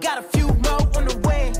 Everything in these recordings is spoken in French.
got a few more on the way,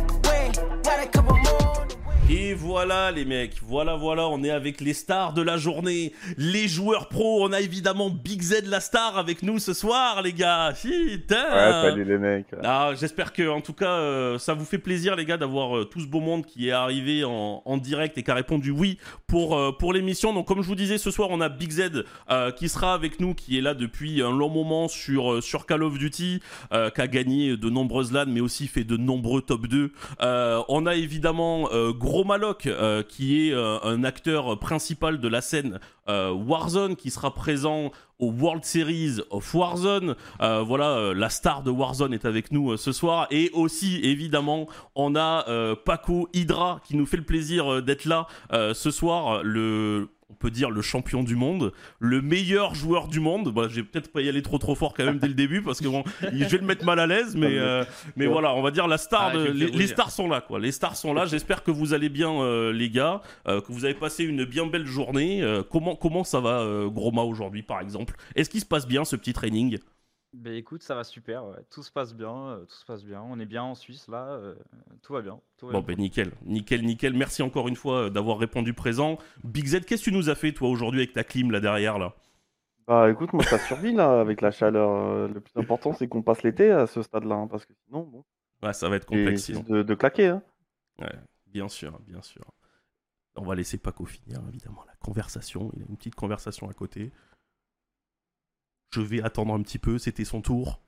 Et voilà les mecs, voilà voilà, on est avec les stars de la journée, les joueurs pros, on a évidemment Big Z la star avec nous ce soir les gars. Putain. Ouais, salut les mecs. Ah, j'espère que en tout cas euh, ça vous fait plaisir les gars d'avoir euh, tout ce beau monde qui est arrivé en, en direct et qui a répondu oui pour, euh, pour l'émission. Donc comme je vous disais ce soir on a Big Z euh, qui sera avec nous, qui est là depuis un long moment sur, sur Call of Duty, euh, qui a gagné de nombreuses LAN mais aussi fait de nombreux top 2. Euh, on a évidemment euh, Gros euh, qui est euh, un acteur principal de la scène euh, Warzone qui sera présent au World Series of Warzone. Voilà, la star de Warzone est avec nous ce soir. Et aussi, évidemment, on a Paco Hydra qui nous fait le plaisir d'être là ce soir. Le on peut dire le champion du monde, le meilleur joueur du monde. Bah, je vais peut-être pas y aller trop trop fort quand même dès le début parce que bon, je vais le mettre mal à l'aise, mais euh, mais voilà, on va dire la star Ah, de les, stars sont là quoi. Les stars sont là. J'espère que vous allez bien euh, les gars, euh, que vous avez passé une bien belle journée. Comment comment ça va Groma aujourd'hui par exemple? Est-ce qu'il se passe bien ce petit training? Bah écoute, ça va super, ouais. tout se passe bien, euh, tout se passe bien. On est bien en Suisse là, euh, tout va bien. Tout va Bon bien. ben nickel, nickel, nickel. Merci encore une fois euh, d'avoir répondu présent. Big Z, qu'est-ce que tu nous as fait toi aujourd'hui avec ta clim là derrière là? Bah écoute, moi ça survit là avec la chaleur. Le plus important c'est qu'on passe l'été à ce stade-là, hein, parce que sinon, bon, Ouais, ça va être complexe sinon. de, de claquer. Hein. Ouais, bien sûr, bien sûr. On va laisser Paco finir, évidemment, la conversation. Il a une petite conversation à côté. Je vais attendre un petit peu, c'était son tour.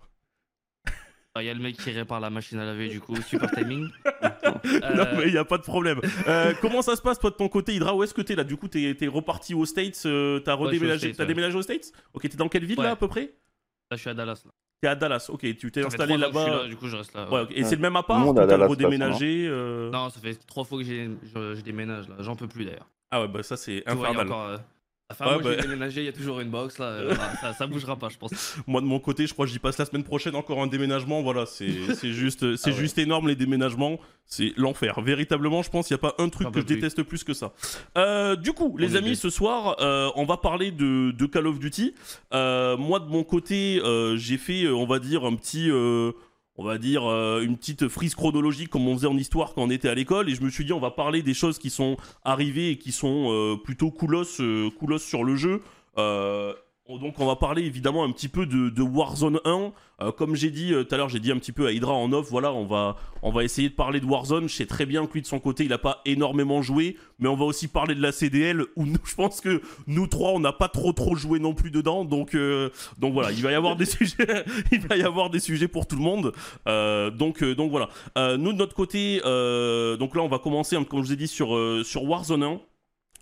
Il y a le mec qui répare la machine à laver, du coup, super timing. Non, Euh, mais il n'y a pas de problème. Euh, comment ça se passe, toi, de ton côté, Hydra Où est-ce que t'es là Du coup, t'es es reparti aux States euh, T'as Ouais, redéménagé States, ouais. déménagé aux States? Ok, t'es dans quelle ville, Ouais. là, à peu près? Là, je suis à Dallas. Là. T'es à Dallas. Ok, tu t'es installé là-bas. là, du coup, je reste là. Ouais, ouais. ok. Et c'est le même appart ou à t'as redéménagé euh Non, ça fait trois fois que j'ai- je, déménage là. J'en peux plus d'ailleurs. Ah ouais, bah ça, c'est vois, infernal. encore. Ouais, que bah. j'ai déménagé, il y a toujours une box là. euh, ça, ça bougera pas, je pense. Moi de mon côté, je crois que j'y passe la semaine prochaine encore un déménagement. Voilà, c'est juste, c'est Ah ouais. juste énorme les déménagements. C'est l'enfer. Véritablement, je pense qu'il n'y a pas un truc J'en que peux je plus. déteste plus que ça. Euh, du coup, les amis, bien. ce soir, euh, on va parler de, de Call of Duty. Euh, moi de mon côté, j'ai fait, on va dire, un petit. On va dire euh, une petite frise chronologique comme on faisait en histoire quand on était à l'école. Et je me suis dit on va parler des choses qui sont arrivées et qui sont euh, plutôt euh, coolos sur le jeu donc on va parler évidemment un petit peu de, Warzone 1. Euh, comme j'ai dit euh, tout à l'heure, j'ai dit un petit peu à Hydra en off, voilà, on va, on va essayer de parler de Warzone. Je sais très bien que lui de son côté, il n'a pas énormément joué, mais on va aussi parler de la CDL où je pense que nous trois, on n'a pas trop trop joué non plus dedans. Donc, euh, donc voilà, il va y avoir des sujets, il va y avoir des sujets pour tout le monde. Donc, donc voilà. Nous de notre côté, donc là on va commencer, hein, comme je vous ai dit, sur, sur Warzone 1.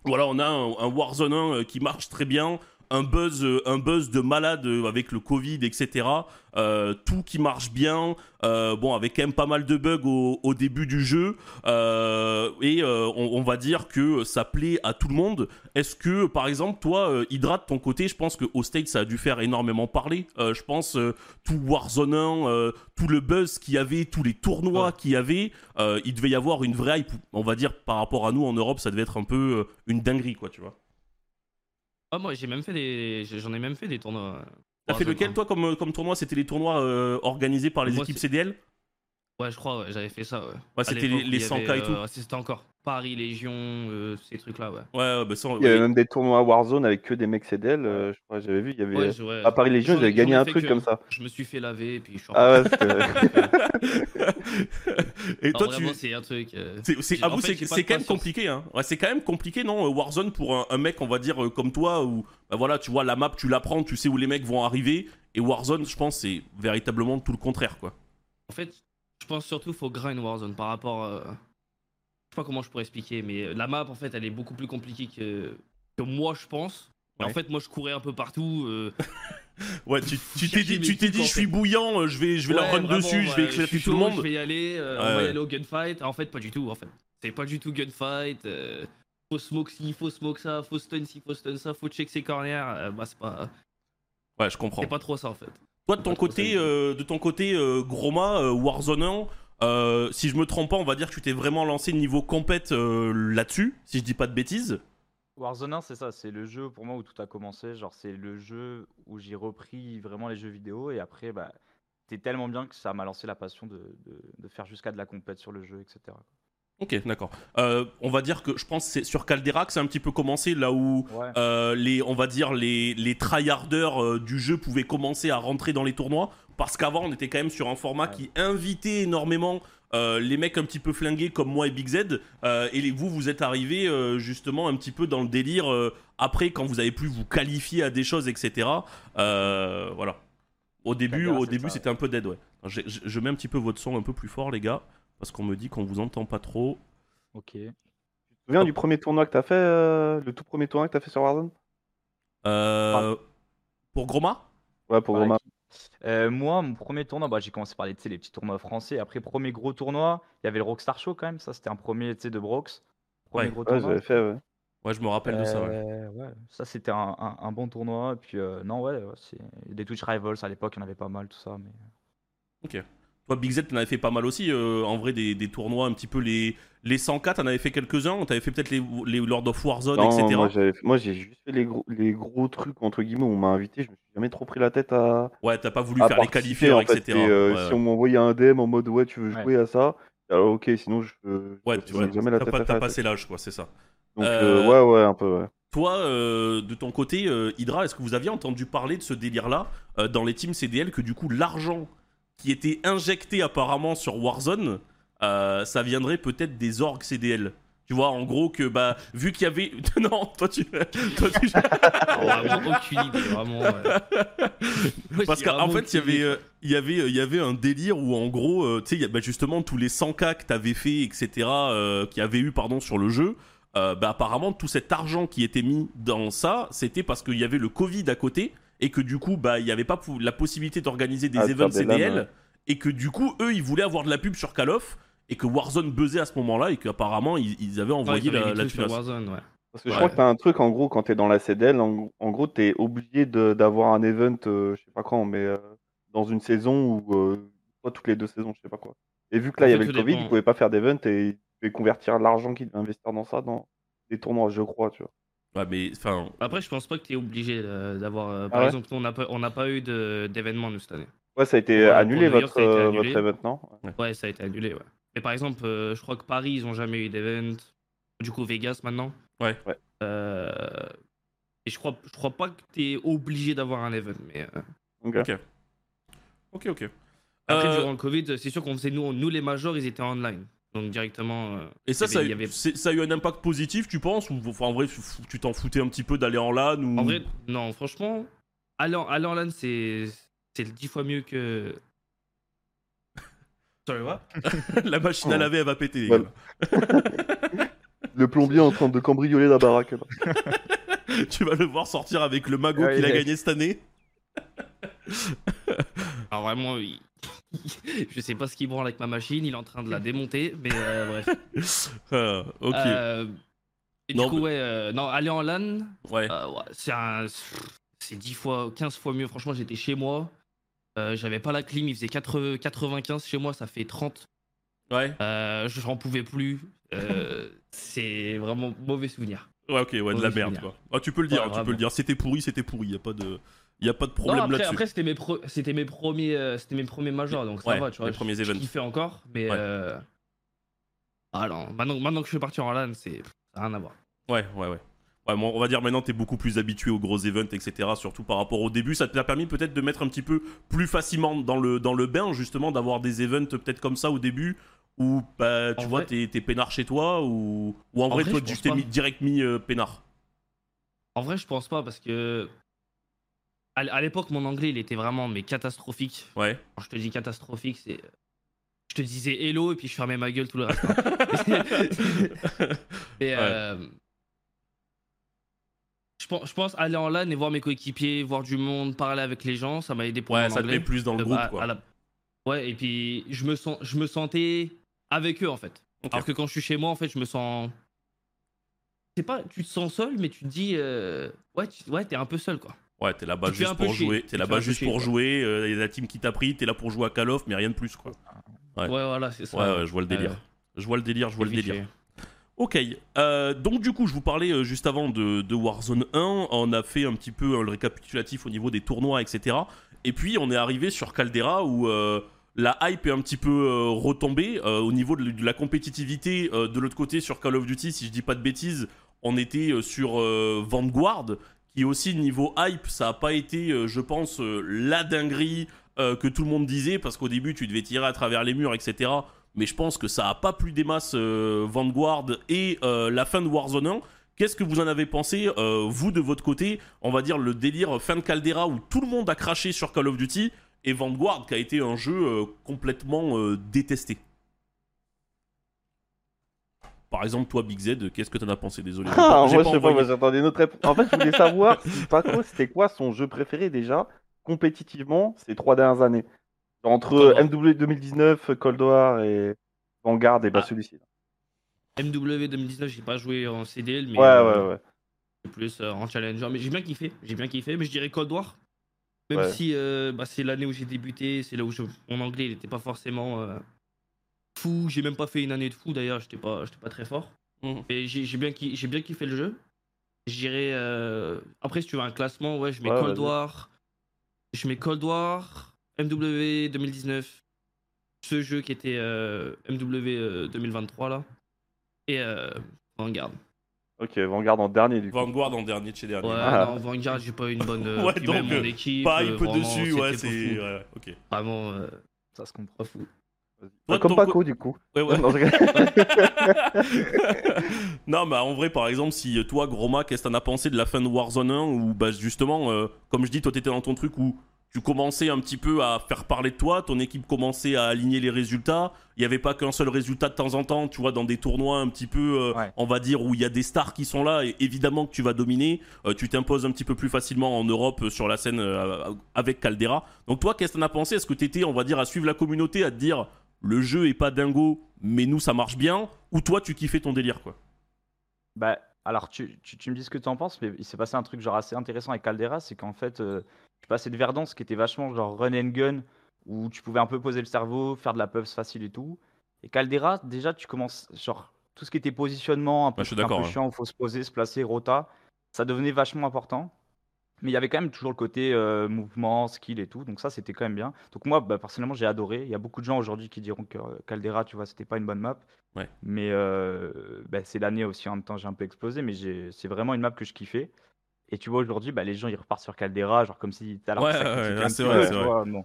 Voilà, on a un, un Warzone 1 euh, qui marche très bien, un buzz, euh, un buzz de malade euh, avec le Covid, etc. Euh, tout qui marche bien. Euh, bon, avec quand même pas mal de bugs au, au début du jeu. Euh, et on, on va dire que ça plaît à tout le monde. Est-ce que, par exemple, toi, Hydra, de ton côté, je pense qu'au State, ça a dû faire énormément parler. Je pense tout Warzone 1, euh, tout le buzz qu'il y avait, tous les tournois Ouais. qu'il y avait, il devait y avoir une vraie hype. On va dire, par rapport à nous en Europe, ça devait être un peu une dinguerie, quoi, tu vois. Ah, moi, j'ai même fait des. J'en ai même fait des tournois. T'as fait lequel, toi, comme, comme tournoi? C'était les tournois euh, organisés par les Moi, équipes CDL Ouais, je crois, ouais, j'avais fait ça, ouais. Ouais, À c'était les, où les il y 100K avait, et tout. euh, C'était encore Paris, Légion, euh, ces trucs-là, ouais. Ouais, ouais, bah ça, Il y avait même des tournois Warzone avec que des mecs CDL. euh, je crois, j'avais vu, il y avait. Ouais. À Paris Légion, avaient gagné un truc que- comme ça. Je me suis fait laver, et puis je suis Ah ouais, c'était- et Non, toi, vraiment, tu. c'est un truc. euh, C'est, c'est, quand même compliqué, hein. Ouais, c'est quand même compliqué, non, Warzone pour un, un mec, on va dire, comme toi, où, bah voilà, tu vois, la map, tu l'apprends, tu sais où les mecs vont arriver. Et Warzone, je pense, c'est véritablement tout le contraire, quoi. En fait, je pense surtout qu'il faut grind Warzone par rapport. euh, Je sais pas comment je pourrais expliquer, mais la map, en fait, elle est beaucoup plus compliquée que, que moi, je pense. Ouais. En fait, moi, je courais un peu partout. euh, Ouais, tu, t'es dit, tu t'es dit, je suis bouillant, euh, je vais, je vais la ouais, run vraiment, dessus, je vais éclater tout le monde. Je vais y aller, euh, on va y aller au gunfight. En fait, pas du tout, en fait. C'est pas du tout gunfight. euh, Faut smoke ci, faut smoke ça, faut stun ci, faut stun ça, faut check ses corners. bah, c'est pas, Ouais, je comprends. c'est pas trop ça, en fait. Toi, de ton côté, euh, de ton côté, euh, Groma, euh, Warzone 1, euh, si je me trompe pas, on va dire que tu t'es vraiment lancé niveau compète euh, là-dessus, si je dis pas de bêtises. Warzone 1, c'est ça, c'est le jeu pour moi où tout a commencé. Genre, c'est le jeu où j'ai repris vraiment les jeux vidéo et après, bah, c'était tellement bien que ça m'a lancé la passion de, de- de faire jusqu'à de la compète sur le jeu, etc. Ok, d'accord. Euh, on va dire que je pense que c'est sur Caldera que c'est un petit peu commencé, là où Ouais. euh, les, on va dire les, les tryharders euh, du jeu pouvaient commencer à rentrer dans les tournois. Parce qu'avant, on était quand même sur un format Ouais. qui invitait énormément les mecs un petit peu flingués comme moi et Big Z. et les- vous, vous êtes arrivés justement un petit peu dans le délire après, quand vous avez pu vous qualifier à des choses, etc. Voilà. Au début, Caldera, au début, c'était un peu dead, ouais. Je, je- je mets un petit peu votre son un peu plus fort, les gars, parce qu'on me dit qu'on vous entend pas trop. Ok. Tu te souviens du premier tournoi que t'as fait, euh, le tout premier tournoi que t'as fait sur Warzone? Euh, Pour Groma? Ouais, pour Voilà, Roma. qui- Euh, moi, mon premier tournoi, bah, j'ai commencé par les, tu sais, les petits tournois français. Après, premier gros tournoi, il y avait le Rockstar Show quand même. Ça, c'était un premier tu sais, de Brox. Premier Ouais. gros Ouais, tournoi. j'avais fait, ouais. Ouais, je me rappelle de ça. ouais. Ouais, ça c'était un, un- un bon tournoi. Et puis, euh, non, ouais, ouais, des Twitch Rivals à l'époque, il y en avait pas mal, tout ça. Mais... Toi, Big Z, t'en avais fait pas mal aussi, euh, en vrai, des, des tournois, un petit peu les, les 100K, t'en avais fait quelques-uns, t'avais fait peut-être les, les Lord of Warzone, Non, etc. moi, j'ai juste fait les gros, les gros trucs, entre guillemets, où on m'a invité. Je me suis jamais trop pris la tête à, Ouais, t'as pas voulu faire les qualifieurs, en fait. etc. Et, euh, Ouais, Si on m'envoyait un DM en mode ouais, tu veux Ouais. jouer à ça, alors ok, sinon je. je Ouais, je tu vois, jamais la t'as tête pas, à t'as passé l'âge, quoi, c'est ça. Donc, Euh, euh, ouais, ouais, un peu, ouais. Toi, euh, de ton côté, euh, Hydra, est-ce que vous aviez entendu parler de ce délire-là euh, dans les teams CDL, que du coup, l'argent qui était injecté apparemment sur Warzone, euh, ça viendrait peut-être des orgs CDL tu vois, en gros, que bah, vu qu'il y avait. non, toi tu. Toi, tu... Vraiment aucune idée, vraiment. ouais. Parce qu'en fait, il y avait, euh, il y avait, euh, il y avait un délire où, en gros, euh, tu sais, y bah, justement tous les 100K que t'avais fait, etc., euh, qui avaient eu, pardon, sur le jeu. euh, bah, apparemment, tout cet argent qui était mis dans ça, c'était parce qu'il y avait le Covid à côté et que du coup, bah, il n'y avait pas la possibilité d'organiser des Ah, events CDL ouais. et que du coup, eux, ils voulaient avoir de la pub sur Call of et que Warzone buzzait à ce moment-là et qu'apparemment, ils, ils avaient Ouais, envoyé ils avaient la, la sur. Warzone, ouais. Parce que je Ouais. crois que t'as un truc, en gros, quand t'es dans la CDL, en, en gros, t'es obligé de- d'avoir un event, euh, je sais pas quand, mais euh, dans une saison ou euh, toutes les deux saisons, je sais pas quoi. Et vu que là, il y avait le Covid, dépend. ils pouvaient pas faire d'event et ils pouvaient convertir l'argent qu'ils devaient investir dans ça dans des tournois, je crois, tu vois. Ouais, mais enfin, Après, je pense pas que tu es obligé euh, d'avoir. euh, par Ah ouais exemple, nous, on n'a pas, on n'a pas eu d'événement nous cette année. Ouais, ça a été Ouais, pour annulé, New York, votre, ça a été euh, annulé. votre event, non Ouais, ça a été annulé, ouais. Mais par exemple, euh, je crois que Paris, ils ont jamais eu d'event. Du coup, Vegas maintenant. Ouais. Ouais. Euh, Et je crois, je crois pas que tu es obligé d'avoir un event. Mais euh, Ok. ok. Ok, ok. après, Euh, durant le Covid, c'est sûr qu'on faisait nous, nous les majors, ils étaient online. Donc directement. euh, Et ça, ça, a avait- eu- ça a un impact positif, tu penses Ou enfin, en vrai, tu- t'en foutais un petit peu d'aller en LAN ou... En vrai, non, franchement, aller en, aller en LAN, c'est c'est dix fois mieux que. Sorry, what la machine à laver, elle va péter. Le plombier en train de cambrioler la baraque. là. tu vas le voir sortir avec le magot Ouais, qu'il a ouais. gagné cette année. Alors vraiment, il- je sais pas ce qu'il branle avec ma machine, il est en train de la démonter, mais euh, bref. Euh, ok. Euh, et Non, du coup, mais- ouais, euh, non, aller en LAN, ouais. ouais, c'est un- c'est 10 fois, 15 fois mieux. Franchement, j'étais chez moi, j'avais pas la clim, il faisait 80 95 chez moi, ça fait 30. Ouais. Euh, j'en pouvais plus. C'est vraiment mauvais souvenir. Ouais, ok, ouais, de la merde, souvenir. quoi. Ah, tu peux le dire, Ouais, tu peux le dire. C'était pourri, c'était pourri. Y a pas de, y a pas de Non, problème après, là-dessus. après c'était mes, pro- c'était mes premiers, euh, c'était mes premiers majors, donc ça Ouais, va, tu vois. les premiers je, je kiffais encore, mais Ouais. euh... ah non, maintenant, maintenant que je suis parti en LAN, c'est ça rien à voir. Ouais, ouais, ouais. Ouais, bon, on va dire maintenant, t'es beaucoup plus habitué aux gros events, etc. Surtout par rapport au début. Ça t'a permis peut-être de mettre un petit peu plus facilement dans le, dans le bain, justement, d'avoir des events peut-être comme ça au début. Où bah, tu En vois, vrai- t'es t'es peinard chez toi. Ou, ou en, vrai, vrai, toi, tu t'es mis, direct mis euh, peinard. En vrai, je pense pas parce que à l'époque, mon anglais, il était vraiment mais catastrophique. Ouais. Quand je te dis catastrophique, c'est je te disais hello et puis je fermais ma gueule tout le reste. Et, Ouais. euh, je, pense, je pense aller en LAN et voir mes coéquipiers, voir du monde, parler avec les gens, ça m'a aidé pour Ouais, mon ça te anglais. met plus dans le groupe, quoi. la- Ouais, et puis je me, sens, je me sentais avec eux en fait. Ok. Alors que quand je suis chez moi, en fait, je me sens. C'est pas, tu te sens seul, mais tu te dis, euh, ouais, tu- ouais, t'es un peu seul quoi. Ouais, t'es là-bas juste pour jouer. T'es te là-bas juste pour jouer. euh, Il y a la team qui t'a pris. T'es là pour jouer à Call of, mais rien de plus, quoi. Ouais. Ouais, voilà, c'est ça. Ouais, ouais, je vois le délire. Je vois le délire, je vois le délire. Ok, euh, donc du coup, je vous parlais euh, juste avant de, de Warzone 1. On a fait un petit peu le récapitulatif au niveau des tournois, etc. Et puis on est arrivé sur Caldera où euh, la hype est un petit peu retombée au niveau de, de la compétitivité. de l'autre côté, sur Call of Duty, si je dis pas de bêtises, on était sur Vanguard, qui aussi niveau hype, ça a pas été, euh, je pense, euh, la dinguerie euh, que tout le monde disait, parce qu'au début tu devais tirer à travers les murs, etc. Mais je pense que ça a pas plu des masses Vanguard et la fin de Warzone 1. Qu'est-ce que vous en avez pensé, vous de votre côté, on va dire le délire fin de Caldera où tout le monde a craché sur Call of Duty et Vanguard qui a été un jeu complètement détesté? Par exemple, toi, Big Z, qu'est-ce que t'en as pensé? Désolé. Ah, moi, pas je sais pas, j'attendais une autre réponse. En fait, je voulais savoir si Paco, c'était quoi son jeu préféré déjà, compétitivement, ces trois dernières années? Entre. MW 2019, Cold War et Vanguard, et bah Ah. celui-ci. MW 2019, j'ai pas joué en CDL, mais Ouais, euh, ouais, ouais. plus euh, en challenger. Mais j'ai bien kiffé, j'ai bien kiffé, mais je dirais Cold War. Même Ouais. si euh, bah, c'est l'année où j'ai débuté, c'est là où je- mon anglais il était pas forcément euh, fou. J'ai même pas fait une année de fou d'ailleurs, j'étais pas, j'étais pas très fort. Mais j'ai j'ai bien, j'ai bien kiffé le jeu. Je dirais. euh, Après, si tu veux un classement, ouais, je mets Ouais, Cold vas-y. War. Je mets Cold War, MW 2019. Ce jeu qui était euh, MW euh, 2023 là. Et euh, Vanguard. Ok, Vanguard en dernier du coup. Vanguard en dernier de chez dernier. Ouais, Ah. non, Vanguard, j'ai pas eu une bonne. euh, Ouais, donc, même mon euh, équipe. Pas euh, hype vraiment, dessus, ouais, c'est. ouais, ok. Vraiment, euh, Ça se comprend. pas fou. Toi, Bah, comme Paco du coup. Ouais, ouais. Non, mais en vrai, par exemple, si toi, Groma, qu'est-ce que t'en as pensé de la fin de Warzone 1 où, bah, justement, euh, comme je dis, toi, t'étais dans ton truc où tu commençais un petit peu à faire parler de toi, ton équipe commençait à aligner les résultats. Il n'y avait pas qu'un seul résultat de temps en temps, tu vois, dans des tournois un petit peu, euh, Ouais. on va dire, où il y a des stars qui sont là, et évidemment que tu vas dominer. Euh, tu t'imposes un petit peu plus facilement en Europe euh, sur la scène euh, avec Caldera. Donc, toi, qu'est-ce que t'en as pensé? Est-ce que t'étais, on va dire, à suivre la communauté, à te dire, le jeu est pas dingo, mais nous, ça marche bien Ou toi, tu kiffais ton délire, quoi? Bah, alors, tu, tu, tu me dis ce que tu en penses, mais il s'est passé un truc genre assez intéressant avec Caldera, c'est qu'en fait, euh, je passé de Verdance qui était vachement genre run and gun, où tu pouvais un peu poser le cerveau, faire de la puffs facile et tout. Et Caldera, déjà, tu commences, genre, tout ce qui était positionnement, un peu, je suis un peu hein. chiant, il faut se poser, se placer, rota, ça devenait vachement important. Mais il y avait quand même toujours le côté euh, mouvement, skill et tout, donc ça c'était quand même bien. Donc moi, bah, personnellement, j'ai adoré. Il y a beaucoup de gens aujourd'hui qui diront que euh, Caldera, tu vois, c'était pas une bonne map. Ouais. Mais euh, bah, c'est l'année aussi, en même temps, j'ai un peu explosé, mais c'est vraiment une map que je kiffais. Et tu vois, aujourd'hui, bah, les gens ils repartent sur Caldera, genre comme si l'heure Ouais, ça ouais, c'est vrai, c'est tu vrai. bon.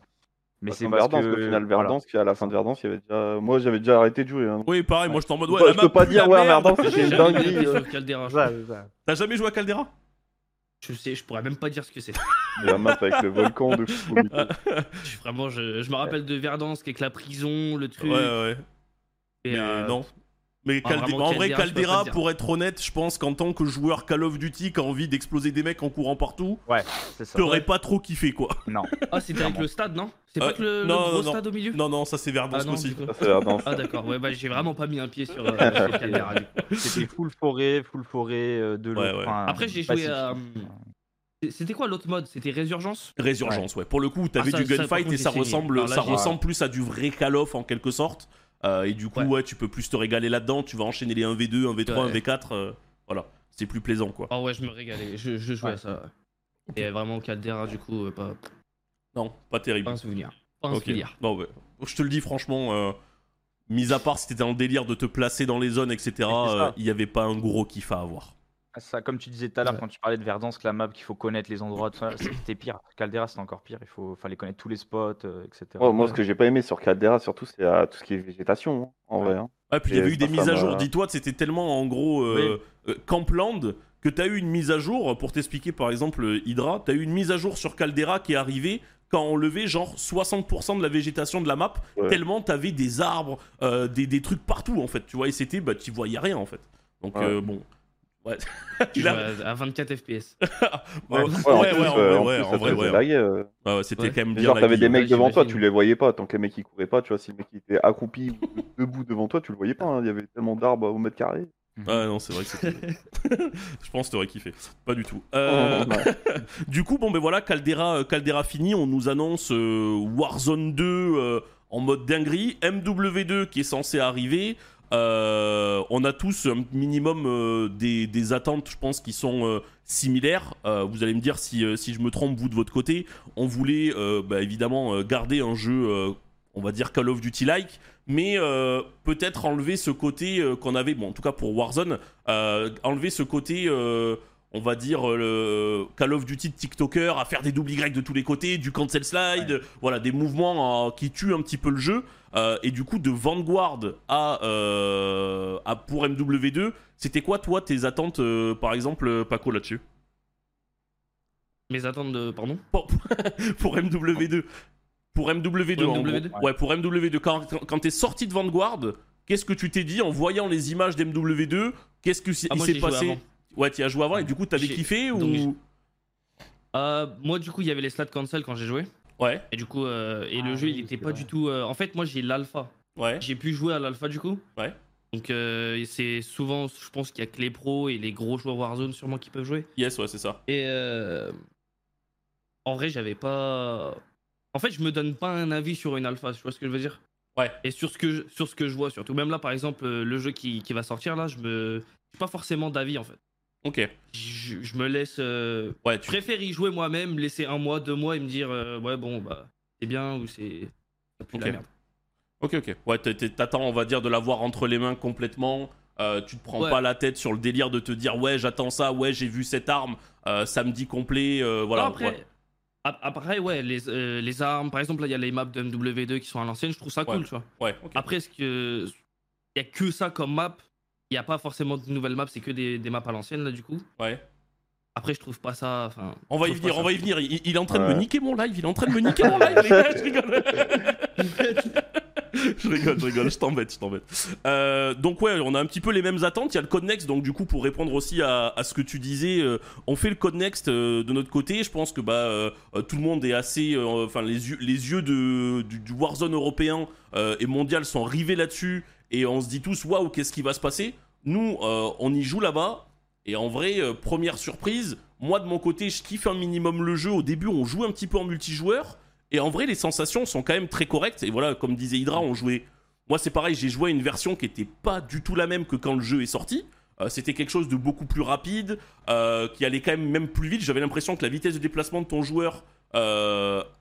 Mais Bah, c'est parce Verdance, que. au final. Verdance, qui à la fin de Verdance, il y avait déjà. Moi, j'avais déjà arrêté de jouer. hein. Oui, pareil, moi j'étais en mode ouais, Bah, la je map peux pas dire, ouais. Verdance, c'était J'ai une dinguerie. je. T'as jamais joué à Caldera? Je sais, je pourrais même pas dire ce que c'est. La map avec le volcan de fou. Je- Vraiment, je, je me rappelle de Verdance, avec la prison, le Ouais, truc. ouais. et, Mais euh, non. Mais ah, en vrai, Caldera, pour être honnête, je pense qu'en tant que joueur Call of Duty qui a envie d'exploser des mecs en courant partout, Ouais, t'aurais pas trop kiffé quoi. Non. Ah, c'était avec le stade, non? C'est Euh, pas que le, gros non, stade au milieu? Non, non, ça c'est Verdance Ah aussi. Ah d'accord, ouais, bah j'ai vraiment pas mis un pied sur, euh, sur Caldera. C'était full forêt, full forêt, euh, de l'eau. Ouais, ouais. enfin, Après, j'ai joué à, C'était quoi l'autre mode? C'était Résurgence? Résurgence, ouais. Pour le coup, t'avais Ah, du gunfight et ça ressemble plus à du vrai Call of en quelque sorte. Euh, et du coup, ouais. Ouais. tu peux plus te régaler là-dedans. Tu vas enchaîner les 1v2, 1v3, Ouais. 1v4. euh, voilà, c'est plus plaisant quoi. Ah ouais, je me régalais, je, je jouais Ouais. à ça. Et vraiment Caldera, du coup, euh, pas, Non, pas terrible. pas un souvenir. Pas un souvenir. Non. Je te le dis franchement, euh, mis à part si t'étais en délire de te placer dans les zones, etc., il n'y avait pas un gros kiff à avoir. Ah, Ça, comme tu disais tout à l'heure, Ouais. quand tu parlais de Verdance, que la map, qu'il faut connaître les endroits, tout ça, c'était pire. Caldera, c'était encore pire. Il faut, fallait connaître tous les spots, euh, etc. Oh, moi, ce que j'ai pas aimé sur Caldera, surtout, c'est euh, tout ce qui est végétation, hein, en Ouais. vrai. hein. Ouais, puis il y avait eu des mises à jour. Dis-toi, c'était tellement en gros euh, euh, Campland que t'as eu une mise à jour, pour t'expliquer par exemple euh, Hydra, t'as eu une mise à jour sur Caldera qui est arrivée quand on levait genre 60% de la végétation de la map, Ouais. tellement t'avais des arbres, euh, des, des trucs partout en fait, tu vois, et c'était, bah tu voyais rien en fait. Donc Ouais. euh, bon. Ouais. À, à 24 FPS. Ouais, Ouais, ouais, en ouais, plus, en euh, vrai, en ouais, euh. C'était Ouais. quand même bien Genre, t'avais des ouais. mecs devant toi, tu les voyais pas. Tant qu'un mec qui courait pas, tu vois, si le mec était accroupi ou debout devant toi, tu le voyais pas. hein. Il y avait tellement d'arbres au mètre carré. Ouais, non, c'est vrai que c'était. je pense que t'aurais kiffé. Pas du tout. Euh, Ouais. du coup, bon, ben voilà, Caldera, euh, Caldera fini. On nous annonce euh, Warzone 2 euh, en mode dinguerie. MW2 qui est censé arriver. Euh, on a tous un minimum euh, des, attentes, je pense, qui sont euh, similaires. Vous allez me dire si, je me trompe, vous de votre côté. On voulait bah, évidemment garder un jeu, on va dire Call of Duty-like, mais peut-être enlever ce côté qu'on avait, bon, en tout cas pour Warzone, enlever ce côté. On va dire euh, le Call of Duty de TikToker à faire des double Y de tous les côtés, du cancel slide, voilà, des mouvements euh, qui tuent un petit peu le jeu. Euh, et du coup, de Vanguard à, euh, à pour MW2, c'était quoi, toi, tes attentes, euh, par exemple, Paco, là-dessus? Mes attentes de. Pardon? Pour, pour MW2 Pour MW2, Pour en MW2? gros. Ouais, pour MW2. Quand, quand t'es sorti de Vanguard, qu'est-ce que tu t'es dit en voyant les images d'MW2 Qu'est-ce que Ah, il s'est passé? Ouais, tu as joué avant et du coup, t'avais kiffé ou Euh, moi, du coup, il y avait les slats cancel quand j'ai joué. Ouais, Et du coup, euh, et le Ah jeu, il était pas vrai. du tout. euh, En fait, moi, j'ai l'alpha. ouais. J'ai pu jouer à l'alpha du coup. Ouais. Donc, euh, c'est souvent, je pense qu'il y a que les pros et les gros joueurs Warzone sûrement qui peuvent jouer. Yes, ouais, c'est ça. Et euh, en vrai, j'avais pas. En fait, je me donne pas un avis sur une alpha, tu vois ce que je veux dire? Ouais. Et sur ce que je, sur ce que je vois surtout. Même là, par exemple, le jeu qui, qui va sortir là, je me, j'ai pas forcément d'avis en fait. Ok. Je, je me laisse. euh, Ouais, Je tu... préfère y jouer moi-même, laisser un mois, deux mois et me dire euh, ouais bon bah c'est bien ou c'est. ça pue la Ok. merde. Ok, ok. Ouais, t'es- t'es- t'attends, on va dire, de l'avoir entre les mains complètement. Euh, tu te prends Ouais. pas la tête sur le délire de te dire ouais, j'attends ça, ouais, j'ai vu cette arme, euh, samedi complet, euh, voilà. Non, après, ouais. ap- après, ouais, les, euh, les armes, par exemple, là, il y a les maps de MW2 qui sont à l'ancienne, je trouve ça Ouais. cool, tu vois. Ouais, ok. Après, ce que. Il y a que ça comme map? Il n'y a pas forcément de nouvelles maps, c'est que des, des maps à l'ancienne, là, du coup. Ouais. Après, je trouve pas ça. Enfin, On va y venir, on va y venir. Il, il est en train de me niquer mon live, il est en train de me niquer mon live, les gars, je rigole. je rigole, je rigole, je t'embête, je t'embête. Euh, donc ouais, on a un petit peu les mêmes attentes. Il y a le code next, donc du coup pour répondre aussi à, à ce que tu disais, euh, on fait le code next euh, de notre côté. Je pense que bah euh, tout le monde est assez, euh, enfin les yeux, les yeux de, du, du Warzone européen euh, et mondial sont rivés là-dessus et on se dit tous waouh qu'est-ce qui va se passer? Nous, euh, on y joue là-bas et en vrai, euh, première surprise, moi de mon côté, je kiffe un minimum le jeu. Au début, on joue un petit peu en multijoueur. Et en vrai, les sensations sont quand même très correctes. Et voilà, comme disait Hydra, on jouait. Moi, c'est pareil, j'ai joué à une version qui était pas du tout la même que quand le jeu est sorti. Euh, C'était quelque chose de beaucoup plus rapide, qui allait quand même même plus vite. J'avais l'impression que la vitesse de déplacement de ton joueur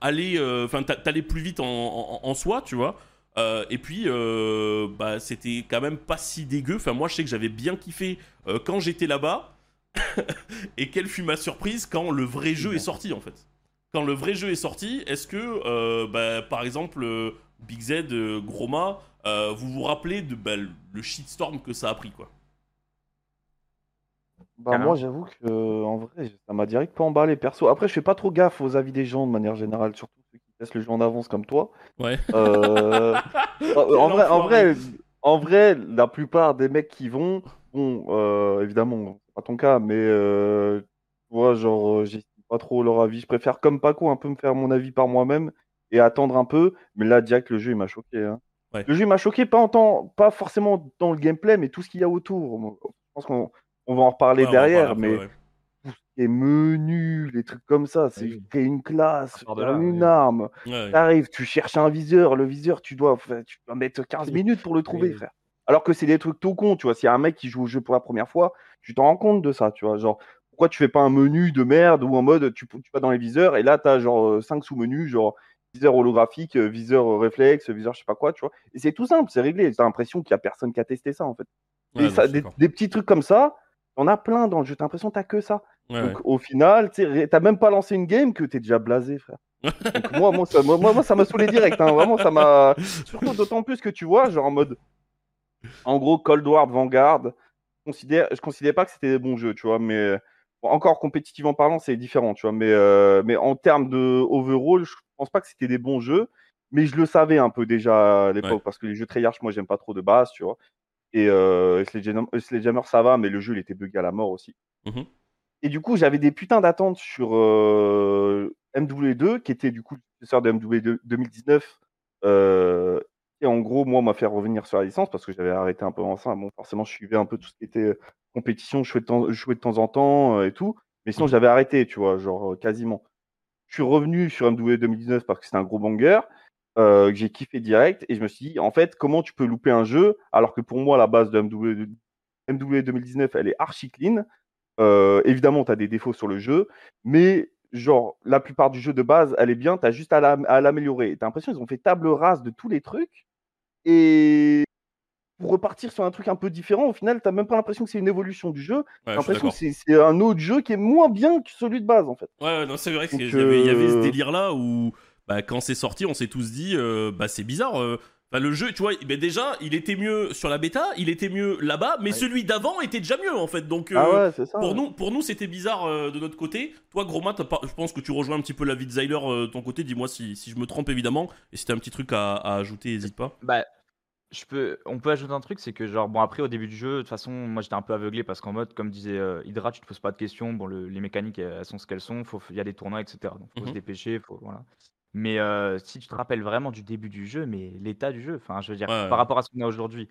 allait, enfin, t'a- t'allais plus vite en- en soi, tu vois. Euh, et puis, euh, bah, c'était quand même pas si dégueu. Enfin, moi, je sais que j'avais bien kiffé euh, quand j'étais là-bas. et quelle fut ma surprise quand le vrai jeu est sorti, en fait. Quand le vrai jeu est sorti, est-ce que, euh, bah, par exemple, euh, Big Z, euh, Groma, euh, vous vous rappelez de bah, le shitstorm que ça a pris, quoi? Bah, Carrément. moi, j'avoue que en vrai, ça m'a direct pas emballé perso. Après, je fais pas trop gaffe aux avis des gens de manière générale, surtout testent le jeu en avance comme toi. Ouais. Euh, en, en vrai, en, vrai, en vrai, la plupart des mecs qui vont, bon, euh, évidemment, c'est pas ton cas, mais euh, tu vois, genre, euh, j'estime pas trop leur avis. Je préfère, comme Paco, un peu me faire mon avis par moi-même et attendre un peu. Mais là, direct, le jeu, il m'a choqué. hein. Ouais. Le jeu, m'a choqué, pas, en temps, pas forcément dans le gameplay, mais tout ce qu'il y a autour. Je pense qu'on on va en reparler Ouais, derrière, mais ouais. Tout ce qui est menu, les trucs comme ça, c'est oui. créer une classe, là, une oui. arme. Ouais. T'arrives, tu cherches un viseur, le viseur, tu dois, tu dois mettre 15 minutes pour le trouver, frère. Alors que c'est des trucs tout cons, tu vois. S'il y a un mec qui joue au jeu pour la première fois, tu t'en rends compte de ça, tu vois. Genre, pourquoi tu fais pas un menu de merde ou en mode tu, tu vas dans les viseurs et là t'as genre 5 sous-menus, genre viseur holographique, euh, viseur euh, réflexe, viseur je sais pas quoi, tu vois. Et c'est tout simple, c'est réglé. T'as l'impression qu'il y a personne qui a testé ça en fait. Ouais, et ça, des petits trucs comme ça, on a plein dans le jeu. T'as l'impression que t'as que ça. Ouais, Donc ouais. au final, t'as même pas lancé une game que t'es déjà blasé, frère. Donc moi, moi, ça, moi, moi, ça m'a saoulé direct. hein. Vraiment, ça m'a. Surtout d'autant plus que tu vois, genre en mode. En gros, Cold War, Vanguard, je considère, je considérais pas que c'était des bons jeux, tu vois, mais. bon, encore compétitivement parlant, c'est différent, tu vois, mais, euh, mais en termes de overall, je pense pas que c'était des bons jeux, mais je le savais un peu déjà à l'époque, Ouais. parce que les jeux Treyarch, moi, j'aime pas trop de base, tu vois. Et euh, Sledgehammer, ça va, mais le jeu, il était bugué à la mort aussi. Mhm. Et du coup, j'avais des putains d'attentes sur euh, MW2, qui était du coup le successeur de MW2 2019. euh, et en gros, moi, m'a fait revenir sur la licence parce que j'avais arrêté un peu en ça. Bon, forcément, je suivais un peu tout ce qui était euh, compétition, je jouais de temps, jouais de temps en temps euh, et tout. Mais sinon, j'avais arrêté, tu vois, genre quasiment. Je suis revenu sur MW 2019 parce que c'était un gros banger. euh, que j'ai kiffé direct. Et je me suis dit, en fait, comment tu peux louper un jeu alors que pour moi, la base de MW, MW 2019, elle est archi clean. Euh, évidemment, tu as des défauts sur le jeu, mais genre, la plupart du jeu de base, elle est bien, tu as juste à la- à l'améliorer. Tu as l'impression qu'ils ont fait table rase de tous les trucs. Et pour repartir sur un truc un peu différent, au final, tu même pas l'impression que c'est une évolution du jeu. Ouais, l'impression que c'est un autre jeu qui est moins bien que celui de base, en fait. Ouais, non, c'est vrai qu'il y avait ce euh, délire-là où, bah, quand c'est sorti, on s'est tous dit, euh, bah, c'est bizarre. Enfin, le jeu, tu vois, bah, déjà, il était mieux sur la bêta, il était mieux là-bas, mais Ouais. celui d'avant était déjà mieux, en fait. Donc, euh, ah ouais, c'est ça. pour ouais. nous, pour nous c'était bizarre euh, de notre côté. Toi, Groma, pas- je pense que tu rejoins un petit peu l'avis de Zyler euh, de ton côté. Dis-moi si, si je me trompe, évidemment. Et si t'as un petit truc à, à ajouter, n'hésite pas. Bah, je peux, on peut ajouter un truc, c'est que genre bon après au début du jeu, de toute façon moi j'étais un peu aveuglé parce qu'en mode comme disait euh, Hydra, tu te poses pas de questions, bon le- les mécaniques elles sont ce qu'elles sont, faut, il y a des tournois etc. Donc faut Mhm. se dépêcher, faut voilà. Mais euh, si tu te rappelles vraiment du début du jeu, mais l'état du jeu, enfin je veux dire Ouais, ouais. par rapport à ce qu'on a aujourd'hui,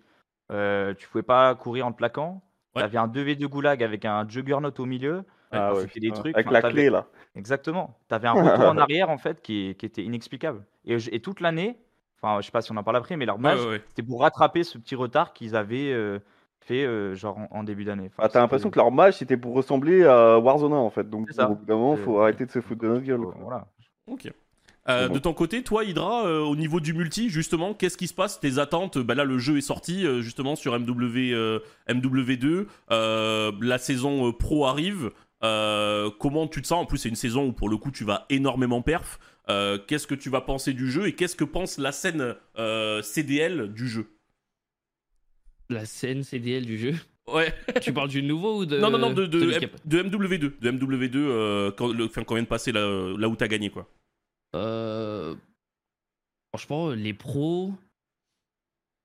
euh, tu pouvais pas courir en te plaquant. Ouais. T'avais un 2v2 goulag avec un juggernaut au milieu. Ah Enfin, ouais, c'était des putain. trucs. Avec enfin, la t'avais- clé, là. Exactement. Tu avais un retour en arrière en fait qui, qui était inexplicable. Et, je- et toute l'année, enfin je sais pas si on en parle après, mais leur Ouais, match, ouais, ouais. c'était pour rattraper ce petit retard qu'ils avaient euh, fait euh, genre en, en début d'année. Enfin, Ah, t'as l'impression c'était- que leur match c'était pour ressembler à Warzone 1, en fait. Donc, C'est ça. au bout d'un moment, C'est- faut arrêter de se foutre de notre gueule. quoi. voilà. Ok. Euh, bon. De ton côté, toi, Hydra, euh, au niveau du multi, justement, qu'est-ce qui se passe Tes attentes? Bah là, le jeu est sorti euh, justement sur MW, euh, MW2. Euh, la saison euh, pro arrive. Euh, comment tu te sens? En plus, c'est une saison où pour le coup, tu vas énormément perf. Euh, qu'est-ce que tu vas penser du jeu et qu'est-ce que pense la scène euh, CDL du jeu? La scène CDL du jeu? Ouais. tu parles du nouveau ou de. non, non, non, de, de, celui qui M- a- de MW2. De MW2, euh, quand, le, quand on vient de passer là, là où t'as gagné, quoi. Euh, Franchement, les pros.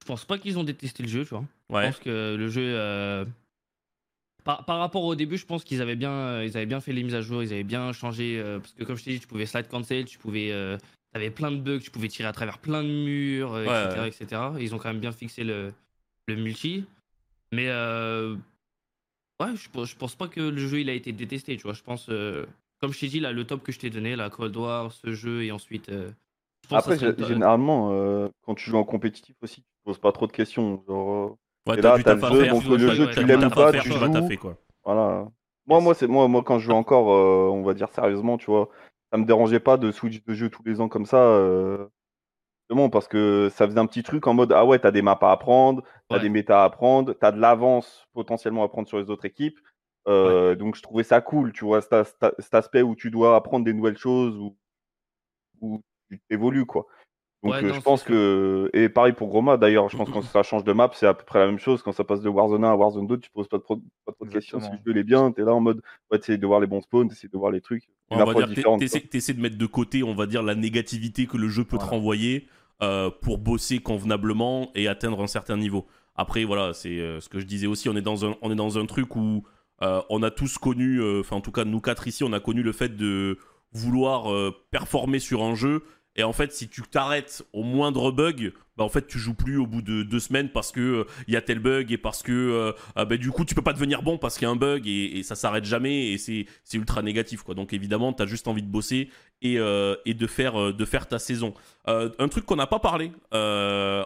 Je pense pas qu'ils ont détesté le jeu, tu vois. Je pense que le jeu. euh, Par, par rapport au début, je pense qu'ils avaient bien, euh, ils avaient bien fait les mises à jour, ils avaient bien changé. euh, parce que comme je t'ai dit, tu pouvais slide cancel, tu pouvais, t'avais plein de bugs, tu pouvais tirer à travers plein de murs, Ouais, etc., ouais. etc. Et ils ont quand même bien fixé le, le multi. Mais ouais, je, pense- je pense pas que le jeu il a été détesté, tu vois. Je pense, comme je t'ai dit là, le top que je t'ai donné, la Cold War, ce jeu et ensuite. euh, je pense que Après, serait généralement, euh, quand tu joues en compétitif aussi, tu te poses pas trop de questions. Genre, euh, Ouais, Et t'as là, du t'as le jeu, donc le jeu, tu l'aimes ou pas, tu joues. taffer, quoi. voilà. Moi, moi, c'est moi, moi, quand je joue encore, euh, on va dire sérieusement, tu vois, ça me dérangeait pas de switch de jeu tous les ans comme ça. Euh, justement, parce que ça faisait un petit truc en mode, ah ouais, t'as des maps à apprendre, t'as Ouais. des méta à apprendre, t'as de l'avance potentiellement à prendre sur les autres équipes. Euh, Donc, je trouvais ça cool, tu vois, cet, aspect où tu dois apprendre des nouvelles choses, où, où tu évolues, quoi. Donc, Ouais, euh, non, je pense que. Et pareil pour Groma, d'ailleurs, je pense que quand ça change de map, c'est à peu près la même chose. Quand ça passe de Warzone 1 à Warzone 2, tu poses pas trop, pas trop de questions. Si le jeu est bien, t'es là en mode, ouais, t'essayes de voir les bons spawns, t'essayes de voir les trucs. On Une va dire, t'es- différente. t'essaies t'essaies de mettre de côté, on va dire, la négativité que le jeu peut te renvoyer euh, pour bosser convenablement et atteindre un certain niveau. Après, voilà, c'est euh, ce que je disais aussi, on est dans un, on est dans un truc où euh, on a tous connu, euh, enfin en tout cas nous quatre ici, on a connu le fait de vouloir euh, performer sur un jeu. Et en fait, si tu t'arrêtes au moindre bug, bah en fait, tu joues plus au bout de deux semaines parce que il y a tel bug et parce que ah bah, du coup, tu peux pas devenir bon parce qu'il y a un bug et, ça s'arrête jamais et c'est ultra négatif quoi. Donc évidemment, tu as juste envie de bosser et, de faire de faire ta saison. Un truc qu'on n'a pas parlé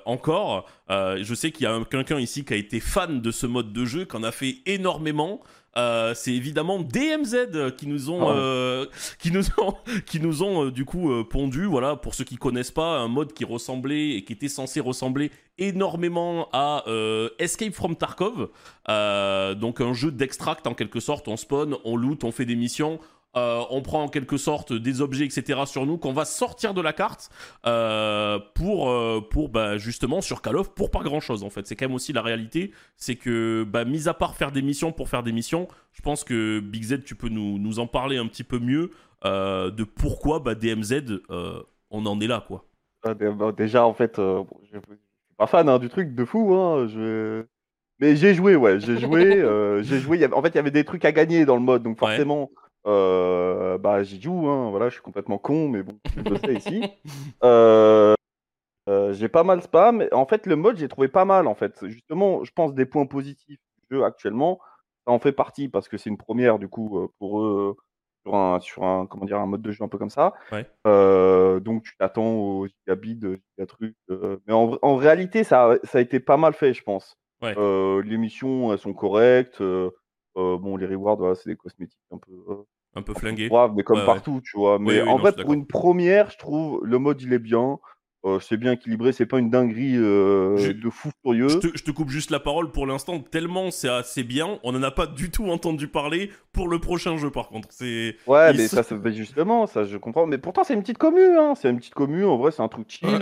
encore, je sais qu'il y a un- quelqu'un ici qui a été fan de ce mode de jeu, qui en a fait énormément. Euh, c'est évidemment DMZ qui nous ont, euh, qui nous ont, qui nous ont euh, du coup pondu. Voilà, pour ceux qui connaissent pas, un mode qui ressemblait et qui était censé ressembler énormément à Escape from Tarkov. Donc un jeu d'extract en quelque sorte. On spawn, on loot, on fait des missions. Euh, on prend en quelque sorte des objets, etc. sur nous qu'on va sortir de la carte euh, pour, euh, pour bah, justement sur Call of pour pas grand chose en fait. C'est quand même aussi la réalité, c'est que bah, mis à part faire des missions pour faire des missions, je pense que Big Z tu peux nous, nous en parler un petit peu mieux de pourquoi bah, DMZ on en est là quoi. Ah, bah, déjà, en fait, bon, je je suis pas fan hein, du truc de fou. Hein, je... Mais j'ai joué, ouais, j'ai joué. j'ai joué. il y avait- En fait, il y avait des trucs à gagner dans le mode, donc Ouais. Euh, bah, j'y joue. Hein, voilà, je suis complètement con, mais bon, je le sais ici. Euh, euh, j'ai pas mal spam. En fait, le mode, j'ai trouvé pas mal. En fait, justement, je pense des points positifs du jeu actuellement. Ça en fait partie parce que c'est une première, du coup, euh, pour eux, sur un, sur un, comment dire, un mode de jeu un peu comme ça. Ouais. Donc tu t'attends aux gigabits, gigatrucs. mais en, en réalité, ça, a- ça a été pas mal fait, je pense. Ouais. Les missions, elles sont correctes. bon, les rewards, voilà, c'est des cosmétiques un peu, Un peu flingué. braves, mais comme Ouais, ouais. partout, tu vois. Mais oui, en non, suis pour une première, je trouve le mode il est bien. Euh, c'est bien équilibré, c'est pas une dinguerie euh, Je- de fou furieux. Je te, je te coupe juste la parole pour l'instant, tellement c'est assez bien, on n'en a pas du tout entendu parler pour le prochain jeu par contre. C'est Ouais, Ils mais sont- ça, ça fait justement, ça je comprends. Mais pourtant, c'est une petite commune, hein. C'est une petite commune, en vrai, c'est un truc chill. Ouais.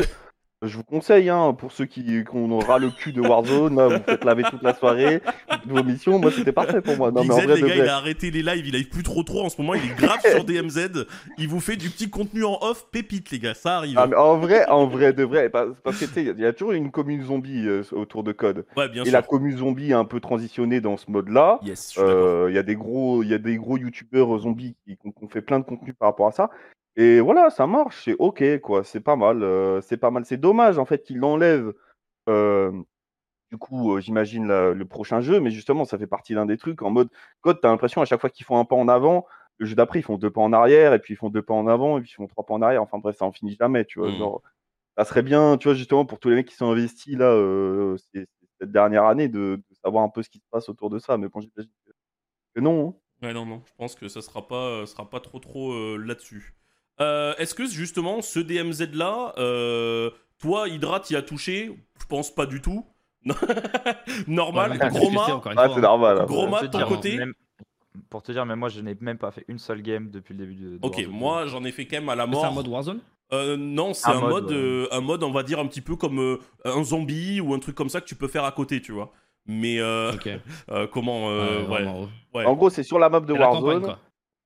Je vous conseille, hein, pour ceux qui, qui ont ras le cul de Warzone, là, vous faites laver toute la soirée, vos missions, moi c'était parfait pour moi. Non, Big mais en Z, vrai, les gars, vrai. il a arrêté les lives, il arrive plus trop trop en ce moment, il est grave sur DMZ, il vous fait du petit contenu en off, pépite les gars, ça arrive. Ah, mais en vrai, en vrai, de vrai, parce que tu sais, il y a toujours une commune zombie euh, autour de Code. ouais, bien Et sûr. la commune zombie a un peu transitionné dans ce mode-là. Yes. Euh, Il y a des gros, il y a des gros youtubeurs zombies qui qui ont fait plein de contenu par rapport à ça. Et voilà, ça marche, c'est ok quoi, c'est pas mal, euh, c'est pas mal. C'est dommage en fait qu'il l'enlève. euh, du coup, euh, j'imagine la- le prochain jeu, mais justement, ça fait partie d'un des trucs en mode code. T'as l'impression à chaque fois qu'ils font un pas en avant, le jeu d'après ils font deux pas en arrière, et puis ils font deux pas en avant, et puis ils font trois pas en arrière. Enfin bref, ça en finit jamais, tu vois. Mhm. Genre, ça serait bien, tu vois, justement pour tous les mecs qui sont investis là euh, ces- cette dernière année de, de savoir un peu ce qui se passe autour de ça. Mais bon, j'imagine que, que non. hein. Ouais, non, non, je pense que ça sera pas, euh, sera pas trop trop euh, là-dessus. Euh, Est-ce que justement ce DMZ là, euh, toi Hydra t'y as touché? Je pense pas du tout. Normal, Ouais, Groma, Ah, c'est hein. normal. hein. Gros Pour mat, te ton dire, côté même- Pour te dire, mais moi je n'ai même pas fait une seule game depuis le début de. de Ok, Warzone. moi j'en ai fait quand même à la Mais C'est un mort. mode Warzone? Euh, non, c'est Un un, mode, mode, ouais. euh, un mode, on va dire un petit peu comme euh, un zombie ou un truc comme ça que tu peux faire à côté, tu vois. Mais euh, euh, comment euh, Ouais. En gros, c'est sur la map de Warzone,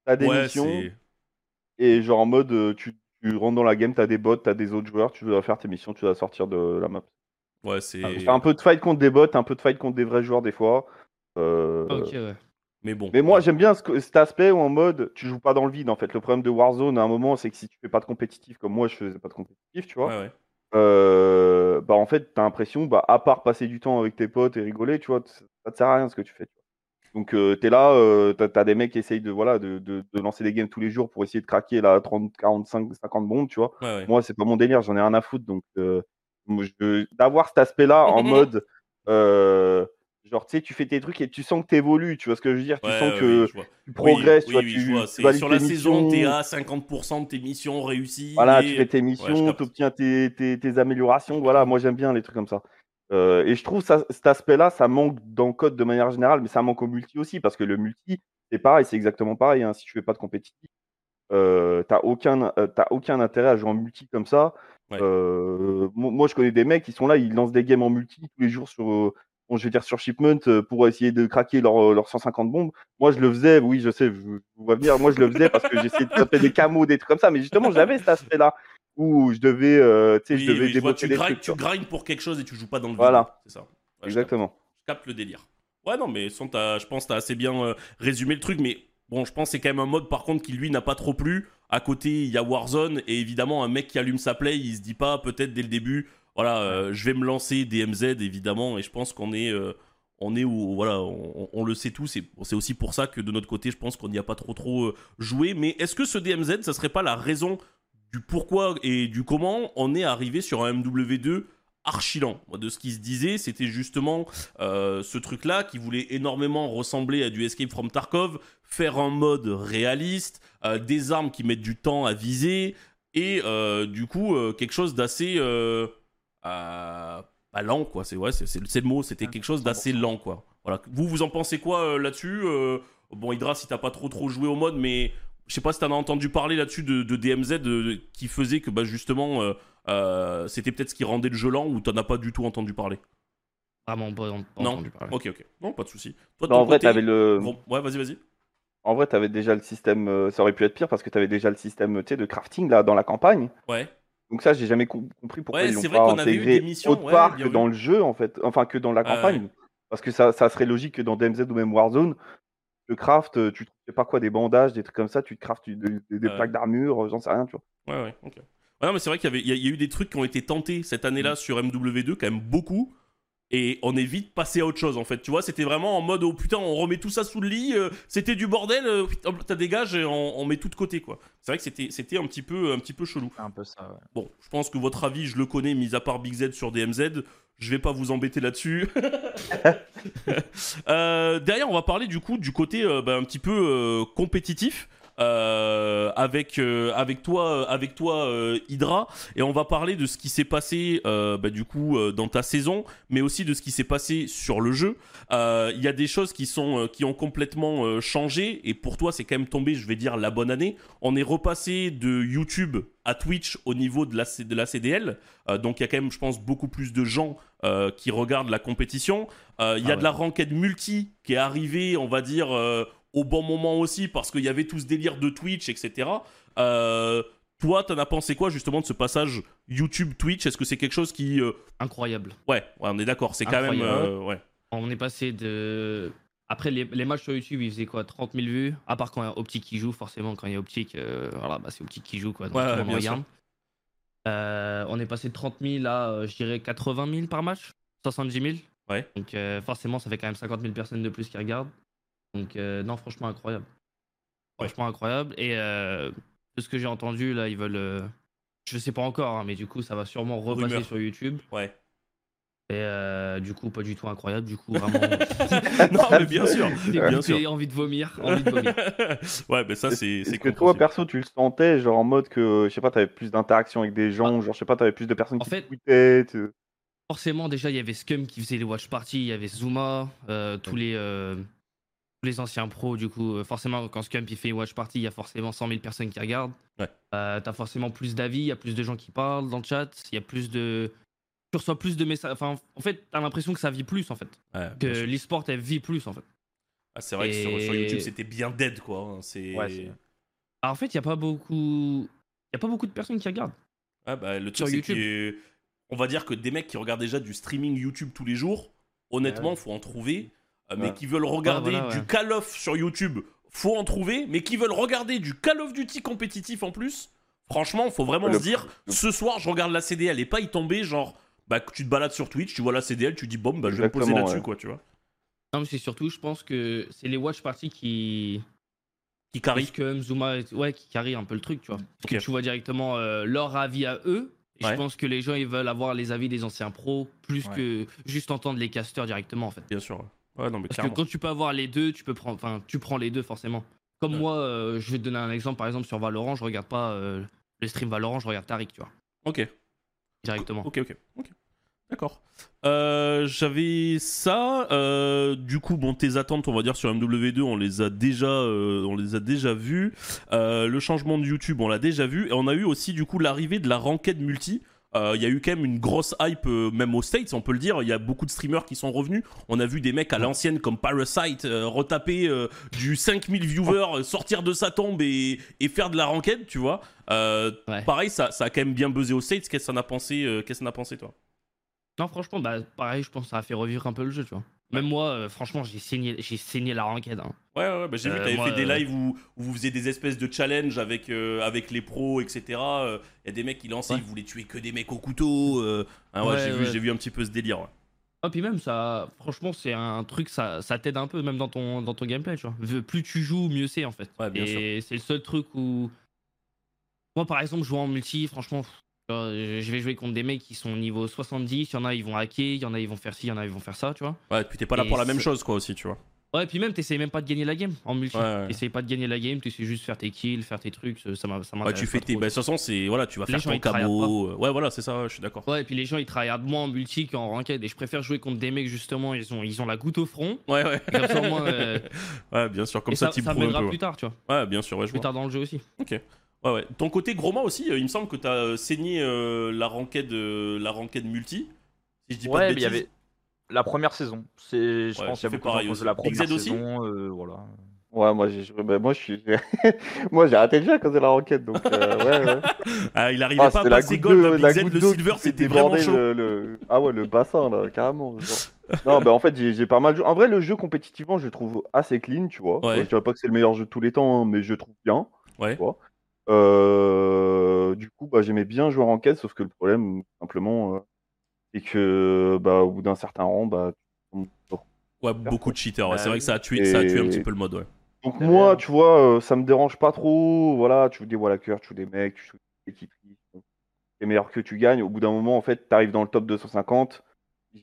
t'as des Ouais, missions, et genre en mode, euh, tu, tu rentres dans la game, t'as des bots, t'as des autres joueurs, tu dois faire tes missions, tu dois sortir de la map. ouais, c'est. T'as un peu de fight contre des bots, un peu de fight contre des vrais joueurs des fois. Euh, Ok, ouais. Mais bon. Mais moi, j'aime bien ce- cet aspect où en mode, tu joues pas dans le vide en fait. Le problème de Warzone à un moment, c'est que si tu fais pas de compétitif, comme moi je faisais pas de compétitif, tu vois, Ouais, ouais. euh, bah en fait, t'as l'impression, bah, à part passer du temps avec tes potes et rigoler, tu vois, ça te sert à rien ce que tu fais. tu vois. Donc euh, t'es là, euh, t'as t'as des mecs qui essayent de, voilà, de, de- de lancer des games tous les jours pour essayer de craquer la 30, 45, 50 bombes, tu vois. ouais, ouais. Moi, c'est pas mon délire, j'en ai rien à foutre. Donc, euh, d'avoir cet aspect-là en mode, euh, genre, tu sais, tu fais tes trucs et tu sens que t'évolues, tu vois ce que je veux dire? Tu Ouais, sens que oui, tu progresses, oui, tu vois, oui, tu, je vois. tu C'est- valides Sur la saison, missions. t'es à 50% de tes missions réussies. Voilà, et- tu fais tes missions, tu obtiens tes, tes- tes améliorations. Voilà, moi j'aime bien les trucs comme ça. Euh, et je trouve ça, cet aspect-là, ça manque dans le code de manière générale, mais ça manque au multi aussi, parce que le multi, c'est pareil, c'est exactement pareil. hein. Si tu fais pas de compétitif, euh, t'as aucun, euh, aucun intérêt à jouer en multi comme ça. Ouais. Moi, je connais des mecs qui sont là, ils lancent des games en multi tous les jours sur, bon, je vais dire sur Shipment pour essayer de craquer leurs leurs 150 bombes. Moi, je le faisais, oui, je sais, je vous vois venir. Moi, je le faisais parce que j'essayais de taper des camos, des trucs comme ça, mais justement, j'avais cet aspect-là où je devais, euh, tu sais, Oui, je devais oui, je vois, tu, trucs. tu tu grindes pour quelque chose et tu joues pas dans le vide. Voilà. C'est ça. Ouais, je capte. Exactement. Je capte le délire. Ouais, non, mais son, je pense que t'as assez bien euh, résumé le truc. Mais bon, je pense que c'est quand même un mode, par contre, qui lui n'a pas trop plu. À côté, il y a Warzone. Et évidemment, un mec qui allume sa play, il se dit pas, peut-être dès le début, voilà, euh, je vais me lancer DMZ, évidemment. Et je pense qu'on est. euh, on est où, voilà, on, on le sait tous, et c'est aussi pour ça que de notre côté, je pense qu'on n'y a pas trop trop joué. Mais est-ce que ce DMZ, ça serait pas la raison du pourquoi et du comment on est arrivé sur un MW2 archi lent. De ce qui se disait, c'était justement euh, ce truc-là qui voulait énormément ressembler à du Escape from Tarkov, faire un mode réaliste, euh, des armes qui mettent du temps à viser, et euh, du coup, quelque chose d'assez... Pas lent, quoi. C'est ouais, c'est- le mot, c'était quelque chose d'assez lent, quoi. Voilà. Vous, vous en pensez quoi là-dessus Bon, Hydra, si t'as pas trop trop joué au mode, mais je sais pas si t'en as entendu parler là-dessus de, de DMZ qui faisait que bah, justement euh, euh, c'était peut-être ce qui rendait le jeu lent ou t'en as pas du tout entendu parler? Vraiment pas, pas Non? entendu parler. Ok, ok. Non, pas de souci. Toi, Non, en vrai, t'avais le, Bon, ouais, vas-y, vas-y. en vrai, t'avais déjà le système. euh, Ça aurait pu être pire parce que t'avais déjà le système, de crafting là dans la campagne. Ouais. Donc ça, j'ai jamais com- compris pourquoi Ouais, ils l'ont c'est vrai pas qu'on avait eu intégré des missions, autre ouais, part que dans le jeu en fait, enfin que dans la Ouais, campagne, parce que ça, ça serait logique que dans DMZ ou même Warzone, le craft, euh, tu te fais pas quoi, des bandages, des trucs comme ça, tu te craftes des, plaques d'armure, euh, j'en sais rien, tu vois. Ouais, ouais, ok. Ouais, non, mais c'est vrai qu'il y, a- eu des trucs qui ont été tentés cette année-là Mm. sur MW2, quand même beaucoup. Et on est vite passé à autre chose en fait. Tu vois, c'était vraiment en mode oh putain, on remet tout ça sous le lit, euh, c'était du bordel, euh, putain, t'as dégage et on, on met tout de côté quoi. C'est vrai que c'était c'était un petit peu un petit peu chelou. Un peu ça, ouais. Bon, je pense que votre avis, je le connais, mis à part Big Z sur DMZ. Je vais pas vous embêter là-dessus. Euh, derrière, on va parler du coup du côté euh, bah, un petit peu compétitif. Euh, avec euh, avec toi avec toi euh, Hydra. Et on va parler de ce qui s'est passé euh, bah, du coup euh, dans ta saison mais aussi de ce qui s'est passé sur le jeu. Euh, il y a des choses qui sont euh, qui ont complètement euh, changé. Et pour toi c'est quand même tombé je vais dire la bonne année. On est repassé de YouTube à Twitch au niveau de la, de la CDL. Euh, donc il y a quand même, je pense, beaucoup plus de gens euh, qui regardent la compétition. Euh, Il y a Ah de la ranked multi qui est arrivée, on va dire, euh, au bon moment aussi, parce qu'il y avait tout ce délire de Twitch, etc. Euh, toi, t'en as pensé quoi justement de ce passage YouTube-Twitch Est-ce que c'est quelque chose qui... euh, Incroyable. Ouais, ouais, on est d'accord, c'est quand même... Euh, ouais. On est passé de. Après, les, les matchs sur YouTube, ils faisaient quoi 30 000 vues? À part quand il y a Optique qui joue, forcément, quand il y a Optique, euh, voilà, bah, c'est Optique qui joue, quoi. Donc Ouais, tout ouais, regarde. Euh, on est passé de 30 000 à, euh, je dirais, 80 000 par match? 70 000 Ouais. Donc, euh, forcément, ça fait quand même 50 000 personnes de plus qui regardent. Donc, euh, non, franchement, incroyable. Ouais. Franchement, incroyable. Et euh, de ce que j'ai entendu, là, ils veulent. euh, je sais pas encore, hein, mais du coup, ça va sûrement repasser Rumeur. sur YouTube. Ouais. Et euh, du coup, pas du tout incroyable. Du coup, vraiment. non, mais bien sûr, bien sûr. envie de vomir, envie de vomir. ouais, mais ça, c'est c'est Est-ce que toi, perso, tu le sentais, genre en mode que, je sais pas, t'avais plus d'interaction avec des gens, genre, je sais pas, t'avais plus de personnes En qui fait- tweetaient, tu- Forcément, déjà, il y avait Scum qui faisait les watch parties, il y avait Zuma, euh, tous, les, euh, les anciens pros. Du coup, euh, forcément, quand Scum il fait une watch party, il y a forcément 100 000 personnes qui regardent. Ouais. Euh, T'as forcément plus d'avis, il y a plus de gens qui parlent dans le chat, il y a plus de. Tu reçois plus de messages. Enfin, en fait, t'as l'impression que ça vit plus, en fait. Ouais, Que l'e-sport, elle vit plus, en fait. Ah, c'est vrai que sur, sur YouTube, c'était bien dead, quoi. hein, C'est... Ouais, Alors, en fait, il n'y a pas beaucoup. Il y a pas beaucoup de personnes qui regardent. Ouais, bah, le truc, Sur c'est YouTube. que- on va dire que des mecs qui regardent déjà du streaming YouTube tous les jours, honnêtement, Ouais. faut en trouver. Euh, Mais Ouais. qui veulent regarder voilà, du. Call of sur YouTube, faut en trouver. Mais qui veulent regarder du Call of Duty compétitif en plus, franchement, faut vraiment Le- se dire, le- ce soir, je regarde la CDL et pas y tomber, genre, bah, que tu te balades sur Twitch, tu vois la CDL, tu dis, bon, bah, je vais me poser Exactement, là-dessus, ouais. quoi, tu vois. Non, mais c'est surtout, je pense que c'est les watch parties qui. Qui carry. Scum, Zuma, et tout- ouais, qui carry un peu le truc, tu vois. Parce Ok. que tu vois directement euh, leur avis à eux. Et Ouais. je pense que les gens, ils veulent avoir les avis des anciens pros plus Ouais. que juste entendre les casteurs directement, en fait. Bien sûr. Ouais, non, mais Parce clairement. que quand tu peux avoir les deux, tu peux prendre, enfin, tu prends les deux forcément. Comme Ouais. moi, euh, je vais te donner un exemple, par exemple sur Valorant, je regarde pas euh, le stream Valorant, je regarde Tariq, tu vois, Ok. directement. Ok, ok, ok. D'accord. Euh, J'avais ça. euh, du coup, bon, tes attentes, on va dire sur MW2, on les a déjà, euh, on les a déjà vues. Le changement de YouTube, on l'a déjà vu, et on a eu aussi du coup l'arrivée de la ranked multi. Euh, Il y a eu quand même une grosse hype, euh, même aux States, on peut le dire. Il y a beaucoup de streamers qui sont revenus. On a vu des mecs à l'ancienne comme Parasite euh, retaper du 5000 viewers, sortir de sa tombe et, et faire de la ranked, tu vois. Ouais. Pareil, ça, ça a quand même bien buzzé aux States. Qu'est-ce que ça en a pensé, qu'est-ce que ça en a pensé toi? Non, franchement, bah, pareil, je pense que ça a fait revivre un peu le jeu, tu vois. Même moi, euh, franchement, j'ai saigné, j'ai saigné la ranked. hein. Ouais, ouais, bah, j'ai vu, Euh, t'avais moi, fait des euh, lives où, où vous faisiez des espèces de challenges avec, avec les pros, etc. Il y a des mecs qui lançaient, ils voulaient tuer que des mecs au couteau. ouais, Ouais, j'ai vu, j'ai vu un petit peu ce délire. ouais. Ah, puis même, ça, franchement, c'est un truc, ça, ça t'aide un peu, même dans ton, dans ton gameplay, tu vois. Plus tu joues, mieux c'est, en fait. Ouais, bien Et c'est le seul truc où. Moi, par exemple, jouant en multi, franchement, genre, je vais jouer contre des mecs qui sont au niveau 70. Il y en a, ils vont hacker, il y en a, ils vont faire ci, il y en a, ils vont faire ça, tu vois. Ouais, puis t'es pas là Et pour la même chose, quoi, aussi, tu vois. Ouais, et puis même, t'essayes même pas de gagner la game en multi. Ouais, ouais. T'essayes pas de gagner la game, t'essayes juste faire tes kills, faire tes trucs, ça ça m'a- ça Ouais, tu fais tes. Bah, de toute façon, c'est. Voilà, tu vas Les faire gens, ton ils travaillent cabo. euh, Ouais, voilà, c'est ça, je suis d'accord. Ouais, et puis les gens ils travaillent moins en multi qu'en ranked. Et je préfère jouer contre des mecs justement, ils ont, ils ont la goutte au front. Ouais, ouais. Et comme ça, euh, ouais, bien sûr, comme et ça, ça, tu ça prouves un peu. plus tard, tu vois. Ouais, bien sûr, ouais, je Plus vois. tard dans le jeu aussi. Ouais, ouais. Ton côté Groma aussi, euh, il me semble que t'as euh, saigné euh, la ranked, euh, la ranked multi. Si je dis pas Ouais, de mais il y avait la première saison. C'est, je Ouais, pense qu'il y a beaucoup de la première aussi saison. euh, voilà. Ouais, moi, j'ai bah, moi, je suis. moi, j'ai arrêté le jeu à cause de la roquette, donc. euh, ouais, ouais. Ah, il arrivait Ah, pas à passer gold, d'eau- la Z, le silver, c'était vraiment chaud. le- le- Ah ouais, le bassin, là, carrément. genre. non, bah en fait, j'ai pas mal joué. En vrai, le jeu compétitivement, je le trouve assez clean, tu vois. Ouais. Je dirais pas que c'est le meilleur jeu de tous les temps, hein, mais je le trouve bien. Ouais. Tu vois. Euh, du coup, bah, j'aimais bien jouer en quête, sauf que le problème, simplement, euh, et que bah, au bout d'un certain rang, bah, tu Ouais, beaucoup de cheaters. ouais. Bah c'est vrai que ça a tué, Et- ça a tué un petit peu le mode. Ouais. Donc moi, tu vois, euh, ça me dérange pas trop. Voilà, tu joues des Wallackers, tu joues des mecs, tu joues des équipes les meilleurs que tu gagnes. Au bout d'un moment, en fait, tu arrives dans le top 250.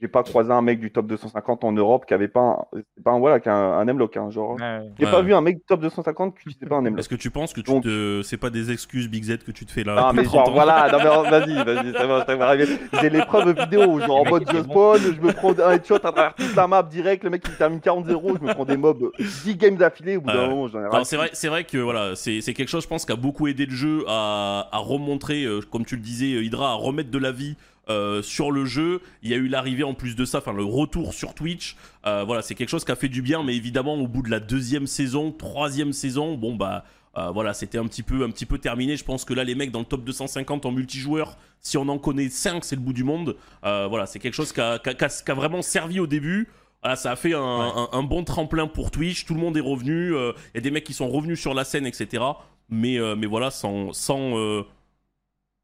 J'ai pas croisé un mec du top 250 en Europe qui avait pas un, c'est pas un voilà, qui a un, un M-Lock, hein, genre. Ouais. J'ai Ouais. pas vu un mec du top 250 qui utilisait pas un M-Lock. Est-ce que tu penses que tu Donc- te... c'est pas des excuses Big Z que tu te fais là Ah depuis mais 30 genre ans voilà, non mais vas-y, vas-y, ça va, ça va arriver. J'ai les preuves vidéo, genre en mode je bon. spawn, je me prends un headshot à travers toute la map direct, le mec il termine 40-0, je me prends des mobs 10 games d'affilée, au bout d'un moment j'en Non, c'est vrai, c'est vrai que voilà, c'est c'est quelque chose, je pense, qui a beaucoup aidé le jeu à, à remontrer, euh, comme tu le disais, euh, Hydra, à remettre de la vie euh, sur le jeu. Il y a eu l'arrivée en plus de ça, enfin le retour sur Twitch. Euh, voilà, c'est quelque chose qui a fait du bien, mais évidemment, au bout de la deuxième saison, troisième saison, bon bah. euh, voilà, c'était un petit peu, un petit peu terminé. Je pense que là, les mecs dans le top 250 en multijoueur, si on en connaît 5, c'est le bout du monde. Voilà, c'est quelque chose qui a, qui a- qui vraiment servi au début. Voilà, ça a fait un, un- un bon tremplin pour Twitch. Tout le monde est revenu. Il y a des mecs qui sont revenus sur la scène, etc. Mais, mais voilà, sans. sans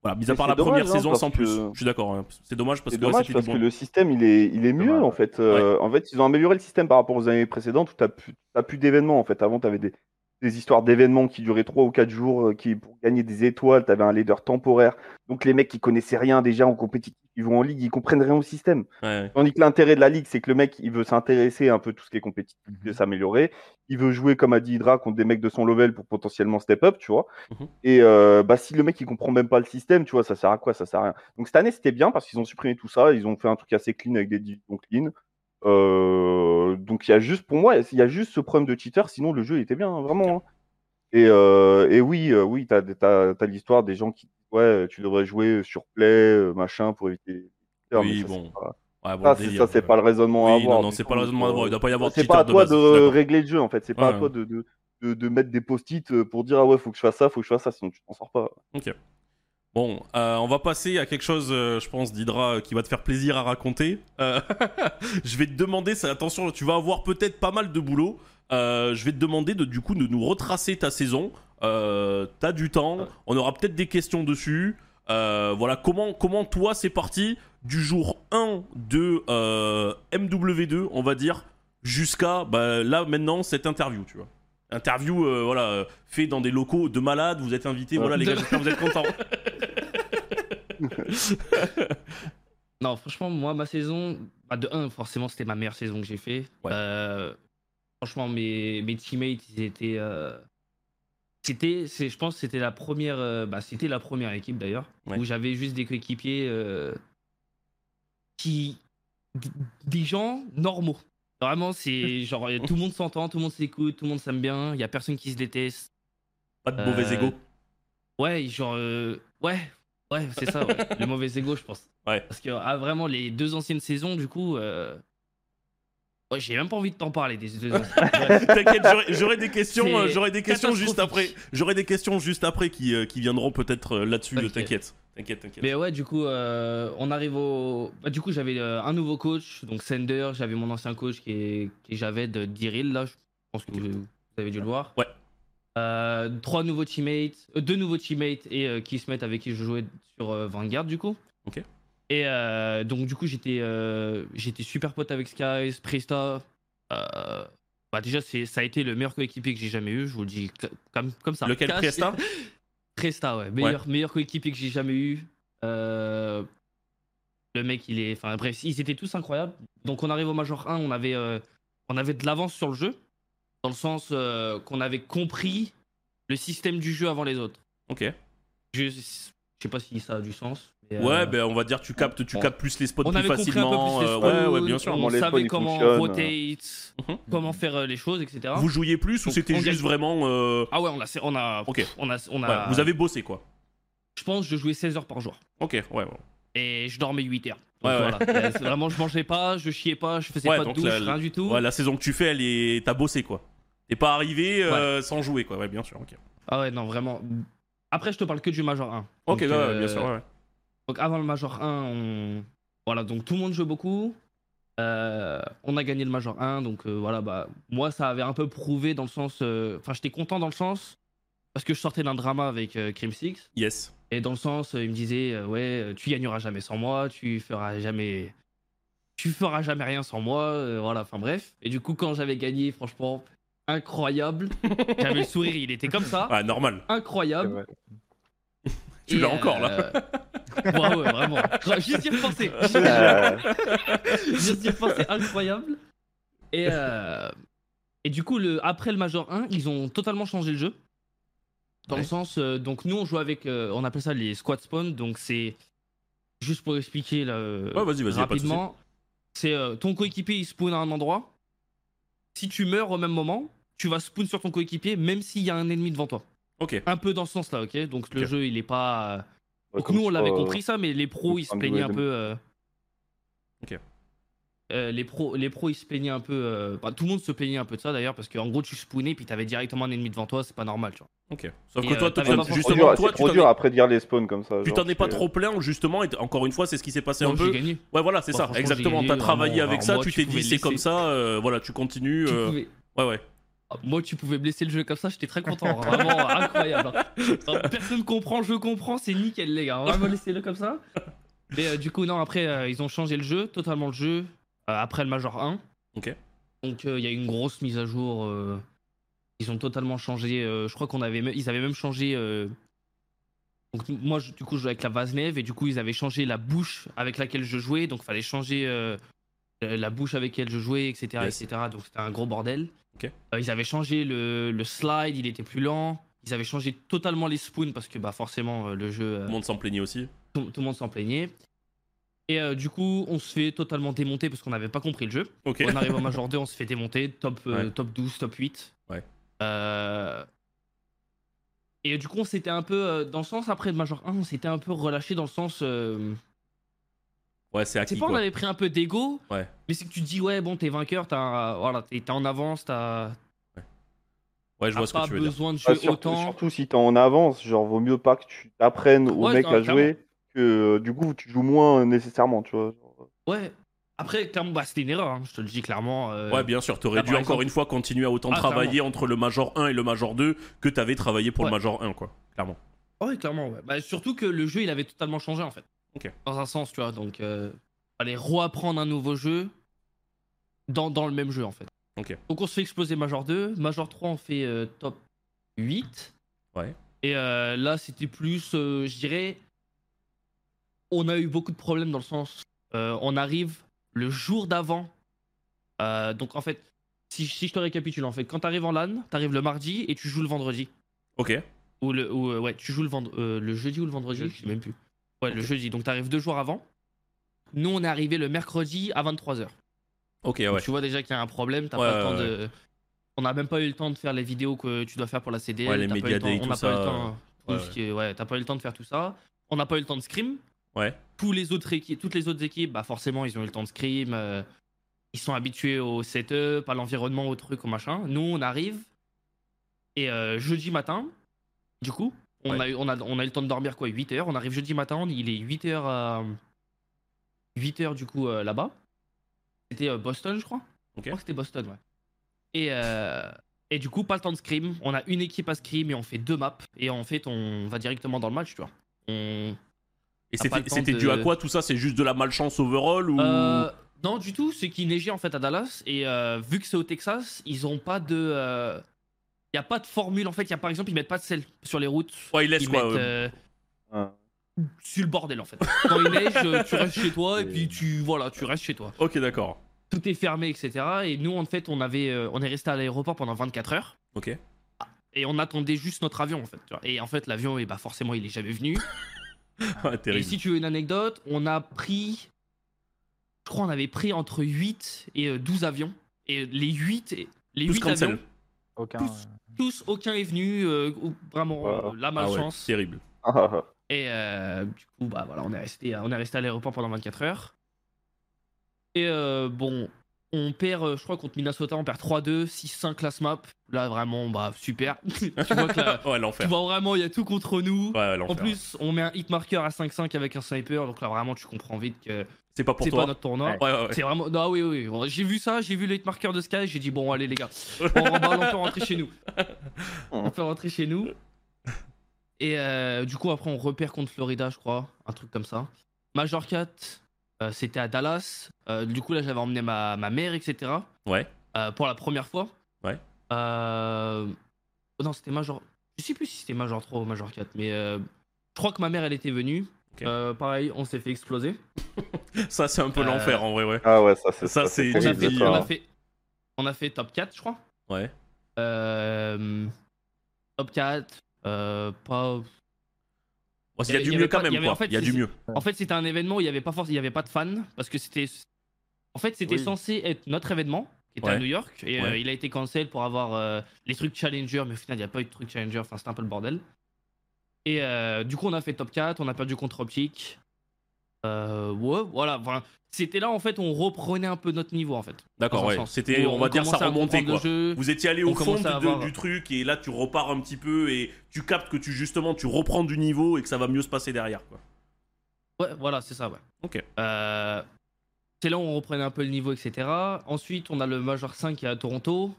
Voilà, mis à part la première hein, saison sans plus. que- Je suis d'accord. hein. C'est dommage parce que dommage parce que le système il est, il est mieux Dommage. en fait. Euh, En fait, ils ont amélioré le système par rapport aux années précédentes où tu n'as plus d'événements en fait. Avant, tu avais des, des histoires d'événements qui duraient 3 ou 4 jours, euh, qui pour gagner des étoiles, tu avais un leader temporaire. Donc les mecs qui connaissaient rien déjà en compétitif, ils vont en ligue, ils comprennent rien au système. Ouais. Tandis que l'intérêt de la ligue, c'est que le mec, il veut s'intéresser un peu à tout ce qui est compétitif, il Mhm. veut s'améliorer. Il veut jouer, comme a dit Hydra, contre des mecs de son level pour potentiellement step up, tu vois. Mhm. Et euh, bah, si le mec, il comprend même pas le système, tu vois, ça sert à quoi? Ça sert à rien. Donc cette année, c'était bien parce qu'ils ont supprimé tout ça. Ils ont fait un truc assez clean avec des divisions clean. Euh, donc il y a juste, pour moi, il y a juste ce problème de cheater. Sinon, le jeu, il était bien, hein, vraiment. hein. Et, euh, et oui, oui, t'as as, l'histoire des gens qui ouais, tu devrais jouer sur play, machin, pour éviter. Oui, bon. Ouais, bon, c'est délire, ça, c'est ouais. pas le raisonnement à Oui, avoir. non, non, c'est pas le raisonnement à avoir. Il doit pas y avoir de C'est pas à toi de régler le jeu en fait. C'est pas à toi de, de, de, mettre des post-it pour dire ah ouais, faut que je fasse ça, faut que je fasse ça, sinon tu t'en sors pas. Bon, euh, on va passer à quelque chose, euh, je pense, d'Hydra, qui va te faire plaisir à raconter. Euh, je vais te demander, ça, attention, tu vas avoir peut-être pas mal de boulot. Euh, je vais te demander de, du coup de nous retracer ta saison. Euh, T'as du temps, on aura peut-être des questions dessus. Euh, voilà, comment, comment toi c'est parti du jour 1 de euh, MW2, on va dire, jusqu'à bah, là maintenant cette interview, tu vois. Interview, euh, voilà, fait dans des locaux de malades, vous êtes invités, Ouais. voilà les gars, j'espère que vous êtes contents. Non, franchement, moi, ma saison, bah, de 1, forcément, c'était ma meilleure saison que j'ai fait. Ouais. Euh, franchement, mes, mes teammates, ils étaient. euh, C'était, c'est- je pense, que c'était la première, euh, bah, c'était la première équipe d'ailleurs, Ouais. où j'avais juste des coéquipiers euh, qui, des gens normaux. Vraiment, c'est genre tout le monde s'entend, tout le monde s'écoute, tout le monde s'aime bien, il y a personne qui se déteste. Pas de mauvais ego. Ouais, genre, ouais, ouais, c'est ça, ouais. le mauvais ego, je pense. Ouais. Parce que ah, vraiment, les deux anciennes saisons, du coup, euh... ouais, j'ai même pas envie de t'en parler des. T'inquiète, j'aurai- des questions, euh, j'aurai des questions juste après. J'aurai des questions juste après qui, euh, qui viendront peut-être euh, là-dessus. T'inquiète, t'inquiète, t'inquiète. Mais ouais, du coup, euh, on arrive au. Bah, du coup, j'avais euh, un nouveau coach, donc Sender. J'avais mon ancien coach qui est, qui est Javed Diril, là. Je pense que vous, vous avez dû le voir. Ouais. Euh, trois nouveaux teammates, deux nouveaux teammates et euh, Kismet avec qui je jouais sur Vanguard, du coup. Ok. Et euh, donc, du coup, j'étais euh, j'étais super pote avec Skies, Presta. Euh, bah, déjà, ça a été le meilleur coéquipier que j'ai jamais eu, je vous le dis comme, comme ça. Lequel Cash- Presta Presta, ouais. Meilleur, meilleur coéquipier que j'ai jamais eu. Le mec, il est. Enfin, bref, ils étaient tous incroyables. Donc, on arrive au Major 1, on avait, on avait de l'avance sur le jeu. Dans le sens qu'on avait compris le système du jeu avant les autres. Ok. Je, je sais pas si ça a du sens. Euh, Ouais, ben on va dire tu captes, tu bon. captes plus les spots on plus avait compris un peu facilement. plus les euh, spots, ouais, ouais, bien sûr. On les spawns, savait comment rotate, Mhm. comment faire euh, les choses, etc. Vous jouiez plus ou c'était on juste gagne. vraiment. euh, Ah ouais, on a, on a, Ok. on a, on a. ouais, vous avez bossé quoi. Je pense que je jouais 16 heures par jour. Ok, ouais, ouais. et je dormais 8 heures. Ouais, Donc ouais. voilà. Vraiment, je mangeais pas, je chiais pas, je faisais Ouais, pas de douche, la- rien du tout. Ouais, la saison que tu fais, elle est. T'as bossé quoi. T'es pas arrivé euh, sans jouer quoi. Ouais, bien sûr. Ok. Ah ouais, non, vraiment. Après, je te parle que du Major 1. Ok, Donc, ouais, ouais, euh, bien sûr. ouais, ouais. Donc avant le Major 1, on... voilà, donc tout le monde joue beaucoup. Euh, on a gagné le Major 1, donc euh, voilà, bah moi ça avait un peu prouvé dans le sens, euh, enfin j'étais content dans le sens parce que je sortais d'un drama avec euh, Crim Six. Yes. Et dans le sens, euh, il me disait, euh, ouais, tu gagneras jamais sans moi, tu feras jamais, tu feras jamais rien sans moi, euh, voilà, enfin bref. Et du coup, quand j'avais gagné, franchement, incroyable. J'avais le sourire, il était comme ça, Ah, normal. incroyable. Tu l'as encore, là. Ouais, ouais, vraiment. Juste y repenser. Juste y repenser, incroyable. Et, euh, et du coup, le, après le Major 1, ils ont totalement changé le jeu. Dans Ouais. le sens, euh, donc nous on joue avec, euh, on appelle ça les squad spawn, donc c'est juste pour expliquer là, Ouais, vas-y, vas-y, y de souci. rapidement. C'est ton coéquipier il spawn à un endroit. Si tu meurs au même moment, tu vas spawn sur ton coéquipier même s'il y a un ennemi devant toi. Ok. Un peu dans ce sens-là, ok? Donc le jeu il est pas. Donc nous on l'avait euh, compris ça, mais les pros ils se plaignaient un peu. euh, Ok. euh, les pros, les pros ils se plaignaient un peu. euh, bah, tout le monde se plaignait un peu de ça d'ailleurs parce qu'en gros tu spawnais puis t'avais directement un ennemi devant toi, c'est pas normal, tu vois. Ok. Sauf Et, que toi, euh, trop justement, dur, toi, c'est tu trop dur es- après de dire les spawns comme ça. tu t'en es pas trop plaint, justement, et encore une fois, c'est ce qui s'est passé Non, un j'ai peu. gagné. Ouais, voilà, c'est ça, exactement. T'as travaillé avec ça, tu tu t'es dit, c'est comme ça, voilà, tu continues. Tu Ouais, ouais. Ah, Moi, tu pouvais blesser le jeu comme ça, j'étais très content. hein. Vraiment incroyable. hein. Personne comprend, je comprends, c'est nickel, les gars. Vraiment, laissez-le comme ça. Mais euh, du coup, non, après, euh, ils ont changé le jeu, totalement le jeu, euh, après le Major 1. Ok. Donc, il y a une grosse mise à jour. ils ont totalement changé. je crois qu'on avait, ils avaient même changé. donc, moi, je- du coup, je jouais avec la Vaznev et du coup, ils avaient changé la bouche avec laquelle je jouais. Donc, fallait changer la bouche avec laquelle je jouais, etc. Yes. etc. Donc, c'était un gros bordel. Euh, ils avaient changé le, le slide, il était plus lent. Ils avaient changé totalement les spoons parce que bah, forcément, euh, le jeu, euh, Tout le monde s'en plaignait aussi. tout, tout le monde s'en plaignait. Et euh, du coup, on se fait totalement démonter parce qu'on n'avait pas compris le jeu. On arrive au Major 2, on se fait démonter, top, euh, Ouais. top 12, top 8. Ouais. Euh, Et du coup, on s'était un peu, dans le sens après le Major 1, on s'était un peu relâché dans le sens. Euh, Ouais, c'est C'est acquis, pas on quoi. avait pris un peu d'ego, Ouais. mais c'est que tu te dis, ouais, bon, t'es vainqueur, t'as voilà, t'es t'es en avance, t'as Ouais, je vois ce que pas tu veux dire. besoin de jouer surtout, autant. surtout si t'es en avance, genre vaut mieux pas que tu apprennes au Ouais, mec à jouer que euh, du coup tu joues moins nécessairement, tu vois. genre. Ouais. Après, clairement, bah, c'était une erreur, hein, je te le dis clairement. euh, Ouais, bien sûr, t'aurais dû encore une fois continuer à autant Ah, travailler entre le Major 1 et le Major 2 que t'avais travaillé pour le. Major 1, quoi. Clairement. Ouais, clairement, ouais. Bah, surtout que le jeu, il avait totalement changé, en fait. Dans un sens, tu vois. Donc, euh, fallait reapprendre un nouveau jeu dans, dans le même jeu, en fait. Donc, on se fait exploser Major 2. Major 3, on fait euh, top 8. Ouais. Et euh, là, c'était plus, euh, je dirais, on a eu beaucoup de problèmes dans le sens, on arrive le jour d'avant. Donc, en fait, si, si je te récapitule, en fait, quand t'arrives en LAN, t'arrives le mardi et tu joues le vendredi. Ok. Ou le, ou, ouais, tu joues le, vend- le jeudi ou le vendredi. Je sais même plus. Ouais, le Ok. jeudi. Donc t'arrives deux jours avant. Nous, on est arrivé le mercredi à 23h. Ok, ouais. Tu vois déjà qu'il y a un problème. T'as Ouais, pas le ouais, temps de. On n'a même pas eu le temps de faire les vidéos que tu dois faire pour la CDL. Ouais, les le Day, on n'a pas eu le temps. ouais, t'as pas eu le temps de faire tout ça. On n'a pas eu le temps de scrim. Ouais. Tous les autres équipes, toutes les autres équipes, bah forcément, ils ont eu le temps de scrim. euh, ils sont habitués au setup, à l'environnement, au truc, au machin. Nous, on arrive. Et euh, jeudi matin, du coup, on, Ouais. a eu, on, a, on a eu le temps de dormir quoi 8 heures. On arrive jeudi matin, il est 8 heures, à- 8 heures du coup euh, là-bas. C'était euh, Boston, je crois. Je crois que c'était Boston, ouais. Et, euh, et du coup, pas le temps de scrim. On a une équipe à scrim et on fait deux maps. Et en fait, on va directement dans le match, tu vois. On, Et c'était de- dû à quoi tout ça? C'est juste de la malchance overall ou? Euh, non, du tout. C'est qu'il neigeait en fait à Dallas. Et euh, vu que c'est au Texas, ils ont pas de. Il n'y a pas de formule en fait. Il y a par exemple, ils mettent pas de sel sur les routes. Ouais, ils laissent Ils quoi mettent euh, euh, Ouais. sur le bordel en fait. Quand il neige, euh, tu restes chez toi et Et- puis tu voilà, tu restes chez toi. Ok, d'accord. Tout est fermé, etc. Et nous, en fait, on avait, euh, on est resté à l'aéroport pendant 24 heures. Ok. Et on attendait juste notre avion en fait. Et en fait, l'avion, eh bah, forcément, il est jamais venu. Et si tu veux une anecdote, on a pris. Je crois on avait pris entre 8 et euh, 12 avions. Et les 8, et- les Tous 8 cancel. avions, Aucun. Tous. euh, tous, aucun est venu. euh, vraiment, Ouais. euh, la Ah ouais, malchance. terrible. Ah, ah, ah. et euh, du coup, bah voilà, on est resté, on est resté à l'aéroport pendant 24 heures. Et euh, bon, on perd, euh, je crois, contre Minnesota, on perd 3-2, 6-5 class map. Là, vraiment, bah super. tu vois que là, ouais, tu vois vraiment, il y a tout contre nous. Ouais, En plus, on met un hit marker à 5-5 avec un sniper, donc là vraiment tu comprends vite que c'est pas pour c'est toi. pas notre tournoi. Ouais, ouais, ouais. C'est vraiment. Non, oui, oui. J'ai vu ça, j'ai vu le hit marker de Sky, j'ai dit bon, allez les gars, on remballe, on peut rentrer chez nous. On peut rentrer chez nous. Et euh, du coup, après, on repère contre Florida, je crois. Un truc comme ça. Major 4, euh, c'était à Dallas. Euh, du coup, là, j'avais emmené ma, ma mère, etc. Ouais. euh, pour la première fois. Ouais. Non, c'était Major. Je sais plus si c'était Major 3 ou Major 4, mais euh, je crois que ma mère, elle était venue. Euh, pareil, on s'est fait exploser. Ça, c'est un peu Euh, l'enfer en vrai, ouais. Ah ouais, ça c'est Ça, c'est On a, fait, on, a fait, on a fait top 4, je crois. Ouais. Euh, top 4, euh, pas. Bon, il y a du y mieux quand pas- même, quoi. en fait, Il y a du c'est- mieux. En fait, c'était un événement où il n'y avait pas forcément, il y avait pas de fans parce que c'était, en fait, c'était Oui. censé être notre événement qui était à. New York et euh, il a été cancel pour avoir euh, les trucs challenger, mais au final, il n'y a pas eu de trucs challenger. Enfin, c'était un peu le bordel. Et euh, du coup, on a fait top 4, on a perdu contre Optic. Euh, ouais, voilà. Enfin, c'était là en fait, on reprenait un peu notre niveau en fait. D'accord, ouais. C'était, on va dire, ça remontait, quoi. le jeu. Vous étiez allé au fond du, avoir- truc et là tu repars un petit peu et tu captes que tu justement tu reprends du niveau et que ça va mieux se passer derrière quoi. Ouais, voilà, c'est ça, ouais. Ok. Euh, c'est là où on reprenait un peu le niveau, etc. Ensuite, on a le Major 5 qui est à Toronto.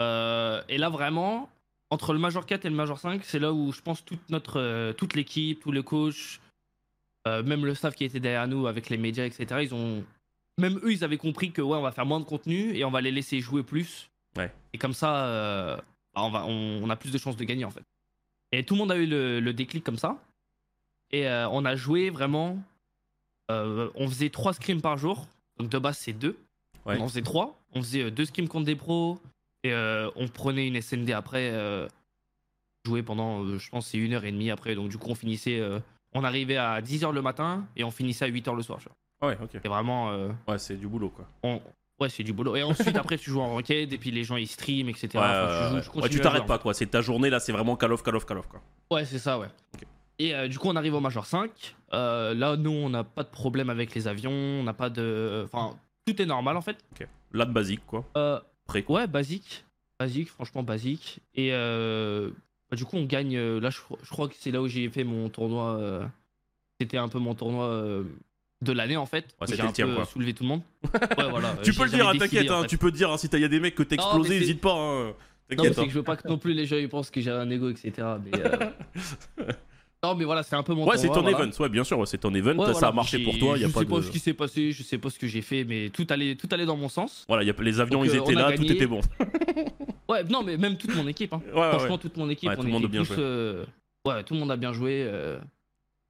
Euh, et là, vraiment, entre le Major 4 et le Major 5, c'est là où je pense toute notre, toute l'équipe, tous les coachs, euh, même le staff qui était derrière nous avec les médias, etc. Ils ont, même eux, ils avaient compris que ouais, on va faire moins de contenu et on va les laisser jouer plus. Ouais. Et comme ça, euh, bah, on, va, on, on a plus de chances de gagner en fait. Et tout le monde a eu le, le déclic comme ça. Et euh, on a joué vraiment. on faisait trois scrims par jour. Donc de base, c'est deux. Ouais. On en faisait trois. On faisait deux scrims contre des pros. Et on prenait une SND après. Jouer pendant, je pense, c'est une heure et demie après. Donc du coup, on finissait. On arrivait à 10h le matin et on finissait à 8h le soir. tu vois. Ouais, ok. C'est vraiment. euh, Ouais, c'est du boulot quoi. on- Ouais, c'est du boulot. Et ensuite, après, tu joues en ranked et puis les gens ils stream, etc. Ouais, Enfin, tu ouais, joues- ouais. tu Ouais, continues tu à t'arrêtes pas quoi. C'est ta journée là, c'est vraiment call off, call off, call off quoi. Ouais, c'est ça, ouais. Ok. Et euh, du coup, on arrive au Major 5. Euh, là, nous, on n'a pas de problème avec les avions. On n'a pas de. Enfin, tout est normal en fait. Là de basique quoi. Euh, Prêt ouais, basique. Basique, franchement, basique. Et euh, bah, du coup, on gagne. euh, là, je, je crois que c'est là où j'ai fait mon tournoi. euh, C'était un peu mon tournoi euh, de l'année en fait. Ouais, j'ai un tien, peu quoi. soulevé tout le monde. Ouais, voilà. Tu peux le dire, j'avais t'inquiète. hein. Tu peux dire hein, si t'as y a des mecs que t'as explosé, mais c'est- hésite pas. hein. Non, mais c'est hein. que je veux pas que non plus les gens ils pensent que j'ai un ego, etc. Mais, non, mais voilà, c'est un peu mon Ouais, c'est tournoi, ton voilà. event. Ouais, bien sûr, ouais, c'est ton event. Ouais, ça voilà, a marché pour toi. Y a je pas sais pas de. ce qui s'est passé, je sais pas ce que j'ai fait, mais tout allait, tout allait dans mon sens. Voilà, y a... les avions Donc, ils euh, étaient là, tout était bon. Ouais, non, mais même toute mon équipe. Hein. Franchement, toute mon équipe, on tout le monde a bien tous, joué. euh, Ouais, tout le monde a bien joué. euh,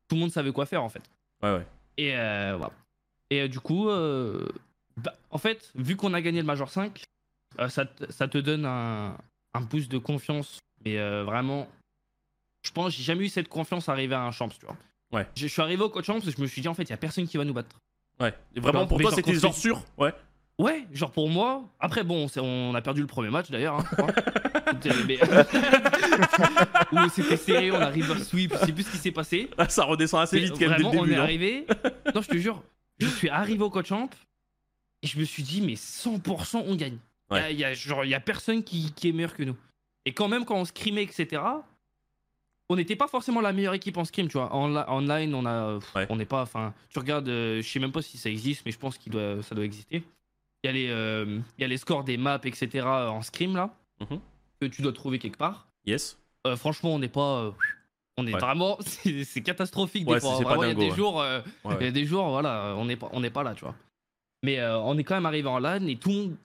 Tout le monde savait quoi faire en fait. Ouais, ouais. Et euh, voilà. Et euh, du coup, bah, en fait, vu qu'on a gagné le Major 5, euh, ça, te- ça te donne un, un boost de confiance. Mais vraiment, je pense, j'ai jamais eu cette confiance arriver à un champs, tu vois. Ouais. Je, je suis arrivé au coach champs parce que je me suis dit, en fait, il y a personne qui va nous battre. Ouais. Et vraiment, Genre, pour toi, c'était genre sûr? Ouais. Ouais, genre pour moi. Après, bon, on a perdu le premier match d'ailleurs. Hein, Où c'était serré, on a river sweep, je sais plus ce qui s'est passé. Ah, Ça redescend assez vite quand même dès vraiment, on est arrivé. Non, je te jure, je suis arrivé au coach champ et je me suis dit, mais 100% on gagne. Il Ouais. y, a, genre, il y a personne qui, qui est meilleur que nous. Et quand même, quand on scrimait, etc., on n'était pas forcément la meilleure équipe en scrim, tu vois. En li- online, on a, Ouais. on n'est pas, enfin, tu regardes, euh, je sais même pas si ça existe, mais je pense qu'il doit, ça doit exister. Il y a les, euh, il y a les scores des maps, etc. en scrim là, Mhm. que tu dois trouver quelque part. Yes. Euh, franchement, on n'est pas, euh, on est Ouais. vraiment, c'est catastrophique Ouais, des fois. Vraiment, il y a des jours. euh, il y a des jours, voilà, on n'est pas, on n'est pas là, tu vois. Mais euh, on est quand même arrivé en LAN et tout le monde,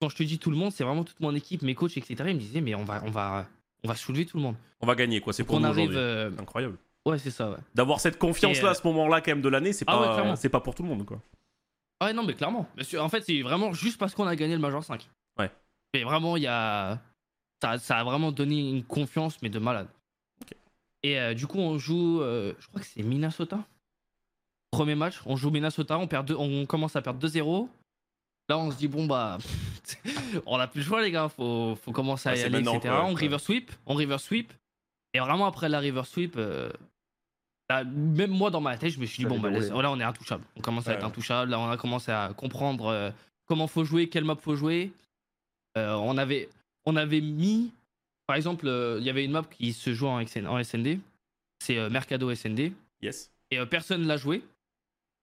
quand je te dis tout le monde, c'est vraiment toute mon équipe, mes coachs, etc. Ils me disaient, mais on va, on va, on va soulever tout le monde. On va gagner quoi, c'est pour on nous arrive, euh, Incroyable. ouais, c'est ça, ouais. D'avoir cette confiance Et, là euh, à ce moment-là quand même de l'année, c'est Ah ouais, pas c'est pas pour tout le monde quoi. Ah ouais, non, mais clairement. En fait, c'est vraiment juste parce qu'on a gagné le Major 5. Ouais. Mais vraiment, il y a. Ça, ça a vraiment donné une confiance, mais de malade. Et euh, du coup, on joue. euh, je crois que c'est Minnesota. Premier match, on joue Minnesota, on, perd deux- on commence à perdre 2-0. Là, on se dit, bon, bah. on a plus le choix, les gars. Faut, faut commencer à Ouais, y aller, etc. quoi, on ouais. river sweep. On river sweep. Et vraiment, après la river sweep. euh, là, même moi, dans ma tête, je me suis dit, Ça bon, bah, là, on est intouchable. On commence à Ouais. être intouchable. Là, on a commencé à comprendre euh, comment faut jouer, quelle map faut jouer. Euh, on, avait, on avait mis, par exemple, euh, il y avait une map qui se joue en, SND. C'est Mercado SND. Yes. Et personne l'a joué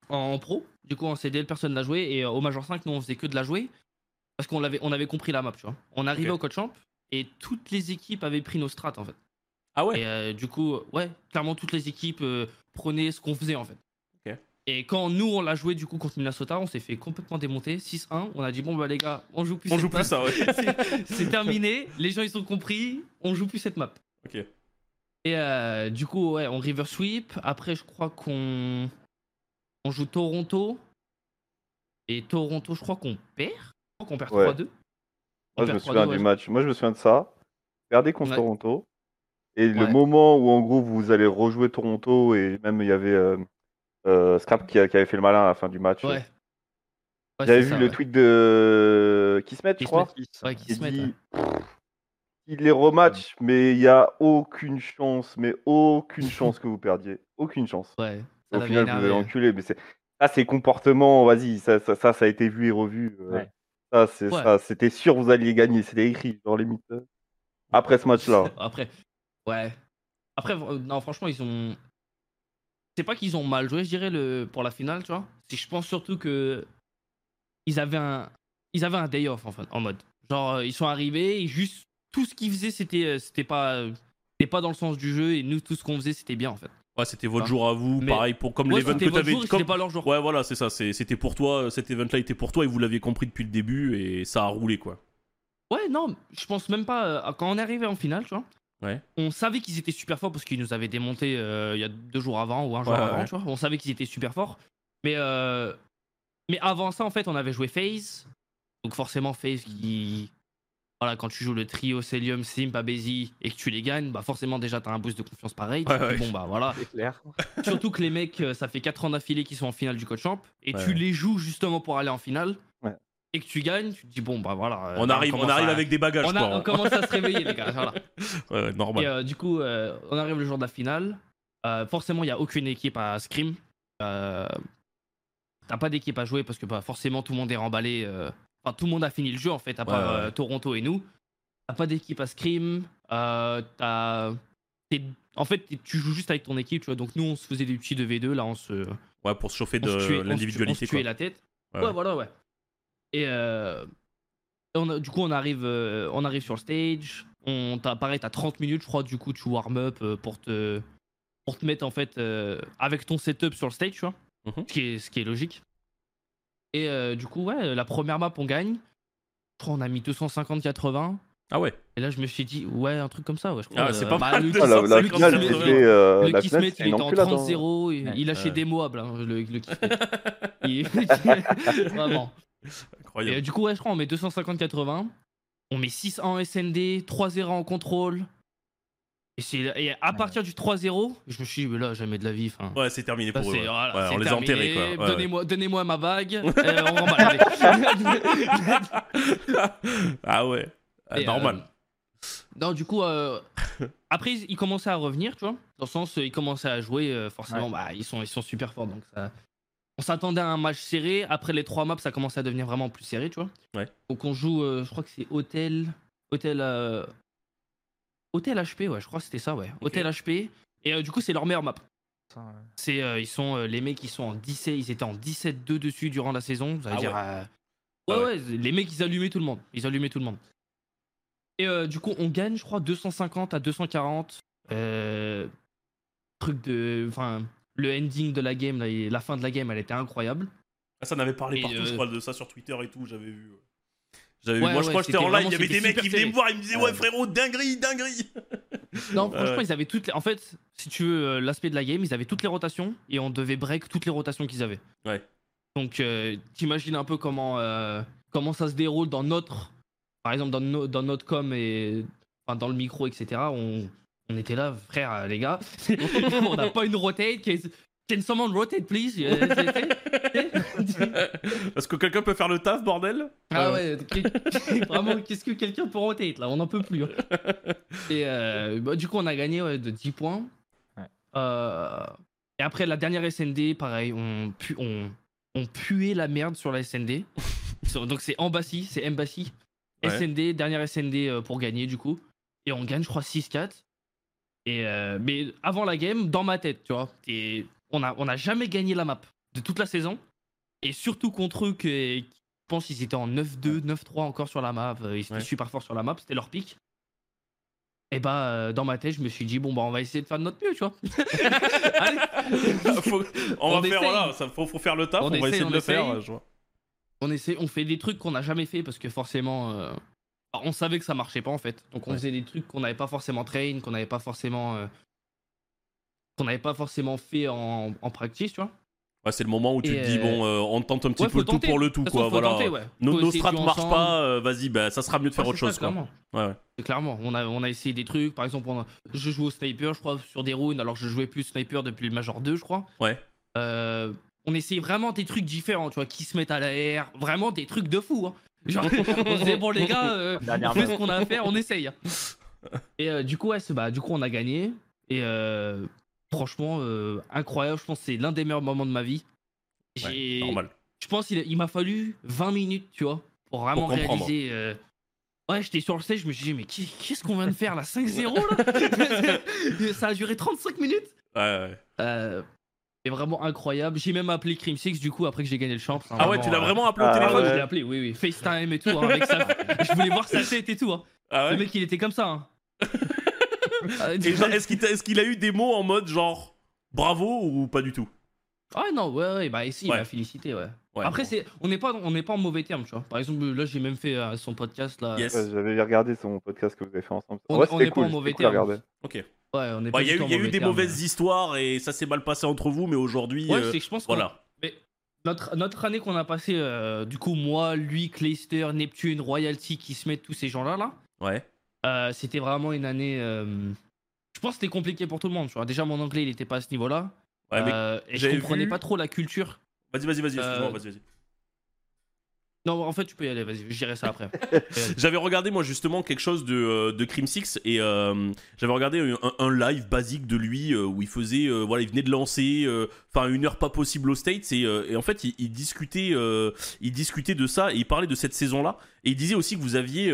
en pro. Du coup, en CDL, personne l'a joué. Et euh, au Major 5, nous, on faisait que de la jouer. Parce qu'on l'avait, on avait compris la map, tu vois. On arrivait au coach champ et toutes les équipes avaient pris nos strats, en fait. Ah ouais Et euh, du coup, ouais, clairement, toutes les équipes euh, prenaient ce qu'on faisait en fait. Et quand nous, on l'a joué du coup contre Minnesota, on s'est fait complètement démonter. 6-1. On a dit, bon, bah les gars, on joue plus On cette joue plus ça, ouais. C'est- C'est terminé. Les gens, ils ont compris. On joue plus cette map. Ok. Et euh, du coup, ouais, on river sweep. Après, je crois qu'on on joue Toronto. Et Toronto, je crois qu'on perd. Je crois qu'on perd Ouais. 3-2. On Moi, je me souviens 3-2, du match. Moi, je me souviens de ça. Regardez contre Ouais. Toronto. Et le moment où, en gros, vous allez rejouer Toronto, et même il y avait euh, euh, Scrap qui, avait fait le malin à la fin du match. Ouais. Ouais, J'avais vu ça, le ouais. tweet de Kismet, je Qui se crois. dit. Pff, il les rematch, mais il n'y a aucune chance, mais aucune chance que vous perdiez. Aucune chance. Ouais, Au final, vous avez enculé. Mais c'est ça, c'est comportements. Vas-y, ça, ça, ça, ça a été vu et revu. euh, Ouais. Ça, c'est Ouais. ça. C'était sûr, vous alliez gagner. C'était écrit dans les mythes. Après ce match-là. Après, ouais. Après, euh, non, franchement, ils ont. C'est pas qu'ils ont mal joué, je dirais, le... pour la finale, tu vois. C'est je pense surtout que. Ils avaient un. Ils avaient un day off, en fait, en mode. Genre, euh, ils sont arrivés et juste. Tout ce qu'ils faisaient, c'était euh, c'était pas. euh, C'était pas dans le sens du jeu et nous, tout ce qu'on faisait, c'était bien, en fait. Ouais, c'était votre Hein. jour à vous, Mais- pareil pour comme Ouais, l'event que t'avais jour comme- pas leur jour. Ouais, voilà, c'est ça, c'était pour toi, cet event-là était pour toi et vous l'aviez compris depuis le début et ça a roulé quoi. Ouais, non, je pense même pas. euh, quand on est arrivé en finale, tu vois. Ouais. On savait qu'ils étaient super forts parce qu'ils nous avaient démonté euh, il y a deux jours avant ou un jour Ouais, avant, ouais. tu vois. On savait qu'ils étaient super forts. Mais, euh, mais avant ça, en fait, on avait joué FaZe. Donc forcément, FaZe qui. Voilà, quand tu joues le trio Celium, Simp, Abezi et que tu les gagnes, bah forcément déjà t'as un boost de confiance pareil. Ouais, ouais. Bon bah voilà. C'est clair. Surtout que les mecs, euh, ça fait 4 ans d'affilée qu'ils sont en finale du Coach Champ et Ouais. tu les joues justement pour aller en finale. Et que tu gagnes, tu te dis bon bah voilà. euh, on là, arrive, on arrive à- avec des bagages on, a- quoi. on commence à se réveiller, les gars. Voilà. Normal. Et euh, du coup, euh, on arrive le jour de la finale. Euh, forcément, il n'y a aucune équipe à scrim. Euh, T'as pas d'équipe à jouer parce que bah, forcément, tout le monde est remballé. Enfin, tout le monde a fini le jeu en fait, à part Ouais, ouais. euh, Toronto et nous. T'as pas d'équipe à scrim. Euh, t'as- En fait, tu joues juste avec ton équipe, tu vois. Donc, nous, on se faisait des petits 2v2. Là, on se, Ouais, pour se chauffer on de se tuait- on se l'individualité tuait quoi. la tête. Ouais, voilà, ouais. Et euh, on a- du coup, on arrive, euh, on arrive sur le stage. On t'a pareil, t'as 30 minutes, je crois. Du coup, tu warm up euh, pour te, pour te mettre en fait euh, avec ton setup sur le stage, tu vois. Mhm. Ce, qui est, ce qui est logique. Et euh, du coup, ouais, la première map, on gagne. Je crois on a mis 250-80. Ah ouais. Et là, je me suis dit, ouais, un truc comme ça, ouais. Je crois, Ah, c'est euh, pas bah, mal, le- Ah, la, la le finale, Kismet, c'était euh, le la Kismet, finale, il était en enculade. hein. 30-0, il, Ouais. il lâchait Ouais. des moables, hein, le, le Kismet. Il- Vraiment. Et Incroyable. euh, du coup, ouais, je crois on met 250-80. On met 6 en SND, 3-0 en contrôle. Et, c'est- et à partir du 3-0, je me suis dit, mais là, jamais de la vie. Ouais, c'est terminé ça, pour eux. ouais. voilà, Ouais, c'est on les a enterrés quoi. Ouais, Donnez-moi donnez-moi ma bague. euh, on remballe, ah ouais. Ah, Et, normal. euh, non, du coup, euh, après, ils commençaient à revenir, tu vois. Dans le sens, ils commençaient à jouer, euh, forcément, bah, ils, sont, ils sont super forts. Donc ça... On s'attendait à un match serré. Après les trois maps, ça commençait à devenir vraiment plus serré, tu vois. Ouais. Donc on joue, euh, je crois que c'est Hôtel. Hôtel. Hôtel HP, ouais, je crois que c'était ça, ouais. Hôtel HP. Et euh, du coup, c'est leur meilleure map. Ouais. C'est, euh, ils sont, euh, les mecs, ils sont en 17, ils étaient en 17-2 dessus durant la saison. Ça veut Ah dire. ouais. euh, Ah ouais, ouais, les mecs, ils allumaient tout le monde. Ils allumaient tout le monde. Et euh, du coup, on gagne, je crois, 250 à 240. Euh, truc de. Enfin, le ending de la game, la fin de la game, elle était incroyable. Ah, ça en avait parlé Et, partout, je crois, de ça sur Twitter et tout, j'avais vu. Ouais. Ouais. Moi, je crois que j'étais en live, il y avait des mecs qui venaient me voir, ils me disaient, ouais, frérot, dinguerie, dinguerie. Non, franchement, ils avaient toutes les... En fait, si tu veux euh, l'aspect de la game, ils avaient toutes les rotations et on devait break toutes les rotations qu'ils avaient. Ouais. Donc, euh, t'imagines un peu comment, euh, comment ça se déroule dans notre. Par exemple, dans, no- dans notre com et. Enfin, dans le micro, etc. On, on était là, frère, les gars. on n'a pas une rotate. Can, can someone rotate, please? Euh, Est-ce que quelqu'un peut faire le taf, bordel? Ah Euh, ouais, vraiment, qu'est-ce que quelqu'un peut rotate là? On n'en peut plus. hein. Et euh, bah, du coup, on a gagné ouais, de 10 points. Ouais. Euh, et après, la dernière SND, pareil, on, pu, on, on puait la merde sur la SND. Donc c'est Embassy, c'est Embassy. Ouais. SND, dernière SND euh, pour gagner du coup. Et on gagne, je crois, 6-4. Et euh, mais avant la game, dans ma tête, tu vois, et on a, on a jamais gagné la map de toute la saison. Et surtout contre eux, que, je pense qu'ils étaient en 9-2, 9-3 encore sur la map. euh, Ils étaient Ouais. super forts sur la map, c'était leur pic. Et bah, euh, dans ma tête, je me suis dit, bon, bah, on va essayer de faire de notre mieux, tu vois. Allez. Faut- on, On va faire, voilà, ça, faut, faut faire le taf, on, On va essaye, essayer de le faire. essaye. je vois. on essaie, on fait des trucs qu'on n'a jamais fait parce que forcément, euh, on savait que ça marchait pas en fait. Donc on Ouais. faisait des trucs qu'on n'avait pas forcément train, qu'on n'avait pas forcément, euh, qu'on n'avait pas forcément fait en, en practice, tu vois. Ouais, c'est le moment où tu Et, te dis, euh, bon, euh, on tente un petit Ouais, peu le tout pour le tout, façon, quoi. Voilà. tenter, ouais. Nos, nos strats marchent ensemble. pas, euh, vas-y, bah, ça sera mieux de faire Ouais, autre ça, chose, quoi. clairement. C'est clairement, on a, on a essayé des trucs. Par exemple, on a- je jouais au sniper, je crois, sur des runes, alors je jouais plus sniper depuis le Major 2, je crois. Ouais. Euh, on essayait vraiment des trucs différents, tu vois, qui se mettent à l'air, vraiment des trucs de fou. hein. Genre, on se disait, bon, les gars, euh, on fait ce qu'on a à faire, on essaye. Et euh, du coup, ouais, bah, du coup, on a gagné. Et euh, franchement, euh, incroyable. Je pense que c'est l'un des meilleurs moments de ma vie. Ouais, normal. je pense qu'il il m'a fallu 20 minutes, tu vois, pour vraiment Pour réaliser. euh, Ouais, j'étais sur le stage, je me suis dit, mais qu'est- qu'est-ce qu'on vient de faire là 5-0 là? Ça a duré 35 minutes? Ouais, ouais. euh, C'est vraiment incroyable. J'ai même appelé Cream 6 du coup après que j'ai gagné le champ. Ah ouais, tu l'as euh, vraiment appelé au Ah téléphone? ouais, je l'ai appelé, oui, oui. FaceTime et tout. hein, avec Je voulais voir sa tête et tout. hein. Ah Le ouais mec, il était comme ça. est-ce qu'il t'a- est-ce qu'il a eu des mots en mode genre bravo ou pas du tout? Ah non, ouais, ouais, bah ici, Ouais. il m'a félicité, ouais. Ouais, Après, bon. c'est, on n'est pas, on n'est pas en mauvais terme, tu vois. Par exemple, là, j'ai même fait euh, son podcast là. Yes. Ouais, J'avais regardé son podcast que vous avez fait ensemble. On- n'est pas en mauvais cool. Ok. Ouais, on est Bah, pas Il y a eu, y a des terme. mauvaises histoires et ça s'est mal passé entre vous, mais aujourd'hui, Ouais, euh, c'est, je pense voilà. Mais notre, notre année qu'on a passé, euh, du coup, moi, lui, Clayster, Neptune, Royalty, qui se mettent tous ces gens-là, là, Ouais. Euh, c'était vraiment une année. euh, je pense que c'était compliqué pour tout le monde, tu vois. Déjà, mon anglais, il était pas à ce niveau-là. Ouais, Euh, et je comprenais vu- pas trop la culture. Vas-y, vas-y, vas-y, excuse-moi, vas-y, vas-y. Non, en fait, tu peux y aller, vas-y, je dirai ça après. J'avais regardé moi justement quelque chose de, de Crim Six et euh, j'avais regardé un, un live basique de lui euh, où il faisait euh, voilà il venait de lancer enfin une heure pas possible aux States et, et en fait il, il discutait il discutait de ça et il parlait de cette saison là et il disait aussi que vous aviez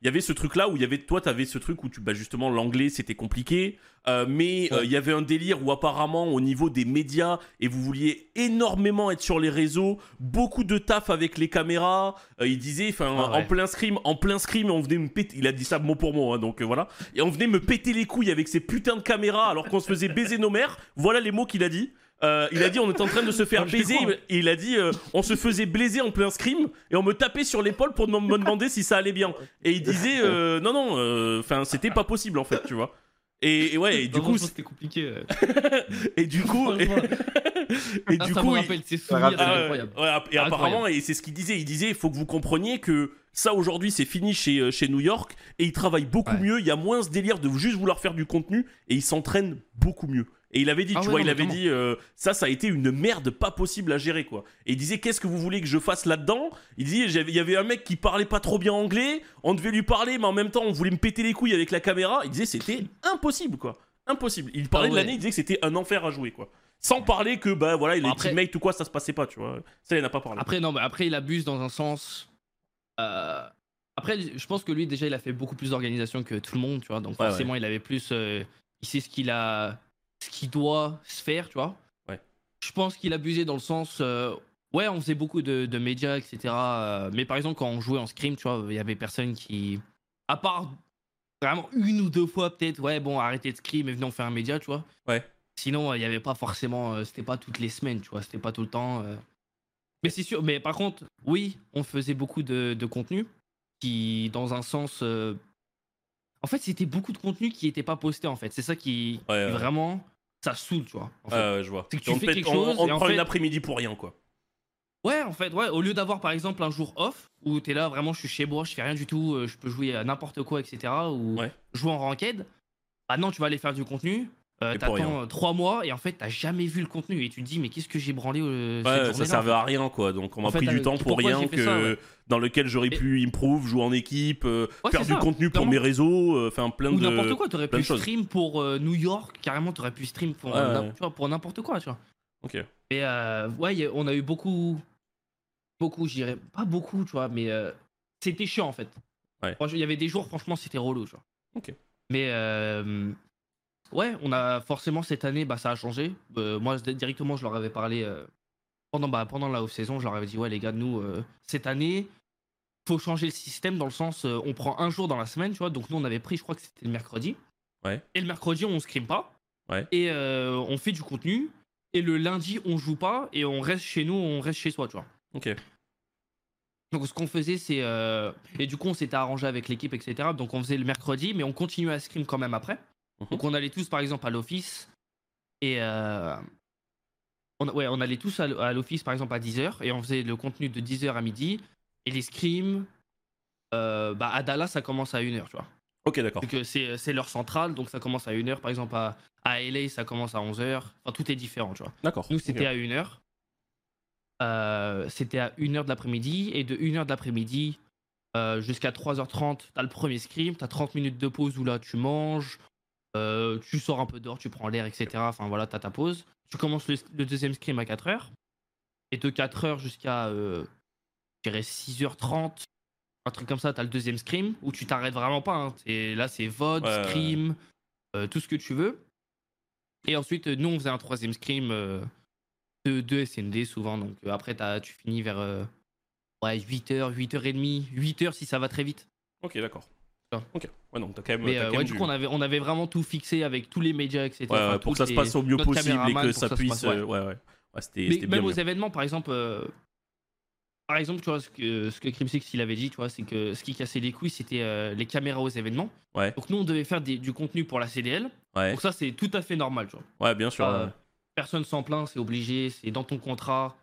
il y avait ce truc là où il y avait toi t'avais ce truc où tu bah justement l'anglais c'était compliqué. Euh, mais euh, il y avait un délire où apparemment au niveau des médias et vous vouliez énormément être sur les réseaux beaucoup de taf avec les caméras euh, il disait enfin Ah ouais. en plein scrim en plein scrim on venait me péter il a dit ça mot pour mot hein, donc voilà. Et on venait me péter les couilles avec ces putains de caméras alors qu'on se faisait baiser nos mères. Voilà les mots qu'il a dit Euh, il a dit on est en train de se faire Ah, baiser et il a dit euh, on se faisait blaiser en plein scrim et on me tapait sur l'épaule pour me demander si ça allait bien et il disait euh, non non enfin c'était pas possible en fait tu vois et, et ouais et du coup c'était compliqué. et du coup et, Ah, du ça coup rappelle souvenirs, Ah, ah, incroyable. ouais, app- et Incroyable. apparemment, et c'est ce qu'il disait, il disait, il faut que vous compreniez que ça aujourd'hui c'est fini chez, chez New York et ils travaillent beaucoup Ouais. mieux, il y a moins ce délire de juste vouloir faire du contenu et ils s'entraînent beaucoup mieux. Et il avait dit, Ah tu ouais, vois, non, il avait dit, euh, ça, ça a été une merde pas possible à gérer, quoi. Et il disait, qu'est-ce que vous voulez que je fasse là-dedans? Il disait, il y avait un mec qui parlait pas trop bien anglais, on devait lui parler, mais en même temps, on voulait me péter les couilles avec la caméra. Il disait, c'était impossible, quoi. Impossible. Il parlait Ah de l'année, il disait que c'était un enfer à jouer, quoi. Sans parler que, bah voilà, les Bon, après- teammates ou quoi, ça se passait pas, tu vois. Ça, il n'a pas parlé. Après, non, mais après, il abuse dans un sens. euh, Après, je pense que lui, déjà, il a fait beaucoup plus d'organisation que tout le monde, tu vois. Donc, Ouais, forcément, il avait plus. euh, Il sait ce qu'il a. Ce qu'il doit se faire, tu vois. Ouais. Je pense qu'il abusait dans le sens. euh, Ouais, on faisait beaucoup de, de médias, etc. euh, Mais par exemple, quand on jouait en scrim, tu vois, il y avait personne qui. À part vraiment une ou deux fois, peut-être, ouais, bon, arrêtez de scrim et venez on faire un média, tu vois. Ouais. Sinon, il n'y avait pas forcément. euh, C'était pas toutes les semaines, tu vois. C'était pas tout le temps. Mais c'est sûr. Mais par contre, oui, on faisait beaucoup de, de contenu qui, dans un sens. euh, En fait, c'était beaucoup de contenu qui n'était pas posté, en fait. C'est ça qui. Ouais, qui ouais. vraiment. Ça saoule, tu vois. en fait. Ouais, je vois. C'est que tu on fais quelque on- chose on, et te en prend fait- une après-midi pour rien, quoi. Ouais, en fait, ouais. Au lieu d'avoir, par exemple, un jour off où t'es là, vraiment, je suis chez moi, je fais rien du tout, euh, je peux jouer à n'importe quoi, etc. Ou Ouais. jouer en ranked. Ah non, tu vas aller faire du contenu. Euh. T'attends euh, trois mois et en fait, t'as jamais vu le contenu et tu te dis, mais qu'est-ce que j'ai branlé euh, cette Ouais, ça servait à rien, quoi. Donc on m'a fait, pris du temps pour rien que ça, ouais. dans lequel j'aurais Et- pu improve, jouer en équipe, euh, Ouais, faire du ça, contenu pour mes réseaux, euh, enfin plein Ou de. n'importe quoi, t'aurais pu stream pour New York, carrément, t'aurais pu stream pour, n'importe quoi, tu vois. Ok. Et euh, ouais, on a eu beaucoup, beaucoup, je dirais, pas beaucoup, tu vois, mais c'était chiant en fait. Il y avait des jours, franchement, c'était relou, tu vois. Ok. Mais ouais, on a forcément cette année, bah, ça a changé. Euh, moi, directement, je leur avais parlé euh, pendant, bah, pendant la off-saison, je leur avais dit, ouais, les gars, nous, euh, cette année, faut changer le système dans le sens, on prend un jour dans la semaine, tu vois. Donc nous, on avait pris, je crois que c'était le mercredi. Ouais. Et le mercredi, on scrim pas. Ouais. Et on fait du contenu. Et le lundi, on joue pas et on reste chez nous, on reste chez soi, tu vois. Ok. Donc ce qu'on faisait, c'est et du coup, on s'était arrangé avec l'équipe, etc. Donc on faisait le mercredi, mais on continuait à scrim quand même après. Mhm. Donc on allait tous, par exemple, à l'office et euh, on, ouais, on allait tous à, l'office, par exemple, à 10h et on faisait le contenu de 10h à midi et les scrims. euh, bah, à Dallas, ça commence à 1h, tu vois. Ok, d'accord. Vu que c'est, l'heure centrale, donc ça commence à 1h. Par exemple, à, à LA, ça commence à 11h. Enfin, tout est différent, tu vois. D'accord. Nous, c'était à 1h. Euh, c'était à 1h de l'après-midi. Et de 1h de l'après-midi euh, jusqu'à 3h30, t'as le premier scrim. T'as 30 minutes de pause où là, tu manges. Euh, tu sors un peu dehors, tu prends l'air, etc. Enfin, voilà, t'as ta pause. Tu commences le, le deuxième scrim à 4h. Et de 4h jusqu'à, euh, je dirais, 6h30. Un truc comme ça, t'as le deuxième scrim où tu t'arrêtes vraiment pas. hein. C'est- Là, c'est VOD, Ouais, scrim, euh, tout ce que tu veux. Et ensuite, euh, nous, on faisait un troisième scrim de, de SND souvent. Donc après, t'as- tu finis vers ouais, 8h, 8h30, 8h si ça va très vite. Ok, d'accord. Ah. Ok. Ouais, donc t'as quand même. Mais t'as euh, quand ouais, même du coup, on avait, on avait vraiment tout fixé avec tous les médias, etc. Ouais, Enfin, pour que ça se passe au mieux notre possible et que ça se puisse. passe, ouais. euh, Ouais, ouais. Ouais, c'était même bien. aux événements, par exemple, euh, par exemple, tu vois, ce que, ce que Crimsix il avait dit, tu vois, c'est que ce qui cassait les couilles, c'était euh, les caméras aux événements. Ouais. Donc nous, on devait faire des- du contenu pour la CDL. Ouais. Donc ça, c'est tout à fait normal, tu vois. Ouais, bien sûr. Euh. Personne s'en plaint, c'est obligé, c'est dans ton contrat.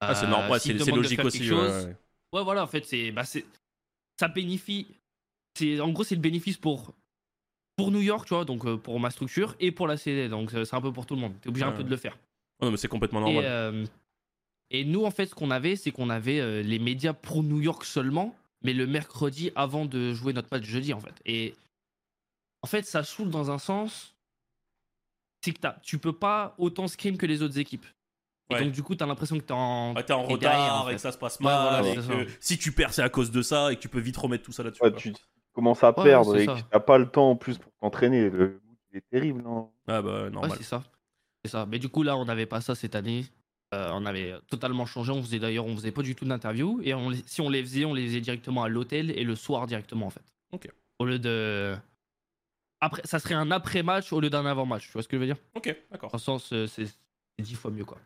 Ah, c'est Euh, normal. Ouais, s'ils c'est logique aussi. chose, ouais. Ouais, voilà, en fait, c'est, bah, ça bénéficie. C'est, en gros, c'est le bénéfice pour, pour New York, tu vois, donc euh, pour ma structure, et pour la CD, donc c'est un peu pour tout le monde. T'es obligé un Ouais. peu de le faire. Oh, non, mais c'est complètement Et, normal. euh, et nous, en fait, ce qu'on avait, c'est qu'on avait euh, les médias pour New York seulement, mais le mercredi avant de jouer notre match jeudi, en fait. Et en fait, ça saoule dans un sens, c'est que tu peux pas autant scrim que les autres équipes. Et Ouais. donc, du coup, t'as l'impression que t'es en. Ouais, t'es en retard derrière, en et que ça se passe Ouais, mal. voilà, et que si tu perds, c'est à cause de ça et que tu peux vite remettre tout ça là-dessus. Ouais, quoi. tu commences à Ouais, perdre et ça. que t'as pas le temps en plus pour t'entraîner. Le mood, il est terrible. hein. Ah bah Ouais, normal. c'est ça. C'est ça. Mais du coup, là, on n'avait pas ça cette année. Euh, on avait totalement changé. On faisait d'ailleurs, on faisait pas du tout d'interview. Et on les- si on les faisait, on les faisait directement à l'hôtel et le soir directement, en fait. Ok. Au lieu de. Après, ça serait un après-match au lieu d'un avant-match. Tu vois ce que je veux dire? Ok, d'accord. Dans le sens, euh, c'est c'est dix fois mieux, quoi.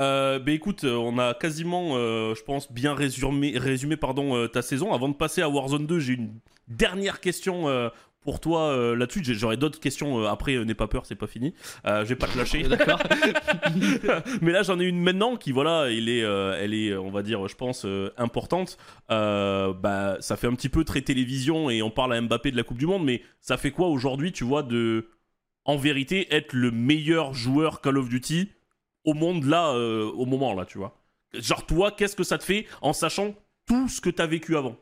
Euh, bah écoute, euh, on a quasiment, euh, je pense, bien résumé, résumé pardon, euh, ta saison. Avant de passer à Warzone 2, j'ai une dernière question pour toi euh, là-dessus. J'ai- J'aurai d'autres questions euh, après, euh, n'aie pas peur, c'est pas fini. Je vais pas te lâcher. D'accord Mais là, j'en ai une maintenant qui, voilà, il est, elle est, on va dire, je pense, importante. Bah, ça fait un petit peu très télévision et on parle à Mbappé de la Coupe du Monde, mais ça fait quoi aujourd'hui, tu vois, de, en vérité, être le meilleur joueur Call of Duty au monde là, euh, au moment là, tu vois Genre, toi, qu'est-ce que ça te fait en sachant tout ce que t'as vécu avant?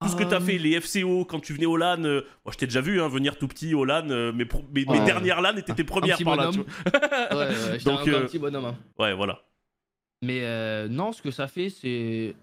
Tout ce que t'as Euh, fait, les FCO, quand tu venais au LAN, euh, moi je t'ai déjà vu hein, venir tout petit au LAN, euh, mes, mes, dernières LAN étaient tes premières par là. tu vois. Ouais, Donc, euh, un petit bonhomme. hein. Ouais, voilà. Mais euh, non, ce que ça fait, c'est.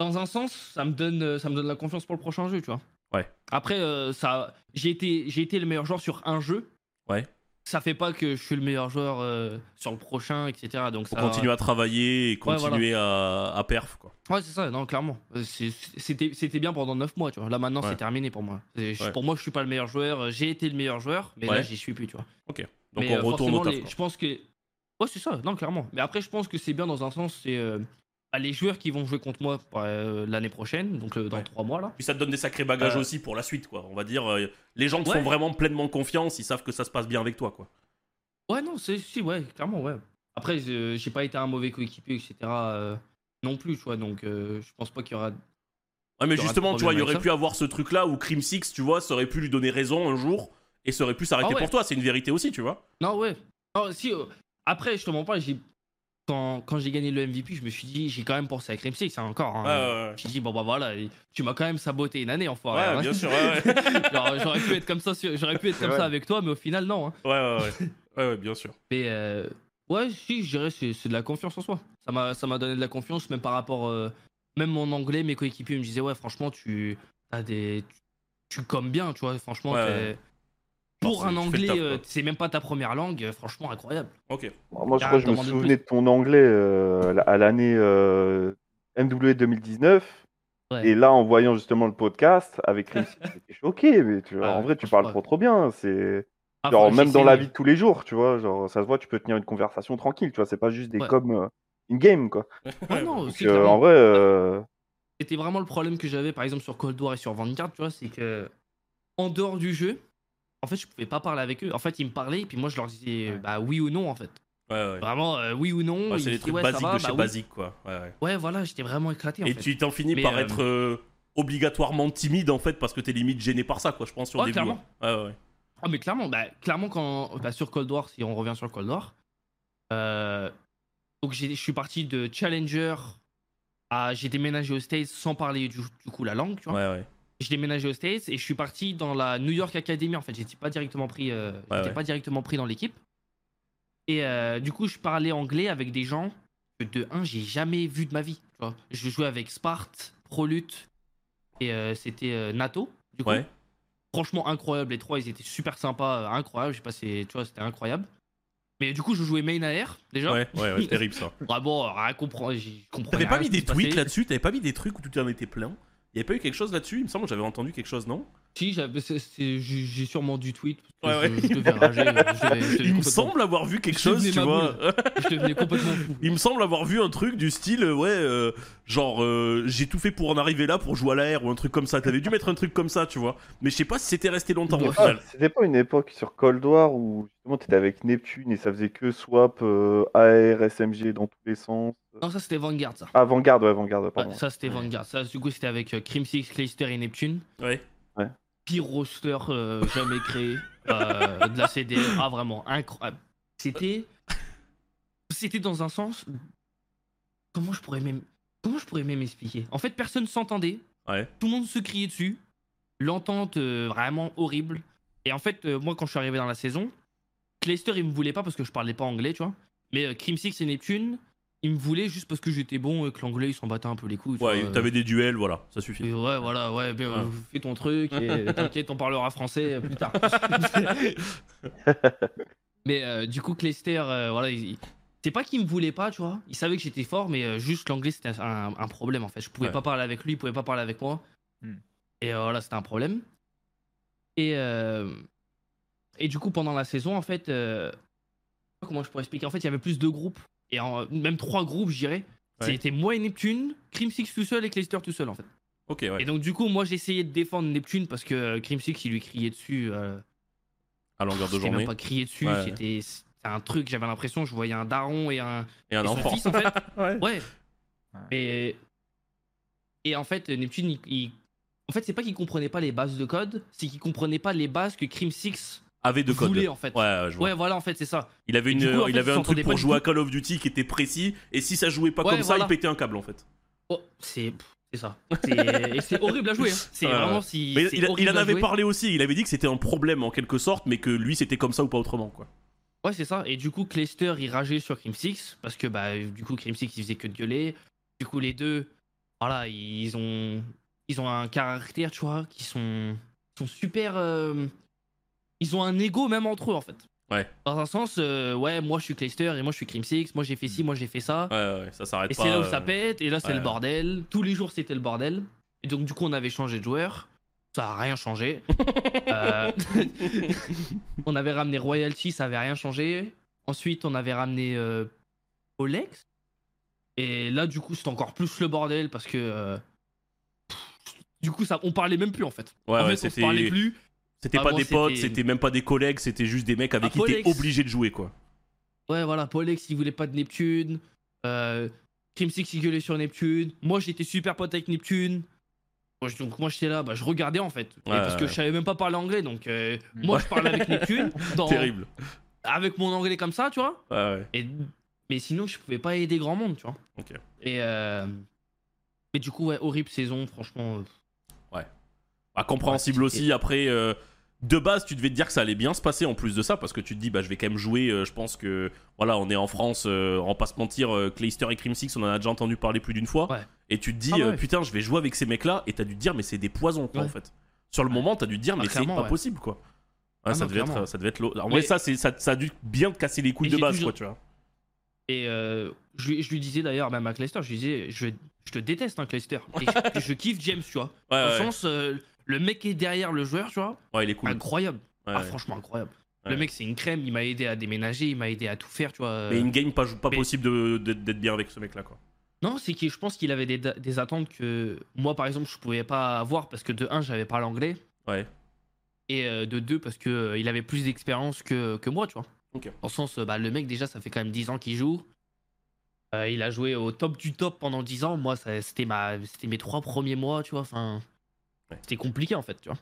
Dans un sens, ça me donne, euh, ça me donne la confiance pour le prochain jeu, tu vois. Ouais. Après, euh, ça, j'ai été, j'ai été le meilleur joueur sur un jeu. Ouais. Ça fait pas que je suis le meilleur joueur euh, sur le prochain, etc. Donc Faut ça. continuer à travailler et continuer à, à perf, quoi. Ouais, c'est ça. Non, clairement. Euh, C'était, bien pendant 9 mois, tu vois. Là maintenant, Ouais. c'est terminé pour moi. Je-. Pour moi, je suis pas le meilleur joueur. J'ai été le meilleur joueur, mais là, j'y suis plus, tu vois. Donc Mais, on euh, retourne au taf. les-. Je pense que. Ouais, c'est ça, non, clairement. Mais après, je pense que c'est bien dans un sens, c'est. euh, bah, les joueurs qui vont jouer contre moi euh, l'année prochaine, donc euh, dans Ouais. 3 mois là. Puis ça te donne des sacrés bagages Euh, aussi pour la suite, quoi. On va dire, les gens te Ouais. font vraiment pleinement confiance, ils savent que ça se passe bien avec toi, quoi. Ouais, non, c'est si, ouais, clairement, ouais. Après, j'ai pas été un mauvais coéquipier, etc. non plus, tu vois, donc je pense pas qu'il y aura. Ouais, mais justement, tu vois, il y aurait pu avoir ce truc-là où Crim Six, tu vois, ça aurait pu lui donner raison un jour et ça aurait pu s'arrêter Ah ouais. pour toi. C'est une vérité aussi, tu vois. Non, ouais. Non, si, après, je te mens pas, j'ai. Quand, quand j'ai gagné le MVP, je me suis dit, j'ai quand même pensé à Crim Six, hein, encore. hein. Ouais, ouais, ouais. Je me suis dit, bon, bah voilà, tu m'as quand même saboté une année, enfoiré. Ouais, hein. bien sûr, j'aurais pu être comme ça, j'aurais pu être comme ça avec toi, mais au final, non. hein. ouais, ouais, ouais. Ouais, ouais, bien sûr. Mais euh, ouais, si, je dirais c'est de la confiance en soi. Ça m'a ça m'a donné de la confiance, même par rapport. euh, même mon anglais, mes coéquipiers me disaient, ouais, franchement, tu as des. Tu, tu commes bien, tu vois, franchement. T'es- ouais. Pour un anglais, euh, c'est même pas ta première langue, euh, franchement incroyable. Ok. Moi, je Ah, crois que je me de souvenais de ton anglais euh, à l'année euh, MW 2019. Ouais. Et là, en voyant justement le podcast avec Rimsky, j'étais choqué. Mais tu vois, Ouais, en vrai, tu parles trop, trop bien. C'est Ah, genre même dans la vie de tous les jours, tu vois. Genre, ça se voit, tu peux tenir une conversation tranquille. Tu vois, c'est pas juste des Ouais. coms euh, in-game, quoi. Ouais, non, Donc, euh, clairement. en vrai, euh, C'était vraiment le problème que j'avais par exemple sur Cold War et sur Vanguard, tu vois, c'est que en dehors du jeu, en fait, je pouvais pas parler avec eux. En fait, ils me parlaient et puis moi je leur disais Ouais. bah oui ou non en fait. Ouais, ouais. Vraiment euh, oui ou non. Ouais, c'est disaient, trucs ouais, basiques va, de chez bah oui. basique, quoi. Ouais, ouais. Ouais, voilà, j'étais vraiment éclaté en Et fait. tu t'en finis Mais, par euh, être euh, obligatoirement timide en fait parce que t'es limite gêné par ça, quoi. Je pense sur le début. clairement. hein. Ouais, ouais. Ah mais clairement, bah, clairement quand bah, sur Cold War, si on revient sur Cold War, euh, donc j'ai- je suis parti de Challenger à j'ai déménagé aux States sans parler du, du coup la langue, tu vois. Ouais, ouais. J'ai déménagé aux States et je suis parti dans la New York Academy. En fait, j'étais pas directement pris, euh, ouais. pas directement pris dans l'équipe. Et euh, du coup, je parlais anglais avec des gens que de un, j'ai jamais vu de ma vie. Tu vois. Je jouais avec Sparte, Prolut et euh, c'était euh, Nato. Du coup. Ouais. Franchement incroyable. Les trois, ils étaient super sympas, incroyable. J'ai passé, tu vois, c'était incroyable. Mais du coup, je jouais main AR déjà. Ouais, ouais, ouais, terrible ça. Vraiment, rien comprendre. T'avais pas mis des tweets là-dessus? T'avais pas mis des trucs où tout en était plein? Il y avait pas eu quelque chose là-dessus? Il me semble que j'avais entendu quelque chose, non? Si, j'ai sûrement du tweet. Ouais, ouais. Je, je devais rager. je devais- je devais Il me semble avoir vu quelque chose, tu vois. Je devenais complètement fou. Il me semble avoir vu un truc du style, euh, ouais, euh, genre, euh, j'ai tout fait pour en arriver là, pour jouer à l'air ou un truc comme ça. T'avais dû mettre un truc comme ça, tu vois. Mais je sais pas si c'était resté longtemps au Ouais. final. ah, c'était pas une époque sur Cold War où justement t'étais avec Neptune et ça faisait que swap euh, AR, SMG dans tous les sens. Non, ça c'était Vanguard, ça. Ah, Vanguard, ouais, Vanguard, Ouais, ça c'était Vanguard. Ça, du coup, c'était avec euh, Crimsix, Clayster et Neptune. Ouais. Pire roster euh, jamais créé euh, de la CDR. Ah, vraiment, incroyable. C'était. C'était dans un sens. Comment je pourrais même. Comment je pourrais même expliquer? En fait, personne s'entendait. Ouais. Tout le monde se criait dessus. L'entente euh, vraiment horrible. Et en fait, moi, quand je suis arrivé dans la saison, Clayster, il me voulait pas parce que je parlais pas anglais, tu vois. Mais euh, Crimsix et Neptune, ils me voulaient juste parce que j'étais bon et que l'anglais, ils s'en battaient un peu les couilles. tu Ouais, t'avais des duels, voilà, ça Et suffit. ouais, voilà, ouais, ben, Ouais. euh, fais ton truc et t'inquiète, on parlera français euh, plus tard. mais euh, du coup, Clayster, euh, voilà, il- il- c'est pas qu'il me voulait pas, tu vois. Il savait que j'étais fort, mais euh, juste l'anglais, c'était un, un problème en fait. Je pouvais Ouais. pas parler avec lui, il pouvait pas parler avec moi. Hmm. Et euh, voilà, c'était un problème. Et, euh, et du coup, pendant la saison, en fait, euh, comment je pourrais expliquer En fait, il y avait plus de groupes, et en- même trois groupes, je dirais. Ouais. C'était moi et Neptune, Crimsix tout seul et Clayster tout seul en fait. Ok, ouais. Et donc du coup, moi j'essayais de défendre Neptune parce que euh, Crimsix il lui criait dessus. Euh, À longueur de c'était journée. même pas crié dessus, Ouais. c'était un truc. J'avais l'impression je voyais un daron et un, Et un et enfant. fils en fait. ouais. Ouais. Et et en fait Neptune, il, il- en fait c'est pas qu'il comprenait pas les bases de code, c'est qu'il comprenait pas les bases que Crimsix Avait de code. voulait en fait. Ouais, ouais, je vois. Ouais, voilà en fait c'est ça. Il avait, une, du coup, en il fait, avait un truc pour jouer à. Call of Duty qui était précis, et si ça jouait pas Ouais, comme ça, il pétait un câble en fait. Oh, c'est c'est ça. Et c'est horrible à jouer. hein. C'est vraiment si. Mais il, en avait parlé aussi, il avait dit que c'était un problème en quelque sorte, mais que lui c'était comme ça ou pas autrement quoi. Ouais, c'est ça. Et du coup, Clayster, il rageait sur Crimsix parce que bah, du coup, Crimsix, il faisait que de gueuler. Du coup, les deux, voilà, ils ont, ils ont un caractère, tu vois, qui sont, sont super. euh, Ils ont un ego même entre eux, en fait. Ouais. Dans un sens, euh, ouais, moi je suis Clayster et moi je suis Crimsix, moi j'ai fait ci, moi j'ai fait ça. Ouais, ouais, ça s'arrête Et c'est là où euh, ça pète, et là c'est ouais. le bordel. Tous les jours c'était le bordel. Et donc du coup on avait changé de joueur. Ça a rien changé. Euh, on avait ramené Royalty, ça avait rien changé. Ensuite on avait ramené euh, Olex. Et là du coup c'était encore plus le bordel parce que... euh, Du coup ça, on parlait même plus en fait. Ouais, en ouais, fait on se parlait plus. C'était Ah pas des potes, c'était- même pas des collègues, c'était juste des mecs avec Ah, qui t'es obligé de jouer quoi. Ouais, voilà, Polex, il voulait pas de Neptune. Euh, il gueulait sur Neptune. Moi, j'étais super pote avec Neptune. Donc, moi, j'étais là, bah, je regardais en fait. Ouais, parce que je savais même pas parler anglais. Donc, euh, moi, je parlais avec Neptune. dans- Terrible. Avec mon anglais comme ça, tu vois. Ouais, ouais. Et... Mais sinon, je pouvais pas aider grand monde, tu vois. Ok. Et. Euh... Mais du coup, ouais, horrible saison, franchement. Ah, compréhensible Ouais, aussi. Après, euh, de base, tu devais te dire que ça allait bien se passer en plus de ça, parce que tu te dis, bah, je vais quand même jouer. euh, je pense que, voilà, on est en France, euh, on va pas se mentir, euh, Clayster et Crimsix, on en a déjà entendu parler plus d'une fois. Ouais. Et tu te dis, Ah ouais. putain, je vais jouer avec ces mecs-là, et t'as dû te dire, mais c'est des poisons, quoi, en fait. Sur le moment, t'as dû te dire, Ah, mais c'est pas possible, quoi. Ah, ça, non, devait être, ça devait être. En Mais- vrai, ça, ça, ça a dû bien te casser les couilles Et de base, toujours- quoi, tu vois. Et euh, je, lui- je lui disais d'ailleurs, même à Clayster, je lui disais, je, je te déteste, hein, Clayster. Et je, je kiffe James, tu vois. Ouais, Dans le ouais, sens, euh, le mec qui est derrière le joueur, tu vois, ouais, il est cool. incroyable. Ouais, ah, ouais. franchement, incroyable. Le mec, c'est une crème, il m'a aidé à déménager, il m'a aidé à tout faire, tu vois. Mais in-game, pas, pas mais- possible de- d'être bien avec ce mec-là, quoi. Non, c'est que je pense qu'il avait des, des attentes que moi, par exemple, je pouvais pas avoir parce que de un, j'avais pas l'anglais. Ouais. Et euh, de deux, parce que euh, il avait plus d'expérience que, que moi, tu vois. Ok. Dans le sens, euh, bah, le mec, déjà, ça fait quand même 10 ans qu'il joue. Euh, il a joué au top du top pendant 10 ans. Moi, c'était mes trois premiers mois, tu vois. Enfin, Ouais. c'était compliqué, en fait, tu vois.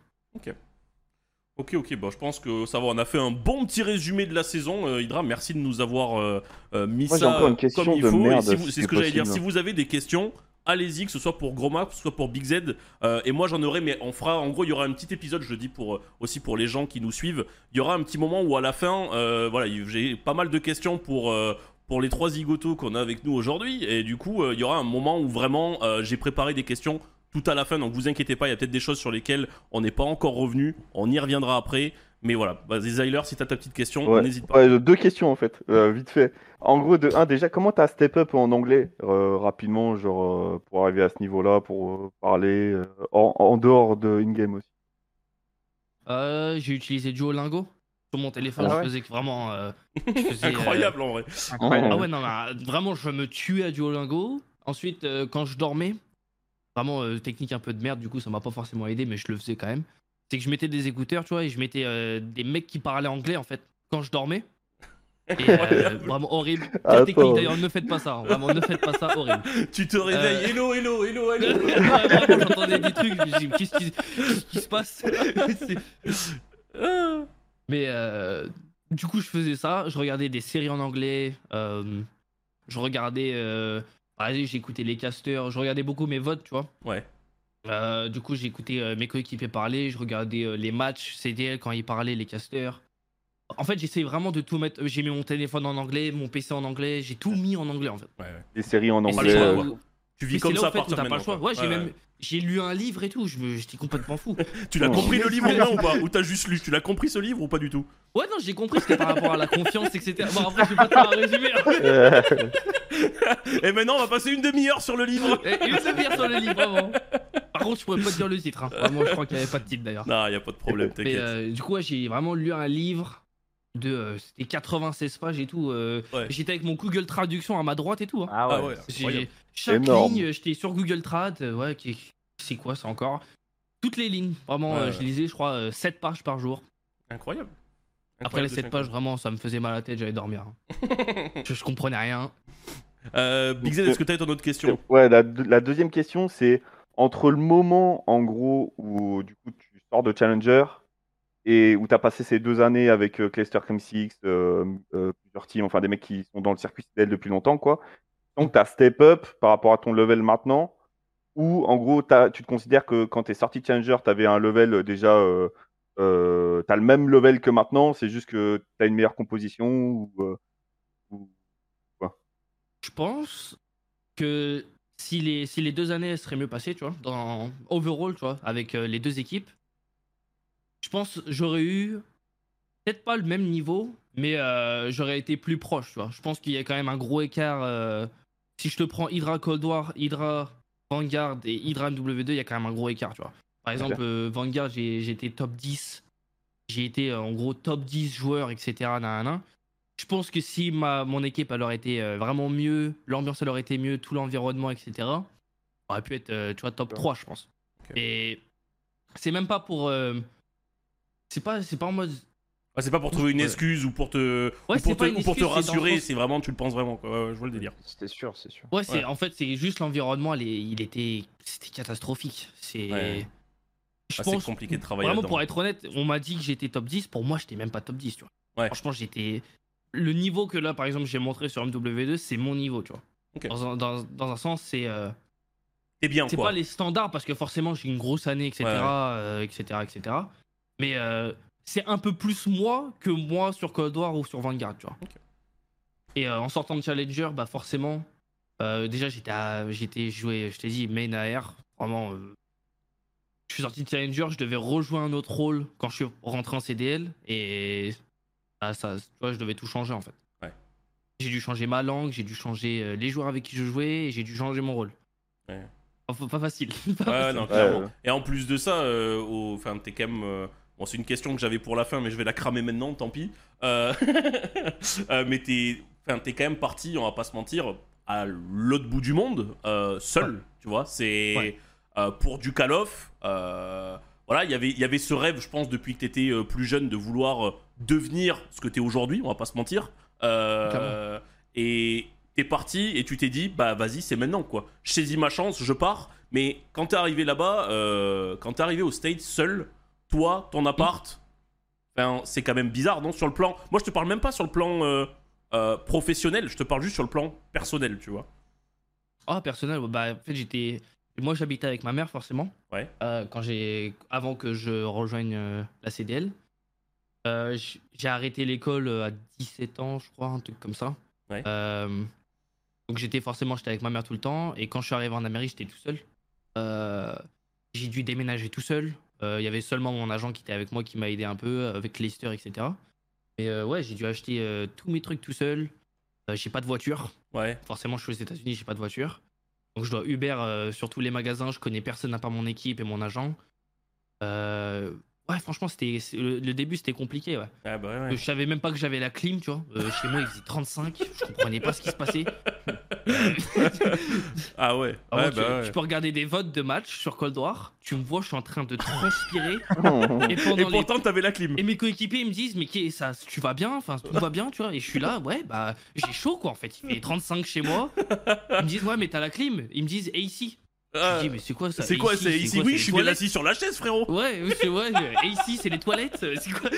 Ok, ok, bon, je pense que ça va. On a fait un bon petit résumé de la saison. Euh, Hydra, merci de nous avoir euh, euh, mis Moi, j'ai ça encore une question comme il de faut. Et merde, si vous- si c'est ce que j'allais dire. Si vous avez des questions, allez-y, que ce soit pour Groma, que ce soit pour Big Z. euh, et moi, j'en aurai, mais on fera. En gros, il y aura un petit épisode, je le dis pour, euh, aussi pour les gens qui nous suivent. Il y aura un petit moment où, à la fin, euh, voilà, j'ai pas mal de questions pour. euh, pour les trois zigotos qu'on a avec nous aujourd'hui, et du coup, euh, il y aura un moment où vraiment euh, j'ai préparé des questions tout à la fin, donc vous inquiétez pas, il y a peut-être des choses sur lesquelles on n'est pas encore revenu, on y reviendra après, mais voilà, vas-y Zyler, si t'as ta petite question, Ouais. n'hésite pas. Ouais, euh, deux questions en fait, euh, vite fait. En gros, de un, déjà, comment t'as step up en anglais euh, rapidement, genre euh, pour arriver à ce niveau-là, pour euh, parler euh, en, en dehors de in-game aussi? Euh, j'ai utilisé Duolingo. Sur mon téléphone, Ah je ouais? faisais que vraiment. euh, je faisais, euh, Incroyable en vrai. Incroyable. Ah ouais, non, mais, vraiment, je me tuais à Duolingo. Ensuite, euh, quand je dormais, vraiment euh, technique un peu de merde, du coup, ça m'a pas forcément aidé, mais je le faisais quand même. C'est que je mettais des écouteurs, tu vois, et je mettais euh, des mecs qui parlaient anglais, en fait, quand je dormais. Et euh, vraiment horrible. Attends. technique d'ailleurs, ne faites pas ça. hein. Vraiment, ne faites pas ça, horrible. Tu te réveilles, Euh. hello, hello, hello, hello. Vraiment, j'entendais des trucs, je me dis, qu'est-ce qui, qu'est-ce qui se passe? Ah. Mais euh, du coup, je faisais ça. Je regardais des séries en anglais. euh, je regardais. Exemple, j'écoutais les casters. Je regardais beaucoup mes votes, tu vois. Ouais. Euh, du coup, j'écoutais euh, mes coéquipiers parler. Je regardais euh, les matchs CDL quand ils parlaient, les casters. En fait, j'essayais vraiment de tout mettre. J'ai mis mon téléphone en anglais, mon PC en anglais. J'ai tout mis en anglais, en fait. Ouais, ouais. Des séries en anglais. euh, Tu vis comme ça en à partir t'as de pas le choix. maintenant. Ouais, j'ai Ouais, même. J'ai lu un livre et tout. J'étais complètement fou. Tu l'as compris le livre ou pas Ou t'as juste lu Tu l'as compris ce livre ou pas du tout Ouais, non, j'ai compris. C'était par rapport à la confiance, etc. Bon, après, je vais pas te faire un résumé. hein. Et maintenant, on va passer une demi-heure sur le livre. Et Une demi-heure sur le livre, vraiment. Par contre, je pourrais pas te dire le titre. Hein. Vraiment, je crois qu'il y avait pas de titre d'ailleurs. Non, y a pas de problème, t'inquiète. euh, du coup, ouais, j'ai vraiment lu un livre de. euh, C'était 96 pages et tout. euh, Ouais. J'étais avec mon Google Traduction à ma droite et tout. hein. Ah ouais. Ah ouais, J'ai- incroyable. Chaque Énorme. ligne, j'étais sur Google Trad. euh, ouais, qui- c'est quoi ça encore Toutes les lignes. Vraiment, Ouais, euh, ouais. je lisais, je crois, 7 pages par jour. Incroyable. Après les Incroyable, 7 pages, vraiment, ça me faisait mal à la tête, j'allais dormir. hein. je, je comprenais rien. Euh, Big Z, est-ce que t'as ton autre question? Ouais, la, deux- la deuxième question, c'est entre le moment, en gros, où du coup tu sors de Challenger et où tu as passé ces deux années avec euh, Clayster Crim 6, euh, euh, plusieurs teams, enfin des mecs qui sont dans le circuit CDL depuis longtemps, quoi. Donc tu as step up par rapport à ton level maintenant, ou en gros, t'as- tu te considères que quand tu es sorti Challenger, tu avais un level euh, déjà. Euh, euh, tu as le même level que maintenant, c'est juste que tu as une meilleure composition ou, euh, Je pense que si les, si les deux années seraient mieux passées, tu vois, dans overall, tu vois, avec les deux équipes, je pense j'aurais eu peut-être pas le même niveau, mais euh, j'aurais été plus proche, tu vois. Je pense qu'il y a quand même un gros écart. euh, si je te prends Hydra Cold War, Hydra Vanguard et Hydra MW2, il y a quand même un gros écart, tu vois. Par exemple, euh, Vanguard, été top 10. J'ai été euh, en gros top 10 joueurs, etc. Je pense que si ma, mon équipe elle aurait été vraiment mieux, l'ambiance elle aurait été mieux, tout l'environnement, etc., aurait pu être tu vois, top 3, je pense. Et c'est même pas pour. C'est pas, c'est pas en mode. Ah, C'est pas pour trouver une Ouais. excuse ou pour te, Ouais, ou pour te, ou pour excuse, rassurer, c'est vraiment, tu le penses vraiment. Quoi. Ouais, ouais, je vois le délire. C'était sûr, c'est sûr. Ouais, c'est Ouais. en fait, c'est juste l'environnement, il était. C'était catastrophique. C'est. Ouais. Je Ah, pense. compliqué de travailler Vraiment, pour être honnête, on m'a dit que j'étais top 10. Pour moi, j'étais même pas top 10, tu vois. Ouais. Franchement, j'étais. Le niveau que là, par exemple, j'ai montré sur MW2, c'est mon niveau, tu vois. Dans, un, dans, dans un sens, c'est. euh, bien, c'est pas les standards parce que forcément j'ai une grosse année, etc., Ouais, ouais. euh, etc., etc. Mais euh, c'est un peu plus moi que moi sur Cold War ou sur Vanguard, tu vois. Et euh, en sortant de Challenger, bah forcément, euh, déjà j'étais à- j'étais joué, je t'ai dit main AR, vraiment. euh, je suis sorti de Challenger, je devais rejoindre un autre rôle quand je suis rentré en CDL. Et ah, ça, tu vois, je devais tout changer en fait. Ouais. J'ai dû changer ma langue, j'ai dû changer euh, les joueurs avec qui je jouais, et j'ai dû changer mon rôle. Ouais. Pas, pas facile. Pas Ouais, facile. non, clairement. ouais. Et en plus de ça, euh, au- enfin, t'es quand même. Bon, c'est une question que j'avais pour la fin, mais je vais la cramer maintenant, tant pis. Euh, euh, mais t'es, quand même parti, on va pas se mentir, à l'autre bout du monde, euh, seul. Tu vois, c'est Ouais. euh, pour du Call of. voilà, il y avait- il y avait ce rêve, je pense, depuis que t'étais plus jeune, de vouloir devenir ce que t'es aujourd'hui. On va pas se mentir. Et t'es parti et tu t'es dit, bah vas-y, c'est maintenant quoi. Je saisis ma chance, je pars. Mais quand t'es arrivé là-bas, quand t'es arrivé au States seul, toi, ton appart, enfin, c'est quand même bizarre, non Sur le plan. Moi, je te parle même pas sur le plan euh, euh, professionnel, je te parle juste sur le plan personnel, tu vois. Ah, personnel, bah, en fait, j'étais. Moi, j'habitais avec ma mère, forcément. Ouais. Euh, quand j'ai. Avant que je rejoigne la CDL. J'ai arrêté l'école à 17 ans, je crois, un truc comme ça. Ouais. Donc, j'étais forcément, j'étais avec ma mère tout le temps. Et quand je suis arrivé en Amérique, j'étais tout seul. J'ai dû déménager tout seul. Euh, Il y avait seulement mon agent qui était avec moi, qui m'a aidé un peu, euh, avec Leicester, etc. Mais euh, ouais, j'ai dû acheter euh, tous mes trucs tout seul. Euh, j'ai pas de voiture Ouais. forcément je suis aux États-Unis, j'ai pas de voiture. Donc je dois Uber euh, sur tous les magasins, je connais personne à part mon équipe et mon agent. Euh, ouais, franchement, c'était le, le début c'était compliqué. Ouais. Ah bah ouais. Euh, Je savais même pas que j'avais la clim, tu vois. Euh, chez moi, il faisait 35, je comprenais pas ce qui se passait. Ah ouais. Bah ouais. tu peux regarder des votes de match sur Cold War, tu me vois, je suis en train de transpirer. et Et les pourtant, t'avais la clim. et mes coéquipiers ils me disent mais qui ça tu vas bien? Enfin tout va bien tu vois. Et je suis là ouais bah j'ai chaud quoi en fait. Il fait 35 chez moi. Ils me disent ouais mais t'as la clim. Ils me disent et ici? Ah, je dis mais c'est quoi ça? C'est quoi, c'est ici? Oui, je suis bien assis sur la chaise, frérot. ouais oui, c'est ouais et ici c'est les toilettes. C'est quoi?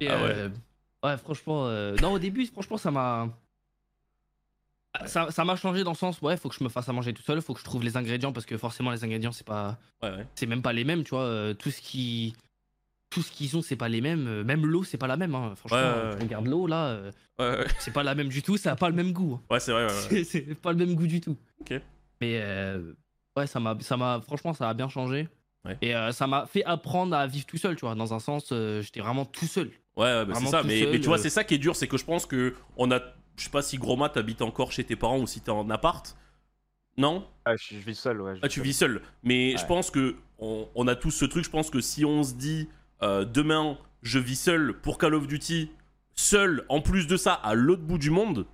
Et, Ah ouais. euh, ouais franchement euh, non au début franchement ça m'a ça ça m'a changé dans le sens ouais faut que je me fasse à manger tout seul faut que je trouve les ingrédients parce que forcément les ingrédients c'est pas Ouais, ouais. c'est même pas les mêmes, tu vois. euh, tout ce qui, tout ce qu'ils ont, c'est pas les mêmes. euh, Même l'eau, c'est pas la même. hein. Franchement, Ouais, ouais, euh, regardes l'eau là, c'est pas la même du tout. Ça a pas le même goût. hein. Ouais, c'est vrai. C'est- pas le même goût du tout. Ok. Mais euh, ouais, ça m'a, ça m'a, franchement, ça a bien changé. Et euh, ça m'a fait apprendre à vivre tout seul, tu vois. Dans un sens, euh, j'étais vraiment tout seul. Ouais, bah, c'est ça. Mais, seul, mais tu vois, c'est ça qui est dur, c'est que je pense que on a. Je sais pas si Groma t'habites encore chez tes parents ou si t'es en appart. Non? Ah, je, je vis seul, ouais. je Ah, tu seul. vis seul. Mais je pense que on, on a tous ce truc. Je pense que si on se dit euh, demain, je vis seul pour Call of Duty, seul, en plus de ça, à l'autre bout du monde,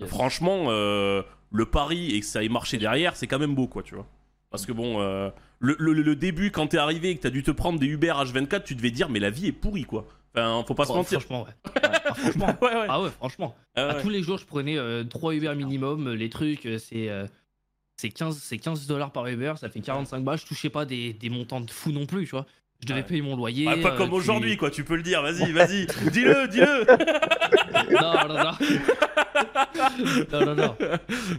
Yes. franchement, euh, le pari et que ça ait marché derrière, c'est quand même beau, quoi, tu vois. Parce que bon, euh, le, le- le début, quand t'es arrivé et que t'as dû te prendre des Uber H24, tu devais dire, mais la vie est pourrie, quoi. Enfin, faut pas se mentir. franchement, ouais. Ah, franchement. Ouais, ouais. Ah ouais, franchement. Ah ouais. tous les jours, je prenais 3 Uber minimum. euh, Les trucs, euh, c'est euh, c'est 15, c'est 15 dollars par Uber, ça fait 45 balles. Je touchais pas des, des montants de fou non plus, tu vois. Je devais Ouais. payer mon loyer. Ouais, pas euh, comme tu- aujourd'hui, quoi, tu peux le dire, vas-y, vas-y, dis-le, dis-le Non, non, non. non, non, non.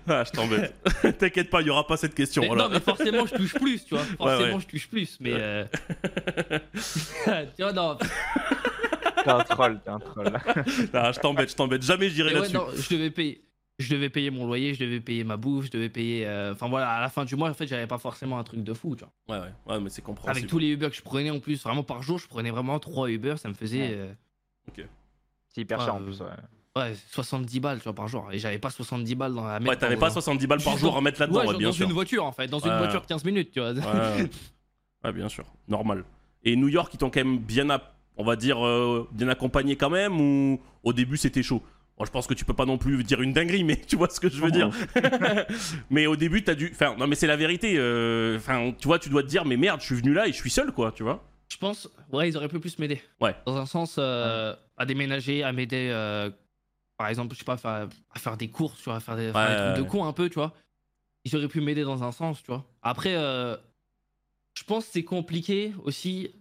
Ah, je t'embête. T'inquiète pas, il y aura pas cette question, Mais, voilà. non, mais forcément, je touche plus, tu vois. Forcément, ouais. je touche plus. Mais. Ouais. euh, tu vois, non. T'es un troll, t'es un troll. Je t'embête, je t'embête, jamais Mais ouais, là-dessus. non, je devais payer. Je devais payer mon loyer, je devais payer ma bouffe, je devais payer. euh, Enfin voilà, à la fin du mois, en fait, j'avais pas forcément un truc de fou, tu vois. Ouais, ouais, ouais, mais c'est compréhensible. Avec tous les Uber que je prenais en plus, vraiment par jour, je prenais vraiment 3 Uber, ça me faisait. Ouais. euh, C'est hyper Ouais, cher en euh, plus, ouais. Ouais, 70 balles, tu vois, par jour. Et j'avais pas 70 balles dans la Ouais, t'avais dans pas un- 70 balles par jour dans- à mettre là-dedans, Ouais, bien dans sûr. une voiture en fait, dans une Ouais. voiture de 15 minutes, tu vois. Ouais, ouais. Ouais, bien sûr, normal. Et New York, ils t'ont quand même bien, app- on va dire, euh, bien accompagné quand même, ou au début c'était chaud? Bon, je pense que tu peux pas non plus dire une dinguerie, mais tu vois ce que je veux dire. mais au début, t'as dû. Enfin, non, mais c'est la vérité. euh, Enfin, tu vois, tu dois te dire, mais merde, je suis venu là et je suis seul, quoi, tu vois. Je pense, ouais, ils auraient pu plus m'aider. Ouais. Dans un sens, euh, à déménager, à m'aider, euh, par exemple, je sais pas, à faire des courses, tu vois, à faire des, faire des Ouais, trucs de ouais. con un peu, tu vois. Ils auraient pu m'aider dans un sens, tu vois. Après, je pense que c'est compliqué aussi,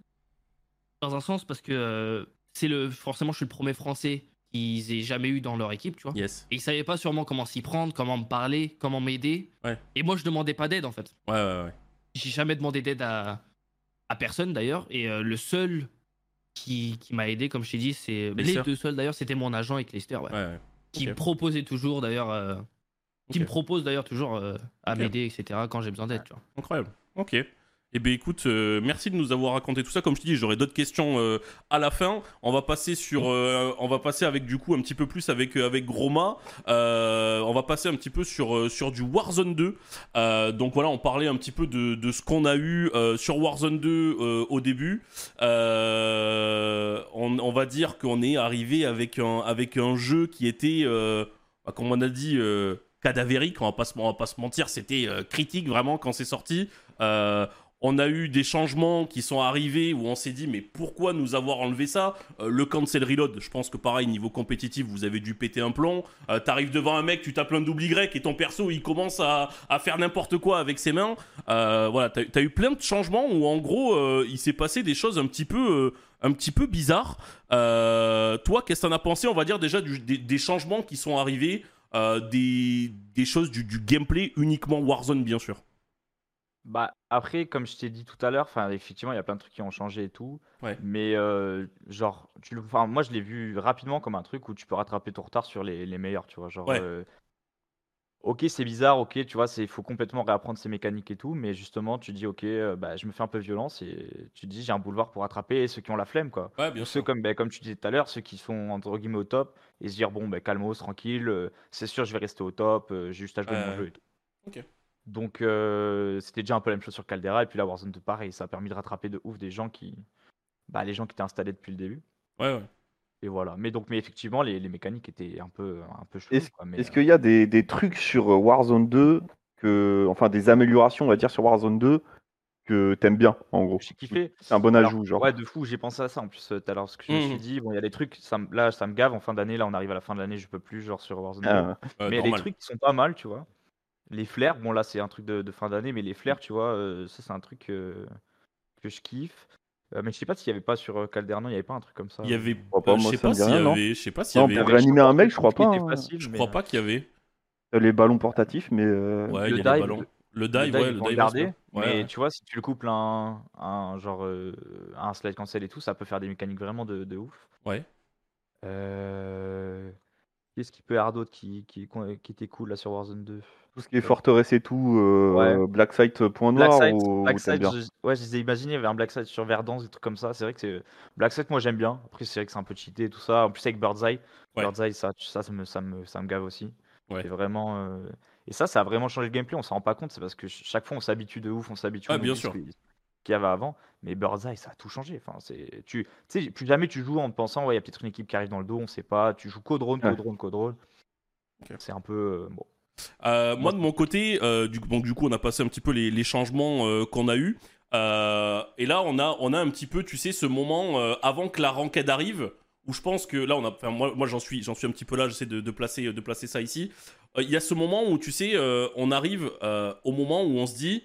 dans un sens, parce que euh, c'est le. Forcément, je suis le premier français qu'ils aient jamais eu dans leur équipe, tu vois. Yes. Et ils savaient pas sûrement comment s'y prendre, comment me parler, comment m'aider. Ouais. Et moi, je demandais pas d'aide, en fait. Ouais, ouais, ouais. J'ai jamais demandé d'aide à, à personne d'ailleurs. Et euh, le seul qui, qui m'a aidé, comme je t'ai dit, c'est. Les deux seuls d'ailleurs, c'était mon agent avec Lester, ouais. ouais, ouais. Qui ok. me proposait toujours d'ailleurs. euh, Qui me propose d'ailleurs toujours euh, à m'aider, etc. quand j'ai besoin d'aide, tu vois. Incroyable. Ok. Eh bien écoute, euh, merci de nous avoir raconté tout ça. Comme je te dis, j'aurai d'autres questions euh, à la fin. On va passer sur, euh, on va passer avec du coup un petit peu plus avec avec Groma. On va passer un petit peu sur sur du Warzone 2. Euh, donc voilà, on parlait un petit peu de, de ce qu'on a eu sur Warzone 2 euh, au début. On, va dire qu'on est arrivé avec un avec un jeu qui était, bah, comme on a dit. cadavérique, on va pas se, on va pas se mentir, c'était critique vraiment quand c'est sorti. On a eu des changements qui sont arrivés où on s'est dit mais pourquoi nous avoir enlevé ça? Euh, Le cancel reload, je pense que pareil niveau compétitif vous avez dû péter un plomb. Euh, T'arrives devant un mec, tu tapes un double Y et ton perso il commence à, faire n'importe quoi avec ses mains. Euh, voilà, t'as as eu plein de changements où en gros il s'est passé des choses un petit peu, bizarres. Toi, qu'est-ce que t'en as pensé On va dire déjà des, changements qui sont arrivés, des, choses du gameplay uniquement Warzone bien sûr? Bah, après, comme je t'ai dit tout à l'heure, enfin, effectivement, il y a plein de trucs qui ont changé et tout. Ouais. Mais, euh, genre, tu, le- enfin, moi, je l'ai vu rapidement comme un truc où tu peux rattraper ton retard sur les, les meilleurs, tu vois. Genre, Ouais. euh, ok, c'est bizarre, ok, tu vois, il faut complètement réapprendre ses mécaniques et tout. Mais justement, tu dis, ok, euh, bah, je me fais un peu violence et tu dis, j'ai un boulevard pour rattraper ceux qui ont la flemme, quoi. Ouais, bien Ou ceux comme, bah, comme tu disais tout à l'heure, ceux qui sont entre guillemets au top et se dire, bon, bah, calmos, tranquille, euh, c'est sûr, je vais rester au top, euh, j'ai juste à jouer mon jeu et tout. Ok. Donc, euh, c'était déjà un peu la même chose sur Caldera. Et puis là, Warzone 2, pareil, ça a permis de rattraper de ouf des gens qui. Bah, les gens qui étaient installés depuis le début. Ouais, ouais. Et voilà. Mais donc, mais effectivement, les, les mécaniques étaient un peu, un peu Est-ce quoi, mais, est-ce euh, qu'il y a des, des trucs sur euh, Warzone 2, que, enfin des améliorations, on va dire, sur Warzone 2 que t'aimes bien, en gros? J'ai kiffé. C'est un bon Alors, ajout, genre. Ouais, de fou, j'ai pensé à ça en plus tout à l'heure. Parce que je me suis dit, bon, il y a des trucs, ça, là, ça me gave en fin d'année. Là, on arrive à la fin de l'année, je peux plus, genre sur Warzone 2. Ah, Euh, mais il y a des normal. trucs qui sont pas mal, tu vois. Les flares, bon, là, c'est un truc de, de fin d'année, mais les flares, tu vois, euh, ça, c'est un truc euh, que je kiffe. Euh, mais je sais pas s'il y avait pas sur Calderno, il y avait pas un truc comme ça. Il y avait, pas, euh, je sais pas y rien, non avait, je sais pas s'il y Non, avait. pour réanimer un mec, je crois pas, hein. facile, Je mais, crois pas qu'il y avait. Les ballons portatifs, mais euh, Ouais, le il y a des dive. Le Le dive, dive, ouais, le le dive. garder. Ouais, mais tu vois, si tu le couples un, un genre euh, un slide cancel et tout, ça peut faire des mécaniques vraiment de, de ouf. Ouais. Euh... Qu'est-ce qui peut y avoir d'autre qui, qui, qui était cool là sur Warzone 2 tout ce qui est forteresse et tout, euh, Ouais. Black Site point noir ou je, ouais, je les ai imaginés, il y avait un Blackside sur Verdance, des trucs comme ça. C'est vrai que c'est Blackside, moi j'aime bien. Après, c'est vrai que c'est un peu cheaté tout ça. En plus, avec Birdseye, Ouais. Birdseye, ça, ça, ça me, ça me, ça me gave aussi. Ouais. C'est vraiment. euh, Et ça, ça a vraiment changé le gameplay. On s'en rend pas compte, c'est parce que ch- chaque fois on s'habitue de ouf, on s'habitue. Ah, bien sûr. qu'il qu'il y avait avant. Mais Birdseye, ça a tout changé. Enfin, c'est, tu, sais, plus jamais tu joues en te pensant, ouais, il y a peut-être une équipe qui arrive dans le dos, on sait pas. Tu joues qu'au drone, qu'au drone, qu'au drone. C'est un peu. euh, bon. Euh, moi de mon côté, euh, du, donc, du coup on a passé un petit peu les, les changements euh, qu'on a eu. et là on a, on a un petit peu, tu sais, ce moment euh, avant que la ranked arrive, où je pense que là on a, enfin, moi, moi j'en suis, j'en suis un petit peu là, j'essaie de, de placer, de placer ça ici. Euh, Il y a ce moment où tu sais, euh, on arrive euh, au moment où on se dit,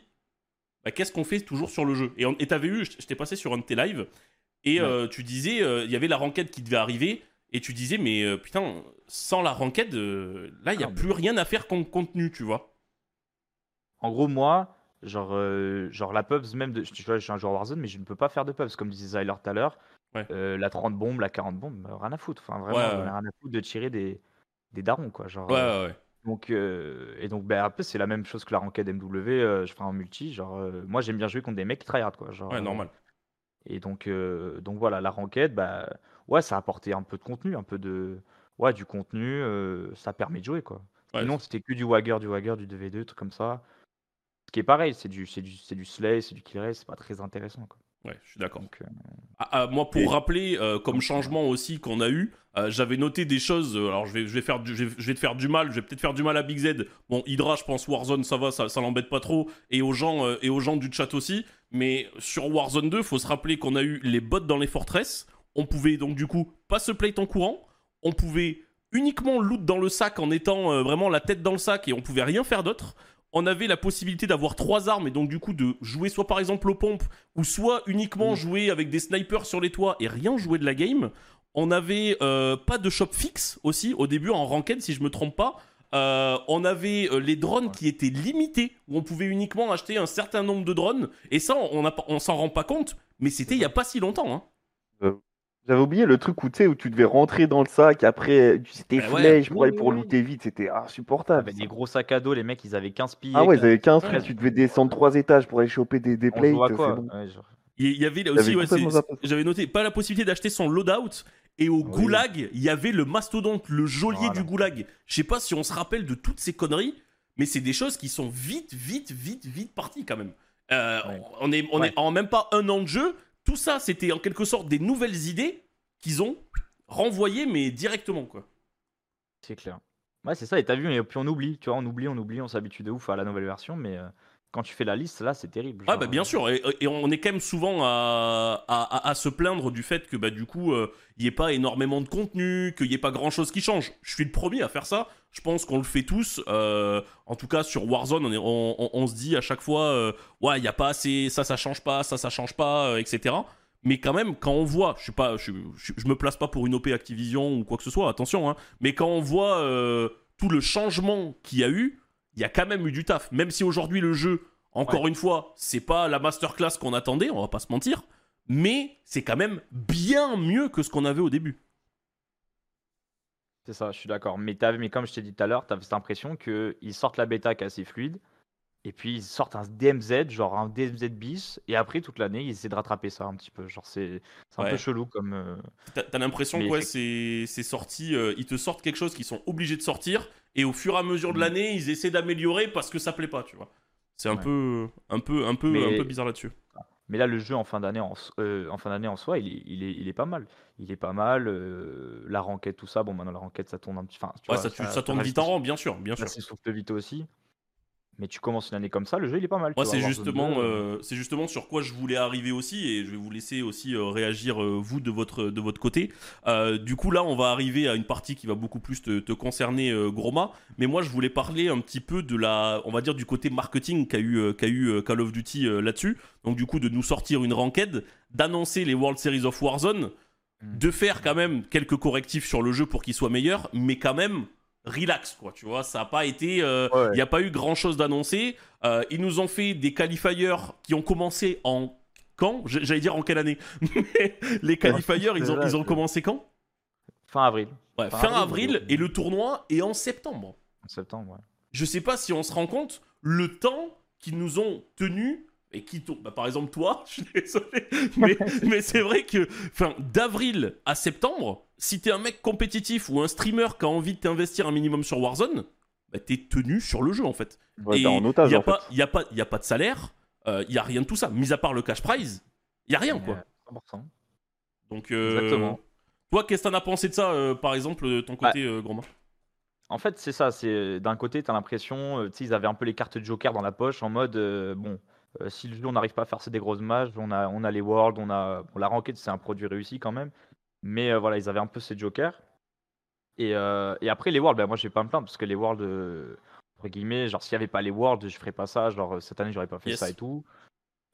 bah, qu'est-ce qu'on fait toujours sur le jeu? Et et t'avais vu, je t'ai passé sur un de tes lives, et Ouais. euh, tu disais, euh, il y avait la ranked qui devait arriver. Et tu disais, mais euh, putain, sans la ranked, là, il n'y a Ah, plus rien à faire comme contenu, tu vois. En gros, moi, genre, genre la pubs, même, de, tu vois, je suis un joueur Warzone, mais je ne peux pas faire de pubs, comme disait Zyler tout à l'heure. Ouais. La 30 bombes, la 40 bombes, rien à foutre. Enfin, vraiment, Ouais, rien à foutre de tirer des, des darons, quoi. Genre, Ouais, ouais, ouais. Donc, euh, et donc, ben, après, c'est la même chose que la ranked MW. euh, je ferai en multi. Genre, euh, moi, j'aime bien jouer contre des mecs qui tryhard, quoi. Genre, Ouais, normal. et donc, donc voilà, la ranked, bah, ouais, ça a apporté un peu de contenu, un peu de. Ouais, du contenu, ça permet de jouer, quoi. Ouais, Sinon, c'était que du Wagger, du Wagger, du 2v2, trucs comme ça. Ce qui est pareil, c'est du, c'est du, c'est du Slay, c'est du Kill Race, c'est pas très intéressant, quoi. Ouais, je suis d'accord. Euh, Ah, ah, moi, pour Et- rappeler euh, comme changement aussi qu'on a eu, euh, j'avais noté des choses. alors, je vais, je vais faire, du, je vais, je vais te faire du mal. Je vais peut-être faire du mal à Big Z. Bon, Hydra, je pense Warzone, ça va, ça, ça l'embête pas trop, et aux gens, et aux gens du chat aussi. Mais sur Warzone 2, faut se rappeler qu'on a eu les bots dans les fortresses. On pouvait donc du coup pas se plate en courant. On pouvait uniquement loot dans le sac en étant vraiment la tête dans le sac et on pouvait rien faire d'autre. On avait la possibilité d'avoir trois armes et donc du coup de jouer soit par exemple aux pompes ou soit uniquement jouer avec des snipers sur les toits et rien jouer de la game. On avait euh, pas de shop fixe aussi au début en ranked si je me trompe pas. Euh, on avait euh, les drones Ouais. qui étaient limités où on pouvait uniquement acheter un certain nombre de drones et ça on s'en rend pas compte mais c'était il y a pas si longtemps. hein. J'avais oublié le truc où tu sais où tu devais rentrer dans le sac, après tu c'était Bah ouais. flèche pour aller pour looter vite, c'était Il y insupportable. avait des gros sacs à dos, les mecs ils avaient 15 pieds. Ah ouais, ils avaient 15 Ouais. trucs, tu devais descendre 3 étages pour aller choper des, des plates, bon. Ouais, genre- Il y avait là aussi, ouais, j'avais noté, pas la possibilité d'acheter son loadout. Et au Oui. goulag, il y avait le mastodonte, le geôlier Voilà. du goulag. Je sais pas si on se rappelle de toutes ces conneries, mais c'est des choses qui sont vite, vite, vite, vite parties quand même. Euh, Ouais. On est, on Ouais. est en même pas un an de jeu. Tout ça, c'était en quelque sorte des nouvelles idées qu'ils ont renvoyées, mais directement quoi. C'est clair. Ouais, c'est ça, et t'as vu, et puis on oublie, tu vois, on oublie, on oublie, on s'habitue de ouf à la nouvelle version, mais euh, quand tu fais la liste, là, c'est terrible. Ah bah bien euh, sûr, et, et on est quand même souvent à, à- se plaindre du fait que bah du coup euh, il n'y ait pas énormément de contenu, qu'il n'y ait pas grand chose qui change. Je suis le premier à faire ça, je pense qu'on le fait tous, euh, en tout cas sur Warzone on, est- on- on- on se dit à chaque fois euh, ouais il n'y a pas assez, ça ça change pas, ça ça change pas, etc. Mais quand même quand on voit, je suis pas, je, je, je me place pas pour une OP Activision ou quoi que ce soit, attention, hein, mais quand on voit tout le changement qu'il y a eu, il y a quand même eu du taf. Même si aujourd'hui le jeu, encore une fois, c'est pas la masterclass qu'on attendait, on va pas se mentir, mais c'est quand même bien mieux que ce qu'on avait au début. C'est ça, je suis d'accord. Mais, t'as- mais comme je t'ai dit tout à l'heure, t'avais cette impression qu'ils sortent la bêta qui est assez fluide, et puis ils sortent un DMZ, genre un DMZ bis, et après toute l'année, ils essaient de rattraper ça un petit peu. Genre, c'est un Ouais. peu chelou comme. euh, T'as l'impression que c'est sorti, euh, ils te sortent quelque chose qu'ils sont obligés de sortir, et au fur et à mesure de Mm. l'année, ils essaient d'améliorer parce que ça plaît pas, tu vois. C'est un Ouais. peu, un peu, un peu, Mais- un peu bizarre là-dessus. Mais là, le jeu en fin d'année en, euh, en fin d'année en soi, il est, il est, il est pas mal. Il est pas mal. euh, la ranquette, tout ça. Bon, maintenant la ranquette, ça tourne un petit. Enfin, tu Ouais, vois, ça, tourne vite en rang, bien sûr, bien sûr. Ça s'essouffle vite aussi. Mais tu commences une année comme ça, le jeu il est pas mal. Moi, c'est justement, 2, euh, c'est justement sur quoi je voulais arriver aussi, et je vais vous laisser aussi euh, réagir euh, vous de votre de votre côté. Euh, du coup, là, on va arriver à une partie qui va beaucoup plus te, te concerner, euh, Groma. Mais moi, je voulais parler un petit peu de la, on va dire, du côté marketing qu'a eu, euh, qu'a eu euh, Call of Duty euh, là-dessus. Donc, du coup, de nous sortir une ranked, d'annoncer les World Series of Warzone, Mm. de faire quand même quelques correctifs sur le jeu pour qu'il soit meilleur, mais quand même relax, quoi. Tu vois, ça n'a pas été. euh, Ouais. il n'y a pas eu grand chose d'annoncé. Euh, ils nous ont fait des qualifiers qui ont commencé en. Quand? J'allais dire en quelle année? Mais Les qualifiers, ils, ont, ils ont commencé quand? Fin avril, Ouais, Fin Fin avril, avril, oui. et le tournoi est en septembre. en septembre. Ouais. Je sais pas si on se rend compte le temps qu'ils nous ont tenu. Et qui tourne bah, Par exemple, toi, je suis désolé. Mais, mais c'est vrai que enfin, d'avril à septembre, si t'es un mec compétitif ou un streamer qui a envie de t'investir un minimum sur Warzone, bah, t'es tenu sur le jeu en fait. Ouais, Et en otage y a en pas, fait. y a pas, y a pas de salaire, il y a rien de tout ça. Mis à part le cash prize, y a rien quoi. Euh, 100%. Donc, euh, Exactement. Toi, qu'est-ce que t'en as pensé de ça, euh, par exemple, de ton côté, euh, Grandma En fait, c'est ça. C'est d'un côté, t'as l'impression, euh, tu sais, ils avaient un peu les cartes de Joker dans la poche, en mode, euh, bon, euh, si le jeu on n'arrive pas à faire des grosses matchs, on a, on a les Worlds, on a, la ranked, c'est un produit réussi quand même, mais euh, voilà, ils avaient un peu ces Jokers. Et, euh, et après les Worlds, ben, moi, je vais pas me plaindre parce que les Worlds, entre guillemets, genre s'il y avait pas les Worlds, je ferais pas ça. Genre cette année, j'aurais pas fait Yes. ça et tout.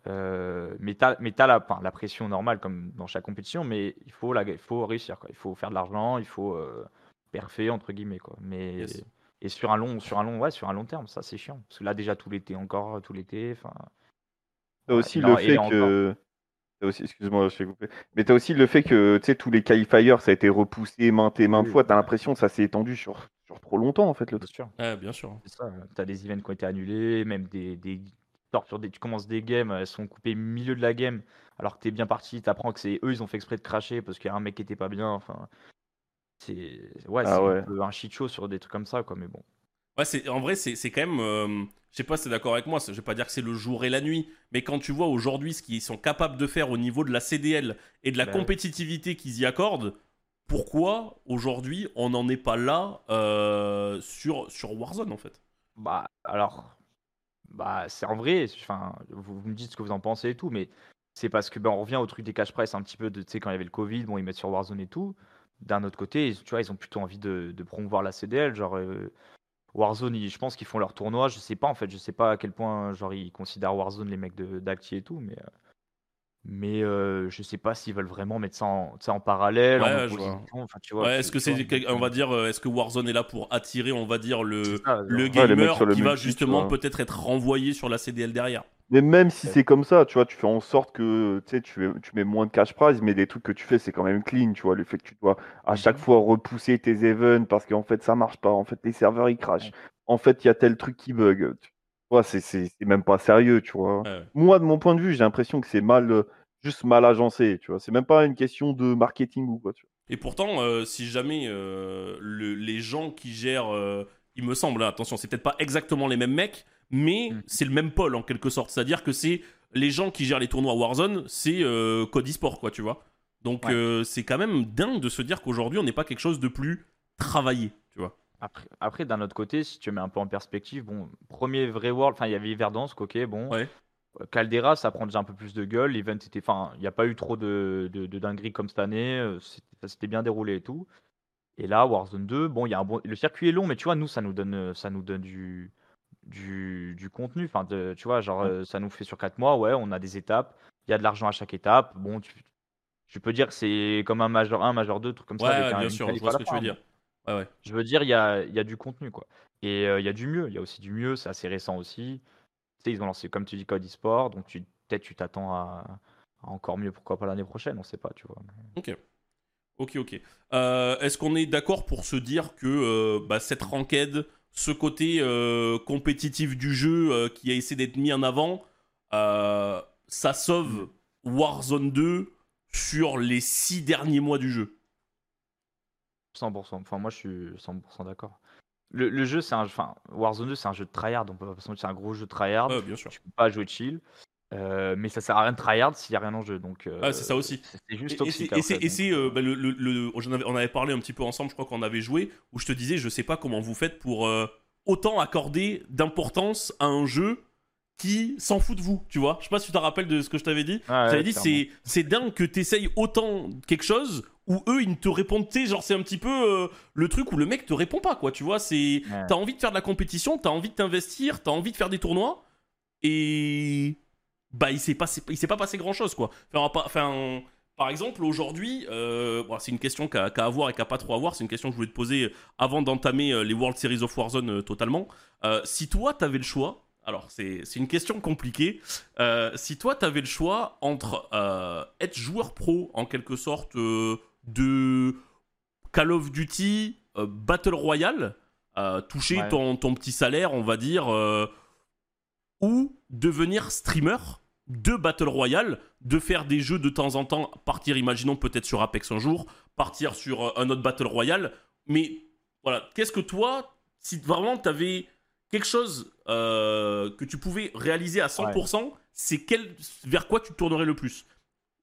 Mais t'as, t'as la, la pression normale comme dans chaque compétition, mais il faut, la, il faut réussir, quoi. Il faut faire de l'argent, il faut perfer entre guillemets, quoi. Mais Yes. et sur un long, sur un long, ouais, sur un long terme, ça c'est chiant. Parce que là déjà tout l'été encore, tout l'été, enfin. T'as aussi non, le fait que. aussi, excuse-moi, je t'ai coupé. Mais t'as aussi le fait que tu sais, tous les qualifiers, ça a été repoussé maintes et maintes Oui, fois. T'as l'impression que ça s'est étendu sur, sur trop longtemps en fait le Bien truc. sûr. Ouais, bien sûr. C'est ça. T'as des events qui ont été annulés, même des, des sortes sur des, tu commences des games, elles sont coupées au milieu de la game, alors que t'es bien parti, t'apprends que c'est eux, ils ont fait exprès de cracher parce qu'il y a un mec qui était pas bien. Enfin, c'est ouais, Ah ouais. un peu un shit show sur des trucs comme ça, quoi. Mais bon. Ouais, c'est en vrai, c'est c'est quand même. euh, je sais pas si t'es d'accord avec moi, je vais pas dire que c'est le jour et la nuit, mais quand tu vois aujourd'hui ce qu'ils sont capables de faire au niveau de la CDL et de la Bah compétitivité qu'ils y accordent, pourquoi aujourd'hui on n'en est pas là euh, sur, sur Warzone en fait? Bah, alors, bah, c'est en vrai, enfin, vous, vous me dites ce que vous en pensez et tout, mais c'est parce que, ben, on revient au truc des cash price un petit peu de, tu sais, quand il y avait le Covid, bon, ils mettent sur Warzone et tout. D'un autre côté, tu vois, ils ont plutôt envie de, de promouvoir la CDL, genre, euh, Warzone, ils- je pense qu'ils font leur tournoi, je sais pas, en fait, je sais pas à quel point, genre, ils considèrent Warzone les mecs de- d'Acti et tout, mais, euh, mais euh, je sais pas s'ils veulent vraiment mettre ça en, tu sais, en parallèle, en Ouais, je vois. opposition, enfin, tu vois. Ouais, Est-ce que tu vois, c'est, on va dire, euh, est-ce que Warzone est là pour attirer, on va dire, le, c'est ça, le genre. Ouais, les mecs gamer sur le qui va multi, tu justement vois. peut-être être renvoyé sur la CDL derrière? Mais même si c'est comme ça, tu vois, tu fais en sorte que tu sais, tu, mets- tu mets moins de cash prize, mais les trucs que tu fais, c'est quand même clean, tu vois. Le fait que tu dois à chaque fois repousser tes events parce qu'en fait ça marche pas, en fait les serveurs ils crashent, en fait il y a tel truc qui bug. Tu vois, c'est- même pas sérieux, tu vois. Ouais, ouais. Moi, de mon point de vue, j'ai l'impression que c'est mal, euh, juste mal agencé, tu vois. C'est même pas une question de marketing ou quoi, tu vois. Et pourtant, euh, si jamais euh, le- les gens qui gèrent, euh, il me semble, hein, attention, c'est peut-être pas exactement les mêmes mecs, mais Mm. c'est le même pôle en quelque sorte. C'est-à-dire que c'est les gens qui gèrent les tournois Warzone, c'est euh, Code eSport, quoi, tu vois. Donc Ouais. euh, c'est quand même dingue de se dire qu'aujourd'hui, on n'est pas quelque chose de plus travaillé, tu vois. Après, après d'un autre côté, si tu mets un peu en perspective, bon, premier vrai World, enfin, il y avait Verdansk, ok, bon. Ouais. Caldera, ça prend déjà un peu plus de gueule. L'event était, enfin, il n'y a pas eu trop de, de, de dingueries comme cette année. euh, Ça s'était bien déroulé et tout. Et là, Warzone 2, bon, il y a un bon, le circuit est long, mais tu vois, nous, ça nous donne, euh, ça nous donne du, du, du contenu. Enfin, de- tu vois, genre, euh, ça nous fait sur 4 mois, ouais, on a des étapes. Il y a de l'argent à chaque étape. Bon, tu, tu peux dire que c'est comme un Major 1, Major 2, truc comme Ouais, ça. avec ouais, un- bien sûr, je vois ce que tu veux fin, dire. Ouais, ouais. je veux dire, il y a, y a du contenu, quoi. Et euh, il y a du mieux. Il y a aussi du mieux. C'est assez récent aussi. Tu sais, ils ont lancé, comme tu dis, Code eSport. Donc, peut-être tu t'attends à, à encore mieux. Pourquoi pas l'année prochaine On sait pas, tu vois. Ok. Ok, ok. Euh, Est-ce qu'on est d'accord pour se dire que euh, bah, cette ranked, ce côté euh, compétitif du jeu qui a essayé d'être mis en avant, ça sauve Warzone 2 sur les six derniers mois du jeu? 100%. Enfin, moi, je suis 100% d'accord. Le, le jeu, c'est un. Enfin, Warzone 2, c'est un jeu de tryhard. On peut pas c'est un gros jeu de tryhard. Bien sûr. Tu peux pas jouer chill. Euh, mais ça sert à rien de tryhard s'il y a rien en jeu. Donc, euh, Ouais, c'est ça aussi. c'est- juste toxique. et c'est- euh, euh, bah, le, le- le- on avait parlé un petit peu ensemble, je crois qu'on avait joué, où je te disais, je sais pas comment vous faites pour euh, autant accorder d'importance à un jeu qui s'en fout de vous, tu vois. Je sais pas si tu te rappelles de ce que je t'avais dit. ouais, Je t'avais ouais, dit, c'est, c'est dingue que t'essayes autant quelque chose où eux, ils ne te répondent, tu sais, genre c'est un petit peu euh, le truc où le mec te répond pas, quoi, tu vois. C'est, Ouais. t'as envie de faire de la compétition, t'as envie de t'investir, t'as envie de faire des tournois, et bah il s'est il s'est pas passé grand chose, quoi. Enfin, pas- par exemple, aujourd'hui, euh, bon, c'est une question qu'à avoir et qu'à pas trop avoir. C'est une question que je voulais te poser avant d'entamer euh, les World Series of Warzone euh, totalement. Euh, si toi, t'avais le choix, alors c'est une question compliquée. Si toi, t'avais le choix entre être joueur pro en quelque sorte de Call of Duty Battle Royale, toucher Ouais. ton, ton petit salaire, on va dire, ou devenir streamer de Battle Royale, de faire des jeux de temps en temps, partir, imaginons peut-être sur Apex un jour, partir sur euh, un autre Battle Royale, mais voilà, qu'est-ce que toi, si vraiment tu avais quelque chose euh, que tu pouvais réaliser à 100%, c'est quel, vers quoi tu te tournerais le plus?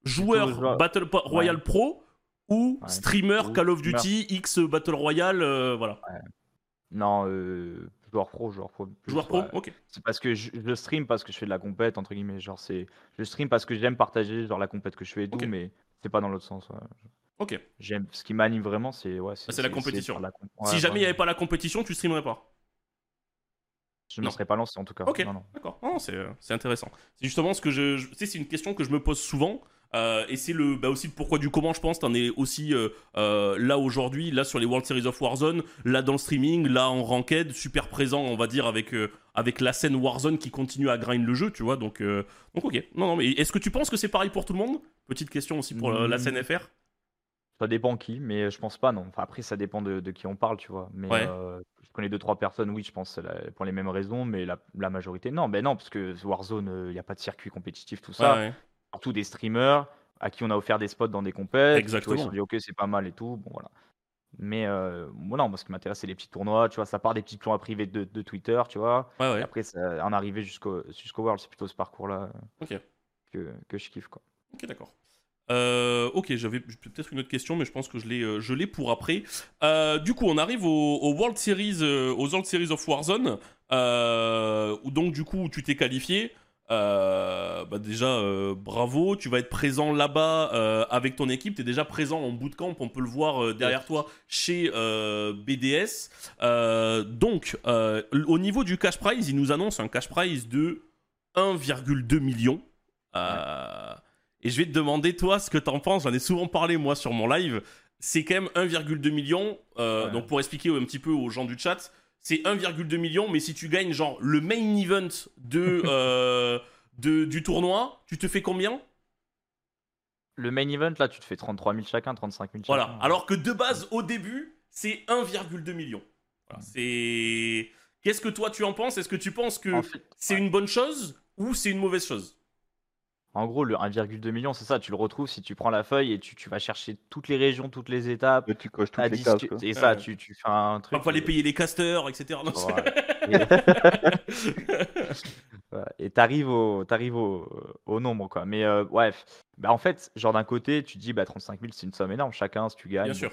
Joueur Battle Royale Pro ou Ouais. streamer Call of. Duty X Battle Royale, euh, voilà. Non, euh, joueur pro, joueur pro. plus, Joueur pro, ouais. ok. C'est parce que je, je stream parce que je fais de la compète entre guillemets. Genre c'est, je stream parce que j'aime partager genre la compète que je fais et tout, mais c'est pas dans l'autre sens. ouais. Ok. J'aime, ce qui m'anime vraiment, c'est ouais, c'est la compétition. faire la comp- si jamais il n'y avait pas la compétition, tu streamerais pas? je ne serais pas lancé en tout cas. Ok, Non, non. d'accord. Non, c'est euh, c'est intéressant. C'est justement ce que je. je- tu sais, c'est une question que je me pose souvent. Euh, et c'est le, bah aussi le pourquoi du comment, je pense. T'en es aussi euh, euh, là aujourd'hui, là sur les World Series of Warzone, là dans le streaming, là en ranked, super présent, on va dire, avec, euh, avec la scène Warzone qui continue à grind le jeu, tu vois. Donc, euh, donc ok. Non, non, mais est-ce que tu penses que c'est pareil pour tout le monde? Petite question aussi pour euh, la scène FR. Ça dépend qui, mais je pense pas non. Enfin, après, ça dépend de, de qui on parle, tu vois. Mais Ouais. euh, je connais deux trois personnes, oui, je pense la- pour les mêmes raisons, mais la, la majorité non. Ben non, parce que Warzone, il n'y a pas de circuit compétitif, tout ça. Ouais, ouais. Surtout des streamers à qui on a offert des spots dans des compètes. Exactement. Vois, Ils se sont dit, ok, c'est pas mal et tout. Bon, voilà. Mais euh, non, moi, ce qui m'intéresse, c'est les petits tournois. Tu vois, ça part des petits tournois privés de, de Twitter, tu vois. Ouais, Et ouais. après, ça, en arriver jusqu'au jusqu'au World, c'est plutôt ce parcours-là que, que je kiffe, quoi. Ok, d'accord. Euh, ok, j'avais peut-être une autre question, mais je pense que je l'ai, euh, je l'ai pour après. Euh, du coup, on arrive au, au World Series, aux World Series of Warzone, où donc du coup tu t'es qualifié. Euh, bah déjà, euh, bravo, tu vas être présent là-bas euh, avec ton équipe. Tu es déjà présent en bootcamp, on peut le voir derrière toi chez BDS. Donc, au niveau du cash prize, ils nous annoncent un cash prize de 1,2 million. Et je vais te demander, toi, ce que t'en penses. J'en ai souvent parlé, moi, sur mon live. C'est quand même 1,2 million. Ouais. Donc, pour expliquer un petit peu aux gens du chat, c'est 1,2 million, mais si tu gagnes, genre, le main event de, euh, de, du tournoi, tu te fais combien? Le main event, là, tu te fais 33 000 chacun, 35 000 Voilà. chacun. Alors que de base, au début, c'est 1,2 million. Voilà. C'est. Qu'est-ce que toi tu en penses? Est-ce que tu penses que En fait, c'est une bonne chose ou c'est une mauvaise chose? En gros, le 1,2 million, c'est ça, tu le retrouves si tu prends la feuille et tu, tu vas chercher toutes les régions, toutes les étapes. Mais tu coches toutes les 10, cases. tu- quoi. et ça, Ouais. tu, tu fais un truc. Il fallait et- payer les casters, etc. Non, c'est- Voilà. Ouais, Et t'arrives au, t'arrives au, au nombre, quoi. Mais euh, ouais, bah, en fait, genre d'un côté, tu te dis, bah, 35 000, c'est une somme énorme, chacun, si tu gagnes. Bien sûr.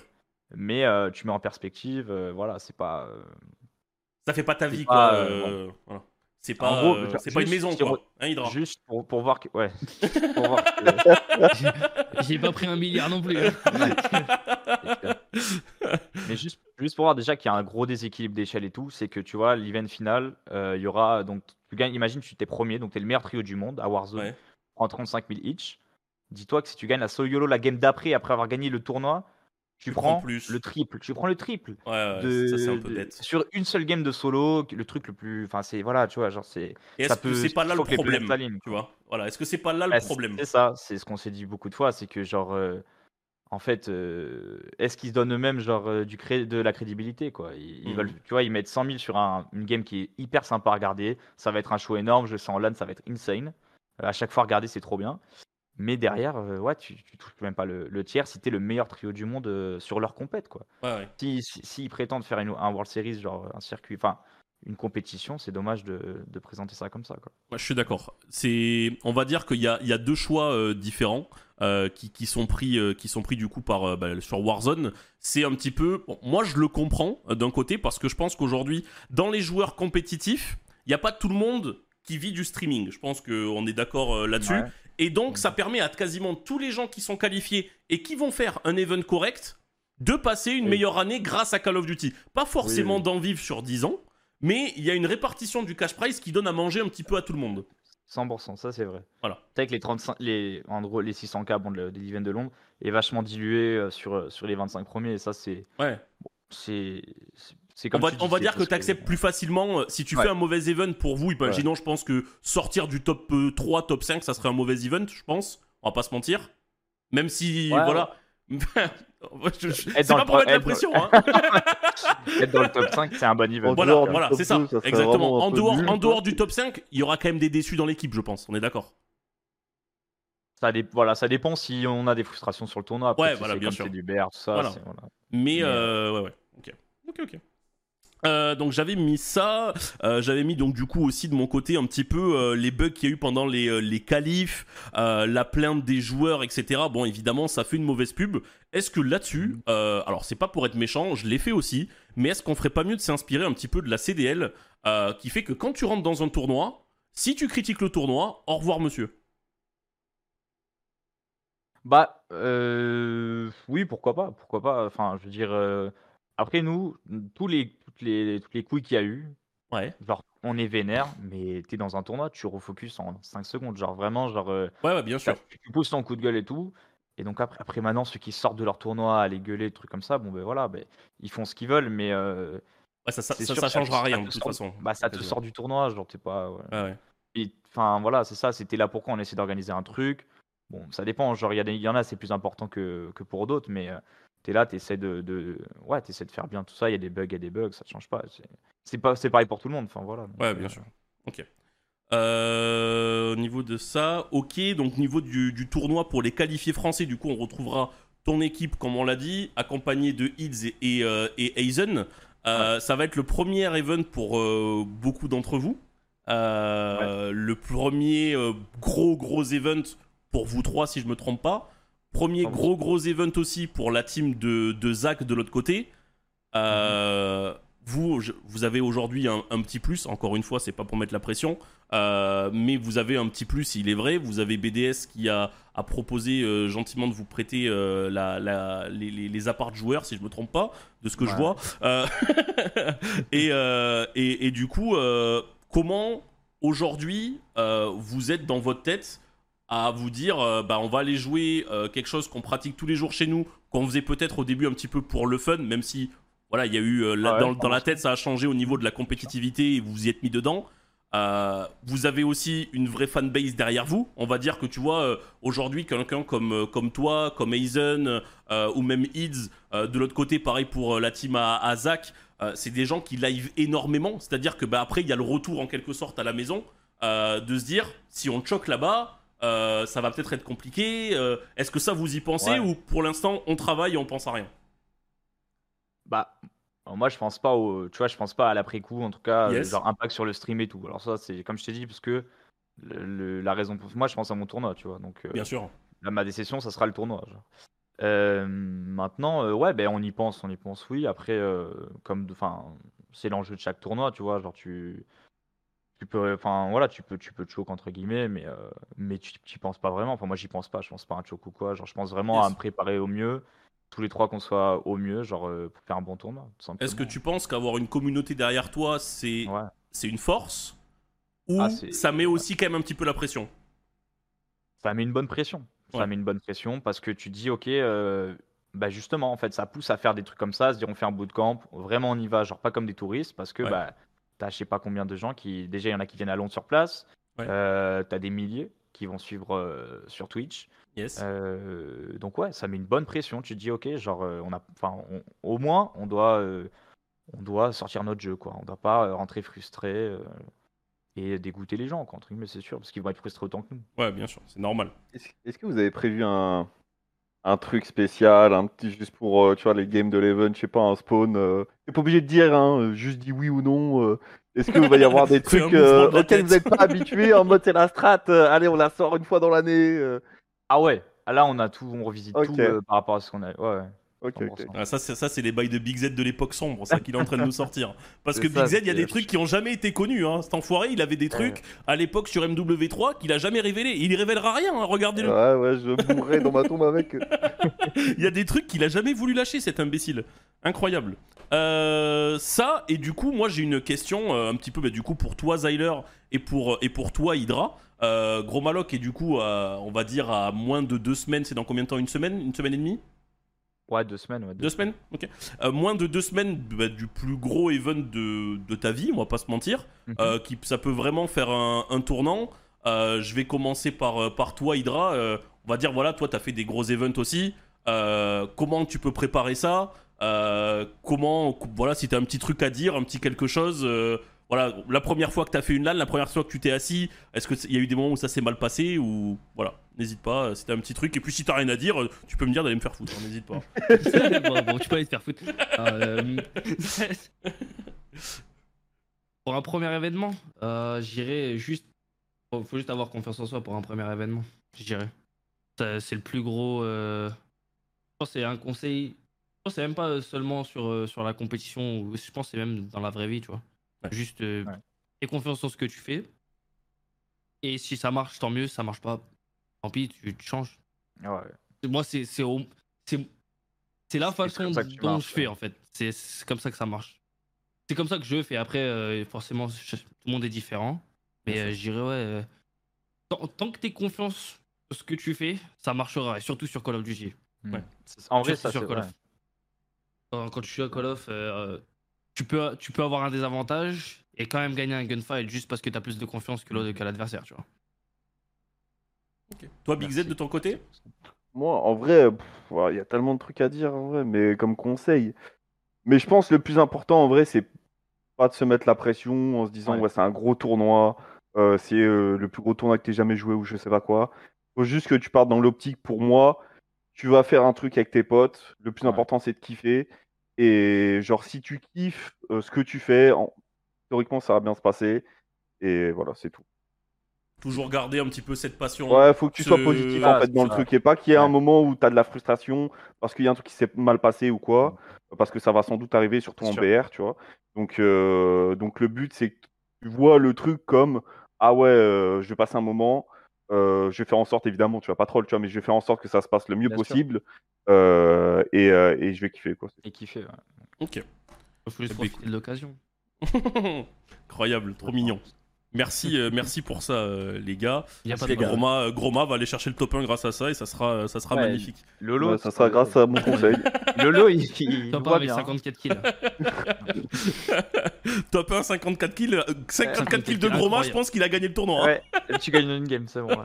Mais euh, tu mets en perspective, euh, voilà, c'est pas. euh, Ça fait pas ta C'est vie, pas, quoi. euh, euh, voilà. C'est En pas, gros, euh, c'est pas une juste maison, quoi. Hein, Hydra Juste pour, pour voir que. Ouais. pour voir que- J'ai pas pris un milliard non plus. hein. Mais juste, juste pour voir déjà qu'il y a un gros déséquilibre d'échelle et tout, c'est que tu vois, l'event final, euh, il y aura. Donc, tu gagnes, imagine, tu t'es premier, donc tu es le meilleur trio du monde à Warzone Ouais. en 35 000 each. Dis-toi que si tu gagnes la solo YOLO la game d'après, après avoir gagné le tournoi, tu, prends plus. le triple. Tu prends le triple. Ouais, ouais, de- ça c'est un peu de- bête. Sur une seule game de solo, le truc le plus. Enfin, c'est. Voilà, tu vois, genre, c'est. Est-ce que peut- c'est pas là le planètes problème s'alignent, Tu vois? Voilà. Est-ce que c'est pas là Bah, le problème? C'est ça, c'est ce qu'on s'est dit beaucoup de fois, c'est que genre, euh, en fait, euh, est-ce qu'ils se donnent eux-mêmes genre euh, du cré- de la crédibilité quoi? Ils, ils veulent, tu vois, ils mettent 100 000 sur un- une game qui est hyper sympa à regarder, ça va être un show énorme, je sens en LAN, ça va être insane. À chaque fois regarder, c'est trop bien. Mais derrière, euh, ouais, tu, tu touches même pas le, le tiers si t'es le meilleur trio du monde euh, sur leur compète quoi. Ouais, ouais. Si, si- s'ils prétendent faire une, un World Series, genre un circuit, enfin une compétition, c'est dommage de, de présenter ça comme ça quoi. Ouais, je suis d'accord. C'est, on va dire qu'il y a, il y a deux choix euh, différents euh, qui, qui sont pris, euh, qui sont pris du coup par euh, bah, sur Warzone. C'est un petit peu, bon, moi je le comprends euh, d'un côté parce que je pense qu'aujourd'hui, dans les joueurs compétitifs, il n'y a pas tout le monde qui vit du streaming. Je pense qu'on est d'accord euh, là-dessus. Ouais. Et donc, ça permet à quasiment tous les gens qui sont qualifiés et qui vont faire un event correct de passer une Oui. meilleure année grâce à Call of Duty. Pas forcément Oui, oui. d'en vivre sur 10 ans, mais il y a une répartition du cash prize qui donne à manger un petit peu à tout le monde. 100%, ça c'est vrai. Voilà. Que les 35, les, en gros, les 600K bon, de, le- de l'event de Londres est vachement dilué euh, sur, euh, sur les 25 premiers et ça c'est. Ouais. C'est- c'est On va, tu on dis, va c'est dire que tu acceptes plus facilement euh, si tu Ouais. fais un mauvais event pour vous. Imaginons, je pense que sortir du top euh, 3, top 5, ça serait un mauvais event, je pense. On va pas se mentir. Même si, Ouais, voilà. Je- c'est pas pour mettre la être dans- pression, hein. Être dans le top 5, c'est un bon event. En Voilà, dehors du voilà, top c'est ça. 2, serait Exactement. En dehors, nul, en dehors du top 5, il y aura quand même des déçus dans l'équipe, je pense. On est d'accord. Ça, dé- voilà, ça dépend si on a des frustrations sur le tournoi. Après, Ouais, si voilà, bien sûr. c'est du BR, tout ça. Voilà. c'est- voilà. Mais, Mais, euh, ouais, ouais. Ok. Ok, ok. Euh, donc j'avais mis ça, euh, j'avais mis donc du coup aussi de mon côté un petit peu euh, les bugs qu'il y a eu pendant les, les qualifs, la plainte des joueurs, etc. Bon évidemment ça fait une mauvaise pub. Est-ce que là-dessus, euh, alors c'est pas pour être méchant, je l'ai fait aussi, mais est-ce qu'on ferait pas mieux de s'inspirer un petit peu de la CDL qui fait que quand tu rentres dans un tournoi, si tu critiques le tournoi, au revoir monsieur. Bah, euh, oui, pourquoi pas, pourquoi pas. Enfin, je veux dire, après nous, tous les, toutes les, toutes les couilles qu'il y a eu, Ouais. genre, on est vénère, mais t'es dans un tournoi, tu refocus en 5 secondes. Genre, vraiment, genre, euh, Ouais, ouais, bien sûr. t'as- tu pousses ton coup de gueule et tout. Et donc, après, après maintenant, ceux qui sortent de leur tournoi à aller gueuler, des trucs comme ça, bon, ben voilà, ben, ils font ce qu'ils veulent, mais euh, Ouais, ça, ça, c'est ça, sûr ça que ça- changera ça rien te de toute sort- façon. bah, ça te Quasiment. sort du tournoi, genre, t'es pas. ouais. Ouais, ouais. Et, Enfin, voilà, c'est ça, c'était là pourquoi on essaie d'organiser un truc. Bon, ça dépend, genre, il y, a des- il y en a, c'est plus important que, que pour d'autres, mais euh, t'es là, t'essaies de, de, ouais, t'essaies de faire bien tout ça, il y a des bugs, il y a des bugs, ça ne change pas. c'est- pas, c'est pareil pour tout le monde, enfin voilà. donc, Ouais, euh, bien sûr. Ok. Euh, au niveau de ça, ok. Donc, niveau du, du tournoi pour les qualifiés français, du coup, on retrouvera ton équipe, comme on l'a dit, accompagnée de Hids et, et, euh, et Aizen. Ça va être le premier event pour beaucoup d'entre vous. Le premier gros, gros event pour vous trois, si je me trompe pas. Premier gros, gros event aussi pour la team de, de Zach de l'autre côté. Euh, vous, je- vous avez aujourd'hui un, un petit plus. Encore une fois, c'est pas pour mettre la pression, euh, mais vous avez un petit plus. Il est vrai. Vous avez BDS qui a, a proposé euh, gentiment de vous prêter la, la- les, les, les apparts joueurs, si je me trompe pas, de ce que je vois. Et, et, et du coup, comment aujourd'hui vous êtes dans votre tête à vous dire euh, bah on va aller jouer euh, quelque chose qu'on pratique tous les jours chez nous qu'on faisait peut-être au début un petit peu pour le fun même si voilà il y a eu euh, la- Ah ouais, dans, dans la tête ça a changé au niveau de la compétitivité et vous vous y êtes mis dedans euh, vous avez aussi une vraie fanbase derrière vous. On va dire que tu vois, euh, aujourd'hui, quelqu'un comme, comme toi, comme Aizen ou même Ids, de l'autre côté, pareil pour la team à, à Zach, c'est des gens qui live énormément. C'est-à-dire que bah, après, il y a le retour en quelque sorte à la maison de se dire si on choque là-bas, euh, ça va peut-être être compliqué. Euh, Est-ce que ça vous y pensez Ouais. ou pour l'instant on travaille et on pense à rien? Bah, moi je pense pas au, tu vois, je pense pas à l'après coup, en tout cas, euh, Yes. genre impact sur le stream et tout. Alors ça, c'est comme je t'ai dit, parce que le- le- la raison pour moi, je pense à mon tournoi, tu vois. Donc euh, Bien sûr. là, ma décision, ça sera le tournoi. maintenant, ouais, ben on y pense, on y pense, oui. Après, comme, enfin, c'est l'enjeu de chaque tournoi, tu vois. Genre tu, tu peux, enfin voilà, tu peux, tu peux te choke entre guillemets, mais euh, mais tu n'y penses pas vraiment. Enfin moi, j'y pense pas. Je pense pas à un choke ou quoi. Genre je pense vraiment à me préparer au mieux. Tous les trois qu'on soit au mieux, genre euh, pour faire un bon tournoi. tout Est-ce que tu penses qu'avoir une communauté derrière toi, c'est Ouais. c'est une force? Ou Ah, c'est- ça met aussi quand même un petit peu la pression? Ça met une bonne pression. Ça Ouais. met une bonne pression parce que tu dis, ok, euh, bah justement, en fait, ça pousse à faire des trucs comme ça, à se dire, on fait un bootcamp, vraiment on y va, genre pas comme des touristes, parce que Ouais. bah, t'as je sais pas combien de gens qui, déjà, il y en a qui viennent à Londres sur place, Ouais. euh, t'as des milliers qui vont suivre euh, sur Twitch. Yes. Euh, donc ouais, ça met une bonne pression. Tu te dis, ok, genre, euh, on a, enfin, au moins, on doit, euh, on doit sortir notre jeu, quoi. On doit pas euh, rentrer frustré euh, et dégoûter les gens, quoi. Entre guillemets, c'est sûr, parce qu'ils vont être frustrés autant que nous. Ouais, bien sûr, c'est normal. Est-ce est-ce que vous avez prévu un, un truc spécial, un petit juste pour euh, tu vois les games de l'Even, je sais pas, un spawn euh, T'es pas obligé de dire, hein, euh, juste dis oui ou non. euh, Est-ce qu'il va y avoir des trucs euh, de auxquels vous n'êtes pas habitués en mode c'est la strat, euh, allez on la sort une fois dans l'année euh. Ah ouais, là on a tout, on revisite tout euh, par rapport à ce qu'on a. Ouais, ouais. Ok, ok. 100%. Ah, ça, c'est, ça, c'est les bails de Big Z de l'époque sombre, ça qu'il est en train de nous sortir. Parce que ça, Big Z, il y a des trucs qui ont jamais été connus. Hein. Cet enfoiré, il avait des trucs à l'époque sur MW3 qu'il a jamais révélé. Il y révélera rien, hein, regardez-le. Ouais, ouais, je mourrais dans ma tombe avec. euh. Il y a des trucs qu'il a jamais voulu lâcher, cet imbécile. Incroyable. Euh, ça, et du coup, moi j'ai une question euh, un petit peu bah, du coup pour toi, Zyler, et pour, et pour toi, Hydra. Euh, Gros Maloc est du coup, euh, on va dire, à moins de deux semaines. C'est dans combien de temps Une semaine? Une semaine et demie? Ouais, deux semaines. Ouais, Deux semaines Ok. Euh, moins de deux semaines bah, du plus gros event de, de ta vie, on va pas se mentir. Mhm. Euh, qui, ça peut vraiment faire un, un tournant. Euh, je vais commencer par, par toi, Hydra. On va dire, voilà, toi, tu as fait des gros events aussi. Comment tu peux préparer ça? Comment, voilà, si tu as un petit truc à dire, un petit quelque chose. Voilà, la première fois que tu as fait une LAN, la première fois que tu t'es assis, est-ce qu'il y a eu des moments où ça s'est mal passé ou voilà, n'hésite pas, euh, t'as un petit truc. Et puis si t'as rien à dire, euh, tu peux me dire d'aller me faire foutre, hein, n'hésite pas. bon, tu peux aller te faire foutre. Euh, pour un premier événement, j'irai juste. Faut, faut juste avoir confiance en soi pour un premier événement. J'irai. C'est le plus gros. Je pense c'est un conseil. Je pense c'est même pas seulement sur, sur la compétition. Je pense c'est même dans la vraie vie, tu vois. Ouais. Juste. euh, Ouais. aie confiance en ce que tu fais. Et si ça marche, tant mieux. Si ça marche pas, tant pis, tu, tu changes. Ouais. Moi, c'est c'est c'est c'est la façon dont marches, je fais ouais. en fait. C'est comme ça que ça marche. C'est comme ça que je fais. Après, euh, forcément, je- tout le monde est différent. Mais euh, je dirais, ouais. euh, tant, tant que tu confiance en ce que tu fais, ça marchera. Et surtout sur Call of Duty. Ouais. C'est- En vrai, ça sur c'est quand tu joues à Call of, euh, tu, peux, tu peux avoir un désavantage et quand même gagner un gunfight juste parce que tu as plus de confiance que l'autre- que l'adversaire, tu vois. Toi, Big Z, de ton côté? Moi, en vrai, il y a tellement de trucs à dire, en vrai, mais comme conseil. Mais je pense que le plus important, en vrai, c'est pas de se mettre la pression en se disant, Ouais. ouais, c'est un gros tournoi, euh, c'est euh, le plus gros tournoi que tu jamais joué ou je sais pas quoi. Faut juste que tu partes dans l'optique, pour moi, tu vas faire un truc avec tes potes. Le plus Ouais. important, c'est de kiffer. Et genre, si tu kiffes euh, ce que tu fais, en- théoriquement, ça va bien se passer. Et voilà, c'est tout. Toujours garder un petit peu cette passion. Ouais, faut que tu sois positif Ah, en fait dans le truc et pas qu'il y ait un moment où tu as de la frustration parce qu'il y a un truc qui s'est mal passé ou quoi, parce que ça va sans doute arriver surtout en sûr. BR, tu vois. Donc, euh, donc le but c'est que tu vois le truc comme ah ouais, euh, je vais passer un moment, euh, je vais faire en sorte évidemment, tu vas pas troll, tu vois, mais je vais faire en sorte que ça se passe le mieux Bien possible euh, et, euh, et je vais kiffer quoi. Et kiffer. ouais. Ok. Il faut juste profiter de l'occasion. Incroyable, trop mignon. Merci, euh, merci pour ça, euh, les gars. Il y a pas de. Groma, euh, Groma va aller chercher le top 1 grâce à ça et ça sera, ça sera Ouais, magnifique. Lolo, Ouais, ça sera grâce à mon conseil. Lolo, il, il Top nous 1 voit avec bien. 54 kills. top 1, 54 kills. euh, 54 kills de Groma, je pense qu'il a gagné le tournoi. hein. Ouais, tu gagnes une game, c'est bon. ouais.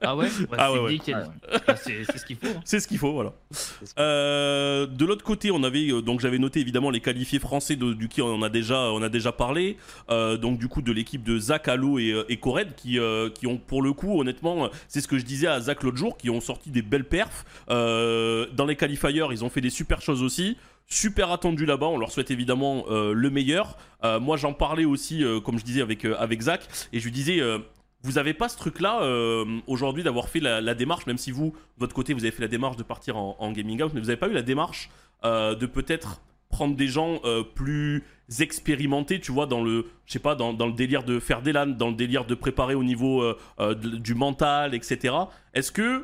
Ah ouais, Ouais, Ah c'est ouais, ouais. nickel. Bah, c'est ce qu'il faut. hein. C'est ce qu'il faut, voilà. Ce Euh, de l'autre côté, on avait euh, donc j'avais noté évidemment les qualifiés français de, du qui on a déjà on a déjà parlé. Euh, donc du coup de l'équipe de Zach, Allo et, euh, et Kored qui euh, qui ont pour le coup honnêtement c'est ce que je disais à Zach l'autre jour qui ont sorti des belles perfs Euh, dans les qualifiers. Ils ont fait des super choses aussi. Super attendu là-bas, on leur souhaite évidemment euh, le meilleur. Euh, moi j'en parlais aussi, euh, comme je disais avec, euh, avec Zach, et je lui disais, euh, vous avez pas ce truc-là euh, aujourd'hui d'avoir fait la, démarche, même si vous, de votre côté, vous avez fait la démarche de partir en, en gaming house, mais vous avez pas eu la démarche euh, de peut-être prendre des gens euh, plus expérimentés, tu vois, dans le, je sais pas, dans, le délire de faire des LAN, dans le délire de préparer au niveau euh, euh, du mental, etc. Est-ce que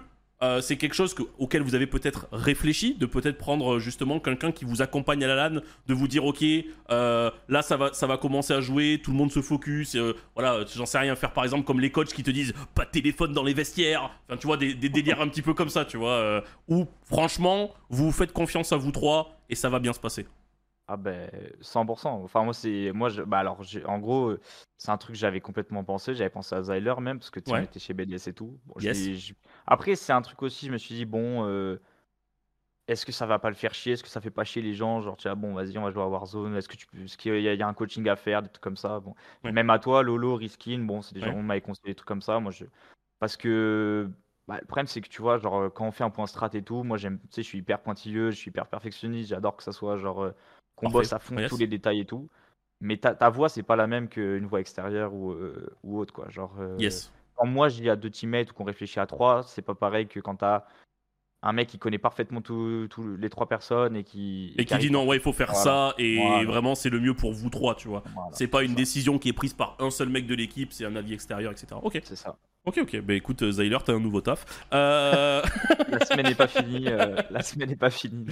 c'est quelque chose que- auquel vous avez peut-être réfléchi, de peut-être prendre justement quelqu'un qui vous accompagne à la LAN, de vous dire ok, là ça va, ça va commencer à jouer, tout le monde se focus, voilà, j'en sais rien, faire par exemple comme les coachs qui te disent pas de téléphone dans les vestiaires, enfin tu vois, des, des délires un petit peu comme ça, tu vois, où franchement, vous faites confiance à vous trois et ça va bien se passer. Ah ben 100%. Enfin moi c'est moi je bah alors j'ai- en gros euh, c'est un truc que j'avais complètement pensé, j'avais pensé à Zyler même parce que tu sais, on Ouais. était chez BDS et tout. Bon, je Yes. l'ai- je- Après c'est un truc aussi, je me suis dit bon euh, est-ce que ça va pas le faire chier, est-ce que ça fait pas chier les gens? Genre tu vois bon vas-y on va jouer à Warzone, est-ce que tu peux est-ce qu'il y, a- il y a un coaching à faire? Des trucs comme ça. Bon Ouais. même à toi Lolo, Riskin, bon c'est des gens Ouais. on m'avait conseillé des trucs comme ça, moi je parce que bah, le problème c'est que tu vois genre euh, quand on fait un point strat et tout, moi j'aime tu sais je suis hyper pointilleux, je suis hyper perfectionniste, j'adore que ça soit genre euh, qu'on bosse à fond Yes. tous les détails et tout. Mais ta, ta voix, c'est pas la même qu'une voix extérieure ou, euh, ou autre, quoi. Genre, euh, Yes. quand moi je dis à deux teammates ou qu'on réfléchit à trois, c'est pas pareil que quand t'as un mec qui connaît parfaitement tous les trois personnes et qui. Et qui dit non, ouais, il faut faire Voilà. ça et Voilà. vraiment c'est le mieux pour vous trois, tu vois. Voilà, C'est pas une ça. décision qui est prise par un seul mec de l'équipe, c'est un avis extérieur, etc. Ok, C'est ça. Ok, ok. Bah écoute, euh, Zyler, t'as un nouveau taf. Euh... La semaine n'est pas finie. euh, la semaine n'est pas finie.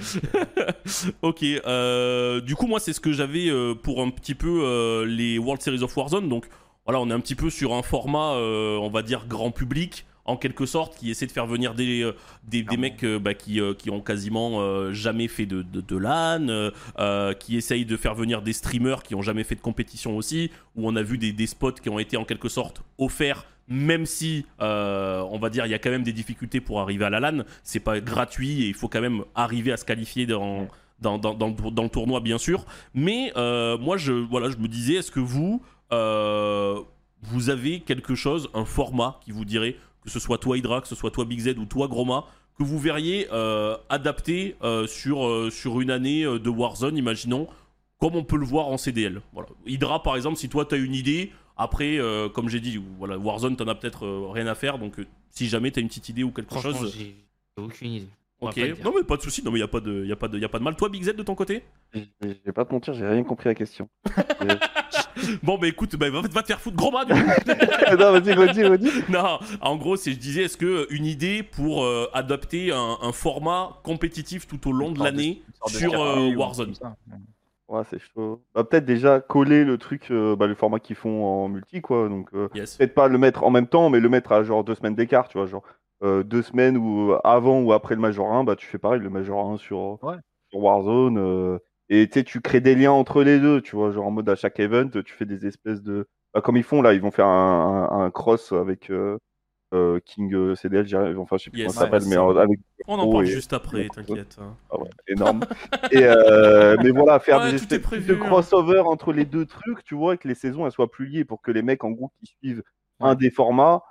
ok, euh, du coup, moi, c'est ce que j'avais euh, pour un petit peu euh, les World Series of Warzone. Donc, voilà, on est un petit peu sur un format, euh, on va dire, grand public, en quelque sorte, qui essaie de faire venir des, euh, des, des mecs euh, bah, qui, euh, qui ont quasiment euh, jamais fait de, de, de LAN, euh, euh, qui essayent de faire venir des streamers qui ont jamais fait de compétition aussi, où on a vu des, des spots qui ont été en quelque sorte offerts. Même si, euh, on va dire, il y a quand même des difficultés pour arriver à la LAN, c'est pas gratuit et il faut quand même arriver à se qualifier dans, dans, dans, dans, le- dans le tournoi, bien sûr. Mais euh, moi, je, voilà, je me disais, est-ce que vous, euh, vous avez quelque chose, un format qui vous dirait, que ce soit toi Hydra, que ce soit toi Big Z ou toi Groma, que vous verriez adapté sur, sur une année de Warzone, imaginons, comme on peut le voir en CDL. Voilà. Hydra, par exemple, si toi tu as une idée, après, euh, comme j'ai dit, voilà, Warzone, t'en as peut-être euh, rien à faire, donc euh, si jamais tu as une petite idée ou quelque chose. j'ai j'ai aucune idée. On Ok, non mais pas de souci, non mais il y a pas de, y a pas de, y a pas de mal. Toi Big Z de ton côté? Je vais pas te mentir, j'ai rien compris à la question. Bon bah écoute, bah, va, va te faire foutre du coup. non, vas-y, redis, redis. Non, en gros, c'est je disais, est-ce que une idée pour euh, adapter un, un format compétitif tout au long de l'année sur euh, Warzone? Ouais, c'est chaud. Bah, peut-être déjà coller le truc, euh, bah, le format qu'ils font en multi, quoi. Donc, euh, Yes. peut-être pas le mettre en même temps, mais le mettre à genre deux semaines d'écart, tu vois. Genre euh, deux semaines ou avant ou après le Major 1, bah, tu fais pareil, le Major 1 sur, Ouais. sur Warzone. et tu sais, tu crées des liens entre les deux, tu vois. Genre en mode à chaque event, tu fais des espèces de. Bah, comme ils font là, ils vont faire un, un- un cross avec euh, King euh, CDL, enfin, je sais plus Yes, comment ça s'appelle, mais euh, avec. On en parle et- juste après, t'inquiète. hein. Ah ouais, énorme. et euh, mais voilà, faire Ouais, des prévu, de hein. crossover entre les deux trucs, tu vois, et que les saisons elles soient plus liées pour que les mecs en groupe qui suivent un des formats,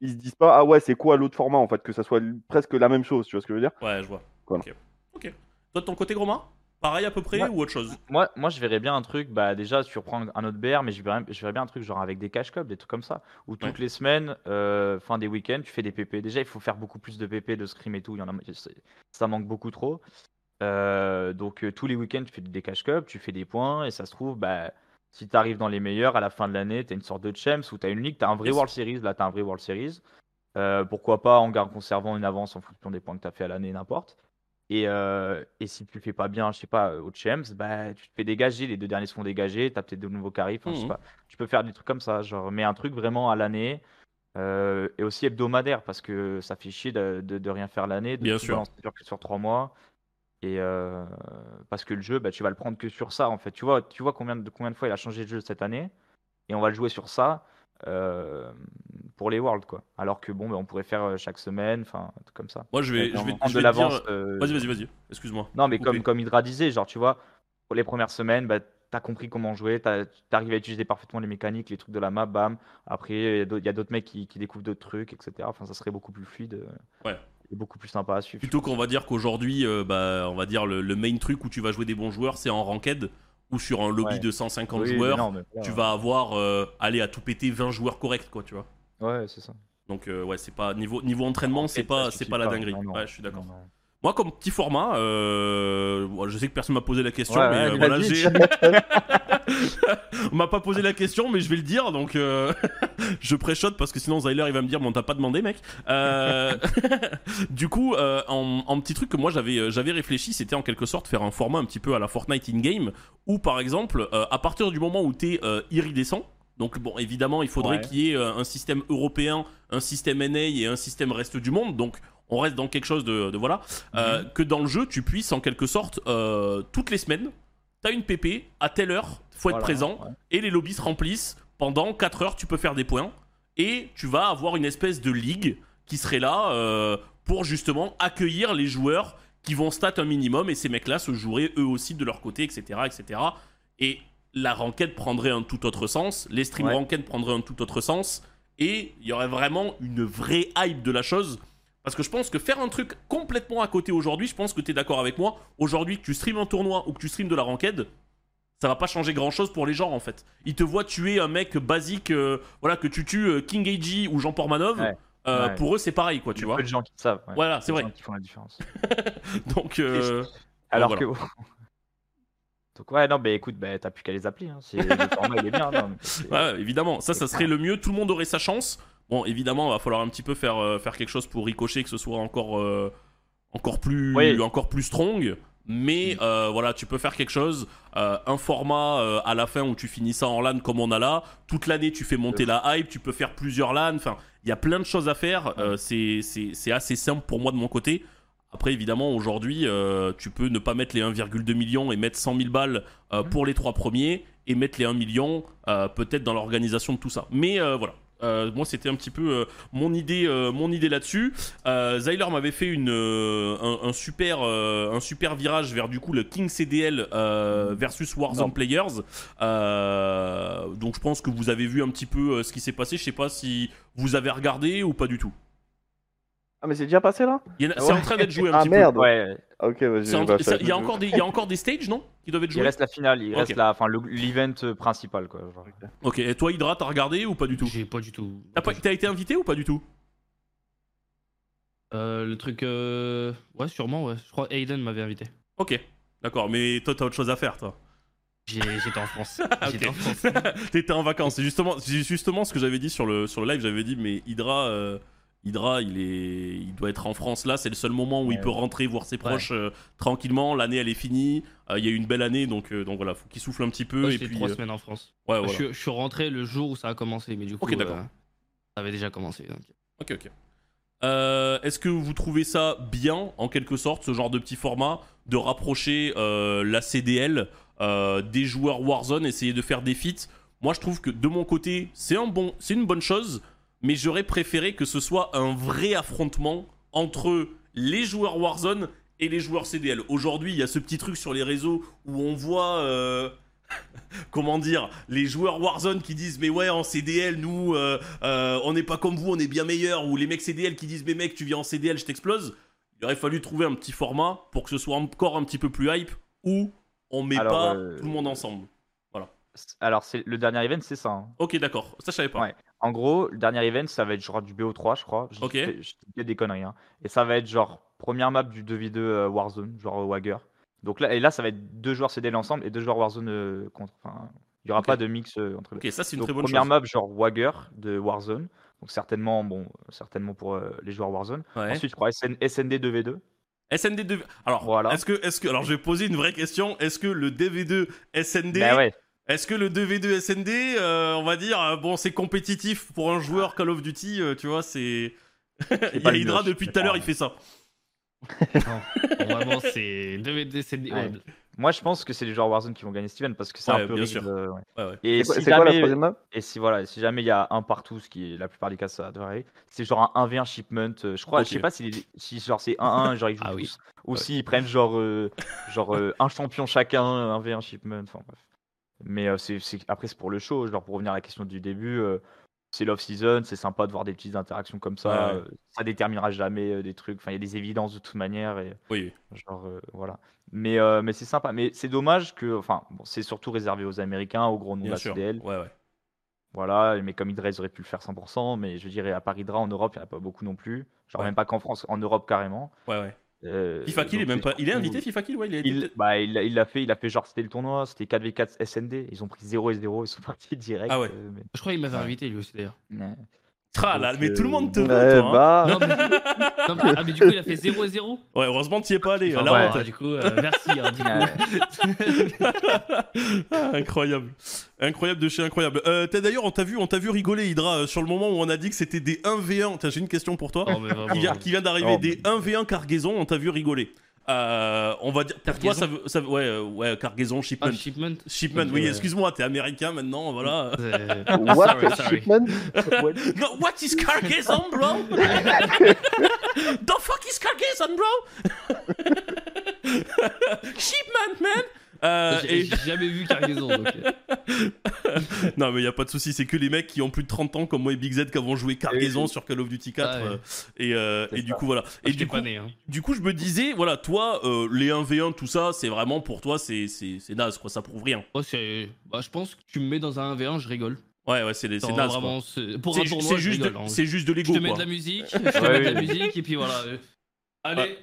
ils se disent pas ah ouais c'est quoi l'autre format en fait, que ça soit presque la même chose, tu vois ce que je veux dire? Ouais, je vois. Voilà. Ok. Ok. Toi de ton côté, Groma? Pareil à peu près ou autre chose? Moi, moi, je verrais bien un truc, bah déjà, tu reprends un autre BR, mais je verrais, je verrais bien un truc genre avec des cash clubs, des trucs comme ça, où toutes Ouais. les semaines, euh, fin des week-ends, tu fais des PP. Déjà, il faut faire beaucoup plus de PP, de scrim et tout, il y en a, ça manque beaucoup trop. Euh, donc, euh, tous les week-ends, tu fais des cash clubs, tu fais des points, et ça se trouve, bah, si tu arrives dans les meilleurs, à la fin de l'année, tu as une sorte de champs où tu as une ligue, tu as un vrai Yes. World Series, là, tu as un vrai World Series. Pourquoi pas en conservant une avance en fonction des points que tu as fait à l'année, n'importe. Et, euh, et si tu le fais pas bien, je sais pas, au Champs, bah, tu te fais dégager, les deux derniers se font dégager, tu as peut-être de nouveaux carrés, enfin, je sais Mhm. pas. Tu peux faire des trucs comme ça, genre, mais un truc vraiment à l'année euh, et aussi hebdomadaire parce que ça fait chier de, de- de rien faire l'année, de Bien sûr. sur trois mois. Et euh, parce que le jeu, bah, tu vas le prendre que sur ça en fait. Tu vois, tu vois combien de, combien de fois il a changé de jeu cette année et on va le jouer sur ça euh, pour les Worlds quoi. Alors que bon, bah, on pourrait faire euh, chaque semaine, enfin, comme ça. Moi, je vais, je vais, je de vais te dire- l'avance. euh, Vas-y, vas-y, vas-y. Excuse-moi. non, mais Coupé. comme, comme Hydra disait, genre, tu vois, pour les premières semaines, bah, t'as compris comment jouer, t'arrives à utiliser parfaitement les mécaniques, les trucs de la map, bam. Après, il y a d'autres- mecs qui, qui découvrent d'autres trucs, etc. Enfin, ça serait beaucoup plus fluide Ouais. et beaucoup plus sympa à suivre. Plutôt qu'on va dire qu'aujourd'hui, euh, bah, on va dire le, le main truc où tu vas jouer des bons joueurs, c'est en ranked ou sur un lobby Ouais. de 150 Oui, mais joueurs. non. Tu vas avoir, euh, aller à tout péter 20 joueurs corrects, quoi, tu vois. Ouais, c'est ça. Donc, euh, ouais, c'est pas niveau, niveau entraînement, c'est pas, c'est pas la dinguerie. Non, non. Ouais, je suis d'accord. Moi, comme petit format, euh, je sais que personne m'a posé la question, Ouais, mais euh, voilà, j'ai. on m'a pas posé la question, mais je vais le dire, donc euh, je préchote parce que sinon Zyler il va me dire, bon, t'as pas demandé, mec. Du coup, en, en petit truc que moi j'avais, j'avais réfléchi, c'était en quelque sorte faire un format un petit peu à la Fortnite in-game, où par exemple, à partir du moment où t'es iridescent, donc bon, évidemment, il faudrait Ouais. qu'il y ait un système européen, un système NA et un système reste du monde, donc on reste dans quelque chose de, de voilà, euh, que dans le jeu, tu puisses en quelque sorte, euh, toutes les semaines, t'as une PP, à telle heure, faut être Voilà, présent, ouais. et les lobbies se remplissent. Pendant 4 heures, tu peux faire des points. Et tu vas avoir une espèce de ligue qui serait là euh, pour justement accueillir les joueurs qui vont stat un minimum. Et ces mecs-là se joueraient eux aussi de leur côté, etc. etc. Et la ranked prendrait un tout autre sens. Les stream Ouais. ranked prendraient un tout autre sens. Et il y aurait vraiment une vraie hype de la chose. Parce que je pense que faire un truc complètement à côté aujourd'hui, je pense que tu es d'accord avec moi. Aujourd'hui, que tu streames un tournoi ou que tu streames de la ranked, ça va pas changer grand chose pour les gens en fait. Ils te voient tuer un mec basique, euh, voilà, que tu tues euh, King AG ou Jean Portmanov. Ouais. euh, Ouais. Pour eux, c'est pareil quoi, tu Il y a vois. peu de gens qui savent. ouais. Voilà, c'est vrai. gens qui font la différence. Donc, euh, Alors voilà. que. Donc, ouais, non, mais écoute, bah, t'as plus qu'à les appeler. Hein. Le format, il est bien. non, mais c'est- ouais, évidemment, ça, ça serait le mieux. Tout le monde aurait sa chance. Bon, évidemment, il va falloir un petit peu faire, euh, faire quelque chose pour ricocher, que ce soit encore, euh, encore, plus, Oui. encore plus strong. Mais Mm. euh, voilà, tu peux faire quelque chose. un format à la fin où tu finis ça en LAN comme on a là. Toute l'année, tu fais monter la hype. Tu peux faire plusieurs LAN. Enfin, il y a plein de choses à faire. euh, c'est- c'est c'est assez simple pour moi de mon côté. Après, évidemment, aujourd'hui, tu peux ne pas mettre les 1,2 millions et mettre 100 000 balles euh, pour les trois premiers et mettre les 1 million peut-être dans l'organisation de tout ça. Mais voilà. Euh, moi, c'était un petit peu euh, mon idée, euh, mon idée là-dessus. Zyler m'avait fait une, un, un super, un super virage vers du coup le King CDL versus Warzone Non. Players. Donc, je pense que vous avez vu un petit peu ce qui s'est passé. Je sais pas si vous avez regardé ou pas du tout. Ah, mais c'est déjà passé là Il y en a- C'est Ouais. en train d'être joué un Ah petit merde Ouais, Ok, vas-y. peu. C'est en- bah, ça- ça- Il y a encore des, il y a encore des stages, non, qui doivent être il joués. reste la finale, il Ok. reste la, enfin, le- l'event principal. Quoi, genre. Ok. Et toi, Hydra, t'as regardé ou pas du tout J'ai pas du tout. T'as pas- T'as été invité ou pas du tout Euh, le truc. euh, Ouais, sûrement, ouais. Je crois Aiden m'avait invité. Ok. D'accord. Mais toi, t'as autre chose à faire, toi. J'ai- J'étais en France. Ah, J'étais en France. T'étais en vacances. C'est justement, c'est justement ce que j'avais dit sur le, sur le live. J'avais dit, mais Hydra, euh, Hydra, il, est, il doit être en France là. C'est le seul moment où il peut rentrer voir ses proches euh, tranquillement. L'année, elle est finie. Euh, Il y a eu une belle année, donc, euh, donc voilà, faut qu'il souffle un petit peu. Moi, et puis, trois euh, semaines en France. ouais, voilà. je, suis, je suis rentré le jour où ça a commencé, mais du coup, d'accord. euh, ça avait déjà commencé. donc. Ok, ok. Euh, Est-ce que vous trouvez ça bien, en quelque sorte, ce genre de petit format, de rapprocher euh, la CDL euh, des joueurs Warzone, essayer de faire des feats? Moi, je trouve que de mon côté, c'est un bon, c'est une bonne chose, mais j'aurais préféré que ce soit un vrai affrontement entre les joueurs Warzone et les joueurs CDL. Aujourd'hui, il y a ce petit truc sur les réseaux où on voit. euh, Comment dire, les joueurs Warzone qui disent mais ouais en CDL nous euh, euh, on n'est pas comme vous, on est bien meilleurs, ou les mecs CDL qui disent mais mec tu viens en CDL je t'explose. Il aurait fallu trouver un petit format pour que ce soit encore un petit peu plus hype où on met Alors, pas tout le monde ensemble. Alors, c'est le dernier event, c'est ça. hein. Ok d'accord, ça je savais pas. Ouais. En gros, le dernier event, ça va être genre du BO3, je crois. Je Ok. fais- je dis des conneries. hein. Et ça va être genre première map du 2v2 euh, Warzone, genre euh, Wagger. Donc là, et là, ça va être deux joueurs CDL ensemble et deux joueurs Warzone euh, contre. Enfin, il y aura Ok. pas de mix euh, entre les Ok ça c'est une Donc, très bonne première chose. map genre Wagger de Warzone. Donc certainement, bon, certainement pour euh, les joueurs Warzone. Ouais. Ensuite, je crois SN SND 2v2. SND 2. Alors, Voilà. est-ce que, est-ce que, alors je vais poser une vraie question. Est-ce que le DV2 SND, Bah ouais. Est-ce que le 2v2 SND, euh, on va dire, euh, bon, c'est compétitif pour un joueur Call of Duty, euh, tu vois, c'est. Il y a Hydra depuis tout à l'heure, il comprends, fait ça. Non, vraiment, c'est 2v2, c'est des- Ouais. ouais, Moi, je pense que c'est les joueurs Warzone qui vont gagner Steven parce que c'est Ouais, un peu bien rigged, sûr. ouais. Ouais, ouais. Et C'est quoi, si c'est quoi la jamais- troisième map? Et si voilà, si jamais il y a un partout, ce qui est la plupart des cas ça devrait arriver, c'est genre un 1v1 shipment. euh, Je crois, je sais pas si, les- si genre c'est 1-1, genre ils jouent Ah oui. tous, ou s'ils prennent genre euh, genre euh, un champion chacun, 1v1 shipment. Enfin bref. Mais euh, c'est c'est- après c'est pour le show, genre pour revenir à la question du début, euh, c'est l'off season, c'est sympa de voir des petites interactions comme ça. Ouais, euh, ça déterminera jamais euh, des trucs. Enfin il y a des évidences de toute manière et Oui, Genre, euh, voilà. Mais, euh, mais c'est sympa. Mais c'est dommage que. Enfin, bon, c'est surtout réservé aux Américains, aux gros noms de bien la sûr. CDL. Ouais, ouais. Voilà. Mais comme Hydra, ils auraient pu le faire 100%. Mais je dirais, à part Hydra, en Europe, il n'y en a pas beaucoup non plus. Genre, Ouais. même pas qu'en France, en Europe carrément. Ouais, ouais. Euh, FIFA Kill est même pas. Il est invité, FIFA Kill, ouais, il a été. Il, bah, il, l'a- il l'a fait, il a fait genre, c'était le tournoi, c'était 4v4 SND. Ils ont pris 0 et 0, ils sont partis direct. Ah ouais. euh, mais- Je crois qu'il m'avait Ouais. invité lui aussi d'ailleurs. Ouais. Là, Donc, mais tout le euh, monde te Ouais, veut, toi. hein. bah. Non, mais... non, mais- ah, mais du coup, il a fait 0 et 0 Ouais, heureusement, t'y es pas allé. Enfin, la ouais. honte. bon, Du coup, euh, merci. hein, du coup. Ah, incroyable. Incroyable de chez incroyable. Euh, t'as d'ailleurs, on t'a vu, on t'a vu rigoler, Hydra, euh, sur le moment où on a dit que c'était des 1v1. Tiens, j'ai une question pour toi. Non, mais vraiment, qui vient, euh, qui vient d'arriver, Oh, des 1v1 cargaison, on t'a vu rigoler. Euh, on va dire, pour toi, Cargaison ça veut, ça veut- ouais, euh, ouais, cargaison, shipment. Ah, shipment. shipment, oui, excuse-moi, t'es américain maintenant, voilà. What Sorry, sorry. Shipman What No, what is cargaison, bro? The fuck is cargaison, bro? shipment, man. Euh, J'ai et- j'ai jamais vu cargaison. Donc... euh, non mais y a pas de souci, c'est que les mecs qui ont plus de 30 ans comme moi et Big Z qui avons joué cargaison oui. sur Call of Duty 4 Ah ouais. euh, et, euh, et du coup voilà. Et Et du coup, pas né. Hein. du coup je me disais voilà toi euh, les 1v1 tout ça c'est vraiment pour toi c'est c'est naze quoi ça prouve rien. C'est- bah, je pense que tu me mets dans un 1v1, je rigole. Ouais ouais c'est c'est Genre, naze quoi. vraiment, c'est- Pour C'est un ju- tournoi, c'est je juste rigole. hein. c'est juste de Je l'ego te mets de la musique, je te mets de la musique, et puis voilà. Allez,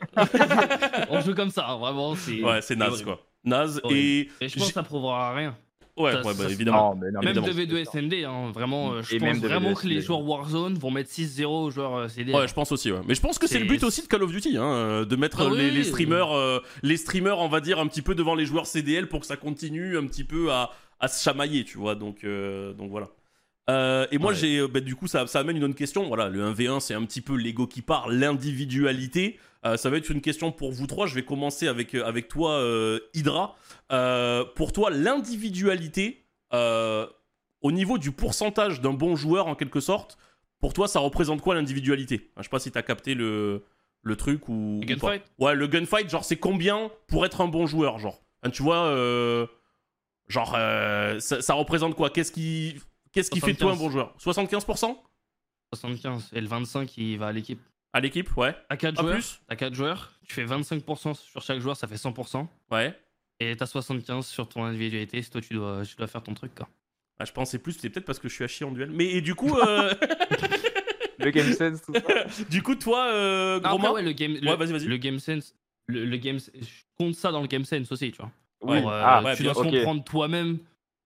on joue comme ça, hein, vraiment. C'est Ouais c'est naze quoi. Naze et Et je pense que ça prouvera rien. ouais Ça- ouais bah évidemment. Non, mais non, mais Même évidemment. 2v2 SND, hein, vraiment, euh, je Et pense même 2v2 vraiment que les joueurs Warzone vont mettre 6-0 aux joueurs euh, CD. Ouais, je pense aussi. Ouais. Mais je pense que c'est le but aussi de Call of Duty, hein, euh, de mettre Ah euh, les, oui, les oui. streamers, euh, les streamers, on va dire un petit peu devant les joueurs CDL pour que ça continue un petit peu à, à se chamailler, tu vois. Donc, euh, donc voilà. Euh, et moi, Ouais. j'ai, bah, du coup, ça, ça amène une autre question. Voilà, le 1v1, c'est un petit peu l'ego qui parle, l'individualité. Euh, ça va être une question pour vous trois. Je vais commencer avec, euh, avec toi, euh, Hydra. Euh, pour toi, l'individualité, au niveau du pourcentage d'un bon joueur, en quelque sorte, pour toi, ça représente quoi l'individualité? Je sais pas si t'as capté le, le truc ou. Le gunfight? Ouais, le gunfight, genre, c'est combien pour être un bon joueur, genre? Hein, Tu vois, genre, ça, ça représente quoi? Qu'est-ce qui, qu'est-ce qui fait de toi un 75. bon joueur? 75% 75 et le 25 il va à l'équipe. À l'équipe, ouais. T'as 4 Pas joueurs, plus t'as 4 joueurs, tu fais 25% sur chaque joueur, ça fait 100%. Ouais. Et t'as 75 sur ton individualité, c'est toi tu dois, tu dois faire ton truc quoi. Ah, je pensais plus, c'est peut-être parce que je suis à chier en duel. Mais et du coup, euh, Le game sense, tout ça. du coup, toi, euh, Ah, gros Après, ouais, le game, le, Ouais, vas-y, vas-y. le game sense, le, le game, je compte ça dans le game sense aussi, tu vois. Ouais. Genre, euh, Ah, ouais, tu bien dois comprendre toi-même.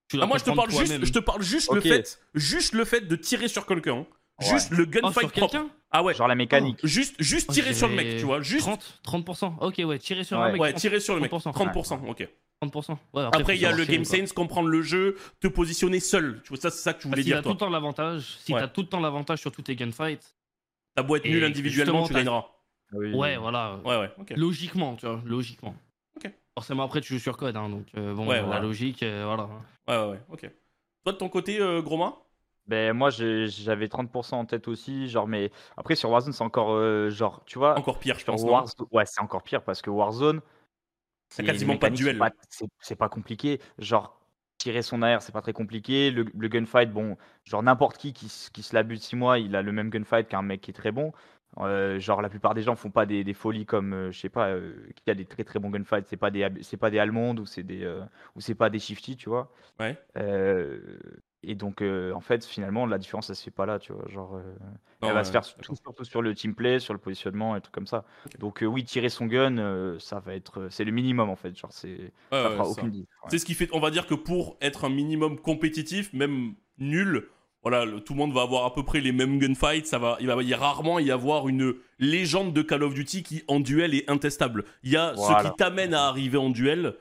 Tu dois Ah, moi, je te parle juste, je te parle juste le fait, juste le fait de tirer sur quelqu'un. hein. Juste le Oh, gunfight sur propre. quelqu'un? Ah ouais. Genre la mécanique. Juste, juste Oh, tirer sur le mec, tu vois. Juste. 30, 30%. Ok, ouais, tirer sur un Ouais. mec. Ouais, 30%. tirer sur le mec. 30%. 30%, ok. 30%. Ouais, Après, il y a le game sense, comprendre le jeu, te positionner seul. Tu vois, ça, c'est ça que tu voulais qu'il a dire, tout le temps l'avantage. Si Ouais. t'as tout le temps l'avantage sur tous tes gunfights, T'as beau être nul individuellement, tu gagneras. Oui. ouais, voilà. Ouais, ouais, ok. Logiquement, tu vois, logiquement. Ok. Forcément, après, tu joues sur code, hein, donc euh, bon, Ouais, la voilà. logique, euh, voilà. Ouais, ouais, ouais, ok. Toi, de ton côté, euh, gros main Ben moi j'avais 30% en tête aussi, genre mais après sur Warzone c'est encore euh, genre tu vois Encore pire, je sur pense. non Warzone ouais c'est encore pire parce que Warzone T'as c'est- quasiment pas de mécaniques duel. pas- c'est- C'est pas compliqué, genre tirer son AR c'est pas très compliqué, le, le gunfight bon genre n'importe qui qui, s- qui se la bute 6 mois il a le même gunfight qu'un mec qui est très bon. Euh, genre la plupart des gens font pas des, des folies comme euh, je sais pas euh, qui a des très très bons gunfights c'est pas des Ab- c'est pas des allemandes ou c'est des euh, ou c'est pas des shifty tu vois Ouais. Euh, et donc, euh, en fait, finalement, la différence, elle se fait pas là, tu vois. Genre, euh, Non, elle va ouais, se faire surtout sur le team play, sur le positionnement et tout comme ça. Donc, euh, oui, tirer son gun, euh, ça va être, c'est le minimum en fait. Genre, c'est, Ouais, ça ouais, fera aucune différence. C'est ce qui fait, on va dire que pour être un minimum compétitif, même nul, voilà, le- tout le monde va avoir à peu près les mêmes gunfights. Ça va, il va y a rarement y avoir une légende de Call of Duty qui en duel est intestable. Il y a ce qui t'amène à arriver en duel,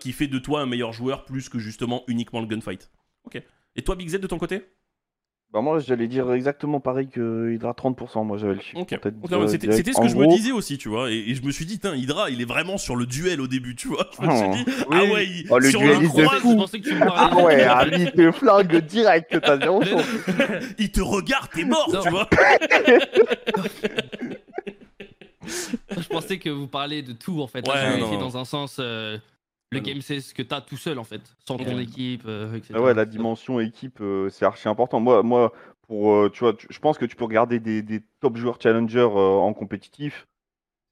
qui fait de toi un meilleur joueur plus que justement uniquement le gunfight. Ok. Et toi, Big Z de ton côté? Bah moi j'allais dire exactement pareil que Hydra 30%, moi j'avais le chiffre. Ok. en tête, Ok, ouais, euh, C'était direct. c'était ce En que je me gros- disais aussi, tu vois. Et, et je me suis dit, Hydra, il est vraiment sur le duel au début, tu vois. Je me suis Oh. dit, Oui. ah ouais, il, Oh, le dueliste de croise, fou. Je pensais que tu me parlais. Ah ouais, ah, il te flingue direct, t'as zéro chance. il te regarde, t'es mort, Non. tu vois. Je pensais que vous parliez de tout en fait. Ouais, Là, dans un sens. euh, le game c'est ce que t'as tout seul en fait, sans ton équipe, euh, etc. Ah ouais, la dimension équipe, euh, c'est archi important. Moi, moi pour, euh, tu vois, tu- je pense que tu peux regarder des, des top joueurs challenger euh, en compétitif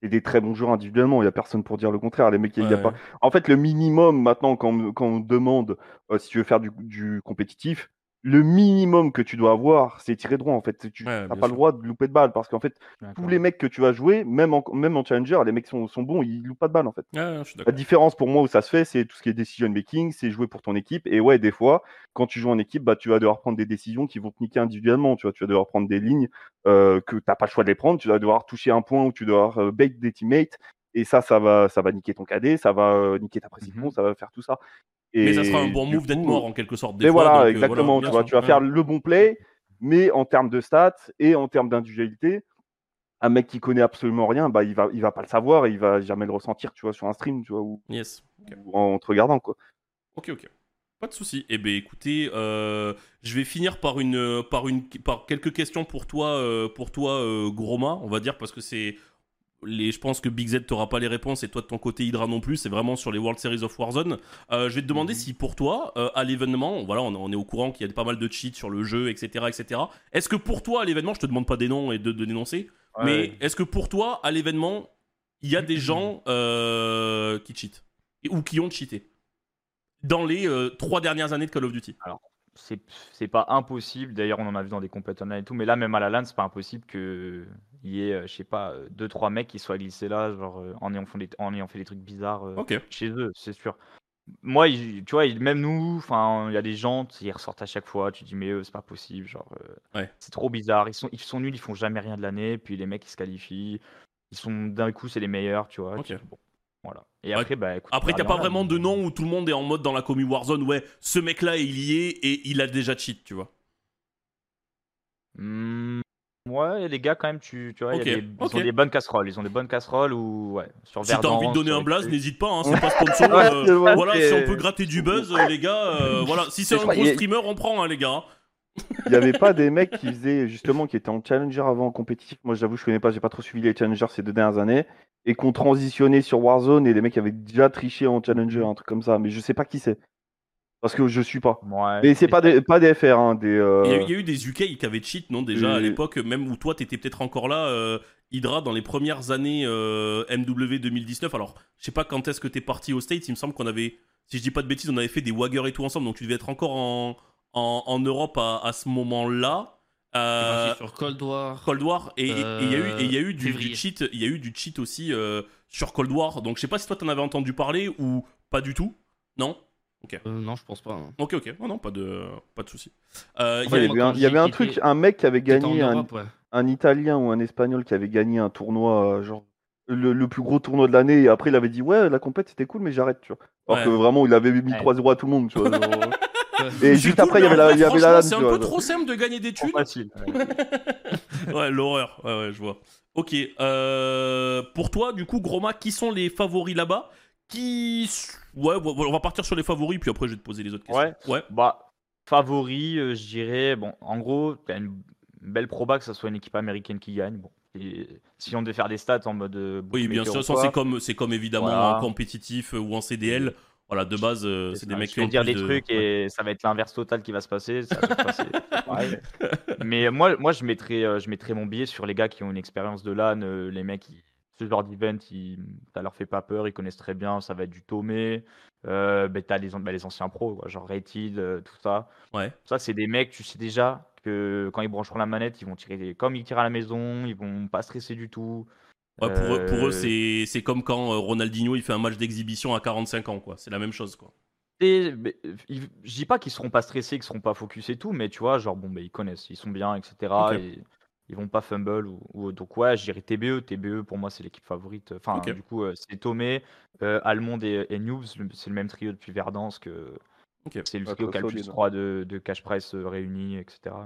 et des très bons joueurs individuellement. Il n'y a personne pour dire le contraire. Les mecs, il y a Ouais. pas... En fait, le minimum maintenant, quand, on- quand on demande euh, si tu veux faire du, du compétitif, le minimum que tu dois avoir, c'est tirer droit. En fait, tu n'as pas sûr. le droit de louper de balle parce qu'en fait, tous les mecs que tu vas jouer, même en, même en challenger, les mecs sont, sont bons, ils loupent pas de balle en fait. Ouais, La différence pour moi où ça se fait, c'est tout ce qui est decision making, c'est jouer pour ton équipe. Et ouais, des fois, quand tu joues en équipe, bah, tu vas devoir prendre des décisions qui vont te niquer individuellement. Tu vois, tu vas devoir prendre des lignes euh, que t'as pas le choix de les prendre. Tu vas devoir toucher un point où tu dois euh, bait des teammates. Et ça, ça va, ça va niquer ton KD, ça va euh, niquer ta précision, Mhm. ça va faire tout ça. Et Mais ça sera un bon move d'être mort en quelque sorte. Des mais fois, voilà, donc, euh, exactement. bien tu vois, sûr. tu vas faire le bon play, mais en termes de stats et en termes d'individualité, un mec qui connaît absolument rien, bah, il va, il va pas le savoir et il va jamais le ressentir, tu vois, sur un stream, tu vois, ou, Yes. ou en te regardant, quoi. Ok, ok. Pas de souci. Eh ben, écoutez, euh, je vais finir par une, par une, par quelques questions pour toi, euh, pour toi, euh, Groma, on va dire, parce que c'est les, je pense que Big Z t'aura pas les réponses et toi de ton côté Hydra non plus. C'est vraiment sur les World Series of Warzone. Euh, je vais te demander Mhm. si pour toi, euh, à l'événement, voilà, on, on est au courant qu'il y a pas mal de cheats sur le jeu, etc., etc. Est-ce que pour toi, à l'événement, je te demande pas des noms et de, de dénoncer, mais est-ce que pour toi, à l'événement, il y a des gens euh, qui cheatent ou qui ont cheaté dans les trois dernières années de Call of Duty? C'est pas impossible. D'ailleurs, on en a vu dans des compétitions et tout. Mais là, même à la LAN, c'est pas impossible qu'il y ait, euh, je sais pas, euh, deux trois mecs qui soient glissés là, genre euh, en ayant fait des, en ayant fait des trucs bizarres chez eux, c'est sûr. Moi, tu vois, même nous, enfin, il y a des gens, ils ressortent à chaque fois. Tu dis mais eux, c'est pas possible, genre, Ouais. c'est trop bizarre. Ils sont, ils sont nuls, ils font jamais rien de l'année. Puis les mecs, ils se qualifient. Ils sont d'un coup, c'est les meilleurs, tu vois. Ok. tu dis, bon, voilà. Et après, bah, écoute, Après, on t'as pas vraiment de nom où tout le monde est en mode dans la commu Warzone, ouais, ce mec-là, il y est et il a déjà cheat, tu vois. Hmm, ouais, les gars, quand même, tu, tu vois, il y a Ok, des- ils ont des bonnes casseroles. Ils ont des bonnes casseroles ou, ouais, sur Si t'as envie de donner un blaze, n'hésite pas, hein, c'est pas sponsor. Euh, voilà, si on peut gratter du buzz, les gars, euh, voilà. Si c'est un gros streamer, on prend, hein, les gars. Il y avait pas des mecs qui faisaient justement qui étaient en challenger avant en compétitif. Moi, j'avoue, je connais pas, j'ai pas trop suivi les challengers ces deux dernières années et qu'on transitionnait sur Warzone et les mecs avaient déjà triché en challenger, un truc comme ça. Mais je sais pas qui c'est parce que je suis pas. Ouais, Mais c'est pas des pas des FR, hein, des. euh, Il y, a eu, il y a eu des UK qui avaient cheat, non, déjà à l'époque, même où toi, t'étais peut-être encore là, euh, Hydra, dans les premières années euh, MW 2019. Alors, je sais pas quand est-ce que t'es parti aux States, il me semble qu'on avait, si je dis pas de bêtises, on avait fait des Wagger et tout ensemble, donc tu devais être encore en, en, en Europe à, à ce moment-là. Euh, sur Cold War. Cold War et il y a eu et il y a eu du, du cheat il y a eu du cheat aussi euh, sur Cold War donc je sais pas si toi t'en avais entendu parler ou pas du tout non? Euh, non, je pense pas. hein. ok ok non non pas de pas de souci Euh, il y avait un, y avait truc, un mec qui avait gagné un, ouais. un Italien ou un Espagnol qui avait gagné un tournoi, genre le, le plus gros tournoi de l'année, et après il avait dit ouais la compète c'était cool mais j'arrête tu vois. Alors Ouais. que vraiment il avait mis Ouais. 3-0 à tout le monde tu vois. genre. Et C'est juste après il y mais avait en la, vrai, il y avait la c'est un peu trop simple de gagner des thunes facile. ouais l'horreur ouais ouais je vois ok euh, pour toi du coup Groma qui sont les favoris là-bas? Qui ouais on va partir sur les favoris puis après je vais te poser les autres questions Ouais. ouais Bah, favori, euh, je dirais, bon, en gros, t'as une belle proba que ce soit une équipe américaine qui gagne. Bon, et si on devait faire des stats en mode. euh, oui bien sûr ça, c'est comme c'est comme évidemment Voilà. en compétitif ou en CDL voilà de base euh, c'est des mecs qui ont dire des de- trucs et ça va être l'inverse total qui va se passer. ça va se passer. Ouais. Mais moi, moi je, mettrais, euh, je mettrais mon billet sur les gars qui ont une expérience de LAN, euh, les mecs, qui, ce genre d'event, ils- ça leur fait pas peur, ils connaissent très bien, ça va être du Tomé. Euh, bah, t'as les, bah, les anciens pros, quoi, genre Rated, euh, tout ça. ouais Ça, c'est des mecs, tu sais déjà que quand ils brancheront la manette, ils vont tirer des- comme ils tirent à la maison, ils vont pas stresser du tout. Ouais, pour, eux, pour eux, Euh, c'est comme quand euh, Ronaldinho il fait un match d'exhibition à 45 ans, quoi. C'est la même chose, quoi. Et, mais, euh, je dis pas qu'ils seront pas stressés, qu'ils seront pas focus et tout, mais tu vois, genre, bon, bah, ils connaissent, ils sont bien, etc. Ok. Et ils vont pas fumble. Ou, ou- donc, ouais, je dirais TBE. TBE, pour moi, c'est l'équipe favorite. Enfin, du coup, c'est Tomé, euh, Almond et, et Noobs. C'est le même trio depuis Verdansk. que C'est le Ouais, trio qui a le solide. plus 3 de, de cash price euh, réunis, etc.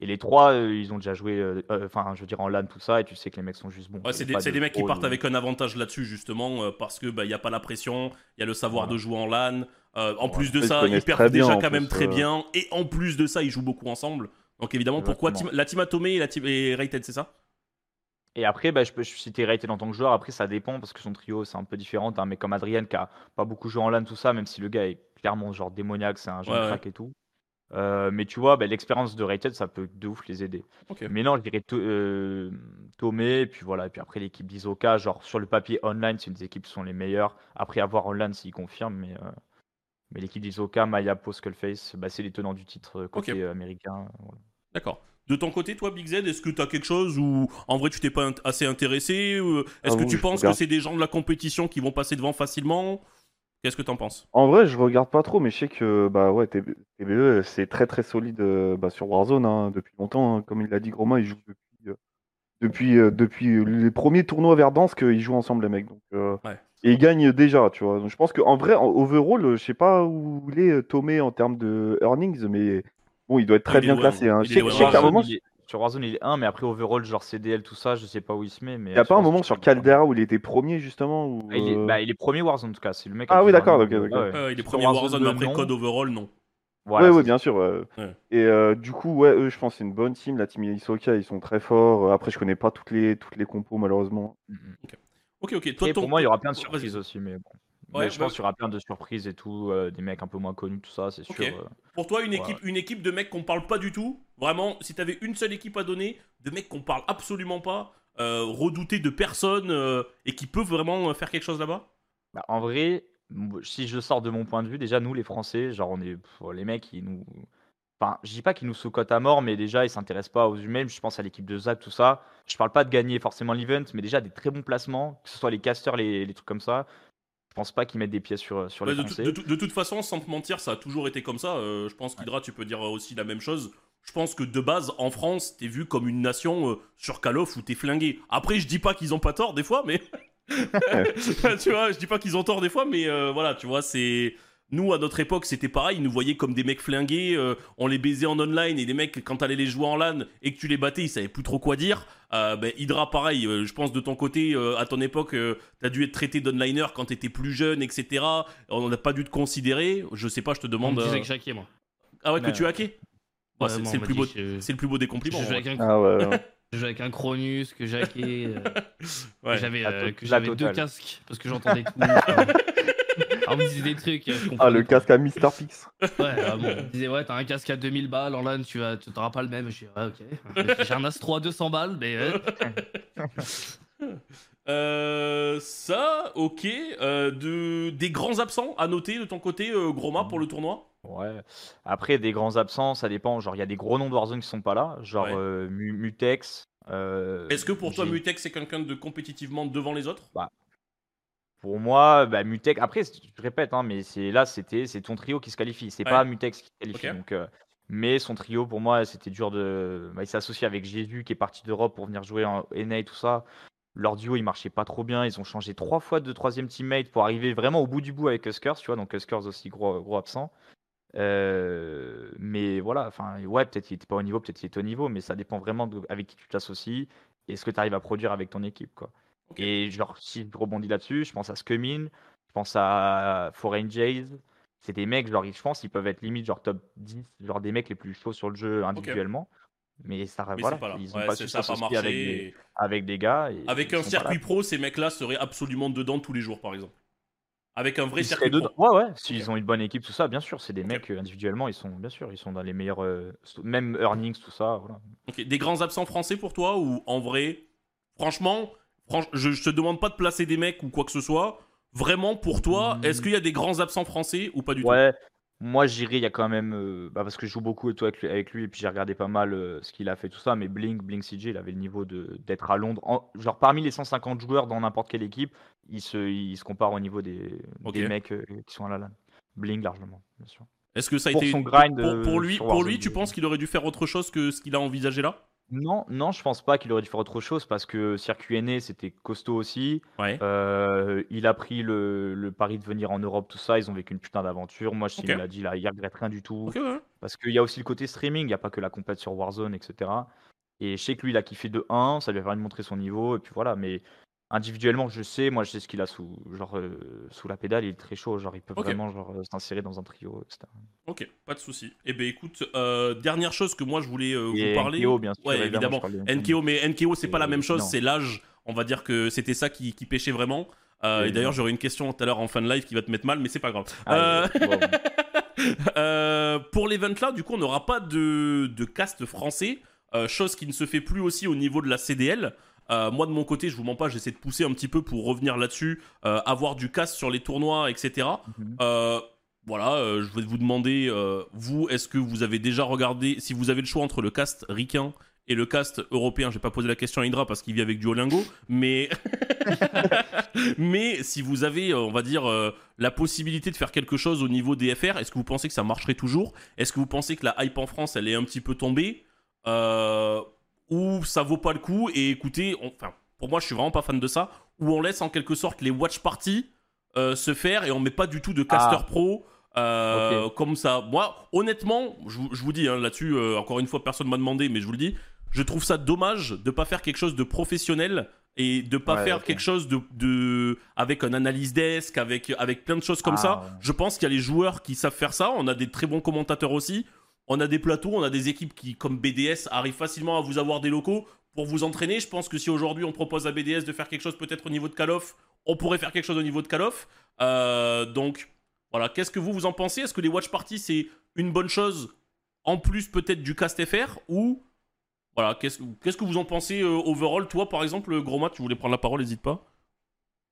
Et les trois, euh, ils ont déjà joué, euh, euh, enfin, je veux dire, en LAN, tout ça, et tu sais que les mecs sont juste bons. Ouais, c'est des, de des mecs qui partent de- avec un avantage là-dessus, justement, euh, parce que bah, il n'y a pas la pression, il y a le savoir Voilà. de jouer en LAN. Euh, en plus de Ils ça, ils connaissent perdent déjà quand même très euh. bien. Et en plus de ça, ils jouent beaucoup ensemble. Donc évidemment, pourquoi team- la team Atomé et la team et Rated, c'est ça? Et après, bah, je peux citer Rated en tant que joueur. Après, ça dépend parce que son trio, c'est un peu différent. T'as un mec comme Adrien qui a pas beaucoup joué en LAN, tout ça, même si le gars est clairement genre démoniaque, c'est un jeune Ouais, ouais. crack et tout. Euh, mais tu vois, bah, l'expérience de Rated, ça peut de ouf les aider. Mais non, je dirais To- euh, Tomé, et puis voilà. Et puis après, l'équipe d'Isoka, genre sur le papier online, c'est une des équipes qui sont les meilleures. Après, à voir en LAN s'ils confirment. Mais, euh, mais l'équipe d'Isoka, Maya, Po, Skullface, bah, c'est les tenants du titre euh, côté euh, américain. voilà. D'accord. De ton côté, toi, Big Z, est-ce que tu as quelque chose où en vrai tu t'es pas assez intéressé ou- Est-ce Ah que oui, tu penses que c'est des gens de la compétition qui vont passer devant facilement? Qu'est-ce que t'en penses? En vrai, je regarde pas trop, mais je sais que bah ouais, TB TBE, c'est très très solide euh, bah, sur Warzone hein, depuis longtemps. hein. Comme il l'a dit, Groma, ils jouent depuis, euh, depuis, euh, depuis les premiers tournois Verdansk, ils jouent ensemble, les mecs. Donc, euh, Ouais. Et ils gagnent déjà, tu vois. Donc, je pense qu'en vrai, en overall, je sais pas où il est Tomé en termes de earnings, mais bon, il doit être très Il bien classé. Hein. Je sais, qu'à un moment, sur Warzone, il est 1, mais après, overall, genre CDL, tout ça, je sais pas où il se met. Mais il n'y a pas un moment sur. Caldera où il était premier, justement où, Ah, il, est, euh, bah, il est premier Warzone en tout cas, c'est le mec. Ah oui, d'accord, joue ok, vraiment- d'accord. ouais, ouais. Euh, Il est Sur premier Warzone, mais après non. code overall, non. Voilà, ouais, c'est ouais, bien sûr. ouais. Ouais. Et euh, du coup, ouais, eux, je pense que c'est une bonne team. La team Isoka, ils sont très forts. Euh, Après, je connais pas toutes les, toutes les compos, malheureusement. Mm, mm. Ok, ok. Toi, Et ton- pour moi, il y aura plein de surprises aussi, mais bon. Ouais, Mais je bah- pense qu'il y aura plein de surprises et tout, euh, des mecs un peu moins connus, tout ça, c'est sûr. Euh. Pour toi, une Ouais. équipe, une équipe de mecs qu'on parle pas du tout, vraiment, si t'avais une seule équipe à donner, de mecs qu'on parle absolument pas, euh, redoutés de personne et qui peuvent vraiment faire quelque chose là-bas? Bah, en vrai, si je sors de mon point de vue, déjà, nous, les Français, genre, on est. pff, les mecs, ils nous. Enfin, je dis pas qu'ils nous sous-cotent à mort, mais déjà, ils s'intéressent pas aux humains. Je pense à l'équipe de Zach, tout ça. Je parle pas de gagner forcément l'event, mais déjà des très bons placements, que ce soit les casters, les, les trucs comme ça. Je pense pas qu'ils mettent des pieds sur, sur les de, tout- Français. de tout- de toute façon, sans te mentir, ça a toujours été comme ça. Euh, je pense qu'Hydra, tu peux dire aussi la même chose. Je pense que de base, en France, t'es vu comme une nation euh, sur Call of où t'es flingué. Après, je dis pas qu'ils ont pas tort des fois, mais. tu vois, je dis pas qu'ils ont tort des fois, mais euh, voilà, tu vois, c'est. Nous, à notre époque, c'était pareil. Ils nous voyaient comme des mecs flingués. euh, on les baisait en online. Et les mecs, quand t'allais les jouer en LAN et que tu les battais, ils savaient plus trop quoi dire. Euh, ben, Hydra, pareil. euh, je pense de ton côté, euh, à ton époque, euh, t'as dû être traité d'onliner quand t'étais plus jeune, etc. On n'a pas dû te considérer. Je sais pas, je te On demande. me disait que moi. Ah ouais, que tu as hacké Bah, Ouais, c'est on le, plus beau- je- c'est le plus beau des compliments. Je jouais en avec un, Ah ouais. ouais. je jouais avec un Cronus, que j'hackais. euh, Ouais. que J'avais euh, j'avais deux casques parce que j'entendais tout. enfin. Ah, on me disait des trucs. euh, Ah, le casque à Mr. Pix. Ouais, ah bon, on me disait, ouais, t'as un casque à 2000 balles en LAN, tu vas- t'auras pas le même. Je dis, ouais, ok. J'ai un As 3 à 200 balles, mais. Euh, ça, ok. Euh, de, des grands absents à noter de ton côté, euh, Groma, pour le tournoi? Ouais. Après, des grands absents, ça dépend. Genre, il y a des gros noms de Warzone qui sont pas là. Genre Ouais. euh, Mutex. euh, Est-ce que pour toi, Mutex, c'est quelqu'un de compétitivement devant les autres? Pour moi, bah, Mutex. Après, je répète, hein, mais c'est là, c'était c'est ton trio qui se qualifie. C'est Ouais. pas Mutex qui se qualifie. Donc, euh, mais son trio, pour moi, c'était dur de. Bah, il s'est associé avec Jésus qui est parti d'Europe pour venir jouer en NA et tout ça. Leur duo, il marchait pas trop bien. Ils ont changé trois fois de troisième teammate pour arriver vraiment au bout du bout avec Huskers, tu vois. Donc Huskers aussi gros, gros absent. Euh, mais voilà, enfin, ouais, peut-être qu'il était pas au niveau, peut-être qu'il était au niveau, mais ça dépend vraiment de avec qui tu t'associes et ce que tu arrives à produire avec ton équipe, quoi. Et genre, si je rebondis là-dessus, je pense à Scumin, je pense à Foreign Jays. C'est des mecs, genre, je pense, ils peuvent être limite genre top 10, genre des mecs les plus chauds sur le jeu individuellement. Mais ça, Mais voilà, pas ils ont Ouais, pas su ça pas avec marché. des, avec des gars. et Avec un circuit pro, ces mecs-là seraient absolument dedans tous les jours, par exemple. Avec un vrai Ils circuit pro. Ouais, ouais, s'ils ont une bonne équipe, tout ça, bien sûr, c'est des mecs euh, individuellement, ils sont, bien sûr, ils sont dans les meilleurs, euh, même earnings, tout ça, voilà. Ok, Des grands absents français pour toi ou en vrai, franchement, franch- je, je te demande pas de placer des mecs ou quoi que ce soit. Vraiment pour toi, Hmm. est-ce qu'il y a des grands absents français ou pas du tout? Ouais, moi j'irai, il y a quand même, euh, bah, parce que je joue beaucoup et tout avec lui, avec lui, et puis j'ai regardé pas mal euh, ce qu'il a fait, tout ça, mais Blink, Blink CJ, il avait le niveau d'être à Londres. En- genre parmi les 150 joueurs dans n'importe quelle équipe, il se, il se compare au niveau des, des mecs euh, qui sont à la LAN. Bling largement, bien sûr. Est-ce que ça a Pour été son grind, pour, pour lui, pour lui, tu penses qu'il aurait dû faire autre chose que ce qu'il a envisagé là? Non, non, je pense pas qu'il aurait dû faire autre chose parce que circuit NA c'était costaud aussi. Ouais. Euh, il a pris le, le pari de venir en Europe, tout ça. Ils ont vécu une putain d'aventure. Moi, je Ok. il dit là, il regrette rien du tout. Ok, ouais. Parce qu'il y a aussi le côté streaming, il n'y a pas que la compète sur Warzone, etc. Et je sais que lui, il a kiffé de 1, ça lui a permis de montrer son niveau, et puis voilà. Mais individuellement, je sais, moi, je sais ce qu'il a sous, genre, euh, sous la pédale, il est très chaud. Genre, il peut Ok. vraiment genre, euh, s'insérer dans un trio, etc. Ok, pas de souci. Eh ben écoute, euh, dernière chose que moi je voulais Et vous parler. NKO, bien sûr, Ouais, évidemment. mais NKO c'est pas la Et même chose, non. c'est l'âge. On va dire que c'était ça qui, qui pêchait vraiment. Et et d'ailleurs, non. j'aurai une question tout à l'heure en fin de live qui va te mettre mal, mais c'est pas grave. Ah, et- bon, pour l'event là, du coup, on n'aura pas de, de cast français, chose qui ne se fait plus aussi au niveau de la CDL. Euh, moi, de mon côté, je vous mens pas, j'essaie de pousser un petit peu pour revenir là-dessus, euh, avoir du cast sur les tournois, etc. mhm. Euh, voilà, euh, je vais vous demander, euh, vous, est-ce que vous avez déjà regardé, si vous avez le choix entre le cast ricain et le cast européen, j'ai pas posé la question à Indra parce qu'il vit avec Duolingo, mais mais si vous avez, on va dire, euh, la possibilité de faire quelque chose au niveau des FR, est-ce que vous pensez que ça marcherait toujours? Est-ce que vous pensez que la hype en France, elle est un petit peu tombée? Euh, Ou ça vaut pas le coup Et écoutez, on- enfin, pour moi, je suis vraiment pas fan de ça. Ou on laisse en quelque sorte les watch parties euh, se faire et on met pas du tout de caster Ah. pro. euh, Comme ça, moi, honnêtement, je, vous- je vous dis hein, là-dessus, euh, encore une fois, personne m'a demandé, mais je vous le dis, je trouve ça dommage de pas faire quelque chose de professionnel et de pas Ouais, faire quelque chose de, de avec un analyse desk, avec avec plein de choses comme Ah, ça. Je pense qu'il y a les joueurs qui savent faire ça. On a des très bons commentateurs aussi. On a des plateaux, on a des équipes qui, comme BDS, arrivent facilement à vous avoir des locaux pour vous entraîner. Je pense que si aujourd'hui on propose à BDS de faire quelque chose peut-être au niveau de Call of, on pourrait faire quelque chose au niveau de Call of. Euh, donc voilà, qu'est-ce que vous vous en pensez? Est-ce que les watch parties c'est une bonne chose en plus peut-être du cast FR ou voilà, qu'est-ce que vous en pensez euh, overall? Toi par exemple, Gros Mat, tu voulais prendre la parole, n'hésite pas.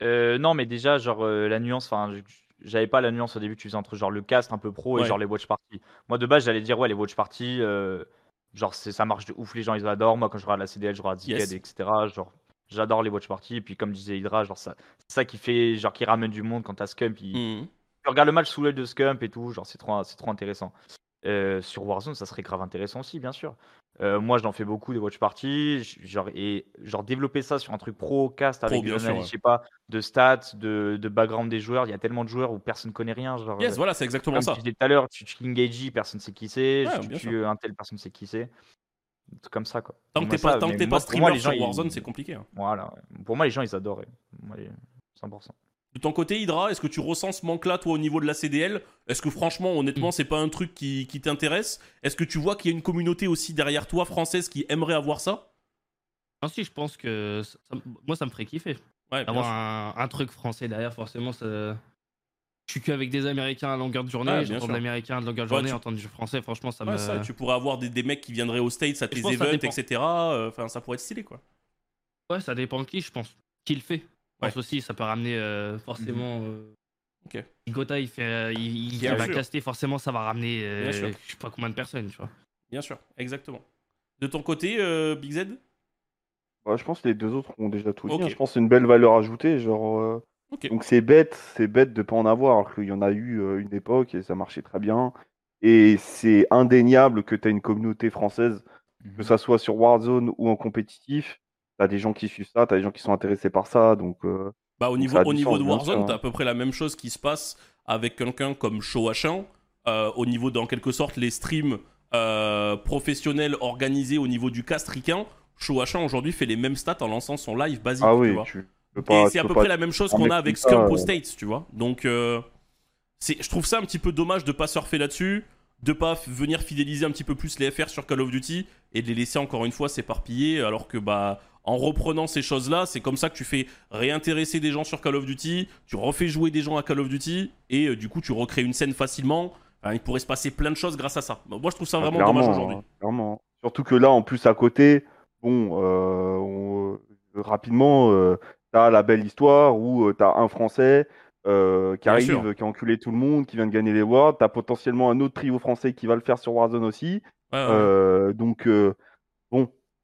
Euh, non, mais déjà, genre, la nuance, j'avais pas la nuance au début que tu faisais entre genre le cast un peu pro Ouais. et genre les watch parties. Moi, de base, j'allais dire, ouais, les watch parties, euh, genre, c'est- ça marche de ouf, les gens, ils adorent. Moi, quand je regarde la CDL, je regarde Zked, Yes. etc. Genre, j'adore les watch parties. Et puis, comme disait Hydra, genre, ça, c'est ça qui fait, genre, qui ramène du monde quand t'as Scump. Il... Mhm. Tu regardes le match sous l'œil de Scump et tout, genre, c'est trop, c'est trop intéressant. Euh, sur Warzone, ça serait grave intéressant aussi, bien sûr. Euh, moi, j'en fais beaucoup des watch parties, genre et genre développer ça sur un truc pro cast avec des analyses, ouais. je sais pas, de stats, de, de background des joueurs. Il y a tellement de joueurs où personne connaît rien. Genre, Yes, euh, voilà, c'est exactement comme ça. tu disais tout à l'heure, tu tues Engagey, personne sait qui c'est. Ouais, tu tues un tel, personne sait qui c'est. Comme ça quoi. Tant que t'es pas, pas pour moi, streamer les gens, sur ils- Warzone, c'est compliqué. hein. Voilà. Pour moi, les gens ils adorent. Moi, les- 100%. De ton côté, Hydra, est-ce que tu ressens ce manque-là, toi, au niveau de la CDL Est-ce que franchement, honnêtement, c'est pas un truc qui, qui t'intéresse? Est-ce que tu vois qu'il y a une communauté aussi derrière toi, française, qui aimerait avoir ça? Non, si, je pense que ça- moi, ça me ferait kiffer. Ouais, Avoir un, un truc français derrière, forcément, ça... je suis qu'avec des Américains à longueur de journée. Ouais, bien J'entends de l'américain à longueur de Ouais, journée, tu- entendre du français, franchement, ça Ouais, me. ça, tu pourrais avoir des, des mecs qui viendraient aux States à tes events, etc. Euh, Enfin, ça pourrait être stylé, quoi. Ouais, ça dépend de qui, je pense. Qui le fait. Je pense Ouais. aussi, ça peut ramener euh, forcément. euh, Ok. si Gotha, il, fait, euh, il, va sûr. caster, forcément, ça va ramener euh, Bien sûr. je sais pas combien de personnes, tu vois. Bien sûr, exactement. De ton côté, euh, Big Z? Ouais, je pense que les deux autres ont déjà tout dit. Ok. hein. Je pense que c'est une belle valeur ajoutée. Genre, euh, Ok. Donc c'est bête, c'est bête de pas en avoir, alors qu'il y en a eu euh, une époque et ça marchait très bien. Et c'est indéniable que tu as une communauté française, que ça soit sur Warzone ou en compétitif. Tu as des gens qui suivent ça, tu as des gens qui sont intéressés par ça. Donc euh, Bah, au Donc niveau, au niveau de Warzone, t'as hein. à peu près la même chose qui se passe avec quelqu'un comme H1. euh, au niveau, d'en quelque sorte, les streams euh, professionnels organisés au niveau du cast ricain. Show H1 aujourd'hui fait les mêmes stats en lançant son live basique. ah tu oui, vois. tu peux Et c'est à peu près la même chose qu'on a avec aux euh, States, tu vois. Donc, euh, je trouve ça un petit peu dommage de pas surfer là-dessus, de pas venir fidéliser un petit peu plus les FR sur Call of Duty et de les laisser encore une fois s'éparpiller, alors que bah en reprenant ces choses-là, c'est comme ça que tu fais réintéresser des gens sur Call of Duty, tu refais jouer des gens à Call of Duty et euh, du coup tu recrées une scène facilement. Enfin, il pourrait se passer plein de choses grâce à ça. Moi, je trouve ça Ah, vraiment dommage aujourd'hui. hein, clairement. Surtout que là, en plus, à côté, bon, euh, on- euh, rapidement, tu as la belle histoire où tu as un Français euh, qui arrive, sûr. qui a enculé tout le monde, qui vient de gagner les Worlds. Tu as potentiellement un autre trio français qui va le faire sur Warzone aussi. Ouais, ouais. Euh, donc, euh,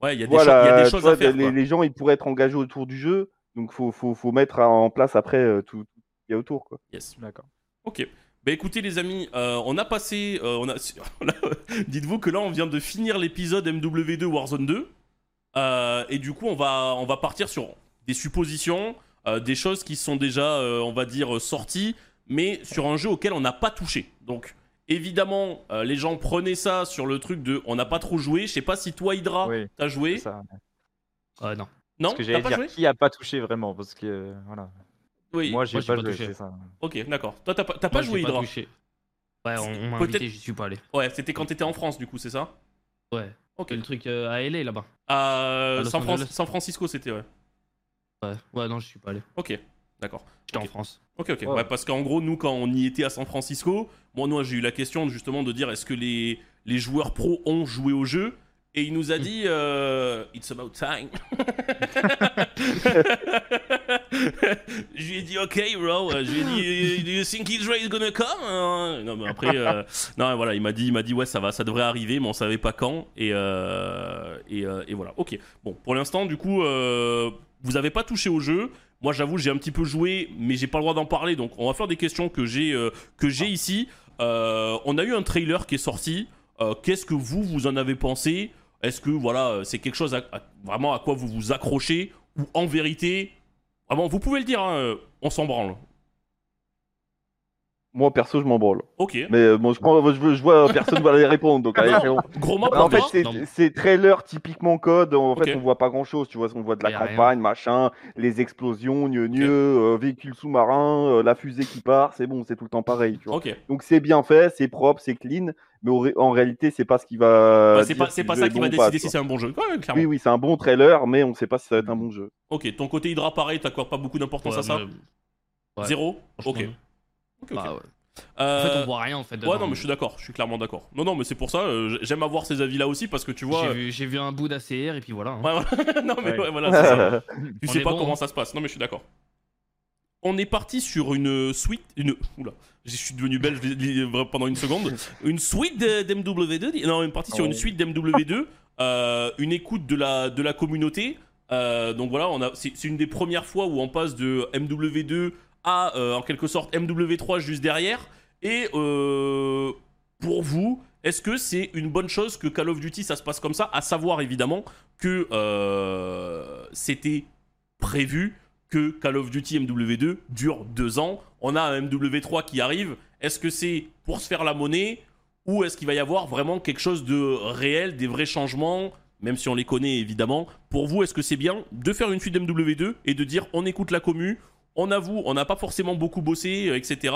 Ouais, il y a des, voilà, cho- il y a des tu choses vois, à faire. les, quoi. les gens, ils pourraient être engagés autour du jeu. Donc, faut, faut, faut mettre en place après euh, tout, ce qu'il y a autour. Quoi. Yes. D'accord. Ok. Bah écoutez les amis, euh, on a passé, euh, on a, dites-vous que là on vient de finir l'épisode MW2 Warzone 2, euh, et du coup on va, on va partir sur des suppositions, euh, des choses qui sont déjà, euh, on va dire, sorties, mais sur un jeu auquel on n'a pas touché. Donc évidemment, euh, les gens prenaient ça sur le truc de, on n'a pas trop joué. Je sais pas si toi Hydra, Oui, t'as joué. ça. Ouais, non. Non, Parce que t'as j'allais pas dire joué? qui a pas touché vraiment? Parce que euh, voilà. Oui. Moi j'ai moi, j'ai pas, pas joué, touché. c'est ça. Ok, d'accord. Toi t'as pas, t'as pas Moi, j'ai joué Hydra? touché. Ouais, on, on m'a Peut-être- invité, j'y suis pas allé. Ouais, c'était quand t'étais en France du coup, c'est ça? Ouais. Ok. C'est le truc euh, à LA là-bas. À À Los San, Fran- Angeles. San Francisco, c'était ouais. Ouais. Ouais, non, je suis pas allé. Ok, d'accord. J'étais Ok. en France. Ok, ok. Ouais. Ouais, parce qu'en gros, nous, quand on y était à San Francisco, moi, j'ai eu la question justement de dire est-ce que les, les joueurs pros ont joué au jeu? Et il nous a dit euh, It's about time. je lui ai dit Ok, bro. Je lui ai dit Do you think Israel is gonna come? Non, mais après, euh, non, voilà, il m'a dit, il m'a dit Ouais, ça va, ça devrait arriver, mais on savait pas quand. Et, euh, et, euh, et voilà. Ok. Bon, pour l'instant, du coup, euh, vous avez pas touché au jeu. Moi, j'avoue, j'ai un petit peu joué, mais j'ai pas le droit d'en parler. Donc, on va faire des questions que j'ai euh, que j'ai ici. Euh, on a eu un trailer qui est sorti. Euh, Qu'est-ce que vous, vous en avez pensé? Est-ce que voilà, c'est quelque chose à- à- vraiment à quoi vous vous accrochez? Ou en vérité, vraiment, vous pouvez le dire, hein, on s'en branle. Moi, perso, je m'en branle. Ok. Mais euh, bon, je, prends, je, je vois personne va les répondre. Donc, allez, frérot. Gros mot Bah, en fait, c'est- trailer typiquement code. En fait, on voit pas grand chose. Tu vois, on voit de la rien. campagne, machin, les explosions, gneu gneu, euh, véhicules sous-marins, euh, la fusée qui part. C'est bon, c'est tout le temps pareil. Tu vois. Ok. Donc, c'est bien fait, c'est propre, c'est clean. Mais ré- en réalité, c'est pas ce qui va. Bah, c'est pas, c'est pas ça qui va pas, décider si c'est un bon jeu. Ouais, clairement. Oui, oui, c'est un bon trailer, mais on sait pas si ça va être un bon jeu. Ok, ton côté Hydra, pareil, t'accordes pas beaucoup d'importance Ouais, à ça mais- ouais, Zéro Ok. Non. Ok, ok. Bah, ouais. En Euh, fait, on voit rien en fait. Ouais, non, mais je suis d'accord, je suis clairement d'accord. Non, non, mais c'est pour ça, euh, j'aime avoir ces avis-là aussi parce que tu vois. J'ai euh, vu, j'ai vu un bout d'ACR et puis voilà. hein. Ouais, voilà. non, mais Ouais. ouais, voilà. Tu On sais est pas bon, comment hein. ça se passe. Non, mais je suis d'accord. On est parti sur une suite. Une. Oula, je suis devenu belge pendant une seconde. Une suite de- d'MW2. Non, on est parti sur Oh. une suite d'MW2. euh, une écoute de la, de la communauté. Euh, donc voilà, on a, c'est, c'est une des premières fois où on passe de MW2 à euh, en quelque sorte MW3 juste derrière. Et euh, pour vous, est-ce que c'est une bonne chose que Call of Duty ça se passe comme ça À savoir évidemment que euh, c'était prévu que Call of Duty MW2 dure deux ans. On a un MW3 qui arrive. Est-ce que c'est pour se faire la monnaie ou est-ce qu'il va y avoir vraiment quelque chose de réel, des vrais changements même si on les connaît évidemment, pour vous, est-ce que c'est bien de faire une suite MW2 et de dire on écoute la commu, on avoue, on n'a pas forcément beaucoup bossé, euh, etc.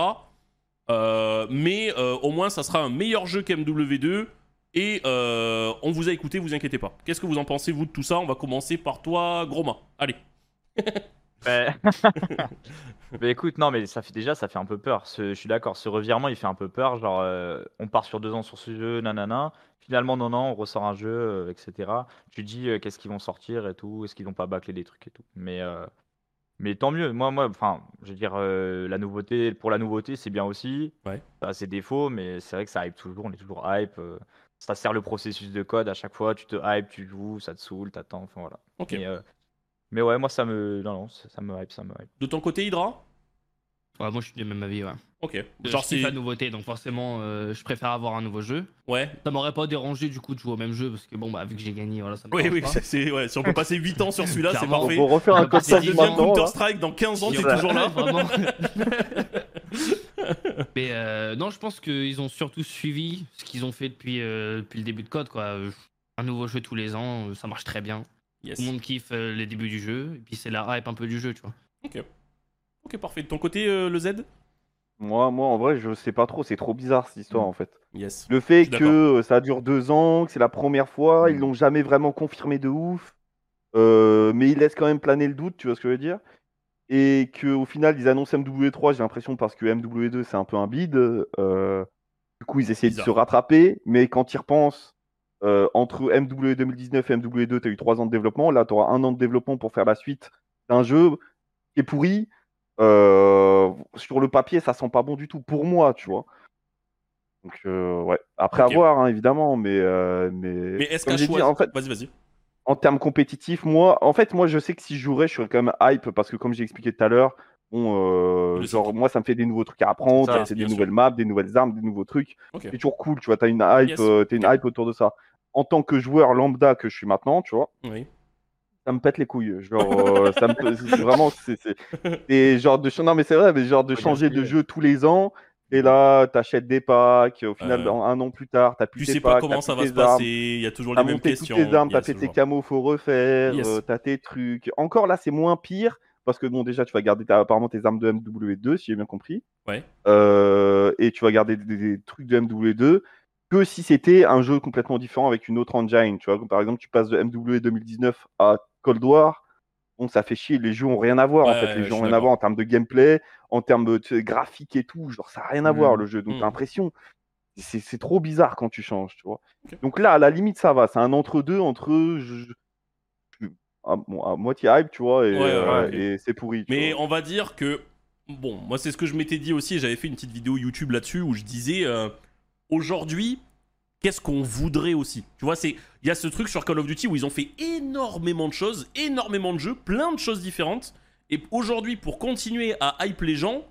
Euh, mais euh, au moins, ça sera un meilleur jeu qu'MW2 et on vous a écouté, vous inquiétez pas. Qu'est-ce que vous en pensez, vous, de tout ça? On va commencer par toi, Groma. Allez. Mais écoute, non, mais ça fait déjà, ça fait un peu peur. Je suis d'accord, ce revirement, il fait un peu peur. Genre, on part sur deux ans sur ce jeu, nanana. Finalement, non, non, on ressort un jeu, etc. Tu dis qu'est-ce qu'ils vont sortir et tout, est-ce qu'ils vont pas bâcler des trucs et tout. Mais, mais tant mieux. Moi, moi, enfin, je veux dire, euh, la nouveauté, pour la nouveauté, c'est bien aussi. Ouais. Ça a ses défauts, mais c'est vrai que ça hype toujours. On est toujours hype. euh, ça sert le processus de code à chaque fois. Tu te hype, tu joues, ça te saoule, t'attends. Enfin voilà. Ok. Mais, euh, mais ouais, moi, ça me, non, non, ça ça me hype, ça me hype. De ton côté, Hydra? Ouais, moi je suis du même avis, ouais. Ok. Genre Genre, je c'est. kiffe la nouveauté, donc forcément euh, je préfère avoir un nouveau jeu. Ouais. Ça m'aurait pas dérangé du coup de jouer au même jeu parce que bon bah vu que j'ai gagné, voilà ça me Oui, dérange oui, pas. c'est- c'est. Ouais, si on peut passer 8 ans sur celui-là, c'est Clairement. On parfait. va refaire un Ah, Ça sorti bien devient maintenant. là. Counter-Strike dans 15 ans, t'es Voilà. toujours là. Vraiment. Mais euh, non, je pense qu'ils ont surtout suivi ce qu'ils ont fait depuis, euh, depuis le début de code. Quoi. Euh, Un nouveau jeu tous les ans, euh, ça marche très bien. Yes. Tout le monde kiffe euh, les débuts du jeu, et puis c'est la hype un peu du jeu, tu vois. Ok, parfait. De ton côté, euh, le Z? Moi, moi, en vrai, je sais pas trop. C'est trop bizarre cette histoire, Mm. en fait. Yes. Le fait que euh, ça dure deux ans, que c'est la première fois, ils Mm. l'ont jamais vraiment confirmé de ouf. Euh, mais ils laissent quand même planer le doute, tu vois ce que je veux dire? Et qu'au final, ils annoncent MW3, j'ai l'impression, parce que MW2, c'est un peu un bide. euh, du coup, ils essaient de se rattraper, mais quand ils repensent, euh, entre MW 2019 et MW2, tu as eu trois ans de développement. Là, tu auras un an de développement pour faire la suite d'un jeu qui est pourri. Euh, sur le papier, ça sent pas bon du tout, pour moi, tu vois. Donc, euh, ouais. Après Ok. avoir, hein, évidemment, mais. euh, mais Mais est-ce dit, choisir. en fait, Vas-y, vas-y. en termes compétitifs, moi, en fait, moi, je sais que si je jouerais, je serais quand même hype parce que, comme j'ai expliqué tout à l'heure, bon, euh, genre, moi, ça me fait des nouveaux trucs à apprendre, C'est ça des sûr. nouvelles maps, des nouvelles armes, des nouveaux trucs. Ok. C'est toujours cool, tu vois, t'as une hype, Yes. euh, t'as une hype autour de ça. En tant que joueur lambda que je suis maintenant, tu vois, Oui. Ça me pète les couilles. Genre, euh, ça me, c'est vraiment, c'est, genre de, non mais c'est vrai, mais genre de changer de jeu tous les ans. Et là, t'achètes des packs. Au final, dans un an plus tard, t'as plus Tu sais pas packs, comment t'as ça va se armes. passer, il y a toujours les mêmes questions. toutes tes armes, t'as fait tes camos, faut refaire, Yes. euh, t'as tes trucs. Encore là, c'est moins pire parce que bon, déjà, tu vas garder ta- apparemment tes armes de MW2, si j'ai bien compris. Ouais. Euh, et tu vas garder des, des trucs de MW2 que si c'était un jeu complètement différent avec une autre engine. Tu vois, comme par exemple, tu passes de MW 2019 à Cold War. Bon, ça fait chier, les jeux ont rien à voir en fait. ouais, Les je jeux ont rien à voir en termes de gameplay, en termes de graphique et tout. Genre, ça n'a rien à Mm. voir le jeu. Donc, Mm. t'as l'impression, c'est trop bizarre quand tu changes, tu vois. Donc là, à la limite, ça va. C'est un entre-deux entre. je- je- à, bon, à moitié hype, tu vois, et, Ouais, euh, et c'est pourri. Mais vois. on va dire que, bon, moi c'est ce que je m'étais dit aussi, j'avais fait une petite vidéo YouTube là-dessus où je disais, euh, aujourd'hui, qu'est-ce qu'on voudrait aussi Tu vois, c'est il y a ce truc sur Call of Duty où ils ont fait énormément de choses, énormément de jeux, plein de choses différentes. Et aujourd'hui, pour continuer à hype les gens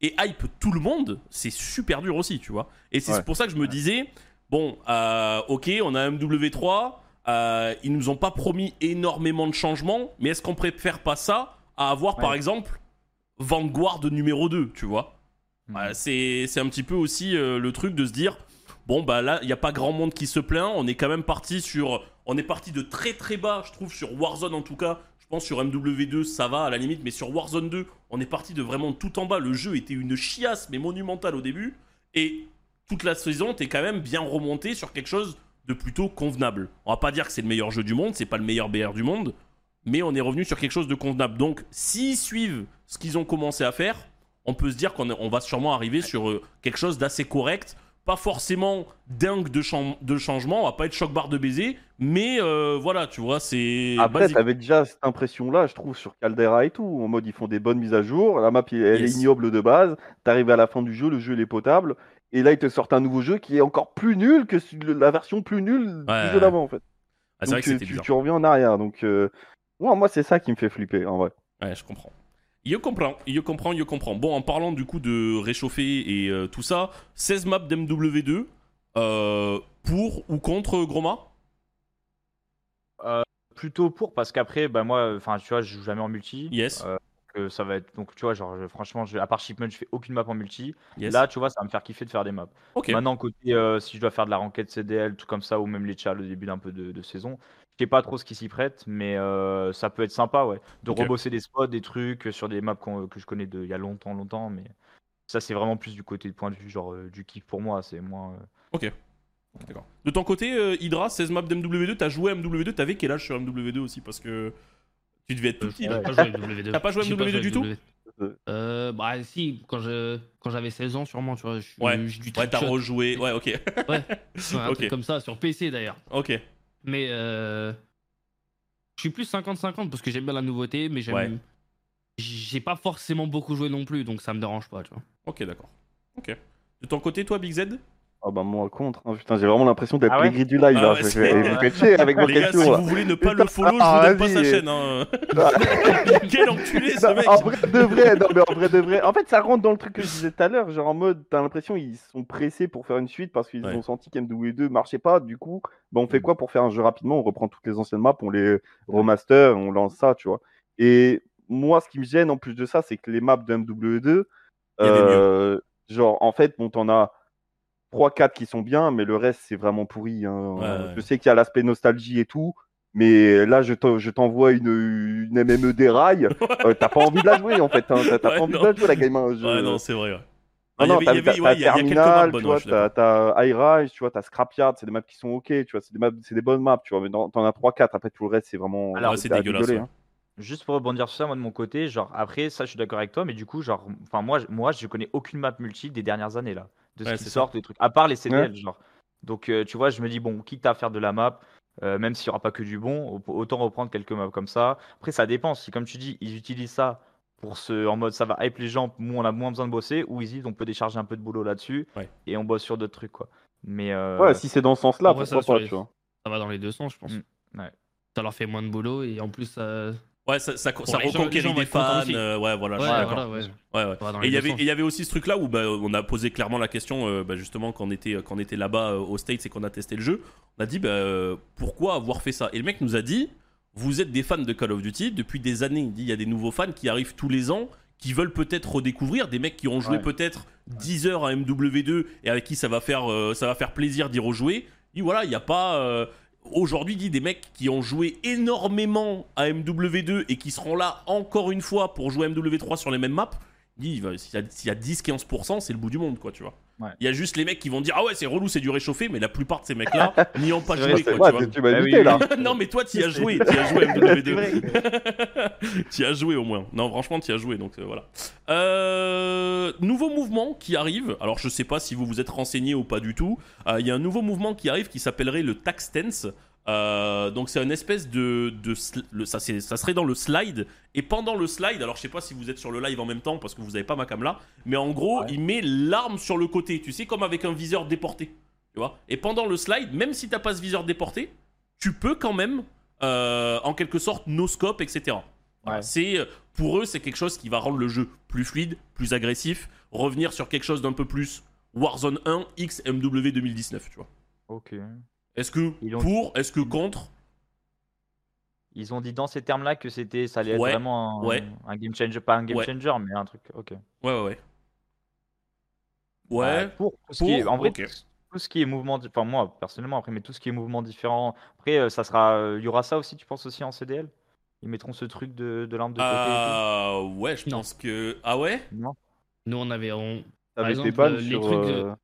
et hype tout le monde, c'est super dur aussi, tu vois. Et c'est Ouais. pour ça que je me disais, bon, euh, ok, on a MW3, euh, ils nous ont pas promis énormément de changements, mais est-ce qu'on préfère pas ça à avoir par exemple Vanguard numéro 2, tu vois? Mm. Ouais, c'est, c'est un petit peu aussi euh, le truc de se dire bon bah là il n'y a pas grand monde qui se plaint. On est quand même parti sur on est parti de très très bas je trouve sur Warzone en tout cas. Je pense sur MW2 ça va à la limite mais sur Warzone 2 on est parti de vraiment tout en bas. Le jeu était une chiasse mais monumentale au début. Et toute la saison t'es quand même bien remonté sur quelque chose de plutôt convenable. On va pas dire que c'est le meilleur jeu du monde c'est pas le meilleur BR du monde mais on est revenu sur quelque chose de convenable. Donc s'ils suivent ce qu'ils ont commencé à faire on peut se dire qu'on va sûrement arriver sur euh, quelque chose d'assez correct. Pas forcément dingue de, de changement, on va pas être choc barre de baiser, mais euh, voilà, tu vois, c'est. Après, t'avais déjà cette impression-là, je trouve, sur Caldera et tout. En mode, ils font des bonnes mises à jour. La map, elle Yes. est ignoble de base. T'arrives à la fin du jeu, le jeu, il est potable. Et là, ils te sortent un nouveau jeu qui est encore plus nul que la version plus nulle Ouais, du ouais. jeu d'avant, en fait. Ah, c'est vrai que euh, tu, bizarre. tu reviens en arrière. Donc, euh, moi, moi c'est ça qui me fait flipper, en vrai. Ouais, je comprends. Je comprends, je comprends, je comprends. Bon, en parlant du coup de réchauffer et euh, tout ça, 16 maps d'MW2, euh, pour ou contre Groma? Plutôt pour, parce qu'après, bah moi, enfin, tu vois, je joue jamais en multi. Yes. Euh, que ça va être. Donc, tu vois, genre, je- franchement, je- à part Shipment, je fais aucune map en multi. Yes. Là, tu vois, ça va me faire kiffer de faire des maps. ok. Maintenant, côté, euh, si je dois faire de la ranked CDL, tout comme ça, ou même les chats au début d'un peu de, de saison, sais pas trop ce qui s'y prête, mais euh, ça peut être sympa, ouais. De Ok. rebosser des spots, des trucs euh, sur des maps que je connais de- il y a longtemps, longtemps, mais ça, c'est vraiment plus du côté de point de vue, genre, euh, du kiff pour moi, c'est moins. euh, D'accord. De ton côté, euh, Hydra, 16 maps d'MW2, t'as joué à MW2, t'avais quel âge sur MW2 aussi? Parce que tu devais être tout petit. j'ai là. pas joué à MW2. T'as pas joué à J'ai MW2 du tout? MW2. euh, Bah si, quand je quand j'avais 16 ans sûrement, tu vois. Je, Ouais. j'ai du Ouais, t'as rejoué. Ouais, ok. Ouais, un Ok. truc comme ça, sur PC d'ailleurs. ok. Mais euh, je suis plus 50-50 parce que j'aime bien la nouveauté, mais j'aime. Ouais. J'ai pas forcément beaucoup joué non plus, donc ça me dérange pas, tu vois. Ok, d'accord. Ok. De ton côté, toi, Big Z? Ah bah, moi, contre. hein. Putain, j'ai vraiment l'impression d'être Ah ouais du live. Ah là. ouais, Je- je- je- je fais chier avec vos si questions. là. vous voulez ne pas le follow, je ah, vous donne pas sa chaîne. Hein. Quel enculé ce Non, mec en vrai de vrai, non mais en vrai de vrai. En fait, ça rentre dans le truc que je disais tout à l'heure, genre en mode, t'as l'impression ils sont pressés pour faire une suite parce qu'ils Ouais. ont senti qu'MW2 marchait pas. Du coup, bah, on fait quoi pour faire un jeu rapidement? On reprend toutes les anciennes maps, on les remaster, on lance ça, tu vois. Et moi, ce qui me gêne en plus de ça, c'est que les maps de MW2, Il y avait euh, genre en fait, bon, t'en as 3-4 qui sont bien, mais le reste c'est vraiment pourri. hein. Ouais, ouais. Je sais qu'il y a l'aspect nostalgie et tout. Mais là, je t'en- je t'envoie une, une MME des rails. Euh, t'as pas envie de la jouer en fait. hein. T'as Ouais, pas envie non. de la jouer la game. hein. Je- Ouais, non, c'est vrai. Ouais. Ah il y non, t'as Terminal, tu vois, t'as High Rise, tu vois, t'as Scrapyard, c'est des maps qui sont ok, tu vois, c'est des, maps- c'est des bonnes maps, tu vois, mais t'en as 3-4, après tout le reste, c'est vraiment. Alors, c'est dégueulasse, rigoler, ouais. hein. Juste pour rebondir sur ça, moi de mon côté, genre après ça, je suis d'accord avec toi, mais du coup, genre, enfin moi, je- moi, je connais aucune map multi des dernières années là, de ce qui sortent, des trucs, à part les CDL, genre. Donc, euh, tu vois, je me dis bon, quitte à faire de la map, euh, même s'il y aura pas que du bon, au- autant reprendre quelques maps comme ça. Après, ça dépend. Si comme tu dis, ils utilisent ça pour ce, en mode ça va hype les gens, nous on a moins besoin de bosser, ou ils disent on peut décharger un peu de boulot là-dessus Ouais. et on bosse sur d'autres trucs quoi. Mais euh, Ouais, si c'est dans ce sens-là, ça pourquoi va pas, sur tu vois. Ça va dans les deux sens, je pense. Mm, ouais. Ça leur fait moins de boulot et en plus, ça, Ouais, ça, ça, reconquérit des fans. euh, ouais, voilà, Ouais, ouais. Ouais, ouais. Et il y avait, sens. et il y avait aussi ce truc là où bah, on a posé clairement la question, euh, bah, justement, quand on était, quand on était là-bas euh, aux States et qu'on a testé le jeu, on a dit bah, euh, pourquoi avoir fait ça? Et le mec nous a dit vous êtes des fans de Call of Duty depuis des années. Il dit il y a des nouveaux fans qui arrivent tous les ans qui veulent peut-être redécouvrir, des mecs qui ont joué Ouais. peut-être 10 heures à MW2 et avec qui ça va faire, euh, ça va faire plaisir d'y rejouer. Il dit voilà, il n'y a pas. Aujourd'hui, dit des mecs qui ont joué énormément à MW2 et qui seront là encore une fois pour jouer à MW3 sur les mêmes maps. S'il y y a 10-15%, c'est le bout du monde, quoi, tu vois. Ouais. Il y a juste les mecs qui vont dire Ah ouais, c'est relou, c'est du réchauffé, mais la plupart de ces mecs-là n'y ont pas joué, quoi, Ouais, tu vois. tu- tu Ah oui, là. non, mais toi, t'y as joué, t'y as joué à C'est MW2. vrai. t'y as joué au moins. Non, franchement, t'y as joué, donc euh, voilà. Euh, nouveau mouvement qui arrive. Alors, je sais pas si vous vous êtes renseigné ou pas du tout. Euh, Il y a un nouveau mouvement qui arrive qui s'appellerait le tax stance. Euh, donc c'est une espèce de, de sl- le- ça, serait dans le slide et pendant le slide alors je sais pas si vous êtes sur le live en même temps parce que vous avez pas ma cam là mais en gros Ouais. il met l'arme sur le côté tu sais comme avec un viseur déporté tu vois et pendant le slide même si t'as pas ce viseur déporté tu peux quand même euh, en quelque sorte no scope etc. Ouais. c'est pour eux c'est quelque chose qui va rendre le jeu plus fluide plus agressif revenir sur quelque chose d'un peu plus Warzone 1 X MW 2019 tu vois Ok. Est-ce que Ils ont- pour est-ce que contre Ils ont dit dans ces termes-là que c'était, ça allait être vraiment un, ouais. un game changer, pas un game Ouais. changer, mais un truc. Ok. Ouais, ouais, ouais. Ouais, Ouais, pour, tout ce qui est- pour, en vrai, tout- ce qui est mouvement, enfin moi personnellement après, mais tout ce qui est mouvement différent. Après, euh, ça sera, euh, il y aura ça aussi, tu penses aussi en CDL Ils mettront ce truc de, de l'arme de côté. Euh, ouais, je Non. pense que. Ah ouais? Non. Nous, on avait. on- T'avais exemple, des balles euh, les sur. trucs, euh, euh,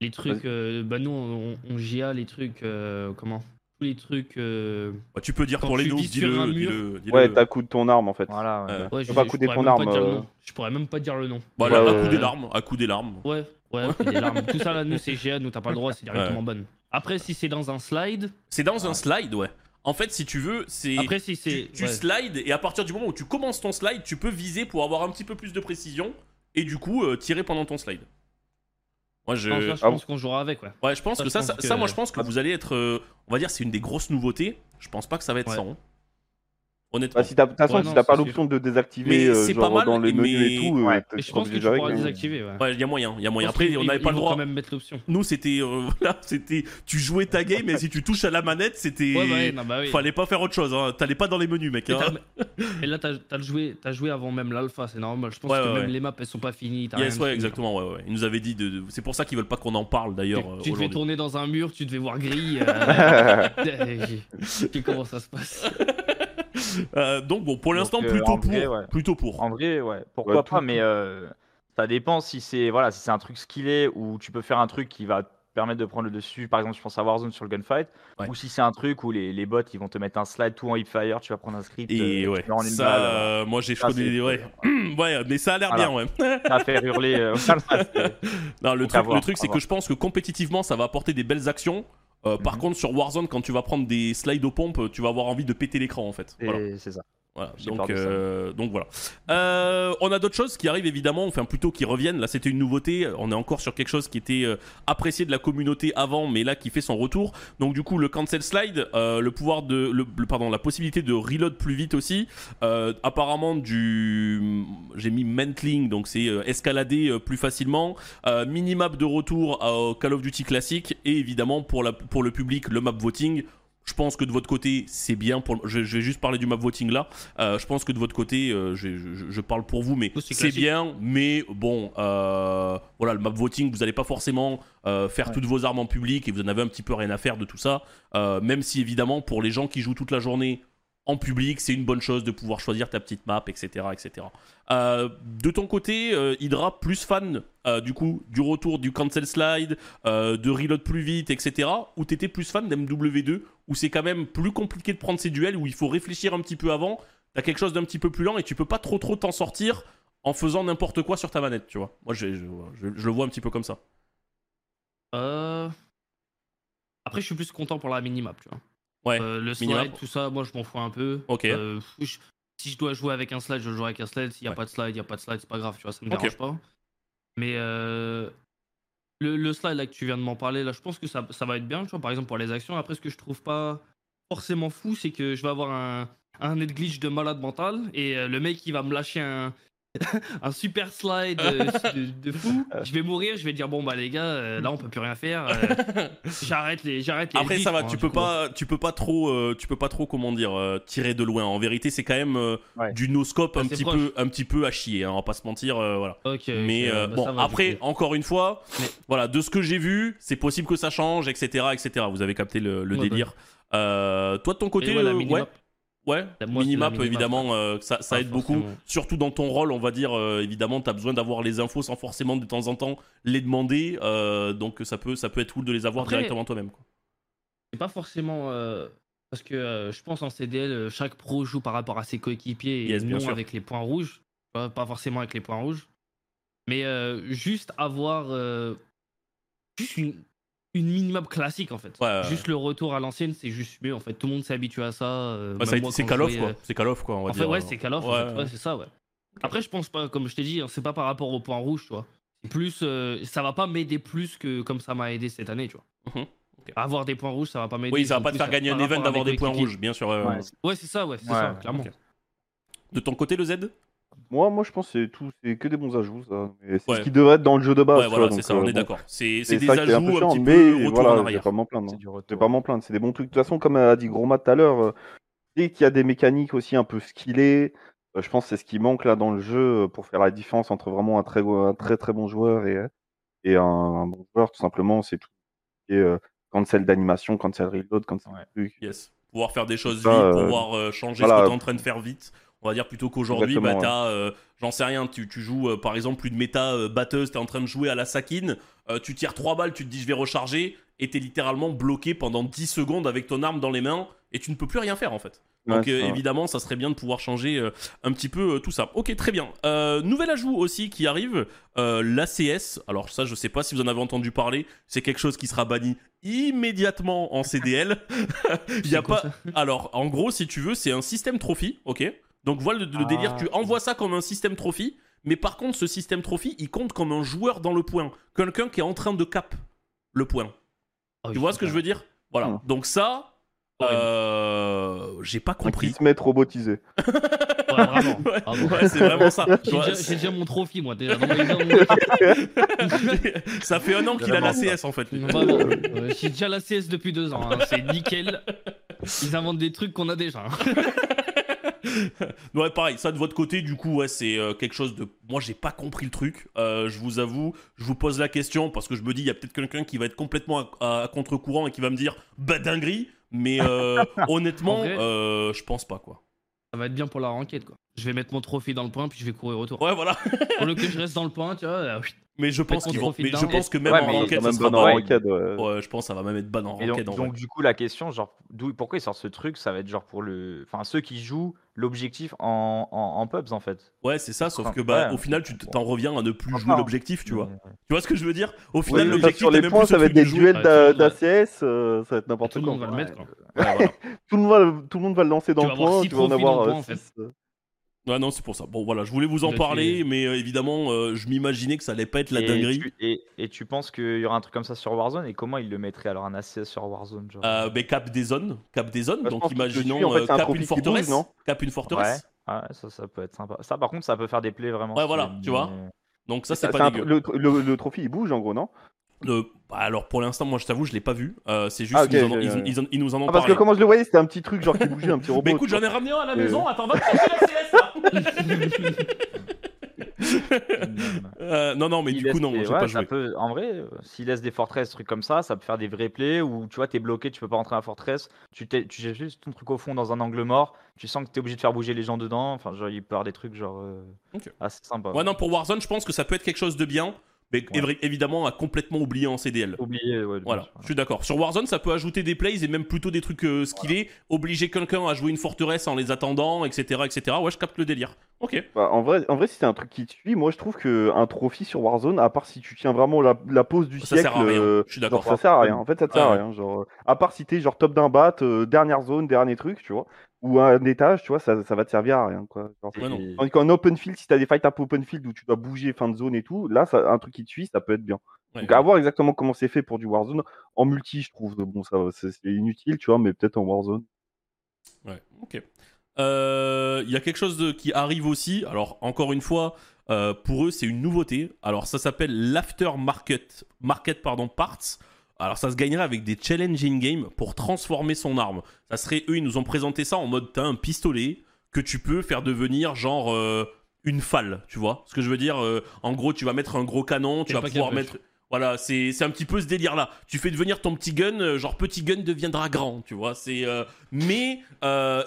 Les trucs. euh, bah, nous, on, on GA les trucs. euh, comment? Tous les trucs. euh, Bah, Tu peux dire Quand pour les sur dis-le. un mur. dis-le, dis-le. Ouais, t'as coup de ton arme en fait. Voilà. ouais. Je, pas pourrais ton arme, euh. Je pourrais même pas dire le nom. Bah, Ouais, là, à ouais, coup des ouais. larmes, à coup des larmes. Ouais, ouais, c'est des larmes. Tout ça là, nous c'est GA, nous t'as pas le droit, c'est directement bonne. Après, si c'est dans un slide, C'est dans un slide, ouais. En fait, si tu veux, c'est. après si c'est. Tu, tu ouais. slides et à partir du moment où tu commences ton slide, tu peux viser pour avoir un petit peu plus de précision et du coup euh, tirer pendant ton slide. Moi, je. Non, ça, je Ah pense qu'on jouera avec, ouais. Ouais, je pense Ça, que je ça, pense ça, que- ça, moi, je pense que vous allez être. euh, on va dire, c'est une des grosses nouveautés. Je pense pas que ça va être Ouais. ça. Honnêtement. Bah, si t'as- De toute façon, Ouais, si non, t'as pas l'option de Mais désactiver euh, genre pas mal, dans les menus mais- et tout, Ouais. euh, Mais je pense que tu pourras désactiver, ouais. Ouais, il y a moyen, il y a moyen. Après, on n'avait pas le droit. quand même mettre l'option. Nous, c'était. euh, voilà, c'était. Tu jouais ta game et si tu touches à la manette, c'était. Ouais, bah, ouais, non, bah oui. Fallait pas faire autre chose. Hein. T'allais pas dans les menus, mec. Et, hein. et là, t'as as joué, as joué avant même l'alpha, c'est normal. Je pense Ouais, que ouais, même les maps, elles sont pas finies. Yes, rien ouais, exactement. Ouais, ouais. Ils nous avaient dit. De, C'est pour ça qu'ils veulent pas qu'on en parle d'ailleurs. tu devais tourner dans un mur, tu devais voir gris. euh, et comment ça se passe? Euh, donc, bon, pour l'instant, euh, plutôt vrai, pour. ouais. Plutôt pour. En vrai, ouais, pourquoi Ouais, pas, tout- mais euh, ça dépend si c'est voilà, si c'est un truc skillé ou tu peux faire un truc qui va te permettre de prendre le dessus. Par exemple, je pense à Warzone sur le gunfight, Ouais. ou si c'est un truc où les, les bots ils vont te mettre un slide tout en hipfire, tu vas prendre un script. Et euh, ouais, en ça, balle, moi j'ai c'est- ouais. ouais, mais ça a l'air bien, ouais. ça faire hurler. euh, Non, le truc, voir, le truc c'est que je pense que compétitivement, ça va apporter des belles actions. Euh, Par Mhm. contre, sur Warzone, quand tu vas prendre des slides aux pompes, tu vas avoir envie de péter l'écran en fait. Voilà. c'est ça. Voilà, donc, euh, donc voilà. Euh, on a d'autres choses qui arrivent évidemment, enfin plutôt qui reviennent. Là, c'était une nouveauté. On est encore sur quelque chose qui était euh, apprécié de la communauté avant, mais là qui fait son retour. Donc du coup, le cancel slide, euh, le pouvoir de, le, le- pardon, la possibilité de reload plus vite aussi. Euh, apparemment du, j'ai mis mantling, donc c'est escalader plus facilement. Euh, minimap de retour au Call of Duty classique et évidemment pour la, pour le public le map voting. Je pense que de votre côté, c'est bien. Pour... Je, je vais juste parler du map voting là. Euh, je pense que de votre côté, euh, je, je- je parle pour vous, mais Oui, c'est bien. Mais bon, euh, voilà, le map voting, vous n'allez pas forcément faire Ouais. toutes vos armes en public et vous en avez un petit peu rien à faire de tout ça. Même si évidemment, pour les gens qui jouent toute la journée en public, c'est une bonne chose de pouvoir choisir ta petite map, etc. etc. Euh, de ton côté, euh, Hydra, plus fan euh, du coup du retour du cancel slide, euh, de reload plus vite, etc. Ou t'étais plus fan d'MW2, où c'est quand même plus compliqué de prendre ces duels, où il faut réfléchir un petit peu avant, t'as quelque chose d'un petit peu plus lent et tu peux pas trop trop t'en sortir en faisant n'importe quoi sur ta manette, tu vois. Moi, je, je- le vois un petit peu comme ça. Après, je suis plus content pour la minimap, tu vois. Ouais, Euh, le slide, tout ça, moi je m'en fous un peu. Ok. Euh, je- si je dois jouer avec un slide, je joue avec un slide. S'il n'y a Ouais. pas de slide, il n'y a pas de slide, c'est pas grave, tu vois, ça me Ok. dérange pas. Mais euh, le, le slide là que tu viens de m'en parler, là, je pense que ça, ça va être bien, tu vois, par exemple pour les actions. Après, ce que je trouve pas forcément fou, c'est que je vais avoir un, un net glitch de malade mental et le mec il va me lâcher un, un super slide euh, de, de fou. Je vais mourir, je vais dire bon bah les gars, euh, là on peut plus rien faire. euh, j'arrête les, j'arrête les. Après ça va, moi, tu peux coup. pas, tu peux pas trop, euh, tu peux pas trop comment dire, euh, tirer de loin. En vérité, c'est quand même euh, Ouais. du no scope un Ouais, c'est petit proche. peu, un petit peu à chier. Hein, on va pas se mentir, euh, voilà. Mais euh, bah, bon, va, après, encore une fois, Mais- voilà, de ce que j'ai vu, c'est possible que ça change, etc., etc. Vous avez capté le, le Ouais, bah. délire. Euh, toi de ton côté, Et voilà, euh, minimap. ouais, ouais, moi, minimap, évidemment, euh, ça, aide beaucoup. Surtout dans ton rôle, on va dire, euh, évidemment, tu as besoin d'avoir les infos sans forcément de temps en temps les demander. euh, donc ça peut, ça peut être cool de les avoir Après- directement toi-même. C'est pas forcément. parce que je pense en CDL, chaque pro joue par rapport à ses coéquipiers et Yes, non avec les points rouges. Pas, pas forcément avec les points rouges. Mais juste avoir. juste une, une minimap classique en fait. Ouais, ouais, juste le retour à l'ancienne, c'est juste mieux en fait. Tout le monde s'est habitué à ça. euh, ça c'est Call of, jouais, quoi. euh, C'est Call of, quoi, on va En fait, ouais, c'est Call of. en Ouais, fait. ouais. Ouais, c'est ça, ouais. Après, je pense pas, comme je t'ai dit, hein, c'est pas par rapport aux points rouges, tu vois. C'est plus, euh, ça va pas m'aider plus que comme ça m'a aidé cette année, tu vois. Mhm. Avoir des points rouges, ça va pas m'aider. Oui, ça va pas te plus faire gagner un event d'avoir des points rouges, bien sûr. ouais, ouais. Ouais. Ouais, c'est ça, ouais, c'est Ouais, ça, clairement. De ton côté, le Z? Moi, moi, je pense que c'est tout, c'est que des bons ajouts, ça. Mais C'est Ouais. ce qui devrait être dans le jeu de base. Ouais, tu voilà, vois, c'est donc, ça, on euh, est bon, d'accord. C'est C'est c'est des ça qui est un ajouts peu un chiant, petit mais peu retour voilà, en je vais arrière. pas m'en plaindre. C'est hein. du Je vais retour. pas m'en plaindre. C'est des bons trucs. De toute façon, comme a dit Groma tout à l'heure, euh, dès qu'il y a des mécaniques aussi un peu skillées, euh, je pense que c'est ce qui manque là dans le jeu euh, pour faire la différence entre vraiment un très, un très très bon joueur et, et un, un bon joueur, tout simplement. C'est tout. ce qui est, euh, cancel d'animation, cancel reload, cancel Ouais. truc. Yes. Pouvoir faire des choses Ça, vite, euh, pouvoir euh, changer voilà. ce que tu es en train de faire vite. On va dire plutôt qu'aujourd'hui, bah, t'as, euh, j'en sais rien, tu, tu joues euh, par exemple une méta euh, batteuse, tu es en train de jouer à la Sakine, euh, tu tires 3 balles, tu te dis je vais recharger, et tu es littéralement bloqué pendant 10 secondes avec ton arme dans les mains, et tu ne peux plus rien faire en fait. Donc Ouais, euh, évidemment, ça serait bien de pouvoir changer euh, un petit peu euh, tout ça. Ok, très bien. Euh, nouvel ajout aussi qui arrive, euh, l'ACS. Alors ça, je sais pas si vous en avez entendu parler. C'est quelque chose qui sera banni immédiatement en CDL. Il y a pas. Alors, en gros, si tu veux, c'est un système trophy, ok? Donc voilà le, le Ah. délire. Tu envoies ça comme un système trophy, mais par contre, ce système trophy, il compte comme un joueur dans le point, quelqu'un qui est en train de cap le point. Oh, Tu vois ce que je veux dire? Voilà. Donc ça. Euh, j'ai pas compris. qui se met robotisé. Ouais, vraiment. Ouais, ouais, c'est vraiment ça. J'ai déjà, mon trophy, moi, déjà. Dans ça fait un an qu'il a la CS en fait. Vraiment. Euh, J'ai déjà la CS depuis deux ans. hein. C'est nickel. Ils inventent des trucs qu'on a déjà. Ouais, pareil, ça de votre côté, du coup, ouais, c'est euh, quelque chose de. Moi, j'ai pas compris le truc. Euh, je vous avoue, je vous pose la question parce que je me dis, il y a peut-être quelqu'un qui va être complètement à, contre-courant et qui va me dire, bah dinguerie. Mais euh, honnêtement, vrai- je pense pas quoi. Ça va être bien pour la renquête, quoi. Je vais mettre mon trophée dans le point, puis je vais courir autour. Ouais, voilà. Pour le que je reste dans le point, tu vois. Euh. Mais je pense qu'ils vont. Mais je pense que même Ouais, en quand ça même sera bon en pas. ouais. ranked, ouais. Je pense que ça va même être ban en Et donc, ranked en donc, du coup, la question, genre, d'où, pourquoi ils sortent ce truc Ça va être genre pour le, enfin ceux qui jouent l'objectif en, en, en pubs en fait. Ouais, c'est ça, sauf Enfin, que bah, ouais. au final, tu t'en reviens à ne plus Enfin, jouer l'objectif, tu vois. Mais, Tu vois ce que je veux dire? Au final, l'objectif, sur les même points, plus ça va être des duels d'ACS, euh, ça va être n'importe Tout le quoi. monde va le quoi. mettre, quoi. Tout le, monde va, tout le monde va le lancer dans le point, tu vas en avoir Ouais, non, c'est pour ça. Bon, voilà, je voulais vous en parler, mais euh, évidemment, euh, je m'imaginais que ça allait pas être la et dinguerie. Tu, et, et tu penses qu'il y aura un truc comme ça sur Warzone? Et comment ils le mettraient alors un ACS sur Warzone genre? Euh, mais cap des zones, cap des zones. Bah, donc imaginons dessus, en fait, euh, un cap une bouge, forteresse, non? Cap une forteresse. Ouais, ça, ça peut être sympa. Ça, par contre, ça peut faire des plays vraiment. Ouais, voilà, tu vois. Donc ça C'est pas un- dégueu. le, le, le trophy il bouge en gros, non? Bah, alors pour l'instant, moi je t'avoue, je l'ai pas vu. Euh, c'est juste Ah, ils, nous en- ok, ils- ok. ils en- ils nous en ont ah, Parce que comment je le voyais, c'était un petit truc genre qui bougeait, un petit robot. Mais écoute, j'en ai ramené un à la maison. Attends, va te chercher la CS. Euh, non, non, mais du coup non, des- j'ai ouais, pas joué. peut- en vrai, euh, s'il laisse des forteresses, trucs comme ça, ça peut faire des vrais plays où tu vois, t'es bloqué, tu peux pas rentrer à la forteresse, tu, tu juste ton truc au fond dans un angle mort, tu sens que t'es obligé de faire bouger les gens dedans. Enfin, genre, il peut y avoir des trucs genre euh, Ok. assez sympa. Ouais, non, pour Warzone, je pense que ça peut être quelque chose de bien, mais Ouais. évidemment à complètement oublier en CDL. Oublié, ouais. Voilà, je suis d'accord. Sur Warzone, ça peut ajouter des plays et même plutôt des trucs euh, skillés, obliger quelqu'un à jouer une forteresse en les attendant, etc., etc. Ouais, je capte le délire. Ok. Bah, en, vrai, en vrai, si c'est un truc qui te suit, moi je trouve qu'un trophy sur Warzone, à part si tu tiens vraiment la, la pause du Ça siècle, sert à rien, euh, je suis d'accord. genre, ça sert à rien. En fait, ça te sert Ah à rien. Genre, euh, à part si t'es genre top d'un bat, euh, dernière zone, dernier truc, tu vois, ou un étage, tu vois, ça, ça va te servir à rien. Quoi. Genre, Ouais, non. Et- Tandis qu'en open field, si t'as des fights un peu open field où tu dois bouger fin de zone et tout, là, ça, un truc qui te suit, ça peut être bien. Ouais. Donc à voir exactement comment c'est fait pour du Warzone. En multi, je trouve, bon, ça, c'est inutile, tu vois, mais peut-être en Warzone. Ouais, ok. Euh, Il y a quelque chose de- qui arrive aussi. Alors, encore une fois, euh, pour eux, c'est une nouveauté. Alors, ça s'appelle l'aftermarket market, pardon, parts. Alors, ça se gagnerait avec des challenges in-game pour transformer son arme. Ça serait, eux, ils nous ont présenté ça en mode t'as un pistolet que tu peux faire devenir genre euh, une falle, tu vois Ce que je veux dire, euh, en gros, tu vas mettre un gros canon, tu vas pouvoir mettre. Voilà, c'est un petit peu ce délire-là. Tu fais devenir ton petit gun, euh, genre petit gun deviendra grand, tu vois. C'est euh, mais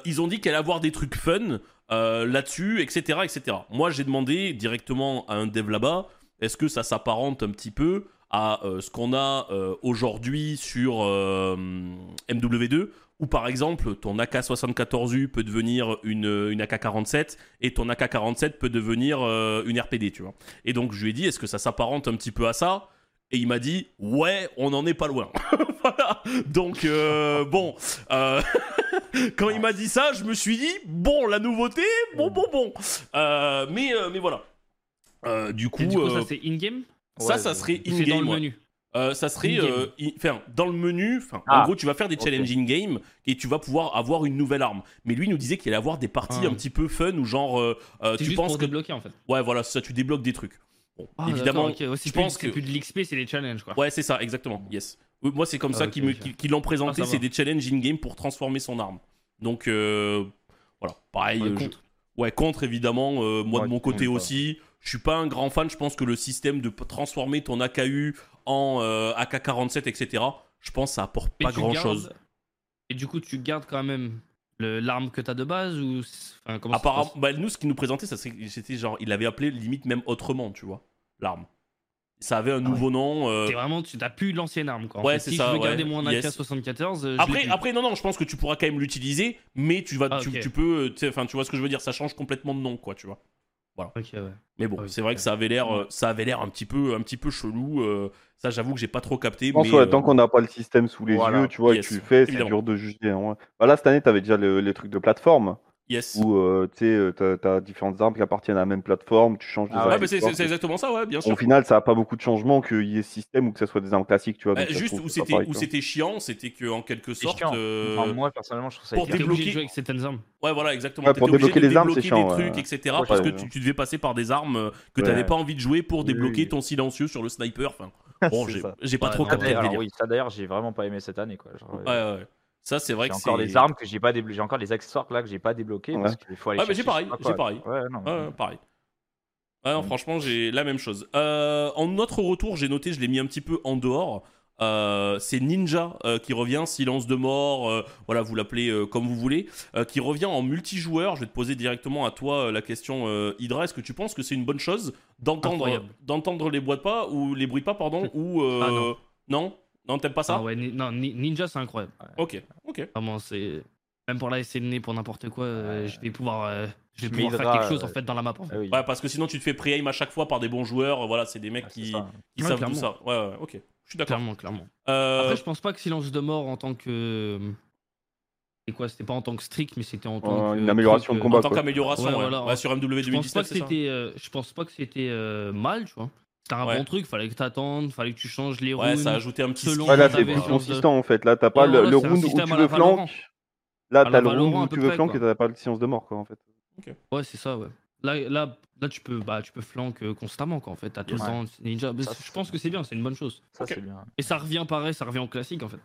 ils ont dit qu'elle allait avoir des trucs fun là-dessus, etc., etc. Moi, j'ai demandé directement à un dev là-bas, est-ce que ça s'apparente un petit peu à euh, ce qu'on a euh, aujourd'hui sur euh, MW2 où par exemple ton AK-74U peut devenir une, une AK-47 et ton AK-47 peut devenir une RPD, tu vois. Et donc je lui ai dit, est-ce que ça s'apparente un petit peu à ça? Et il m'a dit, ouais, on n'en est pas loin. voilà. Donc euh, bon, euh, quand il m'a dit ça, je me suis dit, bon, la nouveauté, bon, bon, bon. Euh, mais, mais voilà. Du coup, du coup, ça c'est in-game? Ça, ça serait ou c'est dans in-game. le menu Euh, ça serait euh, i- enfin, dans le menu. Enfin, en Ah, gros, tu vas faire des ok. challenges in-game et tu vas pouvoir avoir une nouvelle arme. Mais lui il nous disait qu'il allait avoir des parties Ah. un petit peu fun ou genre euh, euh, C'est tu juste penses pour que débloquer en fait. ouais voilà ça tu débloques des trucs. Bon, Ah, évidemment, d'accord, ok. Ouais, c'est je plus- pense c'est que plus de l'XP, c'est des challenges quoi. ouais c'est ça exactement. Yes. Euh, Moi c'est comme Ah, ça ok, qu'ils me- ok. qu'ils qu'ils l'ont présenté. Ah, ça c'est va. des challenges in-game pour transformer son arme. Donc euh, voilà, pareil. Ouais, euh, je-. Ouais, contre évidemment, euh, moi Ouais, de mon côté contre, aussi. Je suis pas un grand fan, je pense que le système de transformer ton AKU en euh, AK-47, etc., je pense que ça apporte pas tu grand gardes- chose. Et du coup, tu gardes quand même l'arme que t'as de base ou enfin, comment Apparemment, bah, nous, ce qu'il nous présentait, c'était genre, il avait appelé limite même autrement, tu vois, l'arme. Ça avait un nouveau nom. euh, vraiment, tu t'as plus l'ancienne arme quoi. En Ouais, fait, si ça, je veux ouais, garder mon yes. AK-74, euh, Après, après, non, non, je pense que tu pourras quand même l'utiliser, mais tu vas, Ah, tu, tu peux, euh, tu enfin, tu vois ce que je veux dire, ça change complètement de nom, quoi, tu vois. Ouais. Mais bon, Ah oui, c'est vrai que ça avait l'air, euh, ça avait l'air un petit peu, un petit peu chelou. euh, ça, j'avoue que j'ai pas trop capté. Je pense mais ouais, euh, tant qu'on n'a pas le système sous les Voilà. yeux, tu vois, Yes, et que tu le fais, c'est dur de juger. hein. Bah là, cette année, tu avais déjà le- les trucs de plateforme yes. où euh, tu sais, t'as- t'as différentes armes qui appartiennent à la même plateforme, tu changes de Ah Ouais, armes mais c'est histoire c'est- exactement ça, ouais, bien sûr. Au final, ça n'a pas beaucoup de changements qu'il y ait ce système ou que ce soit des armes classiques, tu vois. Bah, ça juste où c'était où chiant, c'était que en quelque sorte. chiant. euh, Enfin, moi, personnellement, je trouve ça pour débloquer- de jouer avec certaines armes. Ouais, voilà, exactement. Ouais, pour débloquer de les armes, c'est débloquer chiant, des trucs, ouais. etc. Ouais, parce que ouais. tu, tu devais passer par des armes euh, que Ouais. t'avais pas envie de jouer pour débloquer ton silencieux sur le sniper. Enfin, bon, j'ai ça. pas Ouais, trop capté ouais, oui, ça d'ailleurs, j'ai vraiment pas aimé cette année quoi. Ouais, euh, ouais, ouais. Ça, c'est vrai j'ai que encore c'est. des armes que j'ai pas débloquées, j'ai encore les accessoires là que j'ai pas débloqués Ouais. parce qu'il faut aller Ouais, mais j'ai chercher, pareil, j'ai pareil. Ouais, non, mais- Ouais, ouais, pareil. Non, Mm. franchement, j'ai la même chose. Euh, en notre retour, j'ai noté, je l'ai mis un petit peu en dehors. Euh, c'est Ninja euh, qui revient, Silence de mort, euh, voilà, vous l'appelez euh, comme vous voulez, euh, qui revient en multijoueur. Je vais te poser directement à toi euh, la question, euh, Hydra. Est-ce que tu penses que c'est une bonne chose d'entendre, d'entendre les de pas ou les bruits de pas, pardon, ou euh, Ah, non. non, non, t'aimes pas ça Ah ouais, ni- non, ni- Ninja, c'est incroyable. Ok, ok. Vraiment, c'est. Même pour la SNE, pour n'importe quoi, euh, je vais pouvoir, euh, je vais pouvoir faire quelque chose en euh, fait dans la map. En fait. Ah oui. Ouais, parce que sinon tu te fais pré-aim à chaque fois par des bons joueurs. Voilà, c'est des mecs Ah, qui, ça. qui Ouais, savent clairement. tout ça. Ouais, ouais, ok. Je suis d'accord. Clairement, clairement. Euh, Après, je pense pas que Silence de mort en tant que. C'est quoi C'était pas en tant que strict, mais c'était en tant Ouais, que. une amélioration de combat. en tant qu'amélioration, Ouais, ouais. voilà. Ouais, sur MW Je pense 2019, pas que c'était. je pense pas que c'était euh, mal, tu vois. C'était un Ouais. bon truc. Fallait que t'attendes, fallait que tu changes les Ouais, runes. ça a ajouté un petit selon-. Ouais, là, c'est plus de- consistant en fait. Là, t'as pas Ouais, le, round où tu veux flank. Là, t'as le round où tu veux flank et t'as pas le silence de mort, quoi, en fait. Ouais, c'est ça, ouais. Là, là, là, tu peux, bah, tu peux flank euh, constamment, quoi, en fait. T'as tout le temps ninja. Ça, je pense que c'est bien, c'est une bonne chose. Ça, c'est bien. Et ça revient pareil, ça revient au classique, en fait.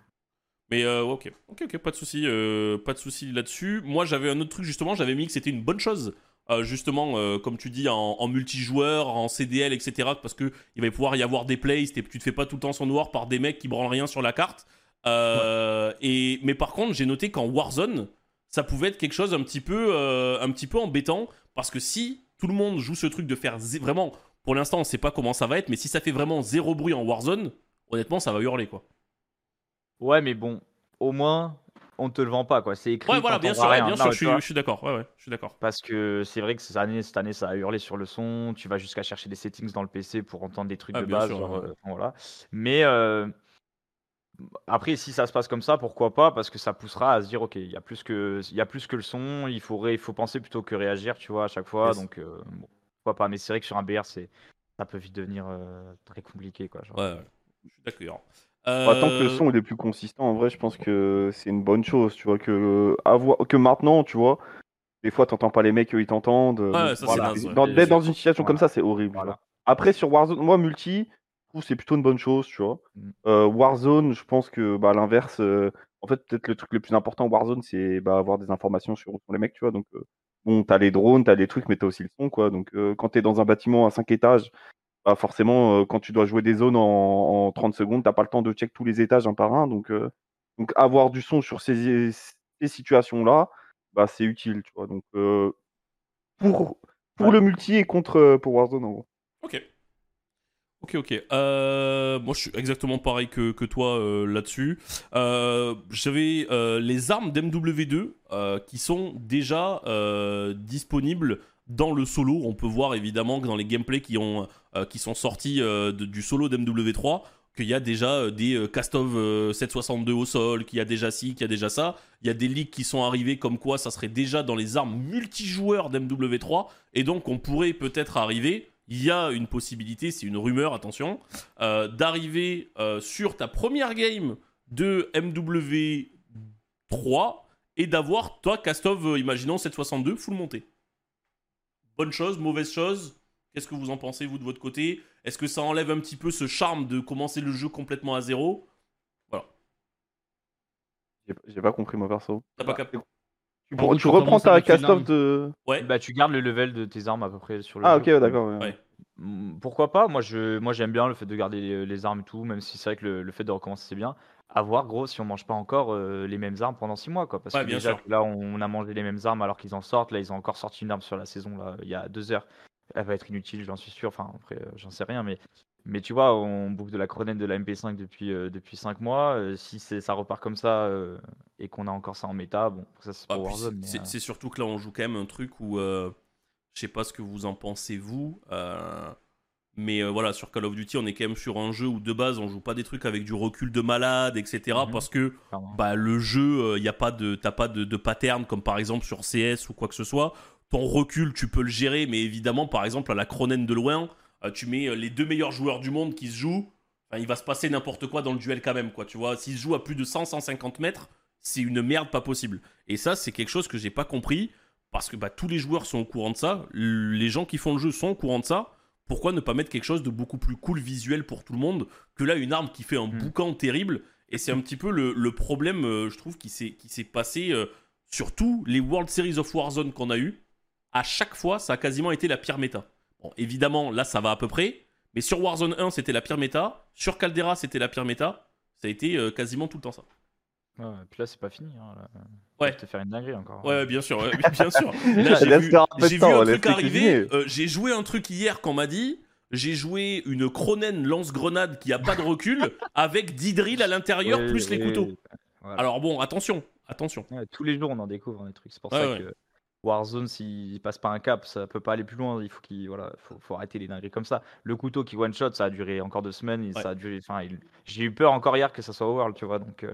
Mais euh, ok, ok, ok, pas de souci, euh, pas de souci là-dessus. Moi, j'avais un autre truc justement. J'avais mis que c'était une bonne chose. Euh, justement, euh, comme tu dis, en, multijoueur, en CDL, etc. Parce que il va pouvoir y avoir des plays. Tu te fais pas tout le temps son noir par des mecs qui branlent rien sur la carte. Euh, mais par contre, j'ai noté qu'en Warzone, ça pouvait être quelque chose un petit peu, un petit peu embêtant parce que si tout le monde joue ce truc de faire vraiment, pour l'instant, on sait pas comment ça va être, mais si ça fait vraiment zéro bruit en Warzone, honnêtement, ça va hurler quoi. Ouais, mais bon, au moins, on te le vend pas, quoi. C'est écrit. Ouais, voilà, bien sûr, ouais, bien Non, sûr, je suis, d'accord. Ouais, ouais, je suis d'accord. Parce que c'est vrai que cette année, cette année, ça a hurlé sur le son. Tu vas jusqu'à chercher des settings dans le PC pour entendre des trucs Ah, de base. sûr, genre, ouais. euh, voilà. Mais euh, après, si ça se passe comme ça, pourquoi pas? Parce que ça poussera à se dire, ok, il y a plus que, il y a plus que le son. Il faut, il faut penser plutôt que réagir, tu vois, à chaque fois. Yes. Donc, euh, bon, pourquoi pas? Mais c'est vrai que sur un BR, c'est, ça peut vite devenir euh, très compliqué, quoi. genre. Ouais, ouais, je suis d'accord. Bah, tant que le Euh, son il est plus consistant, en vrai, je pense que c'est une bonne chose, tu vois, que, avoir, que maintenant, tu vois, Des fois, t'entends pas les mecs, eux, ils t'entendent. euh, Ouais, ça, voilà. c'est. Dans- une situation comme ça, c'est horrible. Voilà. Après, sur Warzone, moi, multi, c'est plutôt une bonne chose, tu vois. Mm. Euh, Warzone, je pense que, bah, à l'inverse, euh, en fait, peut-être le truc le plus important, Warzone, c'est bah, avoir des informations sur, sur les mecs, tu vois. Donc, euh, bon, t'as les drones, t'as les trucs, mais t'as aussi le son, quoi. Donc, euh, quand t'es dans un bâtiment à 5 étages, bah, forcément, euh, quand tu dois jouer des zones en, en 30 secondes, t'as pas le temps de check tous les étages un par un. Donc, euh, donc avoir du son sur ces, ces situations-là, bah, c'est utile, tu vois. Donc, euh, pour, pour le multi et contre pour Warzone, en gros. Ok. Ok, ok. Euh, moi, je suis exactement pareil que, que toi euh, là-dessus. Euh, J'avais les armes d'MW2 euh, qui sont déjà disponibles dans le solo. On peut voir évidemment que dans les gameplays qui, ont, euh, qui sont sortis euh, du solo d'MW3, qu'il y a déjà euh, des Castov euh, 762 au sol, qu'il y a déjà ci, qu'il y a déjà ça. Il y a des leaks qui sont arrivés comme quoi ça serait déjà dans les armes multijoueurs d'MW3. Et donc, on pourrait peut-être arriver il y a une possibilité, c'est une rumeur, attention, d'arriver sur ta première game de MW3 et d'avoir, toi, Castov, euh, imaginons 762, full monté. Bonne chose, mauvaise chose Qu'est-ce que vous en pensez, vous, de votre côté? Est-ce que ça enlève un petit peu ce charme de commencer le jeu complètement à zéro? J'ai j'ai pas compris, moi, perso. T'as pas capté? Tu, gros, reprends ta arme. de. Ouais, Bah, tu gardes le level de tes armes à peu près sur le Ah, jeu. ok, ouais, d'accord. ouais. Ouais. Mm, Pourquoi pas? Moi, je, moi, j'aime bien le fait de garder les, les armes et tout, même si c'est vrai que le, le fait de recommencer c'est bien. À voir, gros, si on mange pas encore euh, les mêmes armes pendant 6 mois, quoi. Parce Ouais, que bien déjà, sûr. que là, on, a mangé les mêmes armes alors qu'ils en sortent. Là, ils ont encore sorti une arme sur la saison, là, il y a deux heures. Elle va être inutile, j'en suis sûr. Enfin, après, euh, j'en sais rien, mais, mais tu vois, on bouffe de la cronette de la MP5 depuis, euh, depuis 5 mois. euh, si c'est- ça repart comme ça euh, et qu'on a encore ça en méta, bon, ça c'est Ah, pour puis Warzone. c'est- mais, c'est euh, c'est surtout que là, on joue quand même un truc où. euh, je sais pas ce que vous en pensez, vous. euh, mais euh, voilà, sur Call of Duty, on est quand même sur un jeu où de base, on joue pas des trucs avec du recul de malade, etc. Mhm. Parce que bah, le jeu, il y a pas de, t'as pas de, de pattern comme par exemple sur CS ou quoi que ce soit. Ton recul, tu peux le gérer, mais évidemment, par exemple, à la Cronen de loin, euh, tu mets euh, les deux meilleurs joueurs du monde qui se jouent. Enfin, il va se passer n'importe quoi dans le duel quand même, quoi. Tu vois, s'ils se jouent à plus de 100-150 mètres, c'est une merde pas possible. Et ça, c'est quelque chose que j'ai pas compris parce que bah, tous les joueurs sont au courant de ça. Les gens qui font le jeu sont au courant de ça. Pourquoi ne pas mettre quelque chose de beaucoup plus cool visuel pour tout le monde que là une arme qui fait un Mm. boucan terrible? Et c'est un petit peu le, le problème, euh, je trouve, qui s'est qui s'est passé euh, sur tous les World Series of Warzone qu'on a eu. À chaque fois, ça a quasiment été la pire méta. Bon, évidemment, là, ça va à peu près. Mais sur Warzone 1, c'était la pire méta. Sur Caldera, c'était la pire méta. Ça a été euh, quasiment tout le temps ça. Ouais, et puis là, c'est pas fini. Hein, là. Ouais. Ils peuvent te faire une dinguerie encore. Ouais, bien sûr, ouais, bien sûr. Là, j'ai vu, faire un peu de j'ai vu temps, un laisse truc arriver. euh, j'ai joué un truc hier qu'on m'a dit. J'ai joué une Cronen lance-grenade qui a pas de recul avec 10 drills à l'intérieur Ouais, plus les ouais, couteaux. voilà. Alors bon, attention, attention. Ouais, tous les jours, on en découvre hein, des trucs. C'est pour Ouais, ça ouais. que Warzone, s'il passe pas un cap, ça peut pas aller plus loin. Il faut qu'il, voilà, faut, faut arrêter les dingueries comme ça. Le couteau qui one shot, ça a duré encore deux semaines. Et Ouais. ça a duré. Enfin, il- j'ai eu peur encore hier que ça soit au World, tu vois. Donc, euh,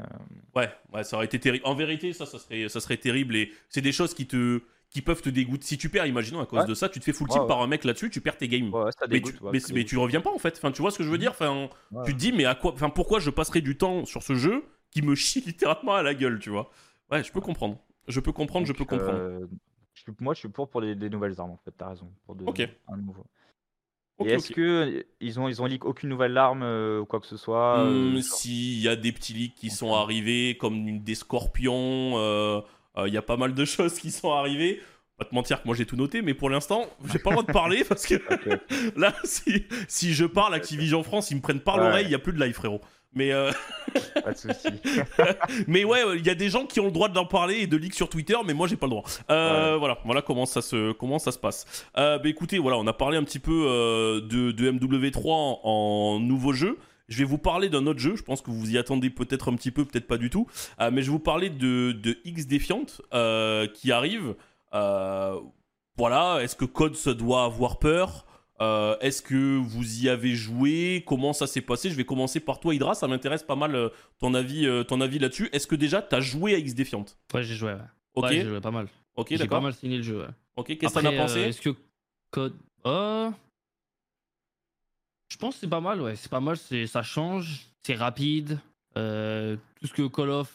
Ouais, ouais, ça aurait été terrible. En vérité, ça, ça serait, ça serait terrible. Et c'est des choses qui te, qui peuvent te dégoûter. Si tu perds, imaginons à cause Ouais. de ça, tu te fais full team ouais. par un mec là-dessus, tu perds tes games. mais tu, mais, tu reviens pas en fait. Enfin, tu vois ce que je veux dire? Enfin, tu te dis mais à quoi Enfin, pourquoi je passerai du temps sur ce jeu qui me chie littéralement à la gueule, tu vois? Ouais, je peux comprendre. Je peux comprendre, je peux comprendre. euh, suis- moi, je suis pour pour les, les nouvelles armes. En fait, t'as raison. Pour de, Ok. un nouveau. Ok, et est-ce ok. que euh, ils ont ils ont leak aucune nouvelle arme euh, ou quoi que ce soit euh, Hmm, S'il y a des petits leaks qui sont arrivés, comme une- des scorpions, euh, euh, il y a pas mal de choses qui sont arrivées. Pas te mentir que moi j'ai tout noté, mais pour l'instant, j'ai pas le droit de parler parce que là, si, si je parle, Activision France, ils me prennent par l'oreille, il y a plus de live, frérot. Mais, euh, Pas de souci. mais ouais, il y a des gens qui ont le droit d'en parler et de leaks sur Twitter, mais moi j'ai pas le droit. Euh, Voilà, voilà comment ça se, comment ça se passe. Euh, bah écoutez, voilà, on a parlé un petit peu euh, de, de MW3 en, en nouveau jeu. Je vais vous parler d'un autre jeu, je pense que vous y attendez peut-être un petit peu, peut-être pas du tout. Mais je vais vous parler de, de X Defiant qui arrive. Voilà, est-ce que Code se doit avoir peur? Euh, Est-ce que vous y avez joué? Comment ça s'est passé? Je vais commencer par toi, Hydra. Ça m'intéresse pas mal euh, ton avis, euh, ton avis là-dessus. Est-ce que déjà t'as joué à X Defiant? Ouais, j'ai joué. Ouais, Ok, Ouais, j'ai joué pas mal. ok, j'ai pas d'accord. mal signé le jeu. Ouais. Ok, qu'est-ce que t'en as pensé? Est-ce que code. Euh... Je pense que c'est pas mal, ouais. C'est pas mal, c'est... ça change, c'est rapide. Euh, tout ce que Call of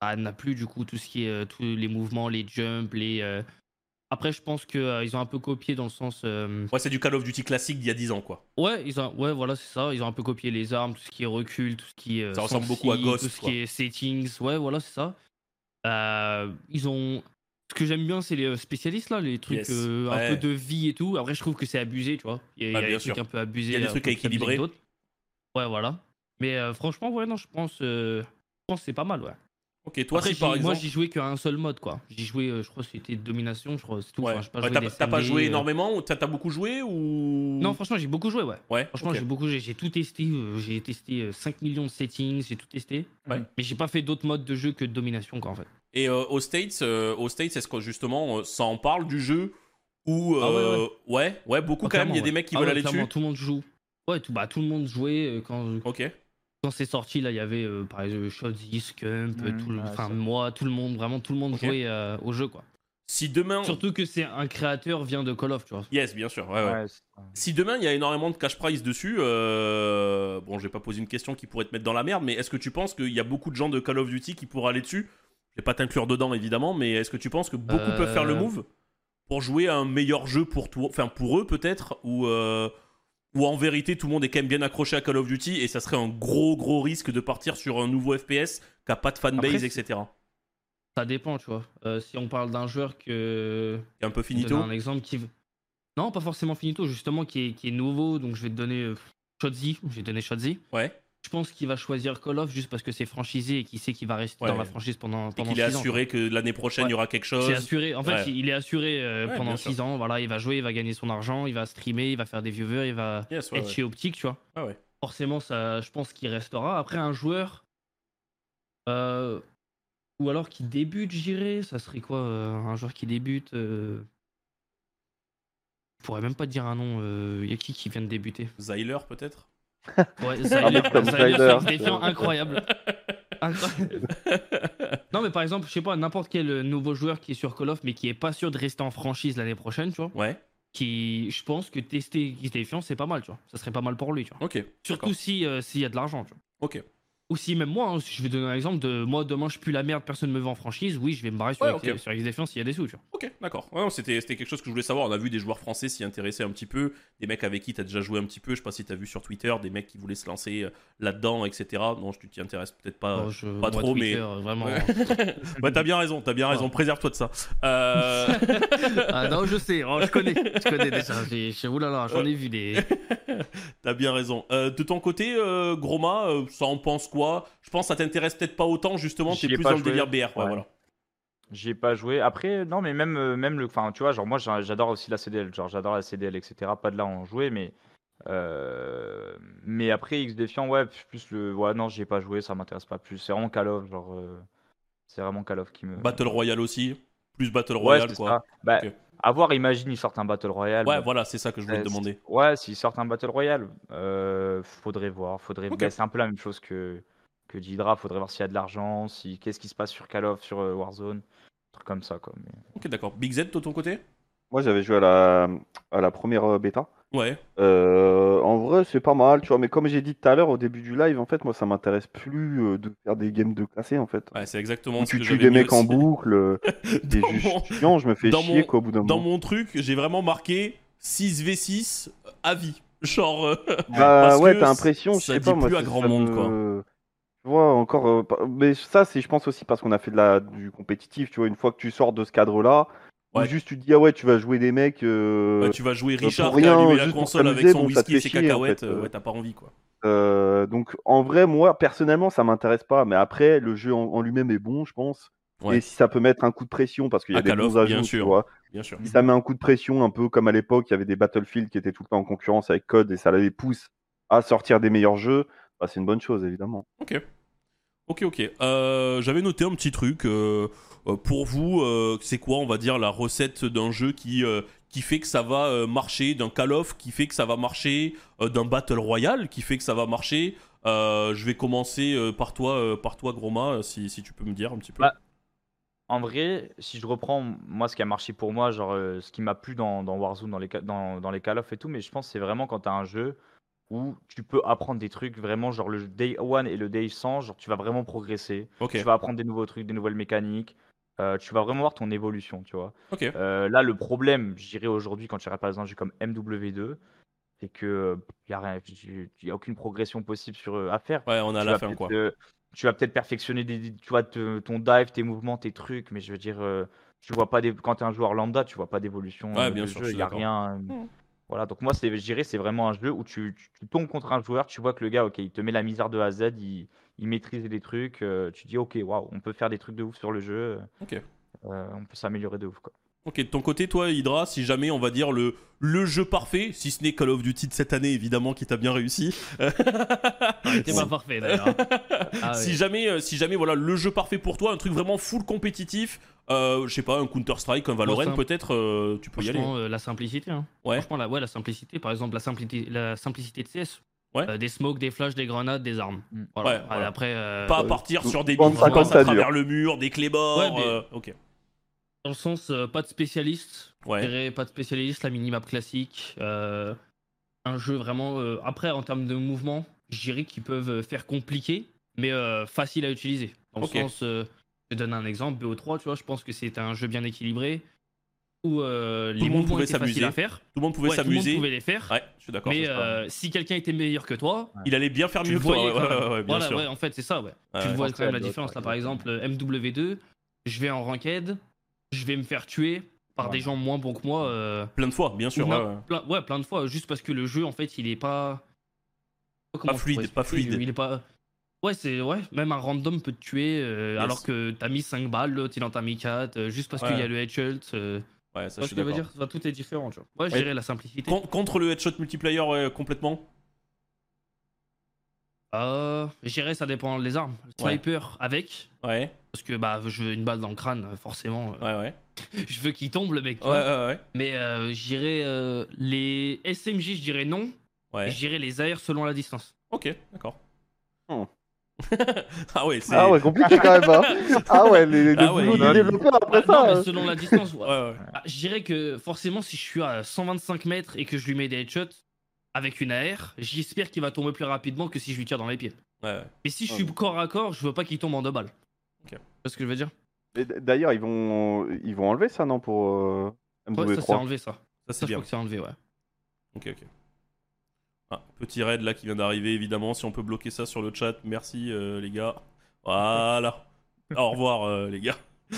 ah, n'a plus, du coup, tout ce qui est. euh, tous les mouvements, les jumps, les. Euh, Après, je pense qu'ils ont un peu copié dans le sens. euh, Ouais, c'est du Call of Duty classique d'il y a 10 ans, quoi. Ouais, ils ont... ouais, voilà, c'est ça. Ils ont un peu copié les armes, tout ce qui est recul, tout ce qui est. euh, Ça ressemble beaucoup à Ghost, Tout ce quoi. qui est settings. Ouais, voilà, c'est ça. Euh, ils ont. Ce que j'aime bien, c'est les euh, spécialistes là, les trucs Yes. euh, un Ouais. peu de vie et tout. Après, je trouve que c'est abusé, tu vois. Il y a, il y a Ouais, des trucs un peu abusés. Il y a des trucs à équilibrer. Ouais, voilà. Mais euh, franchement, ouais, non, je pense, euh, je pense que c'est pas mal, ouais. Ok, toi, Après, si par j'y- moi, exemple. j'y jouais qu'à un seul mode, quoi. J'y jouais, euh, je crois, c'était domination, je crois, c'est tout. Ouais. Enfin, j'ai pas Ouais, joué T'as des t'as pas SMD, joué euh. énormément ou T'as t'as beaucoup joué ou. Non, franchement, j'ai beaucoup joué, ouais. Ouais, Franchement, ok. j'ai beaucoup joué. J'ai tout testé. euh, J'ai testé euh, 5 millions de settings. J'ai tout testé. Ouais. Mais j'ai pas fait d'autres modes de jeu que de domination, quoi, en fait. Et euh, aux States, euh, aux States, est-ce que justement euh, ça en parle du jeu ou Ah ouais, euh, ouais, ouais, beaucoup Ah, quand même. Il y a des mecs qui Ah veulent aller dessus. Tout le monde joue. Ouais, tout, bah, tout le monde jouait euh, quand, Ok. Quand c'est sorti. Là, il y avait euh, par exemple Shotzzy, Scump, euh, tout le- ouais, enfin ça. moi, tout le monde, vraiment tout le monde jouait euh, au jeu, quoi. Si demain, Surtout que c'est un créateur vient de Call of, tu vois. yes, bien sûr. Ouais, ouais. Si demain il y a énormément de cash prize dessus, euh, bon, je vais pas poser une question qui pourrait te mettre dans la merde, mais est-ce que tu penses qu'il y a beaucoup de gens de Call of Duty qui pourraient aller dessus? Je vais pas t'inclure dedans évidemment, mais est-ce que tu penses que beaucoup Euh. peuvent faire le move pour jouer à un meilleur jeu pour toi, enfin pour eux peut-être, ou ou en vérité tout le monde est quand même bien accroché à Call of Duty et ça serait un gros gros risque de partir sur un nouveau FPS qui a pas de fanbase, Après, etc. Ça dépend, tu vois. Euh, si on parle d'un joueur que Et un peu finito. un exemple qui. Non, pas forcément finito, justement, qui est, qui est nouveau. Donc, je vais te donner euh, donner Shotzzy. Ouais. Je pense qu'il va choisir Call of juste parce que c'est franchisé et qu'il sait qu'il va rester Ouais. dans la franchise pendant, Et pendant qu'il est 6 ans. assuré que l'année prochaine il y aura quelque chose. C'est assuré. En fait, Ouais. il est assuré euh, pendant bien sûr. 6 ans. Voilà, il va jouer, il va gagner son argent, il va streamer, il va faire des viewers, il va Yes, être chez Optique, tu vois. Ah ouais. Forcément, ça, je pense qu'il restera. Après, un joueur. euh, ou alors qui débute, j'irais. Ça serait quoi euh, Un joueur qui débute. Je pourrais même pas te dire un nom. Il y a qui qui vient de débuter? Zyler peut-être? Ouais, défiant incroyable. Incroyable. Non, mais par exemple, je sais pas, n'importe quel euh, nouveau joueur qui est sur Call of, mais qui est pas sûr de rester en franchise l'année prochaine, tu vois. Ouais. Qui, je pense que tester qui est défiant, c'est pas mal, tu vois. Ça serait pas mal pour lui, tu vois. Ok. Surtout si euh, s'il y a de l'argent, tu vois. Ok. Ou si même moi, hein, je vais donner un exemple de moi demain je pue la merde, personne me veut en franchise, oui je vais me barrer sur, Ouais, X- ok. sur s'il y a des sous, tu vois. Ok, d'accord. Ouais, c'était, quelque chose que je voulais savoir. On a vu des joueurs français s'y intéresser un petit peu, des mecs avec qui tu as déjà joué un petit peu. Je sais pas si tu as vu sur Twitter, des mecs qui voulaient se lancer euh, là-dedans, etc. Non, je- tu t'y intéresses peut-être pas. Oh, je- pas trop, Twitter, mais- vraiment. Ouais, t'as bien raison, t'as bien raison. Préserve-toi de ça. Euh, ah non, je sais, oh, je connais, je connais déjà. Oulala, j'en ai vu des. t'as bien raison. Euh, de ton côté, euh, Groma, ça en pense quoi Je pense que ça t'intéresse peut-être pas autant, justement. T'es plus dans le joué. délire BR. Ouais, Ouais. voilà. J'y ai pas joué. Après, non, mais même, euh, même le. Enfin, tu vois, genre, moi, j'a- j'adore aussi la CDL. Genre, j'adore la CDL, etc. Pas de là en jouer, mais. euh, Mais après, X Défiant, ouais, plus le. Ouais, non, j'y ai pas joué, ça m'intéresse pas plus. C'est vraiment Call of, genre. euh, C'est vraiment Call of qui me. Battle Royale aussi. Plus Battle Royale, quoi. ça. Bah, à voir, imagine, ils sortent un Battle Royale. Ouais, bah, voilà, c'est ça que je voulais euh, te demander. Ouais, s'ils sortent un Battle Royale, euh, faudrait voir. Faudrait... Ok. bah, c'est un peu la même chose que, que. Faudrait voir s'il y a de l'argent, si... qu'est-ce qui se passe sur Call of, sur euh, Warzone. Un truc comme ça, quoi. Mais... Ok, d'accord. Big Z, de ton côté? Moi, j'avais joué à la, à la première euh, bêta. Ouais. Euh, en vrai, c'est pas mal, tu vois. Mais comme j'ai dit tout à l'heure au début du live, en fait, moi, ça m'intéresse plus euh, de faire des games de classé, en fait. Ouais, c'est exactement Où ce tu que tues des mecs en boucle. euh, Dans juste mon- chiant, je me fais dans chier mon- quoi, au bout d'un Dans moment. mon truc, j'ai vraiment marqué 6v6 à vie. Genre, euh, Bah parce ouais, t'as l'impression, je ça sais dit pas, moi, plus à ça- grand monde, me- quoi. Tu vois, encore. Mais ça, c'est, je pense aussi parce qu'on a fait de la, du compétitif, tu vois, une fois que tu sors de ce cadre-là, Ouais. juste tu te dis, ah ouais, tu vas jouer des mecs. euh, bah, tu vas jouer pour Richard rien, qui a allumé la pour console avec son bon, whisky et ses chier, en cacahuètes. fait, euh, ouais, t'as pas envie, quoi. euh, donc en vrai, moi, personnellement, ça m'intéresse pas. Mais après, le jeu en, en lui-même est bon, je pense. Ouais. Et si ça peut mettre un coup de pression, parce qu'il y a À des Call bons bien ajouts, tu vois. Bien sûr. Si ça met un coup de pression, un peu comme à l'époque, il y avait des Battlefield qui étaient tout le temps en concurrence avec Code et ça les pousse à sortir des meilleurs jeux, bah, c'est une bonne chose, évidemment. Ok. Ok, ok. Euh, J'avais noté un petit truc. euh, euh, pour vous, c'est quoi, on va dire, la recette d'un jeu qui, qui fait que ça va marcher, d'un Call of qui fait que ça va marcher, d'un Battle Royale qui fait que ça va marcher Je vais commencer par toi, par toi, Groma, si, si tu peux me dire un petit peu. Bah, En vrai, si je reprends moi ce qui a marché pour moi, genre ce qui m'a plu dans, Warzone, dans les, dans, dans les Call of et tout, mais je pense que c'est vraiment quand tu as un jeu où tu peux apprendre des trucs vraiment, genre le Day 1 et le Day 100, genre tu vas vraiment progresser. ok. Tu vas apprendre des nouveaux trucs, des nouvelles mécaniques. euh, tu vas vraiment voir ton évolution, tu vois. Euh, là, le problème, je dirais aujourd'hui, quand tu regardes par exemple un jeu comme MW2, c'est que il y a rien, y a aucune progression possible sur euh, à faire. Ouais, on a Tu la fin, peut-être, quoi. euh, tu vas peut-être perfectionner des, tu vois, te- ton dive, tes mouvements, tes trucs, mais je veux dire, euh, tu vois pas des, quand t'es un joueur lambda, tu vois pas d'évolution Ouais, bien sûr, il y a rien. Voilà, donc moi, c'est, je dirais, c'est vraiment un jeu où tu, tu- tu tombes contre un joueur, tu vois que le gars, ok, il te met la misère de A à Z, il, il maîtrise les trucs, euh, tu dis, ok, waouh, on peut faire des trucs de ouf sur le jeu, Ok. euh, on peut s'améliorer de ouf, quoi. Ok, de ton côté, toi, Hydra, si jamais on va dire le, le jeu parfait, si ce n'est Call of Duty de cette année, évidemment, qui t'a bien réussi. C'était pas parfait d'ailleurs. Ah, si jamais, euh, si jamais, voilà, le jeu parfait pour toi, un truc vraiment full compétitif, euh, je sais pas, un Counter Strike, un Valorant, simple. peut-être, euh, tu peux y aller. Euh, la simplicité. Hein. Ouais. Franchement, la, ouais, la simplicité. Par exemple, la simplicité, la simplicité de CS. Ouais. Euh, des smokes, des flashs, des grenades, des armes. Mm. Voilà. Ouais, voilà. Après, euh, Pas Euh, partir sur des bande billes qui 50, passent ça à travers dure. le mur, des clébords. Ouais, mais- euh, ok. dans le sens, euh, pas de spécialiste. Je Ouais. dirais pas de spécialiste, la minimap classique. euh, un jeu vraiment. euh, après, en termes de mouvement, je dirais qu'ils peuvent faire compliqué, mais euh, facile à utiliser. Dans Ok. le sens, euh, je te donne un exemple, BO3, tu vois, je pense que c'est un jeu bien équilibré où euh, le les monde pouvait s'amuser. à faire. Tout le monde pouvait Ouais, tout le monde s'amuser. pouvait les faire. Ouais, je suis d'accord. mais euh, si quelqu'un était meilleur que toi, il allait bien faire mieux que toi. voyais Ouais, ouais, ouais, bien voilà, sûr. ouais, en fait, c'est ça, ouais. Ouais, tu vois quand même la différence. Là, par exemple, MW2, je vais en ranked, je vais me faire tuer par des gens moins bons que moi. euh, Plein de fois, bien sûr. ou ouais, plein, ouais, plein de fois, juste parce que le jeu, en fait, il est pas. Comment je fluide, pas fluide. Il est pas. Ouais, c'est ouais, même un random peut te tuer euh, Yes. alors que t'as mis 5 balles, l'autre il en t'a mis 4, euh, juste parce Ouais. qu'il y a le headshot. Euh, Ouais, ça, je ce suis que je veux dire Enfin, Tout est différent, tu vois. Ouais, je dirais la simplicité. Con- Contre le headshot multiplayer, complètement. Euh, je dirais ça dépend des armes. Sniper avec, Ouais, parce que bah, je veux une balle dans le crâne, forcément. euh, ouais, ouais. je veux qu'il tombe le mec. Ouais, ouais, ouais. Mais euh, je dirais euh, les SMJ, je dirais non. Ouais. Je dirais les AR selon la distance. Ok, d'accord. Hmm. ah ouais, c'est. Ah ouais, compliqué quand même. hein. Ah ouais, les, les Ah ouais, il- développeurs après Bah, non, ça. mais euh, selon la distance. ouais. Ouais, ouais. Ah, Je dirais que forcément, si je suis à 125 mètres et que je lui mets des headshots avec une AR, j'espère qu'il va tomber plus rapidement que si je lui tire dans les pieds. Mais si je Ouais. suis corps à corps, je veux pas qu'il tombe en deux balles. Ok. Tu vois ce que je veux dire? D'ailleurs, ils vont, ils vont enlever ça, non, pour euh, Ouais, ça c'est MW3 enlevé ça. Ça, je bien. crois que c'est enlevé, ouais. Ok, ok. Ah, petit raid là qui vient d'arriver, évidemment. Si on peut bloquer ça sur le chat, merci euh, les gars. Voilà. Au revoir euh, les gars.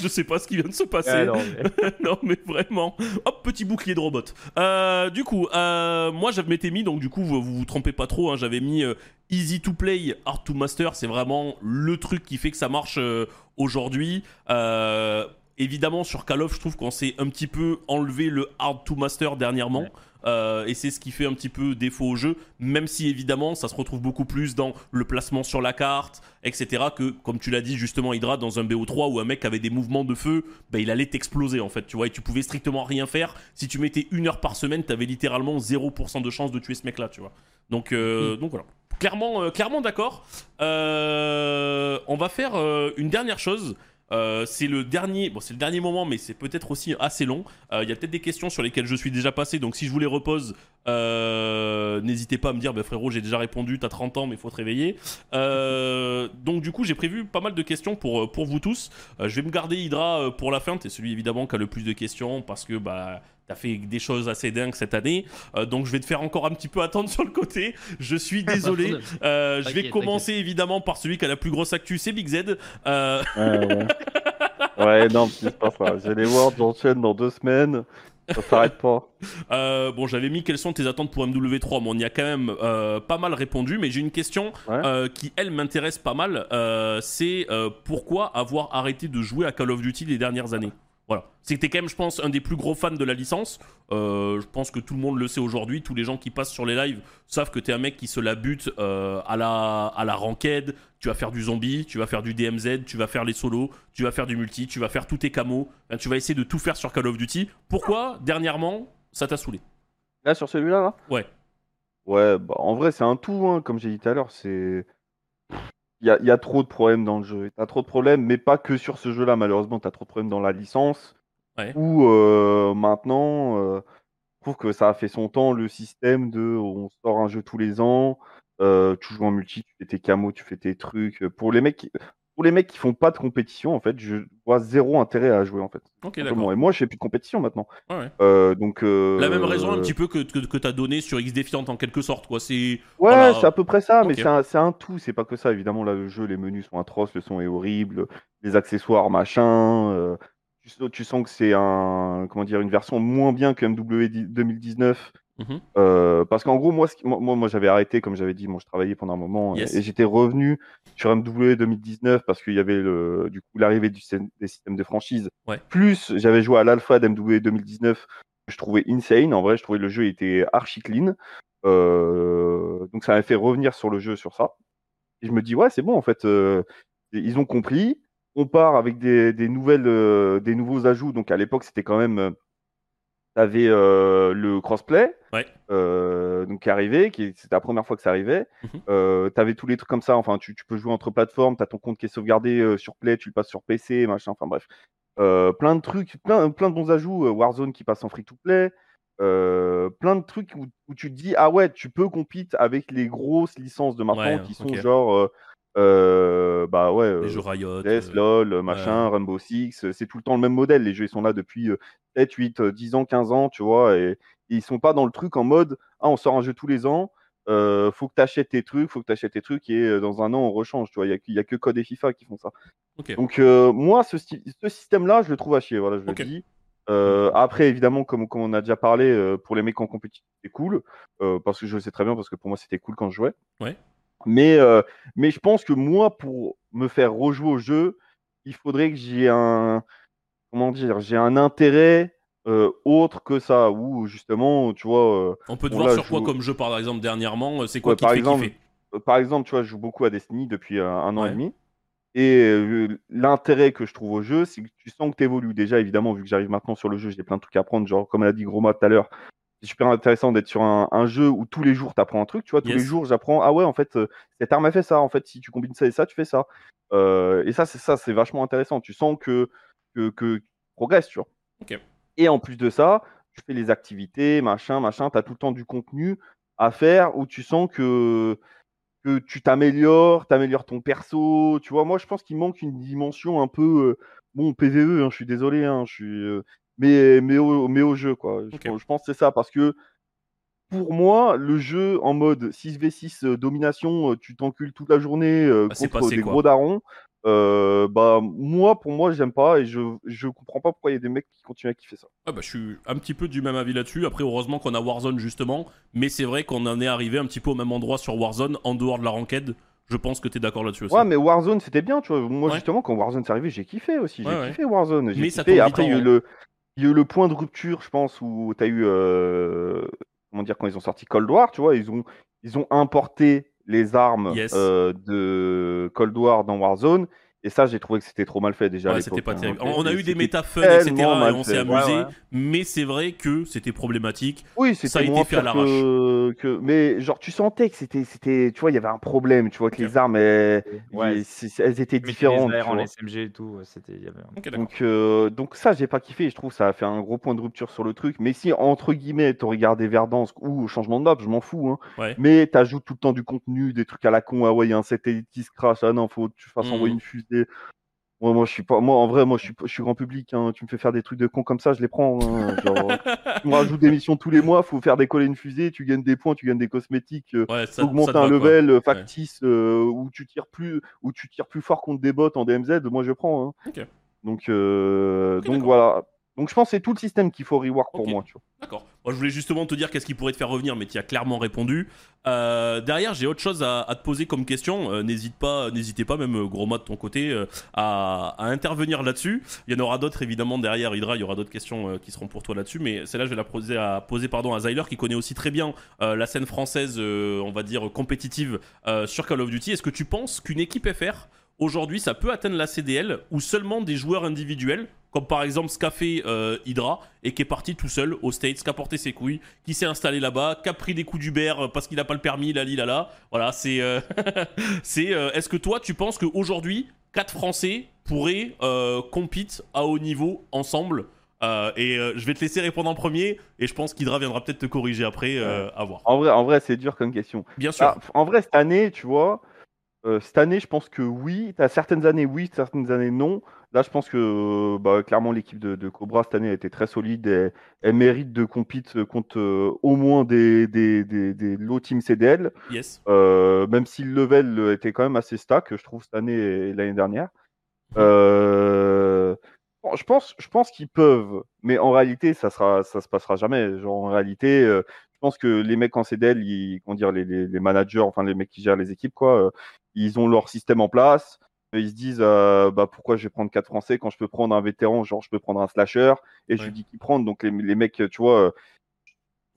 Je sais pas ce qui vient de se passer. Ah, non, mais- non mais vraiment. Hop, petit bouclier de robot. Euh, du coup, euh, moi j'avais m'étais mis, donc du coup vous vous, vous trompez pas trop, hein, j'avais mis euh, Easy to Play, Hard to Master, c'est vraiment le truc qui fait que ça marche euh, aujourd'hui. Euh, évidemment sur Call of, je trouve qu'on s'est un petit peu enlevé le Hard to Master dernièrement. Ouais. Euh, et c'est ce qui fait un petit peu défaut au jeu, même si évidemment ça se retrouve beaucoup plus dans le placement sur la carte, etc. Que, comme tu l'as dit justement, Hydra, dans un BO3 où un mec avait des mouvements de feu, bah, il allait t'exploser en fait, tu vois, et tu pouvais strictement rien faire. Si tu mettais une heure par semaine, t'avais littéralement 0% de chance de tuer ce mec-là, tu vois. Donc, euh, donc voilà. Clairement, euh, clairement d'accord. Euh, on va faire une dernière chose. Euh, c'est le dernier, bon c'est le dernier moment, mais c'est peut-être aussi assez long. Euh, Il y a peut-être des questions sur lesquelles je suis déjà passé, donc si je vous les repose, euh, n'hésitez pas à me dire, bah, frérot, j'ai déjà répondu, t'as 30 ans, mais faut te réveiller. Donc du coup, j'ai prévu pas mal de questions pour, pour vous tous. Je vais me garder Hydra pour la fin, t'es celui évidemment qui a le plus de questions, parce que bah t'as fait des choses assez dingues cette année. Euh, donc je vais te faire encore un petit peu attendre sur le côté. Je suis désolé. Euh, je vais commencer évidemment par celui qui a la plus grosse actu, c'est Big Z. Euh, Ouais, ouais. ouais, non, c'est pas ça. J'ai les Worlds, j'enchaîne dans deux semaines. Ça s'arrête pas. Euh, bon, j'avais mis quelles sont tes attentes pour MW3, mais on y a quand même euh, pas mal répondu. Mais j'ai une question Ouais. euh, qui, elle, m'intéresse pas mal. Euh, c'est euh, pourquoi avoir arrêté de jouer à Call of Duty les dernières années? Voilà. C'était quand même, je pense, un des plus gros fans de la licence. Euh, je pense que tout le monde le sait aujourd'hui. Tous les gens qui passent sur les lives savent que t'es un mec qui se la bute euh, à, la, à la ranked. Tu vas faire du zombie, tu vas faire du DMZ, tu vas faire les solos, tu vas faire du multi, tu vas faire tous tes camos. Enfin, tu vas essayer de tout faire sur Call of Duty. Pourquoi, dernièrement, ça t'a saoulé? Là, sur celui-là, là? Ouais. Ouais, bah, en vrai, c'est un tout, hein, comme j'ai dit tout à l'heure. C'est. Il y a, y a trop de problèmes dans le jeu. T'as trop de problèmes, mais pas que sur ce jeu-là, malheureusement. T'as trop de problèmes dans la licence. Ouais. Où euh, maintenant, euh, je trouve que ça a fait son temps, le système de on sort un jeu tous les ans. euh, tu joues en multi, tu fais tes camos, tu fais tes trucs. Pour les mecs, qui- pour les mecs qui font pas de compétition, en fait, je vois zéro intérêt à jouer, en fait. Ok, Simplement. d'accord. Et moi, je fais plus de compétition maintenant. Ouais. Euh, donc. euh, La même raison un petit peu que, que, que t'as donné sur X Defiant en quelque sorte, quoi. C'est. Ouais, Voilà. c'est à peu près ça, mais c'est un, un tout, c'est pas que ça. Évidemment, là, le jeu, les menus sont atroces, le son est horrible, les accessoires, machin. euh, tu, sens- tu sens que c'est un, comment dire, une version moins bien que MW 2019. Mhm. euh, parce qu'en gros, moi, ce qui- moi, moi, j'avais arrêté, comme j'avais dit, moi, je travaillais pendant un moment, Yes. et, j'étais revenu sur MW 2019 parce qu'il y avait le, du coup l'arrivée du système- des systèmes de franchise. Ouais. Plus, j'avais joué à l'alpha d'MW 2019 que je trouvais insane. En vrai, je trouvais le jeu était archi clean. Euh, donc ça m'a fait revenir sur le jeu sur ça. Et je me dis ouais c'est bon en fait euh, ils ont compris. On part avec des, des nouvelles euh, des nouveaux ajouts. Donc à l'époque c'était quand même euh, t'avais euh, le crossplay Ouais. euh, donc qui arrivait, qui c'était la première fois que ça arrivait. Mhm. Euh, t'avais tous les trucs comme ça. Enfin tu, tu peux jouer entre plateformes. T'as ton compte qui est sauvegardé euh, sur Play, tu le passes sur PC machin. Enfin bref. Euh, plein de trucs, plein, plein de bons ajouts. Warzone qui passe en free to play. Plein de trucs où, où tu te dis ah ouais tu peux compete avec les grosses licences de maintenant Ouais, qui sont genre bah ouais Les jeux Riot. Euh, LOL, machin, Rainbow Six, c'est tout le temps le même modèle. Les jeux ils sont là depuis euh, 7, 8, euh, 10 ans, 15 ans, tu vois, et, et ils sont pas dans le truc en mode ah on sort un jeu tous les ans, euh, faut que tu achètes tes trucs, faut que tu achètes tes trucs et euh, dans un an on rechange, tu vois, il y, a que- a Code et FIFA qui font ça. Donc euh, moi ce, système-là, je le trouve à chier, voilà, je le dis. Euh, après, évidemment, comme, comme on a déjà parlé, pour les mecs en compétition, c'est cool. parce que je le sais très bien, parce que pour moi, c'était cool quand je jouais. Ouais. Mais, mais je pense que moi, pour me faire rejouer au jeu, il faudrait que j'ai un. Comment dire J'ai un intérêt euh, autre que ça. Ou justement, tu vois. euh, On peut te Bon, voir là, sur quoi joue- comme jeu par exemple dernièrement euh, C'est quoi Ouais, qui par te fait exemple, kiffer par exemple, tu vois, je joue beaucoup à Destiny depuis un an Ouais. et demi. Et euh, l'intérêt que je trouve au jeu, c'est que tu sens que tu évolues. Déjà, évidemment, vu que j'arrive maintenant sur le jeu, j'ai plein de trucs à apprendre. Genre, comme l'a dit Groma tout à l'heure, c'est super intéressant d'être sur un, un jeu où tous les jours tu apprends un truc. Tu vois, tous Yes. les jours j'apprends, ah ouais, en fait, euh, cette arme a fait ça. En fait, si tu combines ça et ça, tu fais ça. Euh, et ça, c'est ça, c'est vachement intéressant. Tu sens que, que, que tu progresses, tu vois. Ok. Et en plus de ça, tu fais les activités, machin, machin. Tu as tout le temps du contenu à faire où tu sens que que tu t'améliores, t'améliores ton perso, tu vois. Moi, je pense qu'il manque une dimension un peu, euh, bon, PVE, hein, je suis désolé, hein, je suis, euh, mais, mais, au, mais au jeu, quoi. Je, pense- je pense que c'est ça, parce que pour moi, le jeu en mode 6v6 euh, domination, tu t'encules toute la journée Bah, contre passé, des quoi. gros darons, euh, bah, moi, pour moi, j'aime pas et je, je comprends pas pourquoi il y a des mecs qui continuent à kiffer ça. Ah bah, je suis un petit peu du même avis là-dessus. Après, heureusement qu'on a Warzone justement, mais c'est vrai qu'on en est arrivé un petit peu au même endroit sur Warzone, en dehors de la ranked. Je pense que t'es d'accord là-dessus aussi. Ouais, mais Warzone, c'était bien, tu vois. Moi, Ouais. justement, quand Warzone s'est arrivé, j'ai kiffé aussi. J'ai Ouais, ouais. kiffé Warzone. J'ai kiffé. Après, il y, a eu le... il y a eu le point de rupture, je pense, où tu as eu. euh, Comment dire, quand ils ont sorti Cold War, tu vois, ils ont, ils ont importé les armes Yes. euh, de Cold War dans Warzone. Et ça, j'ai trouvé que c'était trop mal fait déjà. à Ouais, l'époque, c'était pas hein. terrible. On a eu des méta fun, etc. Et on s'est amusé. Ouais, ouais. Mais c'est vrai que c'était problématique. Oui, Ça a été fait à pire que, que- Mais genre, tu sentais que c'était. c'était- Tu vois, il y avait un problème. Tu vois, que les armes, elles, elles étaient différentes. En. SMG et tout, c'était. il y avait. Donc, euh, donc ça, j'ai pas kiffé. Je trouve que ça a fait un gros point de rupture sur le truc. Mais si, entre guillemets, tu regardé Verdansk ou changement de map, je m'en fous. Hein. Ouais. Mais t'ajoutes tout le temps du contenu, des trucs à la con. Ah ouais, il y a un satellite qui se crash. Ah non, faut que tu fasses Mhm. envoyer une fusée. Moi, moi, je suis pas. Moi, en vrai, moi, je suis, je suis grand public. hein. Tu me fais faire des trucs de con comme ça, je les prends. hein. Genre, tu me rajoutes des missions tous les mois. Faut faire décoller une fusée. Tu gagnes des points, tu gagnes des cosmétiques. euh, Ouais, ça, te un quoi. level euh, factice euh, où tu tires plus où tu tires plus fort contre des bots en DMZ, moi je prends. hein. Donc euh, donc voilà. Donc je pense que c'est tout le système qu'il faut rework pour moi. D'accord. Moi, je voulais justement te dire qu'est-ce qui pourrait te faire revenir, mais tu as clairement répondu. Euh, derrière, j'ai autre chose à, te poser comme question. Euh, N'hésite pas, n'hésitez pas, même euh, gros mat de ton côté, à, intervenir là-dessus. Il y en aura d'autres évidemment derrière Hydra. Il y aura d'autres questions qui seront pour toi là-dessus, mais celle-là, je vais la poser à poser Zyler qui connaît aussi très bien la scène française, on va dire compétitive sur Call of Duty. Est-ce que tu penses qu'une équipe FR aujourd'hui, ça peut atteindre la CDL ou seulement des joueurs individuels, comme par exemple ce qu'a fait euh, Hydra et qui est parti tout seul aux States, qui a porté ses couilles, qui s'est installé là-bas, qui a pris des coups d'Uber euh, parce qu'il n'a pas le permis, là, là, là. Voilà, c'est. euh, c'est. euh, Est-ce que toi, tu penses qu'aujourd'hui, quatre Français pourraient compete à haut niveau ensemble Euh, et euh, je vais te laisser répondre en premier, et je pense qu'Hydra viendra peut-être te corriger après, euh, à voir. En vrai, en vrai, c'est dur comme question. Bien sûr. Ah, en vrai, cette année, tu vois, Euh, cette année, je pense que oui. Certaines années, oui, certaines années, non. Là, je pense que euh, bah, clairement, l'équipe de, de Cobra cette année a été très solide. Et, elle mérite de compete contre euh, au moins des, des, des, des low team CDL. Yes. Même si le level était quand même assez stack, je trouve, cette année et l'année dernière. Bon, je pense, je pense qu'ils peuvent, mais en réalité, ça sera, ça se passera jamais. Genre, en réalité, je pense que les mecs en CDL, ils, comment dire, les, les, les managers, enfin les mecs qui gèrent les équipes, quoi, ils ont leur système en place. Ils se disent, euh, bah, pourquoi je vais prendre quatre Français quand je peux prendre un vétéran, genre je peux prendre un slasher, et je lui dis qui prendre. Donc les, les mecs, tu vois, euh,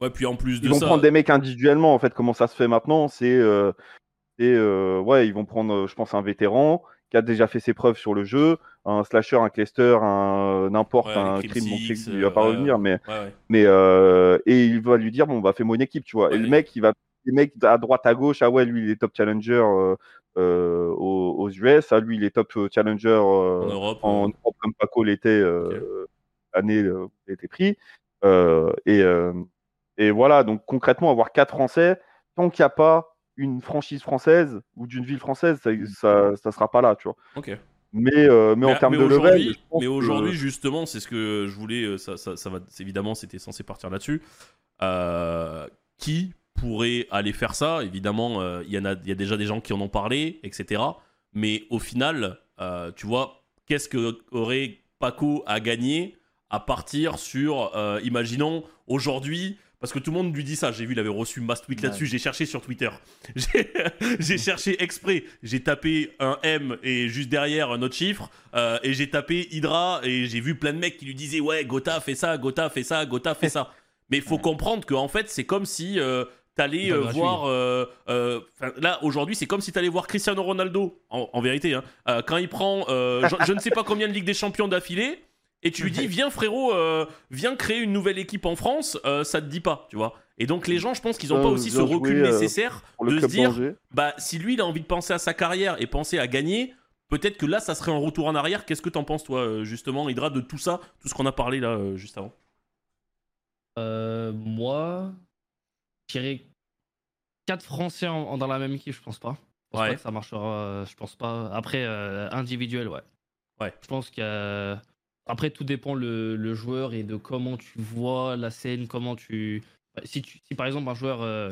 Ouais, puis en plus de ils vont ça. prendre des mecs individuellement en fait comment ça se fait maintenant c'est euh, euh, ouais ils vont prendre je pense un vétéran qui a déjà fait ses preuves sur le jeu un slasher un cluster un n'importe Ouais, un crime qu'il va pas revenir mais mais et il va lui dire bon bah fais-moi une équipe tu vois et le mec il va les mecs à droite à gauche ah ouais lui il est top challenger euh, euh, aux, aux US ah lui il est top euh, challenger euh, En Europe. en Europe comme Paco l'était l'année où il été pris. Et, et voilà, donc concrètement, avoir quatre Français, tant qu'il n'y a pas une franchise française ou d'une ville française, ça, ça, ça sera pas là, tu vois. Ok. Mais, euh, mais, en termes de level, aujourd'hui- mais que- aujourd'hui, justement, c'est ce que je voulais. Ça, ça, va. Évidemment, c'était censé partir là-dessus. Euh, qui pourrait aller faire ça Évidemment, euh, il y en a, y a déjà des gens qui en ont parlé, etc. Mais au final, euh, tu vois, qu'est-ce que aurait Paco à gagner à partir sur, euh, imaginons aujourd'hui? Parce que tout le monde lui dit ça. J'ai vu, il avait reçu mass tweet là-dessus. J'ai cherché sur Twitter. J'ai j'ai cherché exprès. J'ai tapé un M et juste derrière un autre chiffre. euh, et j'ai tapé Hydra et j'ai vu plein de mecs qui lui disaient Ouais, Gotha fait ça, Gotha fait ça, Gotha fait ça. Mais il faut Ouais. comprendre qu'en fait, c'est comme si euh, t'allais euh, voir. euh, euh, là, aujourd'hui, c'est comme si t'allais voir Cristiano Ronaldo, en, en vérité, hein, euh, quand il prend euh, je, je ne sais pas combien de Ligue des Champions d'affilée. Et tu lui dis, viens frérot, euh, viens créer une nouvelle équipe en France, euh, ça te dit pas, tu vois. Et donc les gens, je pense qu'ils ont Bien- pas aussi ce joué, recul euh, nécessaire de se dire, bah si lui il a envie de penser à sa carrière et penser à gagner, peut-être que là ça serait un retour en arrière. Qu'est-ce que t'en penses toi justement, Hydra, de tout ça, tout ce qu'on a parlé là juste avant? Euh, moi, dirais 4 Français en- en- dans la même équipe, je pense pas. Je pense Ouais. pas que ça marchera, euh, je pense pas. Après, euh, individuel, ouais. Ouais. Je pense que. Après, tout dépend le, le joueur et de comment tu vois la scène, comment tu. Si, tu, si par exemple un joueur euh,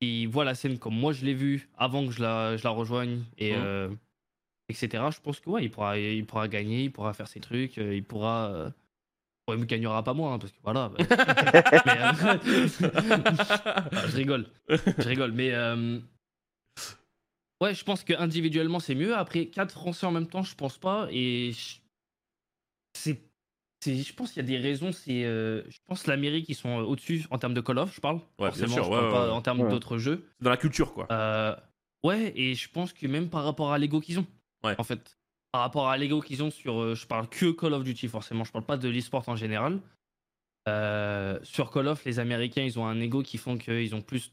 qui voit la scène comme moi je l'ai vu avant que je la, je la rejoigne, et, Mhm. euh, etc., je pense que ouais, il pourra, il pourra gagner, il pourra faire ses trucs, il pourra. Ouais, il me gagnera pas moi, hein, parce que voilà. bah, mais, euh, Ah, je rigole. Je rigole. Mais euh, ouais, je pense que individuellement c'est mieux. Après, quatre Français en même temps, je pense pas. Et je- c'est. Je pense qu'il y a des raisons. C'est, euh, je pense l'Amérique ils sont au-dessus en termes de Call of, je parle. bien Forcément, sûr, je ouais, parle ouais, pas ouais. en termes Ouais. d'autres jeux. Dans la culture quoi. Euh, ouais, et je pense que même par rapport à l'ego qu'ils ont, Ouais. en fait, par rapport à l'ego qu'ils ont sur, euh, je parle que Call of Duty forcément, je parle pas de l'e-sport en général. Euh, sur Call of, les Américains, ils ont un ego qui font qu'ils ont plus,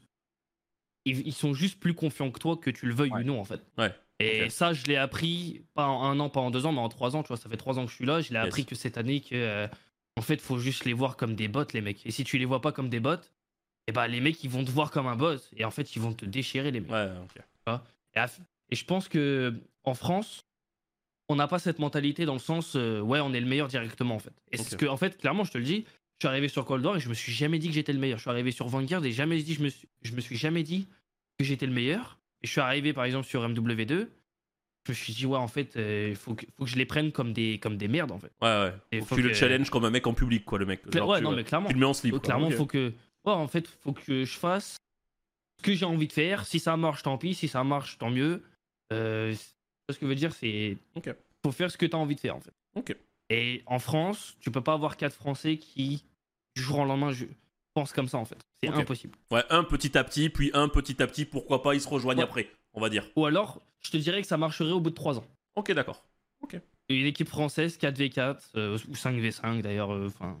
ils, ils sont juste plus confiants que toi, que tu le veuilles Ouais. ou non, en fait. Ouais, Et ça, je l'ai appris pas en un an, pas en deux ans, mais en trois ans. Tu vois, ça fait trois ans que je suis là. Je l'ai Yes. appris que cette année que, euh, en fait, faut juste les voir comme des bots, les mecs. Et si tu les vois pas comme des bots, et bah les mecs, ils vont te voir comme un boss. Et en fait, ils vont te déchirer, les mecs. Ouais. Et, à- et je pense que en France, on n'a pas cette mentalité dans le sens, euh, ouais, on est le meilleur directement en fait. Et c'est Ok. ce que, en fait, clairement, je te le dis, je suis arrivé sur Cold War et je me suis jamais dit que j'étais le meilleur. Je suis arrivé sur Vanguard et jamais dit, je me suis, je me suis jamais dit que j'étais le meilleur. Et je suis arrivé par exemple sur MW2. Je me suis dit, ouais, en fait, il faut, que, faut que je les prenne comme des, comme des merdes en fait. Ouais, ouais. Et Faut faut que tu le challenge comme un mec en public quoi, le mec. Genre, ouais, tu, non, euh, mais clairement. tu le mets en slip. Quoi. clairement, Ok. faut que. Ouais, en fait, faut que je fasse ce que j'ai envie de faire. Si ça marche, tant pis. Si ça marche, tant mieux. Euh, ce que je veux dire, c'est. Ok. Faut faire ce que tu as envie de faire, en fait. Ok. Et en France, tu peux pas avoir quatre Français qui, du jour au lendemain, je pense comme ça, en fait. C'est Ok. impossible. Ouais, un petit à petit, puis un petit à petit, pourquoi pas, ils se rejoignent Ouais. après, on va dire. Ou alors, je te dirais que ça marcherait au bout de trois ans. Ok, d'accord. Une équipe française 4v4 euh, ou 5v5 d'ailleurs. euh, Enfin.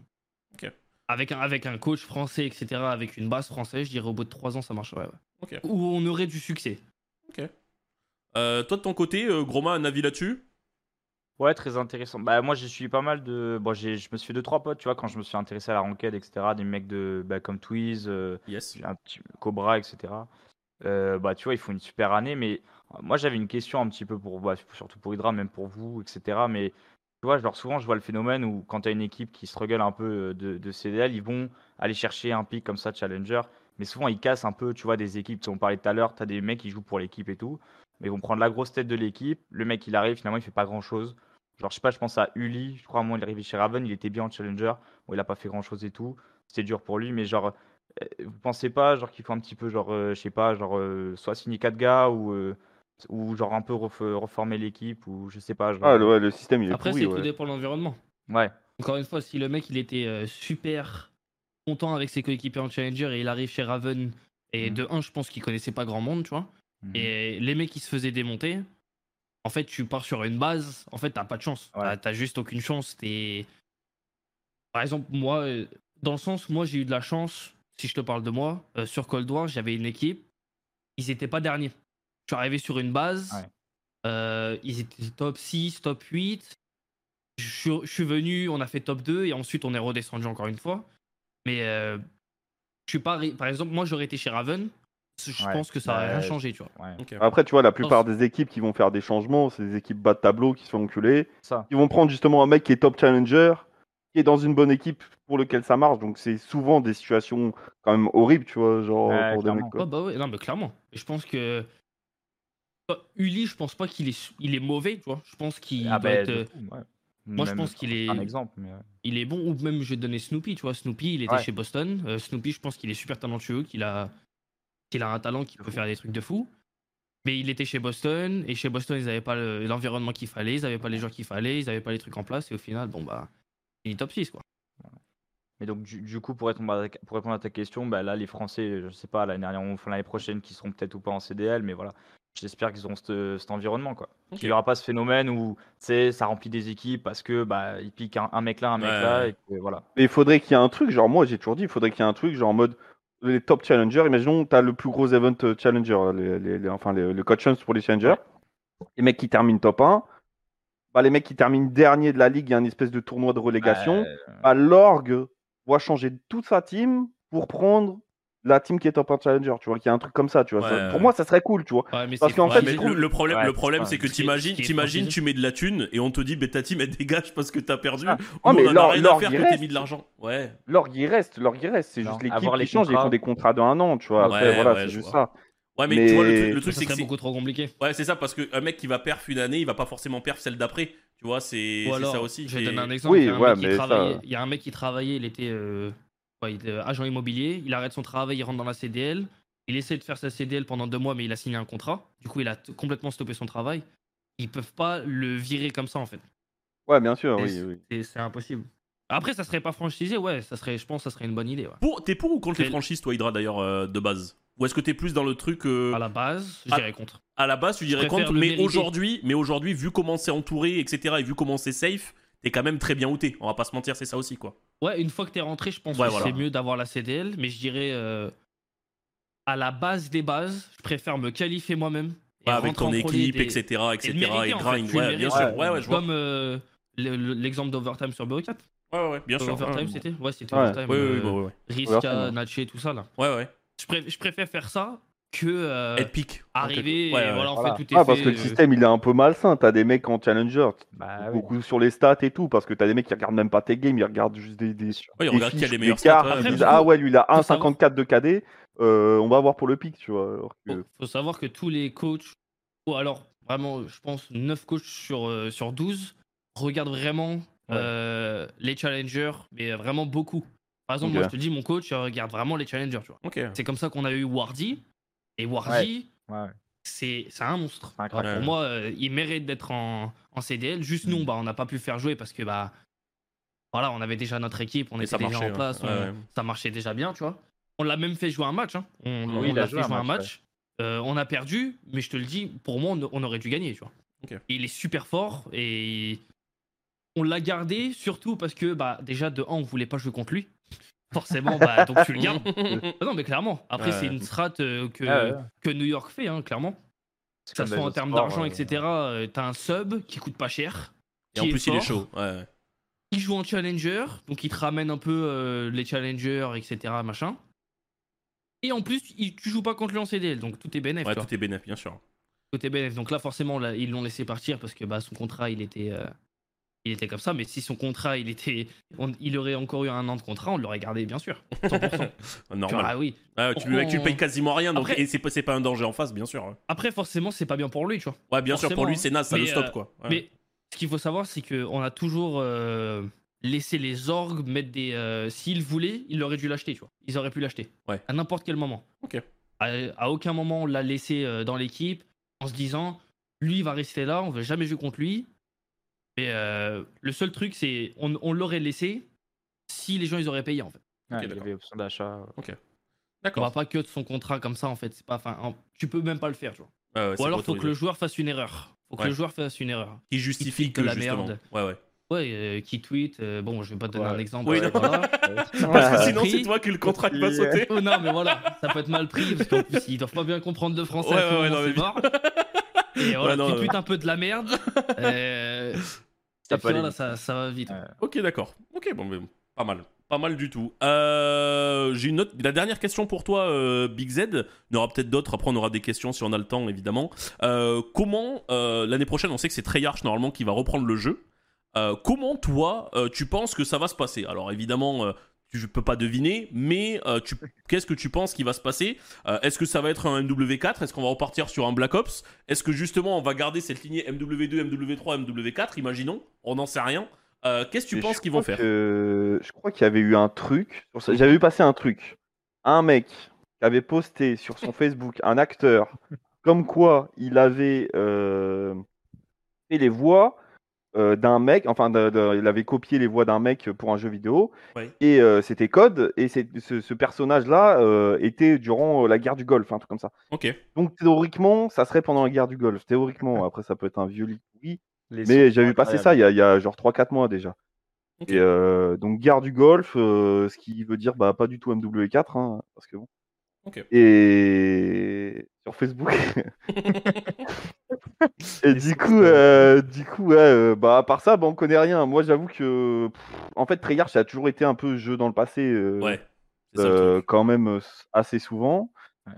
Ok. Avec, un, avec un coach français, etc., avec une base française, je dirais au bout de trois ans, ça marcherait. ouais. Ok. Où on aurait du succès. Euh, toi de ton côté, euh, Groma, un avis là-dessus? Ouais, très intéressant. Bah, moi, j'ai suivi pas mal de. Bon, j'ai- je me suis fait deux, trois potes, tu vois, quand je me suis intéressé à la ranked, etc. Des mecs de, bah, comme Twiz, euh, Yes. un petit Cobra, etc. euh, bah, tu vois, ils font une super année. Mais euh, moi, j'avais une question un petit peu pour, bah, surtout pour Hydra, même pour vous, etc. Mais tu vois, genre souvent, je vois le phénomène où quand tu as une équipe qui struggle un peu euh, de, de CDL, ils vont aller chercher un pic comme ça, challenger. Mais souvent, ils cassent un peu, tu vois, des équipes. On parlait tout à l'heure, tu as des mecs qui jouent pour l'équipe et tout. Mais ils vont prendre la grosse tête de l'équipe. Le mec, il arrive, finalement, il fait pas grand chose. Genre, je sais pas, je pense à Uli. Je crois à un moment, il est arrivé chez Raven. Il était bien en challenger. Bon, il a pas fait grand chose et tout. C'était dur pour lui. Mais genre, euh, vous pensez pas, genre, qu'il faut un petit peu, genre, euh, je sais pas, genre, euh, soit signer 4 gars ou, euh, ou genre un peu ref- reformer l'équipe ou je sais pas. Genre, Ah, le, ouais, le système, il est Après, c'est tout dépend de l'environnement. Ouais, Encore une fois, si le mec il était euh, super content avec ses coéquipiers en challenger et il arrive chez Raven, et Mhm. de 1, je pense qu'il connaissait pas grand monde, tu vois. Mhm. Et les mecs qui se faisaient démonter, en fait, tu pars sur une base, en fait, t'as pas de chance. Ouais. T'as- juste aucune chance. T'es... Par exemple, moi, euh, dans le sens, moi j'ai eu de la chance, si je te parle de moi, euh, sur Cold War, j'avais une équipe, ils étaient pas derniers. Je suis arrivé sur une base, Ouais. euh, ils étaient top 6, top 8. Je suis, je suis venu, on a fait top 2 et ensuite on est redescendu encore une fois. Mais euh, je suis pas. Par exemple, moi j'aurais été chez Raven, je Ouais. pense que ça aurait rien Ouais. changé, tu vois. Après, tu vois, la plupart des équipes qui vont faire des changements, c'est des équipes bas de tableau qui se font enculer. Ça. Ils vont prendre justement un mec qui est top challenger, qui est dans une bonne équipe pour lequel ça marche. Donc, c'est souvent des situations quand même horribles, tu vois, genre Ouais, pour des mecs. quoi. Ouais, bah ouais, non, mais clairement. Je pense que. Bah, Uli, je pense pas qu'il est, il est mauvais, tu vois. Je pense qu'il Ah, doit être, de euh, ouais. moi, je pense qu'il est- Un exemple, mais. ouais. il est bon. Ou même, je vais te donner Snoopy, tu vois. Snoopy, il était Ouais. chez Boston. Euh, Snoopy, je pense qu'il est super talentueux, qu'il a, qu'il a un talent qui peut faire des trucs de fou. Mais il était chez Boston, et chez Boston, ils n'avaient pas le- l'environnement qu'il fallait, ils n'avaient pas les joueurs qu'il fallait, ils n'avaient pas les trucs en place, et au final, bon, bah, il est top 6, quoi. Mais donc, du, du coup, pour répondre, à, ta- pour répondre à ta question, bah, là, les Français, je sais pas, l'année dernière, enfin, l'année prochaine, qui seront peut-être ou pas en CDL, mais voilà. J'espère qu'ils auront cet environnement, quoi. Ok. Qu'il n'y aura pas ce phénomène où, tu sais, ça remplit des équipes parce que, bah, ils piquent un, un mec là, un mec Ouais, là, et que, voilà. Mais il faudrait qu'il y ait un truc, genre moi j'ai toujours dit, il faudrait qu'il y ait un truc, genre en mode les top challengers. Imaginons, tu as le plus gros event euh, challenger, les, les- les- enfin les, les coach pour les challengers. Les mecs qui terminent top 1, bah, les mecs qui terminent dernier de la ligue, il y a une espèce de tournoi de relégation. Euh, bah, l'org doit changer toute sa team pour prendre la team qui est top 1 challenger, tu vois, qu'il y a un truc comme ça, tu vois. Ouais, Ça- ouais. pour moi, ça serait cool, tu vois. Ouais, Parce qu'en Ouais, fait, trouve- le, problème, Ouais, le problème, c'est que qui t'imagines, qui t'imagines, tu mets de la thune et on te dit, bah, ta team elle dégage parce que t'as perdu. Ah. Ah, mais on a l'or- à faire il que t'aies mis de l'argent. Ouais. L'org, il reste, l'org, il reste. C'est Non, juste l'équipe avoir qui les change ils font des contrats de un an, tu vois. Après, Ouais, voilà, c'est juste ça. Ouais, mais, tu vois, le truc, Mais- le truc ça c'est que c'est. beaucoup trop compliqué. Ouais, c'est ça, parce qu'un mec qui va perf une année, il va pas forcément perf celle d'après. Tu vois, c'est ça aussi. je vais qui donner un exemple. Oui, il, y a un ouais, qui ça- travaillait, il y a un mec qui travaillait, il était, euh, ouais, il était agent immobilier, il arrête son travail, il rentre dans la CDL, il essaie de faire sa CDL pendant deux mois, mais il a signé un contrat. Du coup, il a complètement stoppé son travail. Ils peuvent pas le virer comme ça, en fait. Ouais, bien sûr, Et oui, c'est- oui. c'est- C'est impossible. Après, ça serait pas franchisé, ouais, ça serait, je pense que ça serait une bonne idée. Ouais. Pour- T'es pour ou contre les franchises, toi, Hydra, d'ailleurs, euh, de base? Ou est-ce que t'es plus dans le truc. euh, À la base, je dirais contre. à la base, tu dirais contre, mais aujourd'hui, mais aujourd'hui, vu comment c'est entouré, etc., et vu comment c'est safe, t'es quand même très bien outé. On va pas se mentir, c'est ça aussi, quoi. Ouais, une fois que t'es rentré, je pense Ouais, que voilà. c'est mieux d'avoir la CDL, mais je dirais euh, à la base des bases, je préfère me qualifier moi-même. Ouais, avec ton équipe, des- etc., etc., et mériter, et en fait, grind. Ouais, bien sûr. Ouais, Ouais, ouais, je vois. Comme euh, le- le- l'exemple d'Overtime sur BO4. Ouais, ouais, ouais, bien sûr. Overtime, Ouais, c'était? Ouais, c'était Ouais. Overtime. ouais, ouais, euh, ouais, ouais. Riska, Overtime, Natché, tout ça là. Ouais, ouais. Je, pré- je préfère faire ça que euh, Être pique. arriver Ouais, et ouais. voilà, en Voilà. fait, tout est Ah, parce fait, que le euh, système, il est un peu malsain. T'as des mecs en challenger, bah, oui. beaucoup sur les stats et tout, parce que t'as des mecs qui regardent même pas tes games, ils regardent juste des, des, Ouais, des regarde qui a fiches, les des meilleurs cartes, stats. ouais, ils Après, disent, du ah ouais, lui il a faut savoir- 1,54 de KD, euh, on va voir pour le pic, tu vois. alors que- Faut, faut savoir que tous les coachs, ou alors vraiment, je pense 9 coachs sur, euh, sur 12 regardent vraiment Ouais. euh, les challengers, mais vraiment beaucoup. Par exemple, moi je te dis, mon coach regarde vraiment les challengers, tu vois. C'est comme ça qu'on a eu Wardy, et Wardy, Ouais. c'est c'est un monstre. Incroyable. Pour moi, euh, il mérite d'être en, en CDL. Juste nous, Mm. bah, on n'a pas pu le faire jouer parce que bah, voilà, on avait déjà notre équipe, on Et était déjà marchait, en ouais. place, on- Ouais, ouais. ça marchait déjà bien, tu vois. On l'a même fait jouer un match. hein. On, Oui, on il l'a a fait joué un jouer un match. Euh, on a perdu, mais je te le dis, pour moi, on, aurait dû gagner, tu vois. Ok. Il est super fort et on l'a gardé surtout parce que bah déjà de 1 on voulait pas jouer contre lui. Forcément, bah, donc tu le gardes. Ah non, mais clairement. Après, c'est une strat euh, que, ouais. que New York fait, hein, clairement. Que ça soit les en termes d'argent, euh, etc. euh, T'as un sub qui coûte pas cher. Et en qui plus, il est chaud. Ouais. Il joue en challenger, donc il te ramène un peu euh, les challengers, etc. Machin. Et en plus, il- tu joues pas contre lui en CDL, donc tout est bénéf. Ouais, tout est bénéf, bien sûr. Tout est bénéf. Donc là, forcément, là, ils l'ont laissé partir parce que bah, son contrat, il était, euh, il était comme ça. Mais si son contrat, il était, on- il aurait encore eu un an de contrat, on l'aurait gardé, bien sûr. 100%. Normal. ah oui. Ouais, tu, tu le payes quasiment rien, donc, Après- et c'est pas, un danger en face, bien sûr. Après, forcément, c'est pas bien pour lui, tu vois. Ouais, bien sûr, pour lui, c'est naze, ça mais, le stop, euh, quoi. Ouais. Mais ce qu'il faut savoir, c'est qu'on a toujours euh, laissé les orgues mettre des. euh, S'ils voulaient, ils auraient dû l'acheter, tu vois. Ils auraient pu l'acheter. Ouais. À n'importe quel moment. Ok. À, à aucun moment, on l'a laissé euh, dans l'équipe en se disant, lui, il va rester là, on veut jamais jouer contre lui. Mais euh, le seul truc, c'est on, on l'aurait laissé si les gens ils auraient payé en fait. Ouais, il y d'accord. avait option d'achat. On D'accord. va pas que de son contrat comme ça en fait. C'est pas, enfin, en- tu peux même pas le faire, tu vois. Ouais, Ou alors faut que le joueur fasse une erreur. Faut que Ouais. le joueur fasse une erreur. Qui justifie que de la justement. merde. Ouais, ouais. Ouais, euh, qui tweet. euh, bon, je vais pas te donner Ouais. un exemple. Oui, euh, non. voilà. Parce que sinon, c'est toi qui le contrat qui va sauter. Oh, non, mais voilà, ça peut être mal pris parce qu'en plus ils doivent pas bien comprendre le français. Ouais, ouais, non, c'est mais- mort. Et voilà, Ouais, non, tu ouais. tweets un peu de la merde. euh, Ça peut aller vite. ça, ça va vite. Ok, d'accord. Ok, bon, mais pas mal. Pas mal du tout. Euh, J'ai une autre. La dernière question pour toi, euh, Big Z. Il y en aura peut-être d'autres. Après, on aura des questions si on a le temps, évidemment. Euh, comment, euh, l'année prochaine, on sait que c'est Treyarch normalement qui va reprendre le jeu. Euh, comment, toi, euh, tu penses que ça va se passer? Alors, évidemment. Tu peux pas deviner, mais euh, tu- qu'est-ce que tu penses qui va se passer? Euh, Est-ce que ça va être un MW4 Est-ce qu'on va repartir sur un Black Ops? Est-ce que justement on va garder cette lignée MW2, MW3, MW4 Imaginons, on n'en sait rien. Euh, Qu'est-ce que tu Et penses je qu'ils vont faire? que- Je crois qu'il y avait eu un truc. J'avais vu passer un truc. Un mec qui avait posté sur son Facebook, un acteur, comme quoi il avait fait les voix euh, d'un mec, enfin, de- de- il avait copié les voix d'un mec pour un jeu vidéo. Ouais. Et euh, c'était Code. Et ce, ce personnage-là euh, était durant la guerre du Golfe, un truc comme ça. Donc théoriquement, ça serait pendant la guerre du Golfe. Théoriquement, après ça peut être un vieux oui. Mais j'avais passer ça il y a, il y a genre 3-4 mois déjà. Et donc guerre du Golfe, ce qui veut dire bah, pas du tout MW4, hein, parce que bon. Ok. Et sur Facebook. Et du coup, euh, du coup, ouais, euh, bah à part ça, bah, on connaît rien. Moi, j'avoue que, pff, en fait, Treyarch ça a toujours été un peu jeu dans le passé, euh, Ouais. C'est ça le truc. quand même assez souvent. Ouais.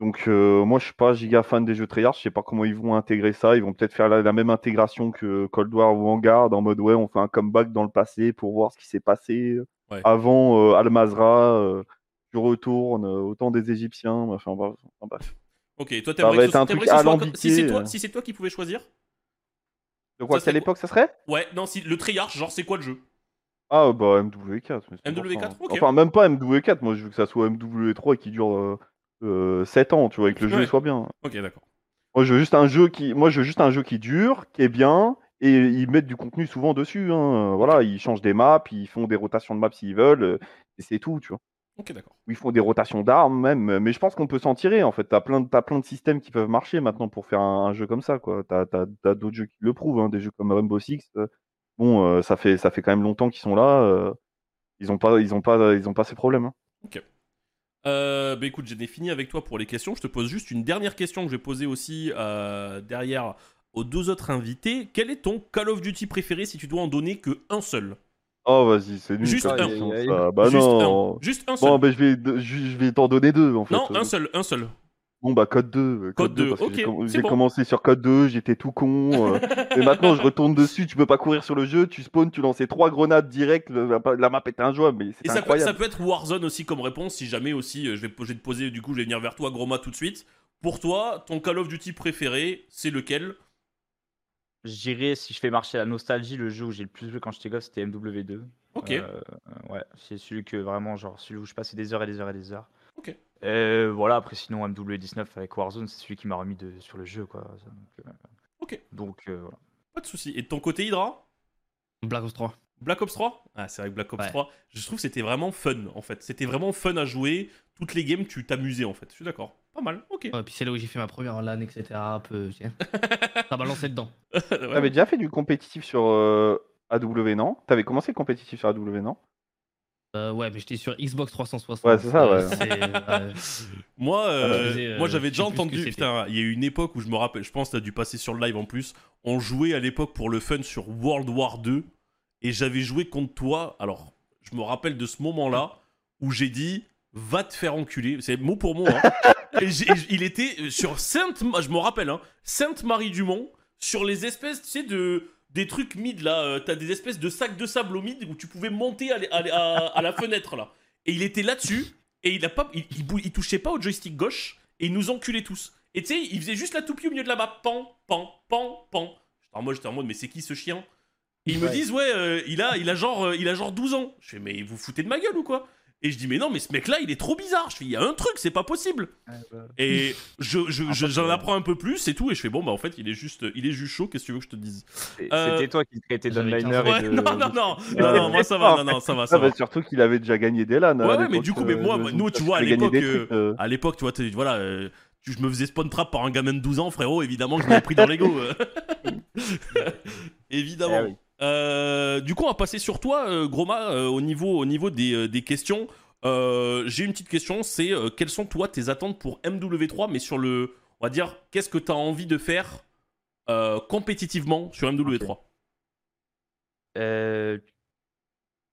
Donc moi je suis pas giga fan des jeux Treyarch, je sais pas comment ils vont intégrer ça, ils vont peut-être faire la, la même intégration que Cold War ou Vanguard en mode ouais on fait un comeback dans le passé pour voir ce qui s'est passé Ouais. avant Al-Mazra, tu retournes euh, au temps des Égyptiens, enfin bref. enfin, bref. Ok, toi t'aimerais que, ce- un truc que ce soit comme- alambiqué, Si c'est toi, euh. si c'est toi qui pouvais choisir? De quoi Ça serait quelle quoi époque ça serait? Ouais, non, si le Treyarch, genre c'est quoi le jeu? Ah bah MW4. mais c'est MW4, important. ok. Enfin même pas MW4, moi je veux que ça soit MW3 qui dure euh, 7 ans, tu vois, et que le jeu soit bien. Ok, d'accord. Moi, je veux juste un jeu qui, moi, je veux juste un jeu qui dure, qui est bien, et ils mettent du contenu souvent dessus. hein. Voilà, ils changent des maps, ils font des rotations de maps s'ils veulent, euh, et c'est tout, tu vois. Ok, d'accord. Ou ils font des rotations d'armes même, mais je pense qu'on peut s'en tirer. En fait, t'as plein, de- t'as plein de systèmes qui peuvent marcher maintenant pour faire un, un jeu comme ça, quoi. T'as, t'as, t'as d'autres jeux qui le prouvent, hein, des jeux comme Rainbow Six. euh, bon, euh, ça fait, ça fait quand même longtemps qu'ils sont là. euh, ils ont pas, ils ont pas, ils ont pas ces problèmes. hein. Euh, bah écoute, j'en ai fini avec toi pour les questions. Je te pose juste une dernière question que je vais poser aussi derrière aux deux autres invités. Quel est ton Call of Duty préféré si tu dois en donner que un seul? Oh, vas-y, c'est nul. Juste un. ça. Bah Juste non. un. Juste un seul. Bon, ben je vais, je vais t'en donner deux en fait. non, un seul, un seul. Bon bah code 2. euh, Code 2, parce que j'ai ok, com- J'ai bon. commencé sur code 2, j'étais tout con. euh, et maintenant je retourne dessus, tu peux pas courir sur le jeu, tu spawns, tu lançais trois grenades direct, la, la map était injouable, mais Et c'est ça peut, ça peut être Warzone aussi comme réponse si jamais aussi, euh, je, vais, je vais te poser, du coup je vais venir vers toi Groma tout de suite. Pour toi, ton Call of Duty préféré, c'est lequel? Je dirais, si je fais marcher la nostalgie, le jeu où j'ai le plus joué quand j'étais gosse, c'était MW2. Ok. Euh, ouais, c'est celui que vraiment, genre, celui où je passais des heures et des heures et des heures. Ok. Euh, voilà, après, sinon, MW19 avec Warzone, c'est celui qui m'a remis de, sur le jeu, quoi. Donc, euh, Ok. donc euh, voilà. Pas de souci. Et de ton côté Hydra? Black Ops 3. Black Ops 3 Ah, c'est vrai que Black Ops Ouais. 3, je trouve que c'était vraiment fun en fait. C'était vraiment fun à jouer. Toutes les games, tu t'amusais en fait. Je suis d'accord. Pas mal, ok. Ouais, puis c'est là où j'ai fait ma première LAN, etc. Un peu, sais. ça m'a lancé dedans. Ouais. T'avais déjà fait du compétitif sur euh, AW, non? T'avais commencé le compétitif sur AW, non? Euh, ouais, mais j'étais sur Xbox 360. Ouais, c'est ça, Euh, ouais. c'est- ouais. Moi, euh, euh, moi j'avais déjà entendu. Putain, il y a eu une époque où je me rappelle, je pense que t'as dû passer sur le live en plus. On jouait à l'époque pour le fun sur World War 2 et j'avais joué contre toi. Alors, je me rappelle de ce moment-là où j'ai dit va te faire enculer. C'est mot pour mot. hein. Et j'ai- et il était sur Sainte, je me rappelle, hein, Sainte-Marie-du-Mont, sur les espèces, tu sais, de des trucs mid là. euh, T'as des espèces de sacs de sable au mid où tu pouvais monter à, à- à- à la fenêtre là. Et il était là-dessus et il a pas, il, il bou- il touchait pas au joystick gauche et il nous enculait tous. Et tu sais, il faisait juste la toupie au milieu de la map, pan, pan, pan, pan. Alors moi j'étais en mode mais c'est qui ce chien? Et ils me Ouais. disent ouais, euh, il a, il a genre, euh, il a genre 12 ans. Je fais mais vous foutez de ma gueule ou quoi? Et je dis mais non mais ce mec là il est trop bizarre. Je fais il y a un truc c'est pas possible. Et je, je- je- j'en apprends un peu plus et tout et je fais bon bah en fait il est juste, il est juste chaud. Qu'est-ce que tu veux que je te dise? Euh, C'était toi qui traitais d'onliner 15 et Ouais, de. non non non, non, non, moi ça va, non non ça va ça Ah, va. bah, surtout qu'il avait déjà gagné des LAN. à Ouais, ouais, mais du coup, mais euh, moi, nous, tu vois, à l'époque, trucs, euh, À l'époque, tu vois, voilà, euh, je me faisais spawn trap par un gamin de 12 ans, frérot. Évidemment que je m'avais pris dans l'ego. euh. évidemment. Euh, du coup, on va passer sur toi, euh, Groma, euh, au niveau, au niveau des, questions. J'ai une petite question, c'est quelles sont toi tes attentes pour MW3, mais sur le, on va dire, qu'est-ce que tu as envie de faire compétitivement sur MW3 Euh,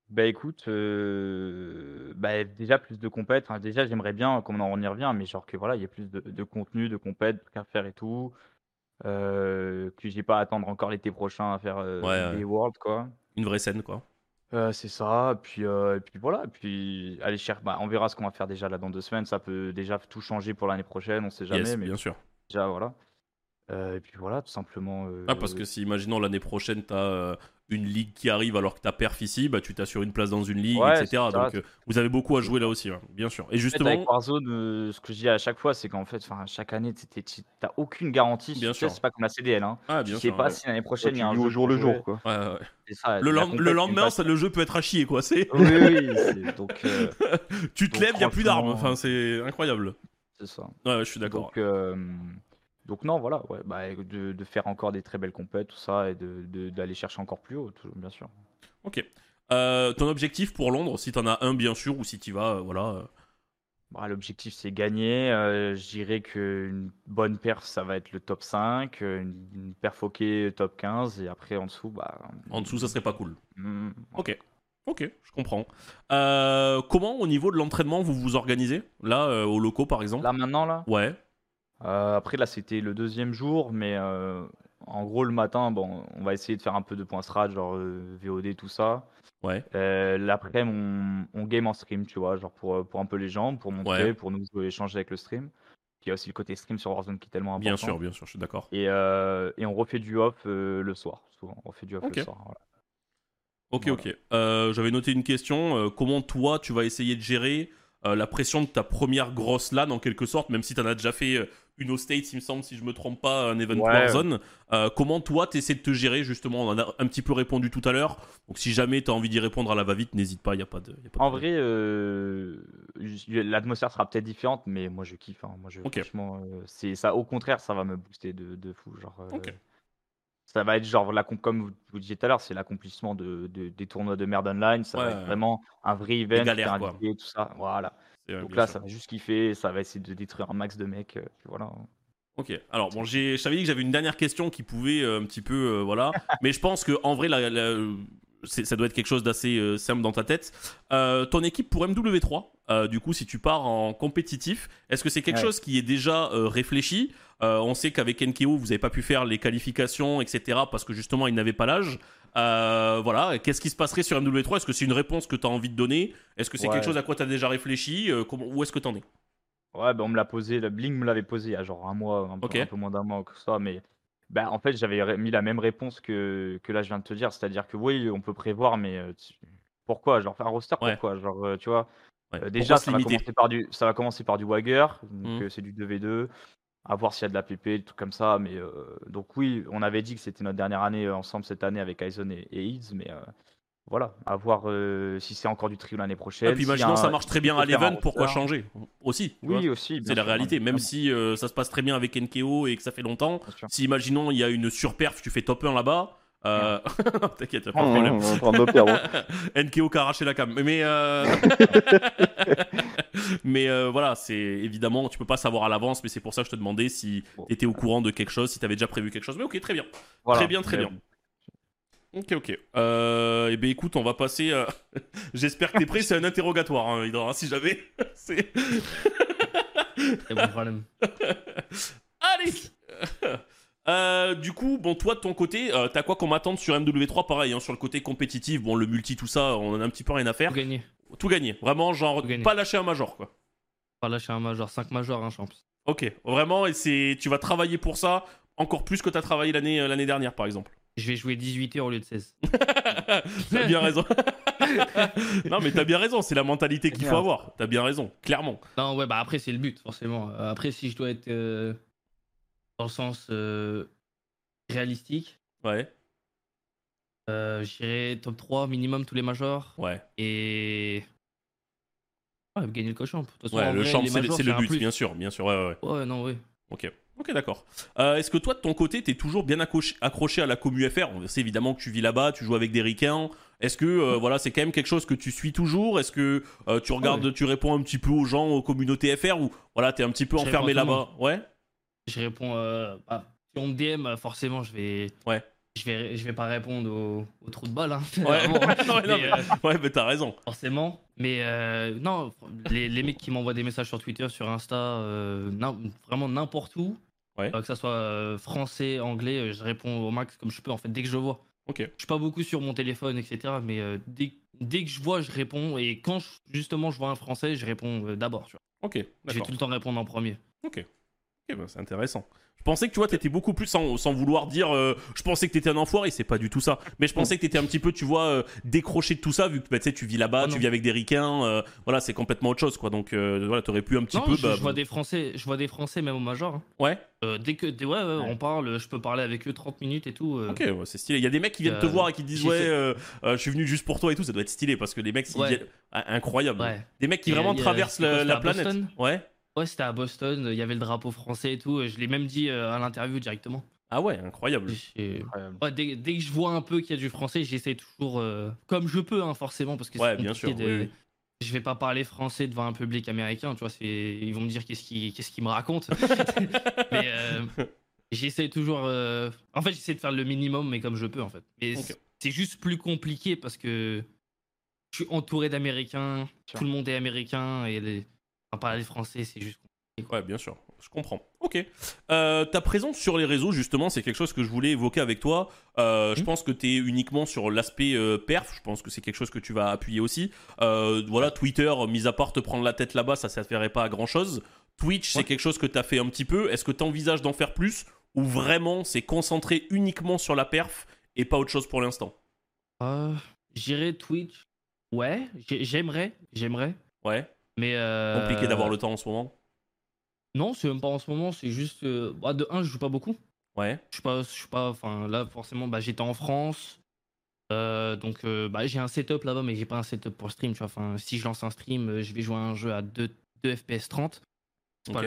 Bah écoute, bah, déjà plus de compètes. Déjà, j'aimerais bien, comme on en y revient, mais genre que voilà, il y a plus de, de contenu, de compètes, qu'à faire et tout. Euh, que j'ai pas à attendre encore l'été prochain à faire euh, Ouais, des. Worlds, quoi. Une vraie scène, quoi. Euh, c'est ça, puis, euh, et puis voilà, puis aller chercher, bah, on verra ce qu'on va faire déjà là dans deux semaines, ça peut déjà tout changer pour l'année prochaine, on sait jamais, yes, mais bien sûr. déjà voilà. Euh, et puis voilà, tout simplement. euh, Ah, parce que si, imaginons, l'année prochaine, t'as euh, une ligue qui arrive alors que t'as perf ici, bah, tu t'assures une place dans une ligue, Ouais, etc. Donc, euh, vous avez beaucoup à jouer là aussi, ouais, bien sûr. Et En fait, justement, avec Warzone, euh, ce que je dis à chaque fois, c'est qu'en fait, chaque année, t'es- t'as aucune garantie. Bien Tu sais, sûr. C'est pas comme la CDL. Hein. ah, Tu bien sais sûr. pas ouais. si l'année prochaine il y tu a un jeu au jour le jour, jouer. quoi. Ouais, ça, Le, lend- le lendemain, ça, le jeu peut être à chier, quoi. C'est... Oui, oui, donc euh, tu te Donc, lèves, il y a plus d'armes. Enfin, c'est incroyable. c'est ça. Ouais, ouais, je suis d'accord. Donc, euh, donc non, voilà, ouais, bah, de, de faire encore des très belles compètes, tout ça, et de- de- d'aller chercher encore plus haut, tout- bien sûr. Ok. Euh, ton objectif pour Londres, si t'en as un, bien sûr, ou si t'y vas, euh, voilà. euh, Bah, L'objectif, c'est gagner. Euh, je dirais qu'une bonne perf, ça va être le top 5. euh, Une, une perf ok, top 15. Et après, en dessous, bah. En dessous, ça serait pas cool. hmm, Ok. Ok, je comprends. Comment, au niveau de l'entraînement, vous vous organisez? Là, euh, au locaux, par exemple? Là, maintenant, là? Ouais. Euh, après, là, c'était le deuxième jour. Mais euh, en gros, le matin, bon, on va essayer de faire un peu de points strat, genre euh, VOD, tout ça. Ouais. Euh, L'après, on, on game en stream, tu vois, genre pour, pour un peu les gens, pour montrer, Ouais. pour nous échanger avec le stream. Il y a aussi le côté stream sur Warzone qui est tellement important. Bien sûr, bien sûr, je suis d'accord. Et, euh, et on refait du off euh, le soir, souvent. On refait du off Ok. le soir. voilà. Ok, Voilà. ok. Euh, J'avais noté une question. euh, comment toi, tu vas essayer de gérer euh, la pression de ta première grosse LAN en quelque sorte, même si tu en as déjà fait euh, une au States, il me semble, si je me trompe pas, un event Ouais. Warzone. Euh, comment toi, tu essaies de te gérer justement? On en a un petit peu répondu tout à l'heure. Donc si jamais tu as envie d'y répondre à la va-vite, n'hésite pas, il n'y a pas de. y a pas de En problème. vrai, euh, l'atmosphère sera peut-être différente, mais moi je kiffe. hein. Moi, je, franchement, euh, ça. Au contraire, ça va me booster de, de fou. Genre. Ça va être genre, comme vous, vous disiez tout à l'heure, c'est l'accomplissement de, de- des tournois de merde online. Ça Ouais, va être vraiment un vrai event. galères, invité, tout ça. Voilà. Donc là, sûr. ça va juste kiffer. Ça va essayer de détruire un max de mecs. euh, voilà. Ok, alors bon, j'ai- je t'avais dit que j'avais une dernière question qui pouvait euh, un petit peu, euh, voilà, mais je pense que en vrai, la- ça doit être quelque chose d'assez euh, simple dans ta tête. Euh, ton équipe pour MW3, euh, du coup, si tu pars en compétitif, est-ce que c'est quelque Ouais. chose qui est déjà réfléchi? On sait qu'avec NKO, vous n'avez pas pu faire les qualifications, etc., parce que justement, ils n'avaient pas l'âge. Euh, voilà, qu'est-ce qui se passerait sur MW3 Est-ce que c'est une réponse que tu as envie de donner? Est-ce que c'est Ouais. quelque chose à quoi tu as déjà réfléchi? Euh, comment- Où est-ce que tu en es? Ouais, bah, on me l'a posé, le Bling me l'avait posé il y a genre un mois, un, peu- un peu moins d'un mois que ça, mais bah, en fait j'avais ré- mis la même réponse que, que là je viens de te dire, c'est-à-dire que oui, on peut prévoir, mais euh, tu- pourquoi? Genre faire un roster, Ouais. pourquoi? Genre, euh, tu vois, Ouais, euh, pourquoi déjà se ça va, limiter? commencer par du, ça va commencer par du Wagger, donc Mhm. euh, c'est du 2v2, à voir s'il y a de la PP, des trucs comme ça, mais euh, donc oui, on avait dit que c'était notre dernière année euh, ensemble cette année avec Aizen et, et Ids, mais euh, voilà, à voir euh, si c'est encore du trio l'année prochaine. Et puis s'il y a imaginons un- ça marche très bien à l'event, pourquoi roster. changer Aussi. vois. Oui, aussi. C'est la réalité, même si euh, ça se passe très bien avec NKO et que ça fait longtemps. Si, imaginons, il y a une surperf, tu fais top 1 là-bas. euh, T'inquiète, pas de Mmh, problème. mmh, perdre. NKO qui a arraché la cam. Mais, euh, mais euh, voilà, c'est évidemment, tu peux pas savoir à l'avance, mais c'est pour ça que je te demandais si Bon. tu étais au courant de quelque chose, si tu avais déjà prévu quelque chose. Mais ok, très bien. Voilà. Très bien, très Mais bien. Ok, ok. Euh, eh bien, écoute, on va passer. euh, J'espère que t'es prêt. C'est un interrogatoire, hein, Hydra, hein, si jamais. C'est- bon problème. Allez Euh, du coup, bon, toi de ton côté, euh, t'as quoi qu'on attente sur MW3 Pareil, hein, sur le côté compétitif, bon, le multi, tout ça, on en a un petit peu rien à faire. Pour gagner. Tout gagner, vraiment, genre, Tout gagner. pas lâcher un major, quoi. Je suis un major, 5 majors, hein, champ. Ok, vraiment, et c'est, tu vas travailler pour ça encore plus que t'as travaillé l'année, l'année dernière, par exemple. Je vais jouer 18 heures au lieu de 16. T'as bien raison. non, mais t'as bien raison, c'est la mentalité qu'il faut avoir. T'as bien raison, clairement. Non, ouais, bah après, c'est le but, forcément. Euh, Après, si je dois être euh, dans le sens euh, réalistique, Ouais, euh, j'irai top 3 minimum tous les majors ouais. et. Ouais, gagner le cochon. De toute façon, Ouais, en le vrai, champ, c'est, le but, bien sûr, bien sûr, ouais, ouais, ouais. Ouais, non, ouais. Ok, ok, d'accord. Euh, est-ce que toi, de ton côté, t'es toujours bien accroché, à la commu FR On sait évidemment que tu vis là-bas, tu joues avec des ricains. Est-ce que euh, voilà, c'est quand même quelque chose que tu suis toujours? Est-ce que euh, tu regardes, tu réponds un petit peu aux gens, aux communautés FR ou voilà, t'es un petit peu Je enfermé là-bas? Ouais. Je réponds. Bah, si on me DM, forcément, je vais. Ouais. Je vais, je vais pas répondre au, au trou de balle. Hein, Ouais. Non, Mais, Ouais, mais t'as raison. forcément. Mais non, les, les mecs qui m'envoient des messages sur Twitter, sur Insta, n'im- vraiment n'importe où, Ouais. euh, que ça soit euh, français, anglais, euh, je réponds au max comme je peux en fait dès que je vois. Ok. Je suis pas beaucoup sur mon téléphone, etc. Mais dès, dès que je vois, je réponds. Et quand je- justement je vois un français, je réponds d'abord. Ok, Je vais tout le temps répondre en premier. Ok, bah, c'est intéressant. Je pensais que tu vois, t'étais beaucoup plus sans, sans vouloir dire. euh, je pensais que t'étais un enfoiré, c'est pas du tout ça. Mais je pensais que t'étais un petit peu, tu vois, euh, décroché de tout ça, vu que bah, tu sais, tu vis là-bas, Oh tu vis avec des ricains. euh, voilà, c'est complètement autre chose, quoi. Donc voilà, t'aurais pu un petit non, peu. je, bah, je vois des Français, je vois des Français même au major. hein. Ouais, dès que dès- ouais, ouais, on parle, je peux parler avec eux 30 minutes et tout. ok, ouais, c'est stylé. Il y a des mecs qui viennent te voir et qui disent, ouais, je suis venu juste pour toi et tout, ça doit être stylé parce que les mecs, viennent- Ah, incroyable. Des mecs qui vraiment traversent la, planète. Boston Ouais. Ouais, c'était à Boston, il y avait le drapeau français et tout. Je l'ai même dit euh, à l'interview directement. Ah ouais, incroyable. J'ai- Incroyable. Ouais, dès, dès que je vois un peu qu'il y a du français, j'essaie toujours, euh, comme je peux, hein, forcément, parce que Ouais, bien sûr, de- oui, oui. Je vais pas parler français devant un public américain, tu vois. Ils vont me dire qu'est-ce qu'ils me racontent. mais euh, j'essaie toujours. euh, En fait, j'essaie de faire le minimum, mais comme je peux, en fait. Mais c'est- juste plus compliqué parce que je suis entouré d'Américains, tout le monde est américain et les... enfin, parler français, c'est juste. Ouais, bien sûr, je comprends. Ok. Euh, ta présence sur les réseaux, justement, c'est quelque chose que je voulais évoquer avec toi. Euh, Je Mhm. pense que tu es uniquement sur l'aspect euh, perf. Je pense que c'est quelque chose que tu vas appuyer aussi. Voilà, Twitter, mis à part te prendre la tête là-bas, ça ne servirait pas à grand-chose. Twitch, c'est quelque chose que tu as fait un petit peu. Est-ce que tu envisages d'en faire plus ou vraiment c'est concentré uniquement sur la perf et pas autre chose pour l'instant? J'irai Twitch. Ouais, j'ai- j'aimerais, j'aimerais. Ouais, Mais. euh, compliqué d'avoir le temps en ce moment. Non, c'est même pas en ce moment, c'est juste. euh, bah, de un, je joue pas beaucoup. Ouais, Je suis pas, je suis pas, enfin là forcément, bah, j'étais en France, Euh, donc bah, j'ai un setup là-bas, mais j'ai pas un setup pour stream. Tu vois, enfin si je lance un stream, je vais jouer à un jeu à 2, 2 FPS 30. C'est pas,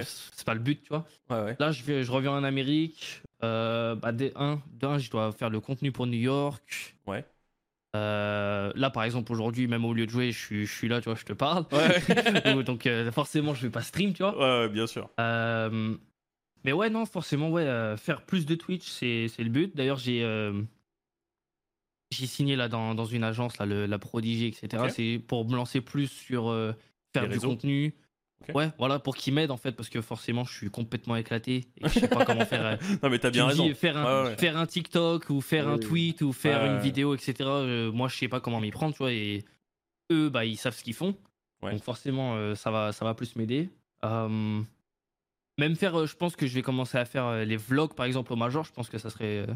pas le but, tu vois. ouais, ouais. Là, je, vais, je reviens en Amérique. Euh, bah, de 1, de un, je dois faire le contenu pour New York. Ouais. Euh, là, par exemple, aujourd'hui, même au lieu de jouer, je suis, je suis là, tu vois, je te parle. Ouais, donc euh, forcément, je vais pas stream, tu vois. ouais, ouais, bien sûr. Euh, mais ouais, non, forcément, ouais, faire plus de Twitch, c'est le but. D'ailleurs, j'ai j'ai signé là dans, dans une agence, là, le- la Prodigy, etc. C'est pour me lancer plus sur faire Les du réseaux. contenu. Ouais, voilà, pour qu'ils m'aident en fait, parce que forcément, je suis complètement éclaté et que je sais pas comment faire. euh, Non, mais t'as bien raison. dis, faire un, Ouais, ouais. faire un TikTok ou faire un tweet ou faire une vidéo, etc. euh, moi, je sais pas comment m'y prendre, tu vois. Et eux, bah, ils savent ce qu'ils font. Ouais. Donc forcément, euh, ça, va, ça va plus m'aider. Euh, même faire, euh, je pense que je vais commencer à faire euh, les vlogs, par exemple, au Major. Je pense que ça serait euh,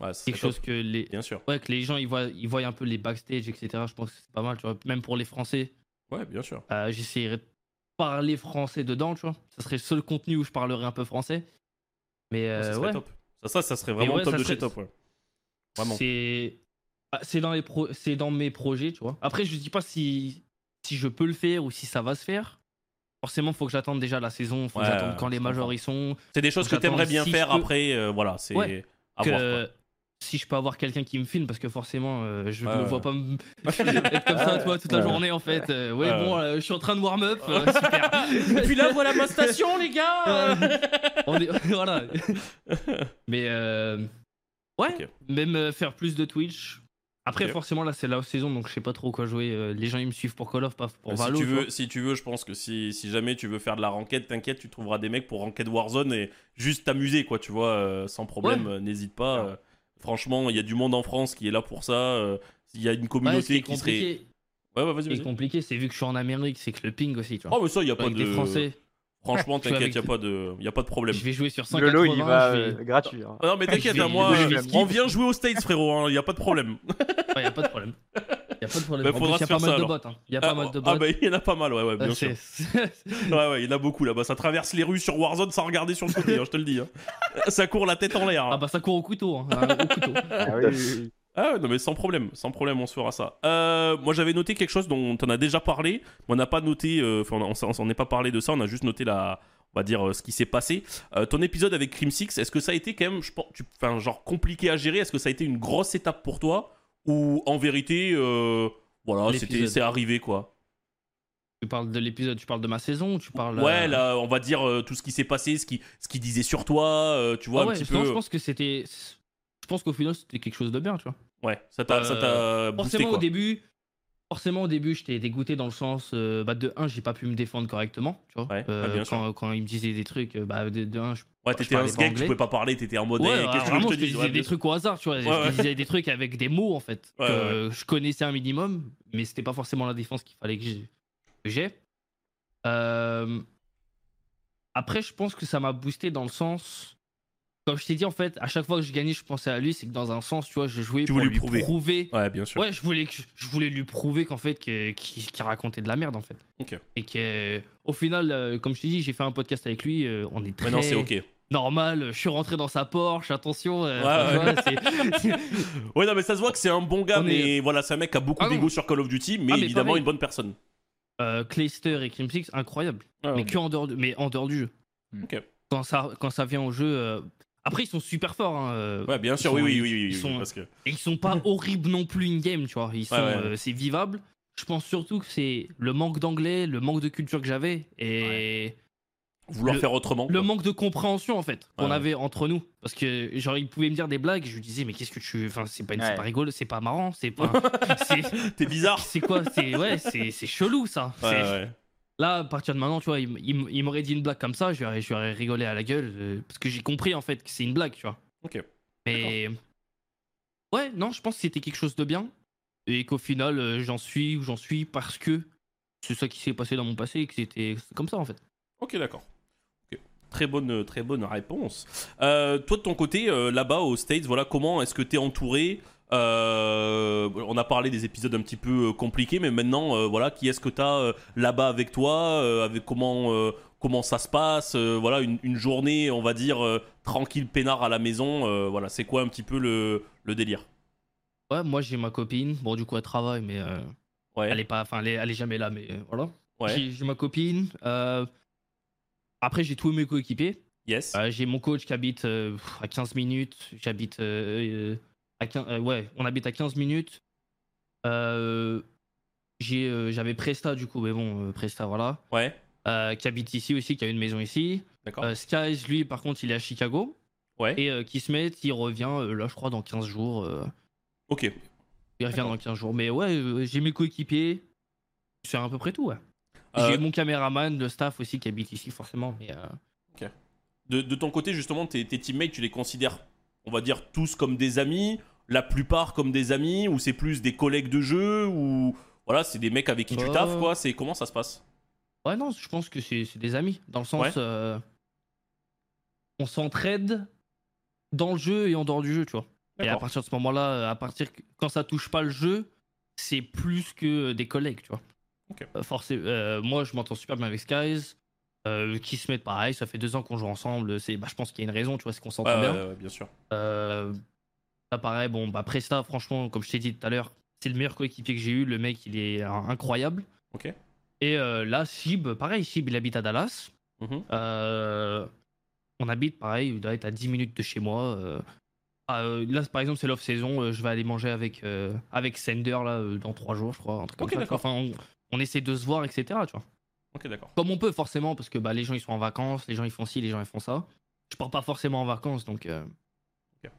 Ouais, quelque chose que les, Bien sûr. ouais, que les gens ils voient, ils voient un peu les backstage, etc. Je pense que c'est pas mal, tu vois. Même pour les Français, Ouais, bien sûr. euh, j'essaierai de parler français dedans, tu vois. Ça serait le seul contenu où je parlerai un peu français. Mais Ouais, euh, ça serait ouais, top. Ça, ça, ça serait vraiment ouais, top ça de serait- chez top. Ouais. Vraiment. C'est ah, c'est dans les pro... c'est dans mes projets, tu vois. Après, je dis pas si si je peux le faire ou si ça va se faire. Forcément, faut que j'attende déjà la saison, faut Ouais, que j'attende quand les majors ils sont. C'est des choses que t'aimerais bien si faire peux- après. euh, voilà, c'est que. Si je peux avoir quelqu'un qui me filme parce que forcément euh, je ne vois pas me être comme ça toi toute la journée en fait. Euh, ouais, bon euh, je suis en train de warm up euh, super. Et puis là, voilà ma station, les gars. On est- voilà. Mais ouais même faire plus de Twitch. Après, forcément, là, c'est la saison, donc je sais pas trop quoi jouer. Les gens, ils me suivent pour Call of, pas pour Euh, si Valo. tu veux, si tu veux, je pense que si, si jamais tu veux faire de la ranked, t'inquiète, tu trouveras des mecs pour ranked Warzone et juste t'amuser, quoi, tu vois, sans problème, Ouais. n'hésite pas. Franchement, il y a du monde en France qui est là pour ça. euh, Il y a une Ouais, ce qui communauté qui serait. compliqué, Ouais, ouais, vas-y, ce qui est vas-y. compliqué, c'est vu que je suis en Amérique, c'est que le ping aussi, tu vois. Oh, mais ça, il y a pas Avec de. des Français, Franchement, t'inquiète, il avec- y a pas de, y a pas de problème. je vais jouer sur 180. Lolo, il va je euh, vais- gratuit. hein. Ah non, mais t'inquiète, vais- hein, moi, vais on vient jouer aux States, frérot, il y a pas de problème. Ouais, y a pas de problème. Y a pas de problème. Bah, en faudra plus, y a pas mal ça, de alors. bots. hein. Y a pas ah, mal de bots. ah, bah, il y en a pas mal, ouais, ouais, bien Euh, sûr. Ouais, ouais, il y en a beaucoup là-bas. Ça traverse les rues sur Warzone sans regarder sur le côté, hein, je te le dis. hein. Ça court la tête en l'air. hein. ah bah ça court au couteau. Au couteau. Ah oui, oui, oui. Ah ouais, non mais sans problème, sans problème, on se fera ça. Euh, moi j'avais noté quelque chose dont on a déjà parlé, mais on n'a pas noté, euh, enfin on, on s'en est pas parlé de ça, on a juste noté la, on va dire euh, ce qui s'est passé. Euh, ton épisode avec Crim Six, est-ce que ça a été quand même, je pense, tu- enfin genre compliqué à gérer? Est-ce que ça a été une grosse étape pour toi? Ou en vérité, euh, voilà, c'était, c'est arrivé quoi Tu parles de l'épisode, tu parles de ma saison tu parles. Ouais, euh, là, on va dire euh, tout ce qui s'est passé, ce qui, ce qui disait sur toi, tu vois ah un ouais, petit non, peu. je pense que c'était. Je pense qu'au final, c'était quelque chose de bien, tu vois. Ouais, ça t'a, ça t'a boosté Forcément, quoi. au début. Forcément, au début, j'étais dégoûté dans le sens. euh, bah, de 1, j'ai pas pu me défendre correctement. Tu vois. Ouais, Euh, bien sûr. quand, quand ils me disaient des trucs, euh, bah, de, de 1, je. Ouais, je t'étais un skate, tu pouvais pas parler, t'étais en mode, Ouais, hey, qu'est-ce que je te Ouais, des trucs au hasard, tu vois. Ouais, je disais des trucs avec des mots, en fait, que je connaissais un minimum, mais c'était pas forcément la défense qu'il fallait que j'ai-. Euh, Après, je pense que ça m'a boosté dans le sens. Comme je t'ai dit, en fait, à chaque fois que je gagnais, je pensais à lui. C'est que dans un sens, tu vois, je jouais Tu pour lui lui prouver. prouver. Ouais, bien sûr. Ouais, je voulais, que- je voulais lui prouver qu'en fait, qu'il qu'il racontait de la merde, en fait. Ok. Et que, au final, euh, comme je t'ai dit, j'ai fait un podcast avec lui. euh, on est très Maintenant c'est ok. Normal. Je suis rentré dans sa Porsche, attention. euh, Ouais, enfin, vois, c'est- Ouais, non, mais ça se voit que c'est un bon gars, On mais voilà, c'est un mec qui a beaucoup Ah d'ego sur Call of Duty, mais Ah, mais évidemment pareil. une bonne personne. euh, Clayster et Crimsix, incroyable. mais que en dehors, du- mais en dehors du jeu. Ok. Quand ça, quand ça vient au jeu. euh, Après, ils sont super forts. Hein, euh, Ouais, bien sûr, ils oui, sont- oui, oui, oui, ils oui, sont- parce que... Et ils sont pas horribles non plus in-game, tu vois. Ils sont, Ouais, ouais. euh, c'est vivable. Je pense surtout que c'est le manque d'anglais, le manque de culture que j'avais et Vouloir Le- faire autrement. le quoi. manque de compréhension en fait qu'on Ouais. avait entre nous. Parce que genre ils pouvaient me dire des blagues, je lui disais mais qu'est-ce que tu, enfin c'est pas, Ouais. pas rigolo, c'est pas marrant, c'est pas, T'es bizarre. c'est quoi, c'est ouais, c'est, c'est chelou ça. Ouais. Là, à partir de maintenant, tu vois, il, il il m'aurait dit une blague comme ça, je lui aurais, je lui aurais rigolé à la gueule euh, parce que j'ai compris en fait que c'est une blague, tu vois. Ok. Mais ouais, non, je pense que c'était quelque chose de bien et qu'au final, euh, j'en suis où j'en suis parce que c'est ça qui s'est passé dans mon passé et que c'était comme ça en fait. Ok, d'accord. Très bonne, très bonne réponse. Euh, toi, de ton côté, euh, là-bas aux States, voilà, comment est-ce que t'es entouré? Euh, On a parlé des épisodes un petit peu compliqués, mais maintenant, voilà, qui est-ce que t'as euh, là-bas avec toi? Avec comment, comment ça se passe? Voilà, une, une journée, on va dire tranquille, peinard à la maison. voilà, c'est quoi un petit peu le, le délire? Ouais, moi j'ai ma copine, bon du coup elle travaille, mais Ouais. elle est pas, elle, est- elle est jamais là, mais voilà. ouais. J'ai j'ai ma copine. euh, Après j'ai tous mes coéquipiers. Yes. Euh, j'ai mon coach qui habite euh, à 15 minutes. J'habite euh, à 15, ouais, on habite à 15 minutes. J'avais Presta du coup, mais bon, Presta voilà. Ouais. Qui habite ici aussi, qui a une maison ici. D'accord. Skies, lui, par contre, il est à Chicago. Ouais. Et euh, Kismet, il revient là, je crois, dans 15 jours. Ok. il revient dans 15 jours. Mais ouais, j'ai mes coéquipiers. C'est à peu près tout, ouais. Euh, J'ai mon caméraman, le staff aussi qui habite ici, forcément. Mais euh, De, de ton côté, justement, tes, tes teammates, tu les considères, on va dire, tous comme des amis, la plupart comme des amis, ou c'est plus des collègues de jeu, ou voilà, c'est des mecs avec qui tu Euh. taffes, quoi. C'est comment ça se passe? Ouais, non, je pense que c'est des amis. Dans le sens. Ouais. euh, on s'entraide dans le jeu et en dehors du jeu, tu vois. Et à partir de ce moment-là, euh, à partir quand ça touche pas le jeu, c'est plus que des collègues, tu vois. Euh, forcé- euh, moi, je m'entends super bien avec Skies. Euh, qui se mettent pareil, ça fait deux ans qu'on joue ensemble. C'est, bah, je pense qu'il y a une raison, tu vois, c'est qu'on s'entend Ouais, bien. ouais, ouais, bien sûr. Euh, ça pareil, bon, bah Presta, franchement, comme je t'ai dit tout à l'heure, c'est le meilleur coéquipier que j'ai eu. Le mec, il est incroyable. Ok. Et euh, là, Sib, pareil, Sib, il habite à Dallas. Mhm. Euh, on habite, pareil, il doit être à 10 minutes de chez moi. Ah, là, par exemple, c'est l'off-saison. je vais aller manger avec, avec Sender là, dans 3 jours, je crois. Un truc comme ça. Enfin, on, on essaie de se voir, etc. Tu vois. Ok, d'accord. Comme on peut, forcément, parce que bah, les gens ils sont en vacances, les gens ils font ci, les gens ils font ça. Je pars pas forcément en vacances, donc. euh, Ok.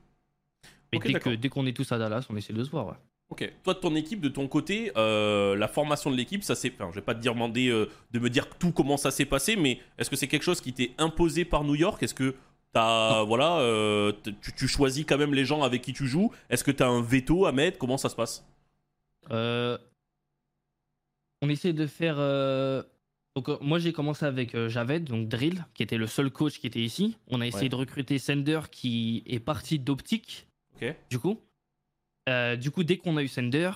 Mais dès, que, dès qu'on est tous à Dallas, on essaie de se voir. Ouais. Ok. Toi, de ton équipe, de ton côté, euh, la formation de l'équipe, ça s'est. Enfin, je vais pas te dire demander euh, de me dire tout comment ça s'est passé, mais est-ce que c'est quelque chose qui t'est imposé par New York? Est-ce que t'as voilà, euh, tu, tu choisis quand même les gens avec qui tu joues? Est-ce que t'as un veto à mettre? Comment ça se passe? On essaie de faire. euh, Donc, euh, moi, j'ai commencé avec euh, Javed, donc Drill, qui était le seul coach qui était ici. On a essayé Ouais. de recruter Sender, qui est parti d'Optique, Ok. du coup. Du coup, dès qu'on a eu Sender,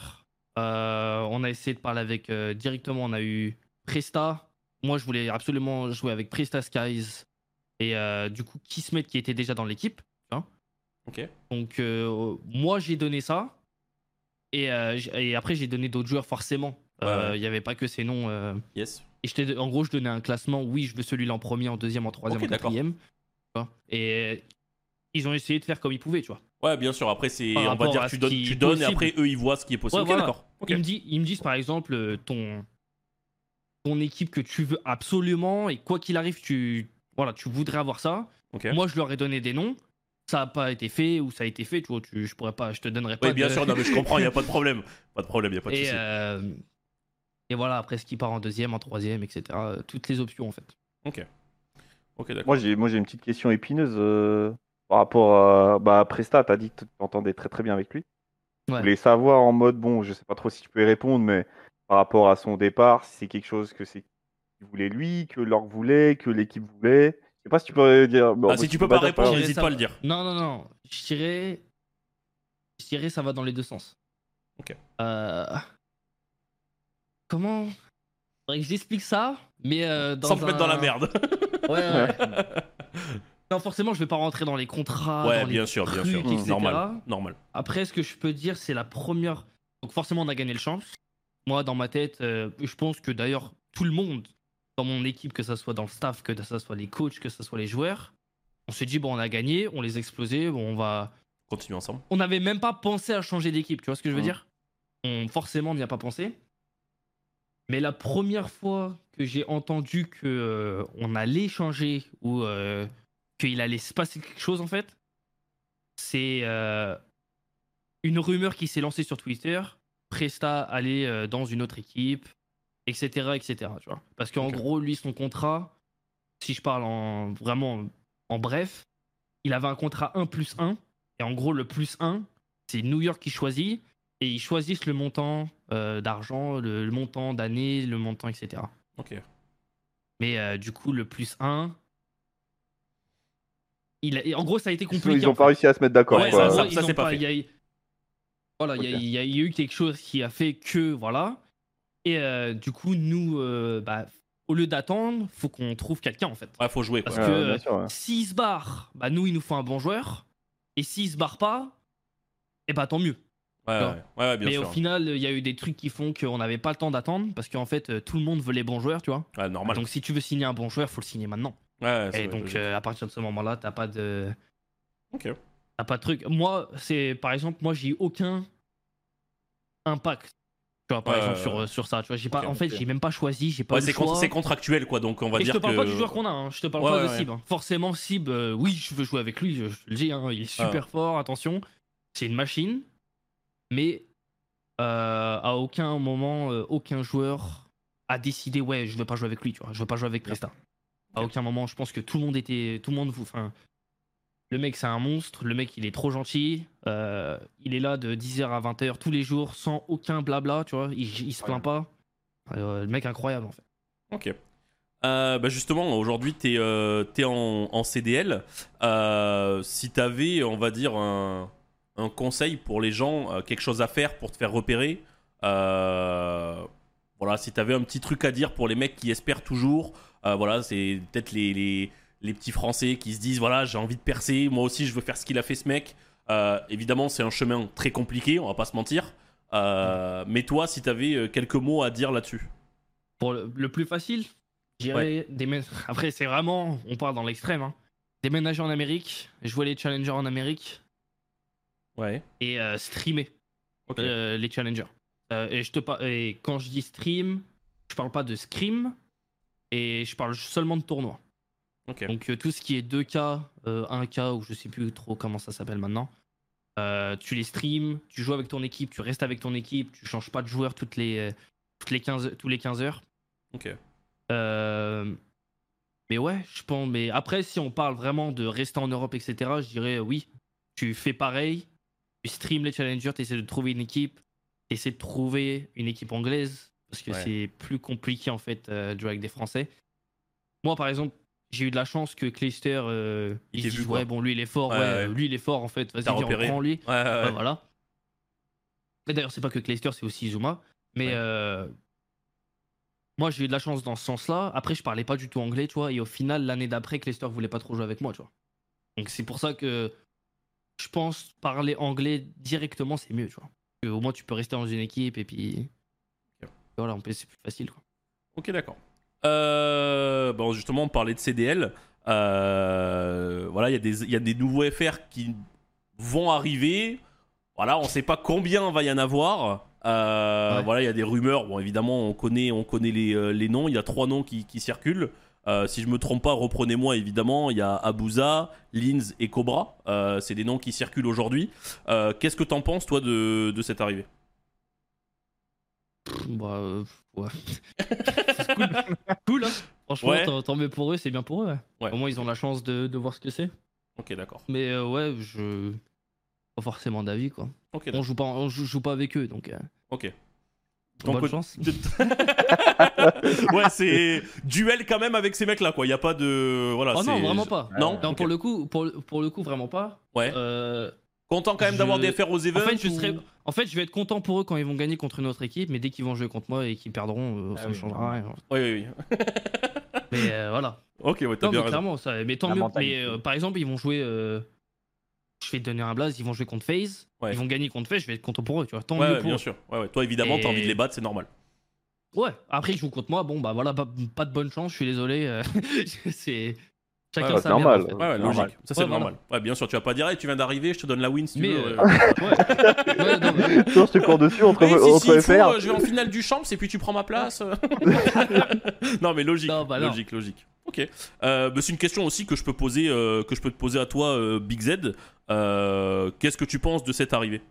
on a essayé de parler avec. directement, on a eu Presta. Moi, je voulais absolument jouer avec Presta Skies. Et du coup, Kismet, qui était déjà dans l'équipe. Ok. Donc, moi, j'ai donné ça. Et après, j'ai donné d'autres joueurs, forcément. Euh, Il ouais. n'y avait pas que ces noms. euh, Yes. Et je en gros, je donnais un classement. Oui, je veux celui-là en premier, en deuxième, en troisième, en quatrième. Et euh, ils ont essayé de faire comme ils pouvaient, tu vois. Ouais, bien sûr. Après, c'est on va dire tu donnes, tu donnes, et après eux ils voient ce qui est possible. Ouais, ok, voilà. d'accord. Ok. Ils, me disent, ils me disent, par exemple, ton, ton équipe que tu veux absolument, et quoi qu'il arrive, tu, voilà, tu voudrais avoir ça. Moi, je leur ai donné des noms. Ça n'a pas été fait, ou ça a été fait, tu vois. Tu, je pourrais pas, je te donnerai pas. Oui, bien de- sûr. Non, mais je comprends. Il y a pas de problème. Pas de problème. Il y a pas de souci. euh, et voilà, après ce qui part en deuxième, en troisième, etc. euh, Toutes les options en fait. Ok. Ok, d'accord. Moi, j'ai moi j'ai une petite question épineuse euh, par rapport à bah, Presta. Tu as dit que tu t'entendais très très bien avec lui. Je Ouais. voulais savoir en mode, bon, je sais pas trop si tu peux y répondre, mais par rapport à son départ, si c'est quelque chose que c'est qu'il voulait lui, que l'org voulait, que l'équipe voulait. Je sais pas si tu peux dire. bon, Ah, si tu peux pas dire, répondre, n'hésite pas à le dire. Non, non, non. Je dirais. Je dirais ça va dans les deux sens. Ok. Euh, Comment? Faudrait que j'explique ça, mais euh, dans Sans te mettre dans la merde. Ouais, ouais. non, forcément, je vais pas rentrer dans les contrats. Ouais, dans les bien sûr, bien sûr. etc. Normal. Normal. Après, ce que je peux dire, c'est la première. Donc, forcément, on a gagné le champ. Moi, dans ma tête, euh, je pense que d'ailleurs, tout le monde dans mon équipe, que ce soit dans le staff, que ce soit les coachs, que ce soit les joueurs, on s'est dit, bon, on a gagné, on les a explosés, bon, on va. Continue ensemble. On n'avait même pas pensé à changer d'équipe, tu vois ce que je veux Mhm. dire? On, Forcément, on n'y a pas pensé. Mais la première fois que j'ai entendu que euh, on allait changer ou euh, qu'il allait se passer quelque chose, en fait, c'est euh, une rumeur qui s'est lancée sur Twitter. Presta allait dans une autre équipe, etc., etc. Tu vois Parce qu'en Ok. gros, lui, son contrat, si je parle en vraiment en bref, il avait un contrat 1 plus 1. Et en gros, le plus 1, c'est New York qui choisit. Et ils choisissent le montant d'argent, le, le montant d'année, le montant, etc. Ok. Mais euh, du coup, le plus 1. Il a- en gros, ça a été Ils compliqué. ont en pas fait. réussi à se mettre d'accord. Ouais, ça- ils c'est pas fait. il y a eu- Voilà, il y a- Ok. il y, a- il y a eu quelque chose qui a fait que voilà. Et euh, du coup, nous, euh, bah, au lieu d'attendre, faut qu'on trouve quelqu'un en fait. Ouais, faut jouer quoi. Parce Ouais, que ouais. s'il se barre, bah nous, il nous faut un bon joueur. Et s'il se barre pas, et bah tant mieux. Ouais, ouais, ouais, bien Mais sûr. au final, il y a eu des trucs qui font qu'on n'avait pas le temps d'attendre parce qu'en fait, euh, tout le monde veut les bons joueurs, tu vois. Ouais, normal. Donc si tu veux signer un bon joueur, faut le signer maintenant. Ouais, Et donc euh, à partir de ce moment-là, t'as pas de, Ok. t'as pas de truc. Moi, c'est par exemple, moi j'ai aucun impact. Tu vois, par Ouais, exemple ouais, sur, sur ça. Tu vois, j'ai pas, en fait, ok. j'ai même pas choisi, j'ai pas Ouais, c'est con- contractuel quoi, donc on va Et je dire te parle que. pas du joueur qu'on a, hein. je te parle Ouais, pas ouais, de. Sib. Forcément, Sib, euh, oui, je veux jouer avec lui, je, je te le dis, hein, il est Ah. super fort, attention. C'est une machine, mais euh, à aucun moment, euh, aucun joueur a décidé, ouais, je veux pas jouer avec lui, tu vois, je veux pas jouer avec Presta. À aucun moment, je pense que tout le monde était, tout le monde vous, enfin, le mec c'est un monstre, le mec il est trop gentil, euh, il est là de 10h à 20h tous les jours sans aucun blabla, tu vois, il, il se plaint pas. Euh, le mec incroyable en fait. Ok. Euh, bah justement, aujourd'hui, tu es, en, en CDL. Si tu avais, on va dire, un, un conseil pour les gens, euh, quelque chose à faire pour te faire repérer, euh, voilà, si tu avais un petit truc à dire pour les mecs qui espèrent toujours, euh, voilà, c'est peut-être les, les, les petits Français qui se disent, voilà, j'ai envie de percer, moi aussi je veux faire ce qu'il a fait ce mec. Évidemment, c'est un chemin très compliqué, on va pas se mentir. Euh, Mais toi, si tu avais quelques mots à dire là-dessus. Pour le, le plus facile, j'irais démé- Après, c'est vraiment, on parle dans l'extrême, hein. déménager en Amérique, jouer les challengers en Amérique Ouais. et euh, streamer euh, les challengers. Euh, et, je te par- et quand je dis stream, je parle pas de scrim et je parle seulement de tournoi. Donc tout ce qui est 2K, euh, 1K ou je sais plus trop comment ça s'appelle maintenant. Tu les streams, tu joues avec ton équipe, tu restes avec ton équipe, tu changes pas de joueur toutes les, toutes les 15, tous les 15 heures. Ok. Euh, mais ouais, je pense. Mais après, si on parle vraiment de rester en Europe, etc., je dirais oui. Tu fais pareil, tu stream les challengers, tu essaies de trouver une équipe, tu essaies de trouver une équipe anglaise, parce que Ouais. c'est plus compliqué en fait euh, de jouer avec des Français. Moi, par exemple, j'ai eu de la chance que Clayster, euh, Il il se ouais, bon, lui il est fort, Ouais, ouais, ouais. lui il est fort en fait, vas-y, on prend lui. Voilà. Et d'ailleurs, c'est pas que Clayster, c'est aussi Zuma. Mais euh, moi, j'ai eu de la chance dans ce sens-là. Après, je parlais pas du tout anglais, tu vois. Et au final, l'année d'après, Clayster voulait pas trop jouer avec moi, tu vois. Donc, c'est pour ça que je pense parler anglais directement, c'est mieux, tu vois. Au moins, tu peux rester dans une équipe et puis. Voilà, en plus, c'est plus facile, quoi. Ok, d'accord. Euh, bon, justement, on parlait de CDL. Euh, voilà, il y, a des- il y a des nouveaux FR qui vont arriver. Voilà, on sait pas combien va y en avoir. Euh, Ouais. Voilà, il y a des rumeurs. Bon, évidemment, on connaît, on connaît les, les noms. Il y a trois noms qui, qui circulent. Euh, si je me trompe pas, reprenez-moi évidemment. Il y a Abuza, Linz et Cobra. Euh, c'est des noms qui circulent aujourd'hui. Euh, Qu'est-ce que t'en penses, toi, de, de cette arrivée? Pff, Bah, euh, ouais. c'est cool. cool, hein. Franchement, Ouais. tant, mieux pour eux, c'est bien pour eux. ouais. Ouais. Au moins, ils ont la chance de, de voir ce que c'est. Ok, d'accord. Mais euh, ouais, je. Pas forcément d'avis, quoi. Ok, On joue pas, on joue, joue pas avec eux, donc. euh, Ok. bonne Donc, chance. ouais, c'est duel quand même avec ces mecs-là, quoi. Il y a pas de voilà. Oh non, vraiment pas. Non. Non, pour le coup, pour, pour le coup, vraiment pas. Ouais. Euh, Content quand même d'avoir des FR aux en events. fait, je ou- en fait, je vais être content pour eux quand ils vont gagner contre une autre équipe, mais dès qu'ils vont jouer contre moi et qu'ils perdront, euh, Ah ça ne oui, changera rien. Oui, oui, oui. Mais euh, voilà. Ok, ouais, t'as bien mais raison. clairement, ça. Mais tant La mieux. mentalité. Mais euh, par exemple, ils vont jouer. Je vais te donner un blaze, ils vont jouer contre FaZe. Ouais. Ils vont gagner contre FaZe, je vais être content pour eux, tu vois. Tant Ouais, mieux ouais, pour bien eux. sûr. Ouais, ouais. Toi, évidemment, t'as Et- envie de les battre, c'est normal. Ouais, après ils jouent contre moi, bon bah voilà, pas, pas de bonne chance, je suis désolé. euh, c'est chacun Ouais, sa merde, normal. en fait. Ouais, ouais, Normal. logique. Ça, c'est Ouais, normal. Ouais, bien sûr, tu vas pas dire, hey, tu viens d'arriver, je te donne la win si tu Mais, veux. euh, ouais. Ouais, non, mais- Toujours, je te cours dessus entre, Oui, si, entre si, il faut, FR. euh, je vais en finale du champ, et puis tu prends ma place. non, mais logique, Non, bah non. logique, logique. Ok. Euh, bah, c'est une question aussi que je peux poser, euh, que je peux te poser à toi, euh, Big Z. Euh, Qu'est-ce que tu penses de cette arrivée?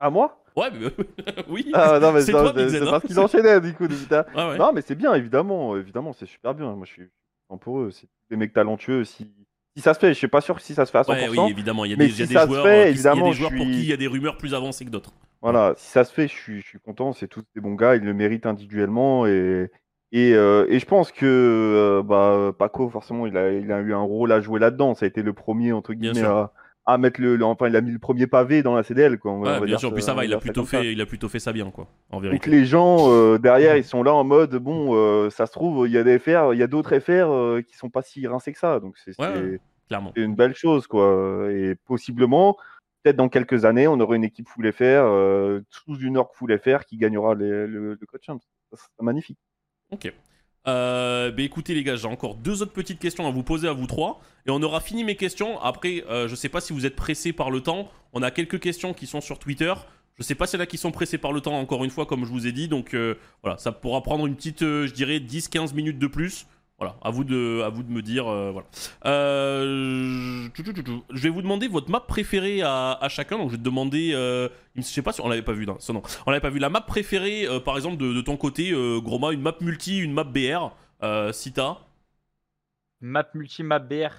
À moi? Ouais, mais- oui. Ah non, mais C'est toi, Big Z, hein. parce qu'il enchaînait du coup. Ouais, ouais. Non, mais c'est bien, évidemment. Évidemment, c'est super bien. Moi, je suis content pour eux. C'est des mecs talentueux. Si, si ça se fait, je suis pas sûr que si ça se fait à 100%. Ouais, oui, évidemment, il y a des, y a joueurs, fait, qui- il y a évidemment, des joueurs je pour qui il y a des rumeurs plus avancées que d'autres. Voilà, si ça se fait, je suis, je suis content. C'est tous des bons gars. Ils le méritent individuellement. Et, et, euh, et je pense que euh, bah, Paco, forcément, il a, il a eu un rôle à jouer là-dedans. Ça a été le premier, entre guillemets, à, à mettre le, le- Enfin, il a mis le premier pavé dans la CDL. Quoi, on va- on Ouais, va bien sûr, puis ça va, il a plutôt comme ça. fait, il a plutôt fait ça bien, quoi. En Donc vérité. les gens euh, derrière, ils sont là en mode bon, ça se trouve, il y a des FR, il y a d'autres FR qui sont pas si rincés que ça. Donc c'est Ouais, c'est- c'est une belle chose, quoi. Et possiblement, peut-être dans quelques années, on aura une équipe full FR, sous une org full FR qui gagnera les- le, le coach serait magnifique. Ok. Euh, bah écoutez les gars, j'ai encore deux autres petites questions à vous poser à vous trois et on aura fini mes questions. Après, euh, je sais pas si vous êtes pressés par le temps. On a quelques questions qui sont sur Twitter. Je sais pas a qui sont pressés par le temps encore une fois comme je vous ai dit. Donc euh, voilà, ça pourra prendre une petite, euh, je dirais 10-15 minutes de plus. Voilà, à vous de, à vous de me dire. euh, voilà. Euh, je- vais vous demander votre map préférée à, à chacun. Donc je vais te demander, euh, je sais pas si on l'avait pas vu, non, ça, non. on l'avait pas vu. La map préférée, euh, par exemple, de, de ton côté, Groma, une map multi, une map BR, si t'as. Map multi, map BR.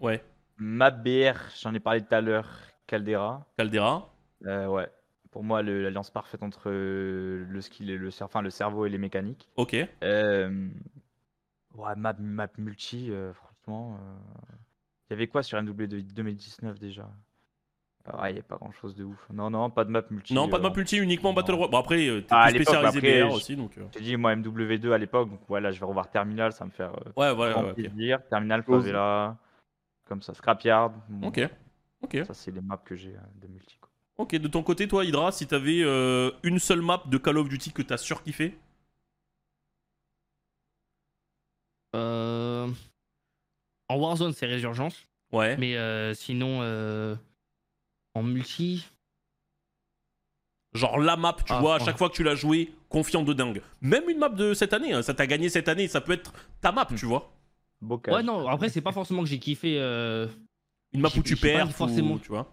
Ouais, Map BR, j'en ai parlé tout à l'heure. Caldera. Caldera. Ouais. Pour moi, l'alliance parfaite entre le skill et le, enfin, le cerveau et les mécaniques. Ok. Euh, Ouais, map, map multi, euh, franchement. euh, Il y avait quoi sur MW de 2019 déjà? Ah Ouais, il n'y a pas grand chose de ouf. Non, non, pas de map multi. Non, pas de euh, map multi, uniquement non. Battle Royale. Bon, après, euh, t'es Ah, plus spécialisé après, BR aussi, donc. euh, J'ai dit, moi, MW2 à l'époque, donc voilà, je vais revoir Terminal, ça me fait euh, Ouais, ouais, grand ouais, plaisir. Terminal, Chose. Favela, comme ça, Scrapyard. bon, Ok. Ok. Ça, c'est les maps que j'ai euh, de multi. quoi. Ok, de ton côté, toi, Hydra, si t'avais euh, une seule map de Call of Duty que t'as surkiffé Euh, En Warzone, c'est Résurgence. Ouais. Mais euh, sinon, euh, en multi, Genre la map, tu Ah, vois, à chaque fois que tu l'as joué, confiant de dingue. Même une map de cette année, hein, ça t'a gagné cette année, ça peut être ta map, tu vois. Bocage. Ouais, non, après, c'est pas forcément que j'ai kiffé. euh, Une map où tu perds, forcément- ou- tu vois.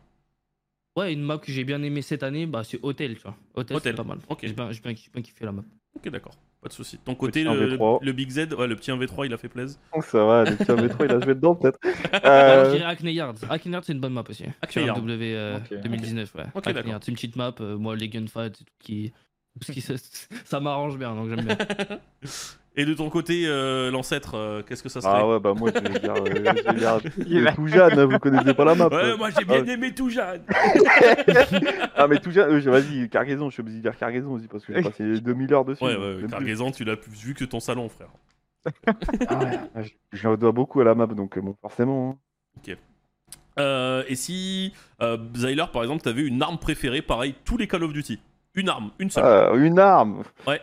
Ouais, une map que j'ai bien aimé cette année, bah, c'est Hotel, tu vois. Hotel, Hotel. c'est pas mal. Ok. J'ai bien, j'ai bien, j'ai bien kiffé la map. Ok, d'accord. Pas de souci. Ton côté, le, 1v3. le Big Z, ouais, le petit 1v3, il a fait plaisir. Oh, ça va, le petit métro, il a joué dedans peut-être. Alors, je Euh, dirais Hackney Yard. Hackney Yard, c'est une bonne map aussi. Hackney Sur Yard. MW euh, Ok. 2019, ouais. Ok, Hackney d'accord. Yard, C'est une petite map. euh, moi, les gunfights, et tout qui. tout ce qui se- ça m'arrange bien, donc j'aime bien. Et de ton côté, euh, l'ancêtre, euh, qu'est-ce que ça serait Ah ouais, bah moi je vais dire, euh, je vais dire tout jeune, vous connaissez pas la map. Ouais, euh. moi j'ai bien aimé tout jeune. ah mais euh, vas-y, cargaison, je suis obligé de dire cargaison aussi parce que j'ai passé 2000 heures dessus. Ouais, ouais, plus. cargaison, tu l'as plus vu que ton salon, frère. Ah ouais, ah, je- J'en dois beaucoup à la map donc bon, forcément. hein. Euh, et si, euh, Zyler, par exemple, t'avais une arme préférée, pareil, tous les Call of Duty. Une arme, une seule. Ah, une arme Ouais.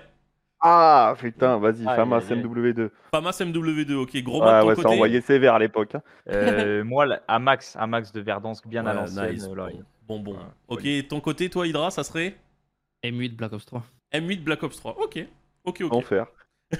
Ah putain, vas-y, Aïe, Famas aïe, aïe. MW2. Famas MW2, ok, gros de ouais, ton ça côté. envoyait sévère à l'époque. hein. Euh, moi, à max, à max de Verdansk, bien à l'ancienne. nice. euh, Bon, bon. Ok, ton côté, toi, Hydra, ça serait M8 Black Ops 3. M8 Black Ops 3. Ok, ok, ok. Enfer.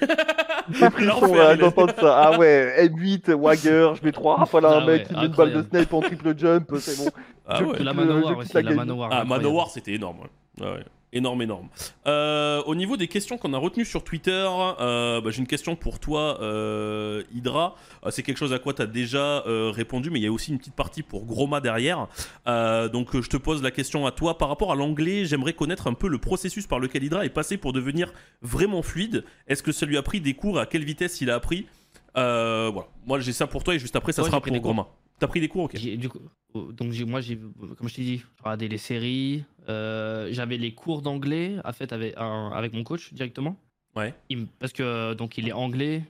Il là, a- d'entendre ça. Ah ouais, M8, Wagger, je mets 3 rafales à un Ah mec, il met une balle de snipe en triple jump, c'est bon. Ah Je- ouais. la Manowar aussi, la. Manowar. Ah. Manowar, c'était énorme. ouais. Énorme, énorme. Euh, au niveau des questions qu'on a retenues sur Twitter, euh, bah, j'ai une question pour toi, euh, Hydra. C'est quelque chose à quoi tu as déjà répondu, mais il y a aussi une petite partie pour Groma derrière. Donc, je te pose la question à toi. Par rapport à l'anglais, j'aimerais connaître un peu le processus par lequel Hydra est passé pour devenir vraiment fluide. Est-ce que ça lui a pris des cours? À quelle vitesse il a appris? Voilà. Moi, j'ai ça pour toi et juste après, ça Ouais, sera pour. Groma. T'as pris des cours, ok. Du coup, euh, donc j'ai- moi, j'ai, comme je t'ai dit, j'ai regardé les séries. euh, j'avais les cours d'anglais à fait avec, un- avec mon coach directement. Ouais. Il me- parce que donc il est anglais.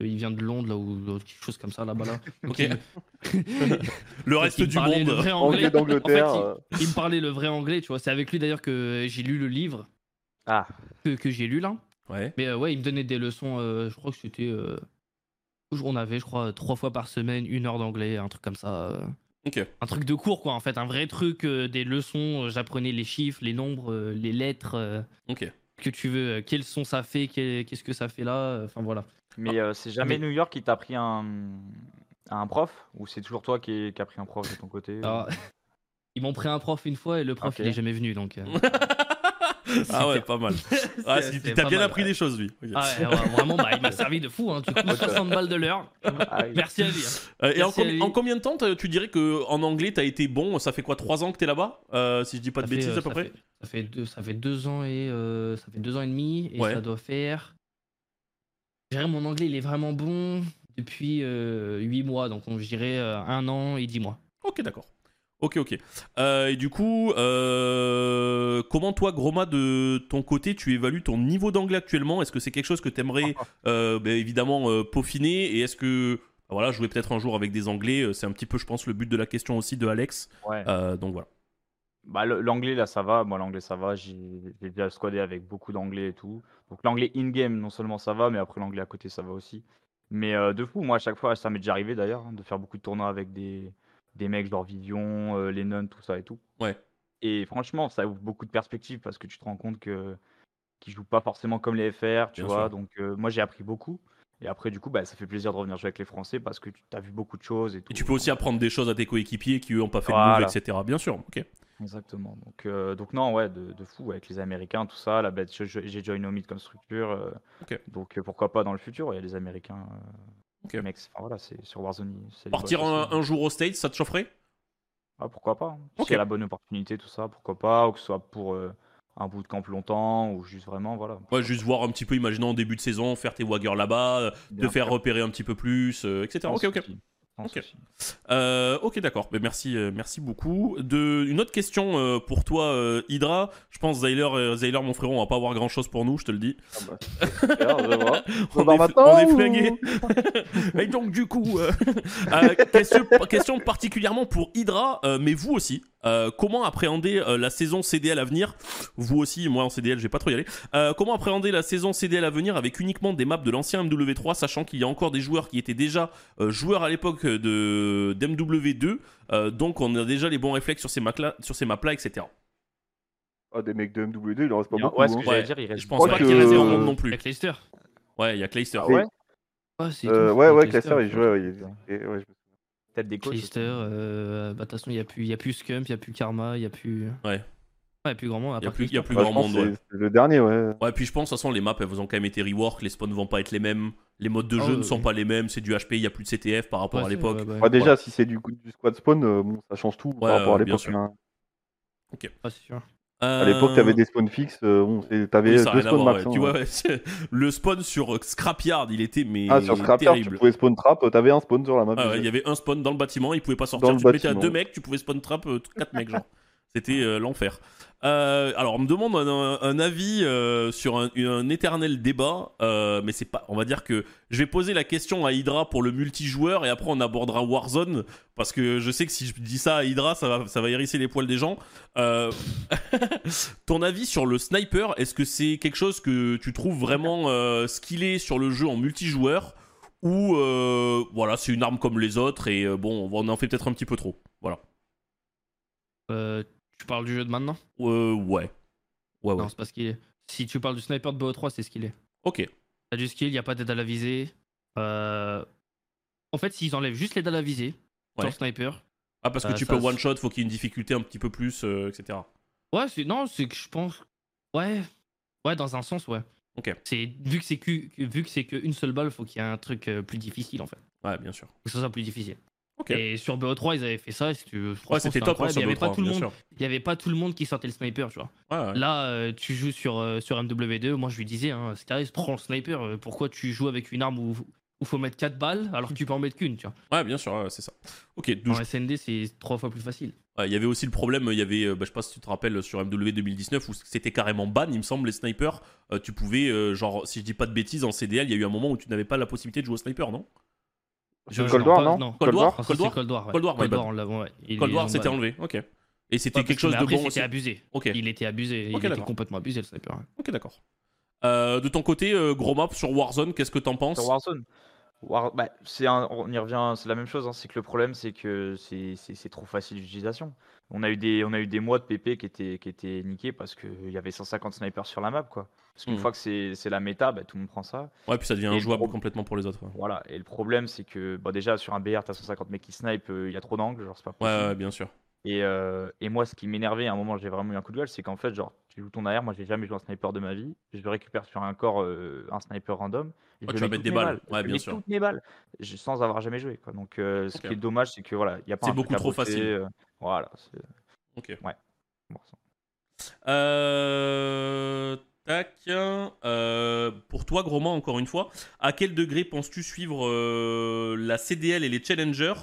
Il vient de Londres là ou quelque chose comme ça là-bas là. Ok. il- Le reste du monde. le vrai Anglais anglais. d'Angleterre. En fait, euh, il, il me parlait le vrai anglais, tu vois. C'est avec lui d'ailleurs que j'ai lu le livre Ah, que, que j'ai lu là. Ouais. Mais euh, ouais, il me donnait des leçons. euh, je crois que c'était. On avait, je crois, trois fois par semaine, une heure d'anglais, un truc comme ça. euh. Ok. Un truc de cours, quoi, en fait. Un vrai truc, euh, des leçons. euh, J'apprenais les chiffres, les nombres, euh, les lettres, euh, Ok. que tu veux. euh, quel son ça fait, qu'est-ce que ça fait là. euh, Enfin, voilà. mais euh, c'est jamais mais- New York qui t'a pris un, un prof? Ou c'est toujours toi qui, qui a pris un prof de ton côté? Alors, ils m'ont pris un prof une fois et le prof, Ok. il est jamais venu, donc. Ah ouais, pas mal. Ah, t'as bien mal, appris ouais. des choses, lui. Ah ouais, ouais, vraiment, bah, il m'a servi de fou. Hein. Du coup, 60 balles de l'heure. Ah. Merci à lui. hein. Euh, et en, Merci à com- lui. en combien de temps tu dirais que en anglais t'as été bon? Ça fait quoi 3 ans que t'es là-bas? Euh, Si je dis pas de fait, bêtises euh, à peu ça près? fait- ça fait deux, ça fait deux ans et euh, ça fait deux ans et demi et Ouais. ça doit faire. Je dirais mon anglais il est vraiment bon depuis euh, huit mois donc on je dirais euh, un an et dix mois. Ok, d'accord. Ok, ok. Euh, et du coup, euh, comment toi, Groma, de ton côté, tu évalues ton niveau d'anglais actuellement? Est-ce que c'est quelque chose que t'aimerais euh, ben, évidemment peaufiner? Et est-ce que, voilà, jouer peut-être un jour avec des Anglais C'est un petit peu, je pense, le but de la question aussi de Alex. Ouais. Donc voilà. Bah, l'anglais, là, ça va. Moi, l'anglais, ça va. J'ai déjà squadé avec beaucoup d'anglais et tout. Donc, l'anglais in-game, non seulement ça va, mais après, l'anglais à côté, ça va aussi. Mais de fou, moi, à chaque fois, ça m'est déjà arrivé d'ailleurs, hein, de faire beaucoup de tournois avec des, des mecs genre Vivion, euh, Lennon, tout ça et tout. Ouais. Et franchement, ça ouvre beaucoup de perspectives parce que tu te rends compte que qu'ils jouent pas forcément comme les FR, tu Bien vois. sûr. Donc, euh, moi, j'ai appris beaucoup. Et après, du coup, bah, ça fait plaisir de revenir jouer avec les Français parce que tu as vu beaucoup de choses et tout. Et tu peux aussi apprendre des choses à tes coéquipiers qui eux ont pas fait de Voilà. move, etc. Bien sûr. Ok. Exactement. Donc, euh, donc non, ouais, de, de fou avec les Américains, tout ça. Là, bah, j'ai join Omid comme structure. euh. Donc, euh, pourquoi pas dans le futur Il y a les Américains. Ok. mecs, enfin, voilà, c'est sur Warzone. c'est les Partir boss un, jour au States, ça te chaufferait? Ah, pourquoi pas hein. Ok. S'il y a la bonne opportunité, tout ça, pourquoi pas Ou que ce soit pour euh, un bootcamp longtemps ou juste vraiment, voilà. Ouais, juste voir un petit peu, imaginons en début de saison, faire tes waggers là-bas, euh, te Bien faire sûr, repérer un petit peu plus, euh, etc. sans Ok, ok. Ok. Euh, ok, d'accord. Mais merci, euh, merci beaucoup. De, une autre question euh, pour toi, euh, Hydra. Je pense Zyler, euh, Zyler, mon frérot, on va pas avoir grand chose pour nous, je te le dis. Ah bah, vois. On voir est, on est ou- flingués. Et donc, du coup, euh, euh, question, question particulièrement pour Hydra, euh, mais vous aussi. Euh, comment appréhender euh, la saison CDL à venir? Vous aussi, moi en CDL, je vais pas trop y aller. Euh, comment appréhender la saison CDL à venir avec uniquement des maps de l'ancien MW3, sachant qu'il y a encore des joueurs qui étaient déjà euh, joueurs à l'époque de d'MW2, euh, donc on a déjà les bons réflexes sur ces maps-là, sur ces maps-là, etc. Ah, des mecs de MW2, il en reste pas Il y a- beaucoup. ouais, ce hein. que j'allais Ouais. dire, il reste Je pense pas qu'il reste euh, monde non plus. Avec Leicester. Ouais, il y a Clayster. Ah ouais? Euh, tout. ouais, Clayster, il jouait. ouais, il- et- ouais, je me souviens. Peut-être des coachs. Clayster, euh, bah, de toute façon, il n'y a, plus- y a plus Scump, il n'y a plus Karma, il n'y a plus. Ouais. Ouais, il y a plus grand monde. Il y a plus, y a plus grand monde. Ouais. le dernier, ouais. Ouais, puis je pense, de toute façon, les maps, elles vous ont quand même été rework, les spawns vont pas être les mêmes, les modes de Ah jeu ne sont pas les mêmes, c'est du HP, il y a plus de CTF par rapport Ouais, à l'époque. ouais, ouais. Déjà, si c'est du, du squad spawn, euh, bon, ça change tout Ouais, par rapport à l'époque. hein. Ouais, c'est sûr. À l'époque, t'avais des spawns fixes, euh, bon, c'est- t'avais Oui, ça a deux spawns max. ouais. hein. Tu vois, ouais, c'est- le spawn sur euh, Scrapyard, il était mais Ah, sur Scrapyard, tu terrible. pouvais spawn trap, euh, t'avais un spawn sur la map. Ah il y avait un spawn dans le bâtiment, il pouvait pas sortir. Dans le tu te mettais à deux mecs, tu pouvais spawn trap euh, quatre mecs, genre. C'était euh, l'enfer. Euh, alors, on me demande un, avis euh, sur un, éternel débat, mais c'est pas. On va dire que je vais poser la question à Hydra pour le multijoueur et après on abordera Warzone parce que je sais que si je dis ça à Hydra, ça va, ça va hérisser les poils des gens. Ton avis sur le sniper, est-ce que c'est quelque chose que tu trouves vraiment skillé sur le jeu en multijoueur ou voilà, c'est une arme comme les autres et bon, on en fait peut-être un petit peu trop. Voilà. Tu parles du jeu de maintenant? Euh, ouais. Ouais, ouais. Non, c'est pas ce qu'il est. Si tu parles du sniper de BO3, c'est ce qu'il est. Ok. T'as du skill, il n'y a pas d'aide à la visée. Euh, En fait, s'ils enlèvent juste l'aide à la visée sur Ouais. sniper, Ah, parce que Euh, tu ça, peux c'est- one shot, faut qu'il y ait une difficulté un petit peu plus, euh, etc. Ouais, c'est non, c'est que je pense. Ouais, ouais, dans un sens, ouais. Ok. C'est vu que c'est que vu que c'est qu'une seule balle, faut qu'il y ait un truc plus difficile en fait. Ouais, bien sûr. Que ce soit plus difficile. Et sur BO3, ils avaient fait ça. c'était- Ouais, c'était top. hein, Il y avait pas BO3, tout le bien monde. sûr. Il y avait pas tout le monde qui sortait le sniper, tu vois. Ouais, ouais. Là, euh, tu joues sur euh, sur MW2. Moi, je lui disais, hein, Scaris, prends le sniper. euh, pourquoi tu joues avec une arme où où faut mettre 4 balles alors que tu peux en mettre qu'une, tu vois. Ouais, bien sûr, c'est ça. Ok, En SND, c'est trois fois plus facile. il y avait aussi le problème, il y avait, euh, bah, je sais pas si tu te rappelles, sur MW 2019, où c'était carrément ban, il me semble, les snipers. Euh, tu pouvais, euh, genre, si je dis pas de bêtises, en CDL, il y a eu un moment où tu n'avais pas la possibilité de jouer au sniper, non? Je- Cold non, War, pas- non non. Cold War Cold War Cold War. ouais. Cold War, Cold. War, on ouais. Cold c'était enlevé, ok. Et c'était quelque que- chose de bon c'était aussi. abusé. Ok, Il était abusé. Ok, il était d'accord. complètement abusé, le sniper. ok, d'accord. Euh, de ton côté, euh, gros map sur Warzone, qu'est-ce que t'en penses? Sur Warzone War- bah, c'est un- on y revient, c'est la même chose. hein, c'est que le problème, c'est que c'est trop facile d'utilisation. On a eu des, on a eu des mois de PP qui étaient, qui étaient niqués parce qu'il y avait 150 snipers sur la map, quoi. Parce qu'une Mhm. fois que c'est la méta, bah, tout le monde prend ça. Ouais, puis ça devient Et le injouable pro- complètement pour les autres. Ouais, Voilà. Et le problème, c'est que bah, déjà sur un BR, t'as 150 mecs qui snipe, euh, il y a trop d'angles, genre c'est pas ouais, possible. ouais, bien sûr. Et, euh, et moi, ce qui m'énervait à un moment, j'ai vraiment eu un coup de gueule, c'est qu'en fait, genre, tu joues ton AR, moi j'ai jamais joué un sniper de ma vie, je récupère sur un corps euh, un sniper random. et je tu vas mettre des mes balles. Ouais, je bien mets sûr. toutes mes balles, je- sans avoir jamais joué. Quoi. Donc, euh, ce qui est dommage, c'est que voilà, il y a pas C'est beaucoup trop facile. euh, voilà. c'est- Ok. bon, ça- Euh, tac. euh, pour toi, Grosman, encore une fois, à quel degré penses-tu suivre euh, la CDL et les challengers?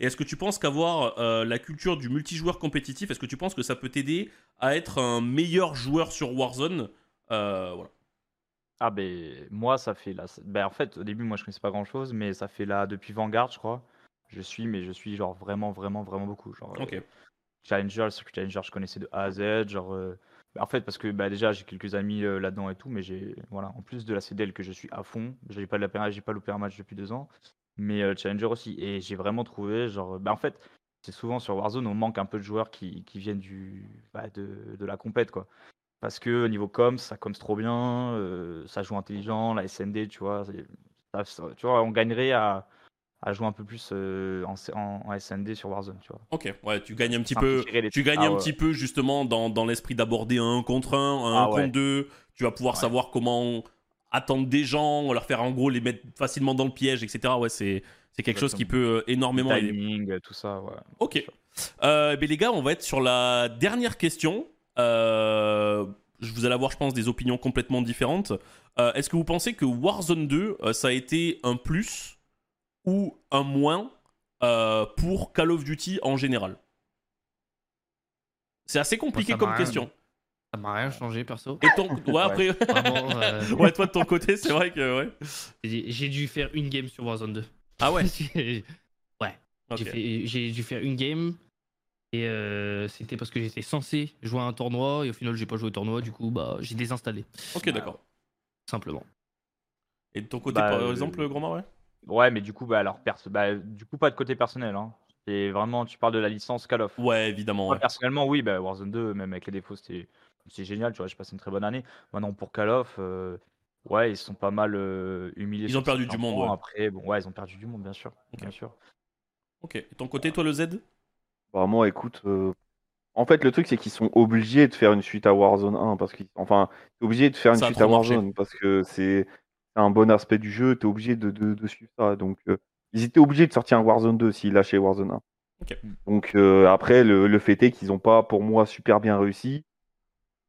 Et est-ce que tu penses qu'avoir la culture du multijoueur compétitif, est-ce que tu penses que ça peut t'aider à être un meilleur joueur sur Warzone? Voilà. Ah ben moi ça fait là, ben en fait au début moi je connaissais pas grand chose mais ça fait là depuis Vanguard je crois. Je suis mais je suis genre vraiment vraiment vraiment beaucoup genre euh. Challenger, le circuit Challenger je connaissais de A à Z genre euh, en fait parce que bah, déjà j'ai quelques amis euh, là-dedans et tout mais j'ai voilà en plus de la CDL que je suis à fond, j'ai pas de la j'ai pas loupé un match depuis deux ans mais Challenger aussi et j'ai vraiment trouvé genre bah en fait c'est souvent sur Warzone on manque un peu de joueurs qui, qui viennent du bah, de, de la compète quoi. Parce que au niveau com, ça coms trop bien, euh, ça joue intelligent, la SND, tu vois, ça- ça- tu vois, on gagnerait à, à jouer un peu plus euh, en, en- en SND sur Warzone, tu vois. Ok, ouais, tu gagnes un petit peu. Tu gagnes Ah un ouais. petit peu justement dans, dans l'esprit d'aborder un contre un, un Ah contre ouais. deux. Tu vas pouvoir Ouais. savoir comment attendre des gens, leur faire en gros les mettre facilement dans le piège, etc. Ouais, c'est c'est quelque chose qui peut euh, énormément aider. timing, tout ça, ouais. Ok. Euh, ben les gars, on va être sur la dernière question. Euh, je vous allez avoir, je pense, des opinions complètement différentes. Est-ce que vous pensez que Warzone 2, euh, ça a été un plus ou un moins euh, pour Call of Duty en général C'est assez compliqué comme rien- question. Ça m'a rien changé, perso. Et ton... ouais, après... Vraiment, euh, ouais, toi de ton côté, c'est vrai que... Ouais. j'ai dû faire une game sur Warzone 2. Ah ouais? J'ai ok. j'ai dû faire une game. Et euh, c'était parce que j'étais censé jouer à un tournoi. Et au final, j'ai pas joué au tournoi. Du coup, bah, j'ai désinstallé. Ok, d'accord. Simplement. Et de ton côté, Bah, par euh, exemple, Grand ouais Ouais, mais du coup, bah, alors, perso, bah, du coup, pas de côté personnel, hein. C'est vraiment, tu parles de la licence Call of. Ouais, évidemment. Moi, Ouais. personnellement, oui, bah, Warzone 2, même avec les défauts, c'était c'est génial, tu vois, j'ai passé une très bonne année. Maintenant, pour Call of, euh, ouais, ils sont pas mal euh, humiliés. Ils ont perdu du monde, ouais. Après, bon, ouais, ils ont perdu du monde, bien sûr. Ok. Bien sûr. Ok. Et ton côté, toi, le Z? Bah, moi, écoute, euh, en fait, le truc, c'est qu'ils sont obligés de faire une suite à Warzone 1. Parce qu'ils, enfin, t'es obligé de faire une Ça suite à marché. Warzone parce que c'est un bon aspect du jeu. T'es obligé de, de, de suivre ça. Donc, euh, ils étaient obligés de sortir un Warzone 2 s'ils lâchaient Warzone 1. Ok. Donc, euh, après, le, le fait est qu'ils ont pas, pour moi, super bien réussi.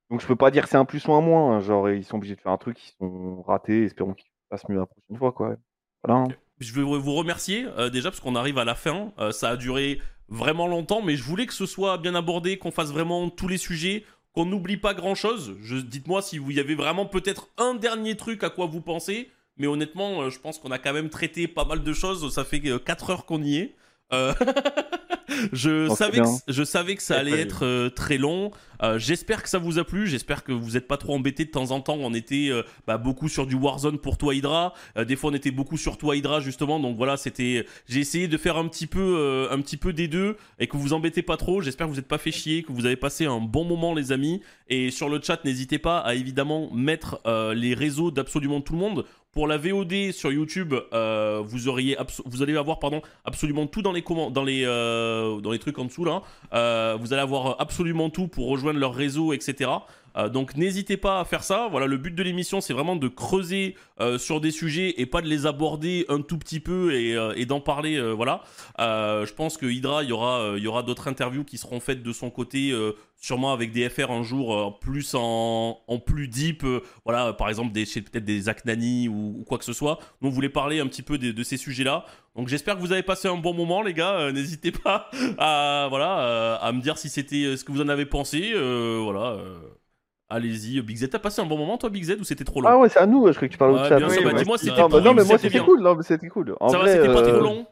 Donc, je peux pas dire que c'est un plus ou un moins. hein. Genre, ils sont obligés de faire un truc, ils sont ratés. Espérons qu'ils fassent mieux la prochaine fois, quoi. Voilà. hein. Je veux vous remercier euh, déjà parce qu'on arrive à la fin. Ça a duré vraiment longtemps, mais je voulais que ce soit bien abordé, qu'on fasse vraiment tous les sujets, n'oublie pas grand chose. Je, dites-moi si vous y avez vraiment peut-être un dernier truc à quoi vous pensez. Mais honnêtement, euh, je pense qu'on a quand même traité pas mal de choses. Ça fait 4 heures qu'on y est. Euh, je, savais que, bien. je savais que ça allait être euh, très long. Euh, J'espère que ça vous a plu. J'espère que vous n'êtes pas trop embêtés de temps en temps. On était euh, bah, beaucoup sur du Warzone pour toi Hydra. Des fois on était beaucoup sur toi Hydra justement. Donc voilà, c'était. J'ai essayé de faire un petit peu, un petit peu des deux et que vous embêtez pas trop. J'espère que vous n'êtes pas fait chier, que vous avez passé un bon moment les amis. Et sur le chat, n'hésitez pas à évidemment mettre les réseaux d'absolument tout le monde. Pour la VOD sur YouTube, euh, vous auriez vous allez avoir pardon absolument tout dans les dans les euh, dans les trucs en dessous là. Euh, vous allez avoir absolument tout pour rejoindre leur réseau, etc. Euh, donc n'hésitez pas à faire ça. Voilà, le but de l'émission, c'est vraiment de creuser euh, sur des sujets et pas de les aborder un tout petit peu et, euh, d'en parler. voilà. Je pense que Hydra, il y aura, aura d'autres interviews qui seront faites de son côté, sûrement avec des FR un jour plus en, plus deep. voilà, par exemple des peut-être des Aknani ou, quoi que ce soit. Donc, vous voulez parler un petit peu de, de ces sujets-là. Donc j'espère que vous avez passé un bon moment, les gars. N'hésitez pas à voilà à me dire si c'était ce que vous en avez pensé. Voilà. Allez-y, Big Z, t'as passé un bon moment toi, Big Z, ou c'était trop long Ah ouais, c'est à nous, je croyais que tu parlais Ouais, au chat. bien sûr, bah, non, c'était mais non, moi c'était cool. Non, mais c'était cool. En Ça va, vrai, c'était pas trop euh, long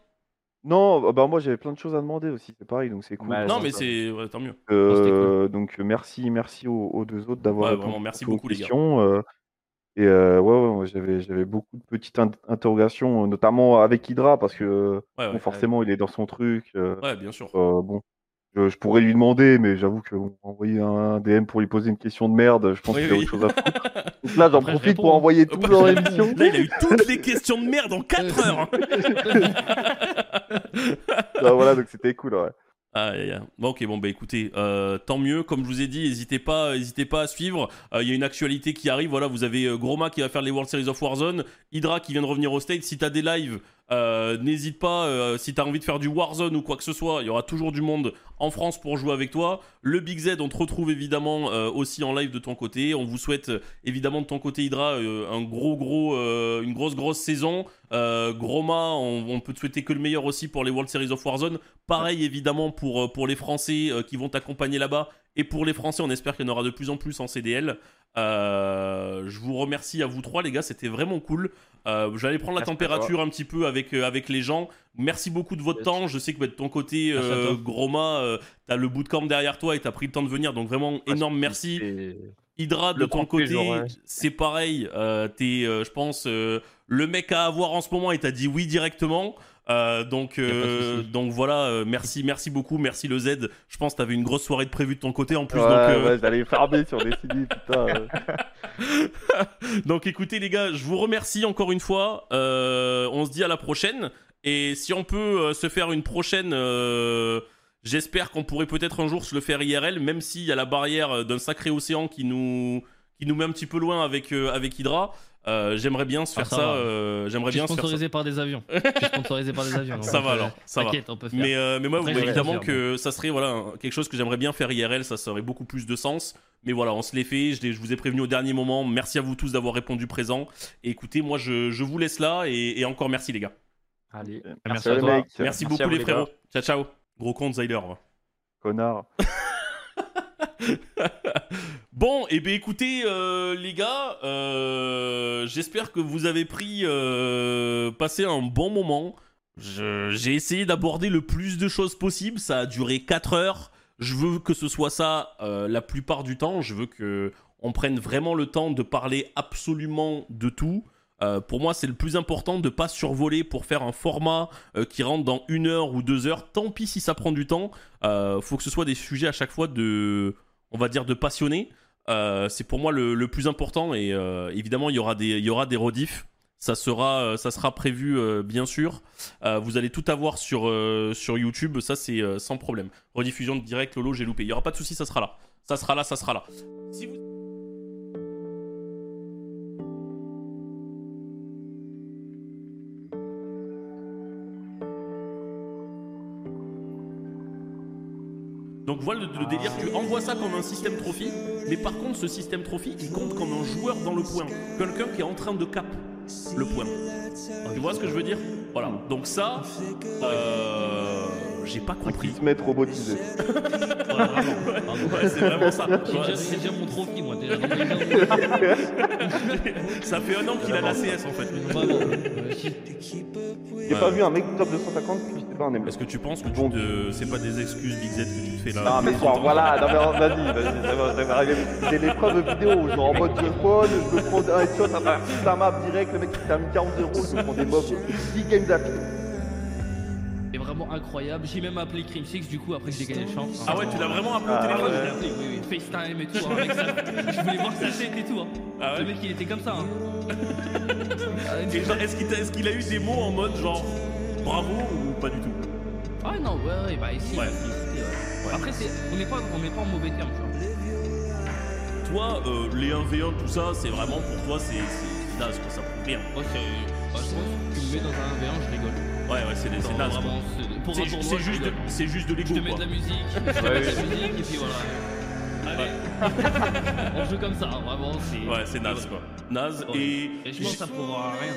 Non, bah moi j'avais plein de choses à demander aussi, c'est pareil, donc c'est cool. Ouais, Non, mais ça. c'est ouais, tant mieux. Euh, cool. Donc euh, merci, merci aux, aux deux autres d'avoir Ouais, vraiment, merci beaucoup, les gars. questions. euh, et euh, ouais, ouais, j'avais, j'avais beaucoup de petites in- interrogations, notamment avec Hydra, parce que Ouais, bon, ouais, forcément il est dans son truc. ouais, bien sûr. euh, bon, je, je pourrais lui demander, mais j'avoue que bon, envoyer un DM pour lui poser une question de merde, je pense Oui, qu'il a oui. autre chose à foutre. Donc là, j'en je profite pour envoyer tout dans l'émission. Là, il a eu toutes les questions de merde en 4 heures. Ah, voilà, donc c'était cool, ouais. Aïe, aïe, aïe. Bon, ok, bon, bah écoutez, euh, tant mieux. Comme je vous ai dit, n'hésitez pas, n'hésitez pas à suivre. Euh, Il y a une actualité qui arrive. Voilà, vous avez euh, Groma qui va faire les World Series of Warzone, Hydra qui vient de revenir au State. Si t'as des lives, euh, n'hésite pas. euh, si t'as envie de faire du Warzone ou quoi que ce soit, il y aura toujours du monde en France pour jouer avec toi. Le Big Z, on te retrouve évidemment euh, aussi en live de ton côté. On vous souhaite évidemment de ton côté Hydra un gros gros, une grosse grosse saison. Groma, on, on peut te souhaiter que le meilleur aussi pour les World Series of Warzone. Pareil évidemment pour, pour les Français qui vont t'accompagner là-bas. Et pour les Français, on espère qu'il y en aura de plus en plus en CDL. Euh, je vous remercie à vous trois les gars, c'était vraiment cool. Euh, J'allais prendre la Merci température un petit peu avec, euh, avec les gens. Merci beaucoup de votre temps. Je sais que bah, de ton côté. Groma, t'as le bootcamp derrière toi et t'as pris le temps de venir. Donc vraiment énorme merci. Hydra, de Le ton côté, ouais. c'est pareil. Euh, T'es, euh, je pense, euh, le mec à avoir en ce moment et t'as dit oui directement. Euh, donc, euh, donc voilà, euh, merci, merci beaucoup, merci le Z. Je pense que t'avais une grosse soirée de prévue de ton côté en plus. ouais, donc, euh, ouais, j'allais farmer sur des CD, putain. euh. donc écoutez les gars, je vous remercie encore une fois. Euh, on se dit à la prochaine. Et si on peut euh, se faire une prochaine, euh, j'espère qu'on pourrait peut-être un jour se le faire IRL, même s'il y a la barrière d'un sacré océan qui nous, qui nous met un petit peu loin avec, euh, avec Hydra. Euh, j'aimerais bien se Ah, faire ça ça. euh, j'aimerais Je suis bien se faire ça. sponsorisé par des avions. Je suis sponsorisé par des avions. Ça va alors, ça va. T'inquiète, on peut faire. Mais, euh, mais moi, Après, évidemment que ça serait voilà, quelque chose que j'aimerais bien faire IRL, ça aurait beaucoup plus de sens. Mais voilà, on se l'est fait, je, vous ai prévenu au dernier moment. Merci à vous tous d'avoir répondu présent. Et écoutez, moi, je, je vous laisse là et, et encore merci les gars. Allez, Merci à à toi. mec. Merci, Merci beaucoup les les frérots. Ciao, ciao. Gros compte Zyler. Connard. Bon, et bien écoutez, euh, les gars, euh, j'espère que vous avez pris, euh, passé un bon moment. J'ai essayé d'aborder le plus de choses possible. Ça a duré 4 heures. Je veux que ce soit ça la plupart du temps. Je veux que on prenne vraiment le temps de parler absolument de tout. Pour moi, c'est le plus important de pas survoler pour faire un format qui rentre dans une heure ou deux heures. Tant pis si ça prend du temps. Faut que ce soit des sujets à chaque fois de, on va dire, de passionnés. Euh, c'est pour moi le, plus important et euh, évidemment il y aura des il y aura des rediffs Ça sera, euh, ça sera prévu bien sûr. Vous allez tout avoir sur, sur YouTube, ça c'est sans problème. Rediffusion de direct, Lolo, j'ai loupé. Il y aura pas de souci, ça sera là. Ça sera là, ça sera là. Si vous- Donc voilà le, le délire, tu envoies ça comme un système trophy, mais par contre ce système trophy il compte comme un joueur dans le point, quelqu'un qui est en train de cap le point. Tu vois ce que je veux dire? Voilà, donc ça, euh, j'ai pas compris. Qui se mettent robotisés. Vraiment. Ouais, c'est vraiment ça. Ouais, déjà- mon trophy, moi, déjà. Ça fait un an qu'il a la CS en fait. Vraiment. J'ai pas vu un mec top 250 qui c'est pas un aimé. Est-ce que tu penses que te... c'est pas des excuses Big Z que tu te fais là Non mais genre voilà, non mais vas-y, vas-y, ça arriver. Des preuves vidéo, genre en mode je spawn, je me prends un headshot, ça va sa map direct, le mec qui termine 40 0 je me prends des mobs, 10 games d'affilée. Vraiment incroyable. J'ai même appelé Crim Six du coup après que j'ai gagné le champ. Ah ouais, tu l'as vraiment appelé au Ah Ah téléphone ouais, je l'ai appelé, oui, oui. FaceTime et tout. hein, sa- Je voulais voir sa tête et tout. hein. Ah ouais Le mec il était comme ça. Hein. Et genre, Est-ce qu'il, t'a- est-ce qu'il a eu des mots en mode genre bravo ou pas du tout? Ah non, ouais, ouais, bah ici. Ouais. ouais. Après, c'est, on n'est pas, on n'est pas en mauvais terme, tu vois. Toi, euh, les 1v1, tout ça, c'est vraiment pour toi, c'est, c'est naze, quoi, ça prouve rien. Moi, c'est, bah, je pense que tu me mets dans un 1v1, je rigole. Ouais, ouais, c'est, c'est Genre, naze. quoi. vraiment, c'est, pour C'est, un tournoi, c'est je juste, de, c'est juste de Je l'ego, te mets quoi. de la musique, je te mets de la musique, et puis voilà. Allez, on joue comme ça, vraiment, c'est. Ouais, c'est naze, quoi. Naze Ouais. et... Et je pense que ça prouvera rien.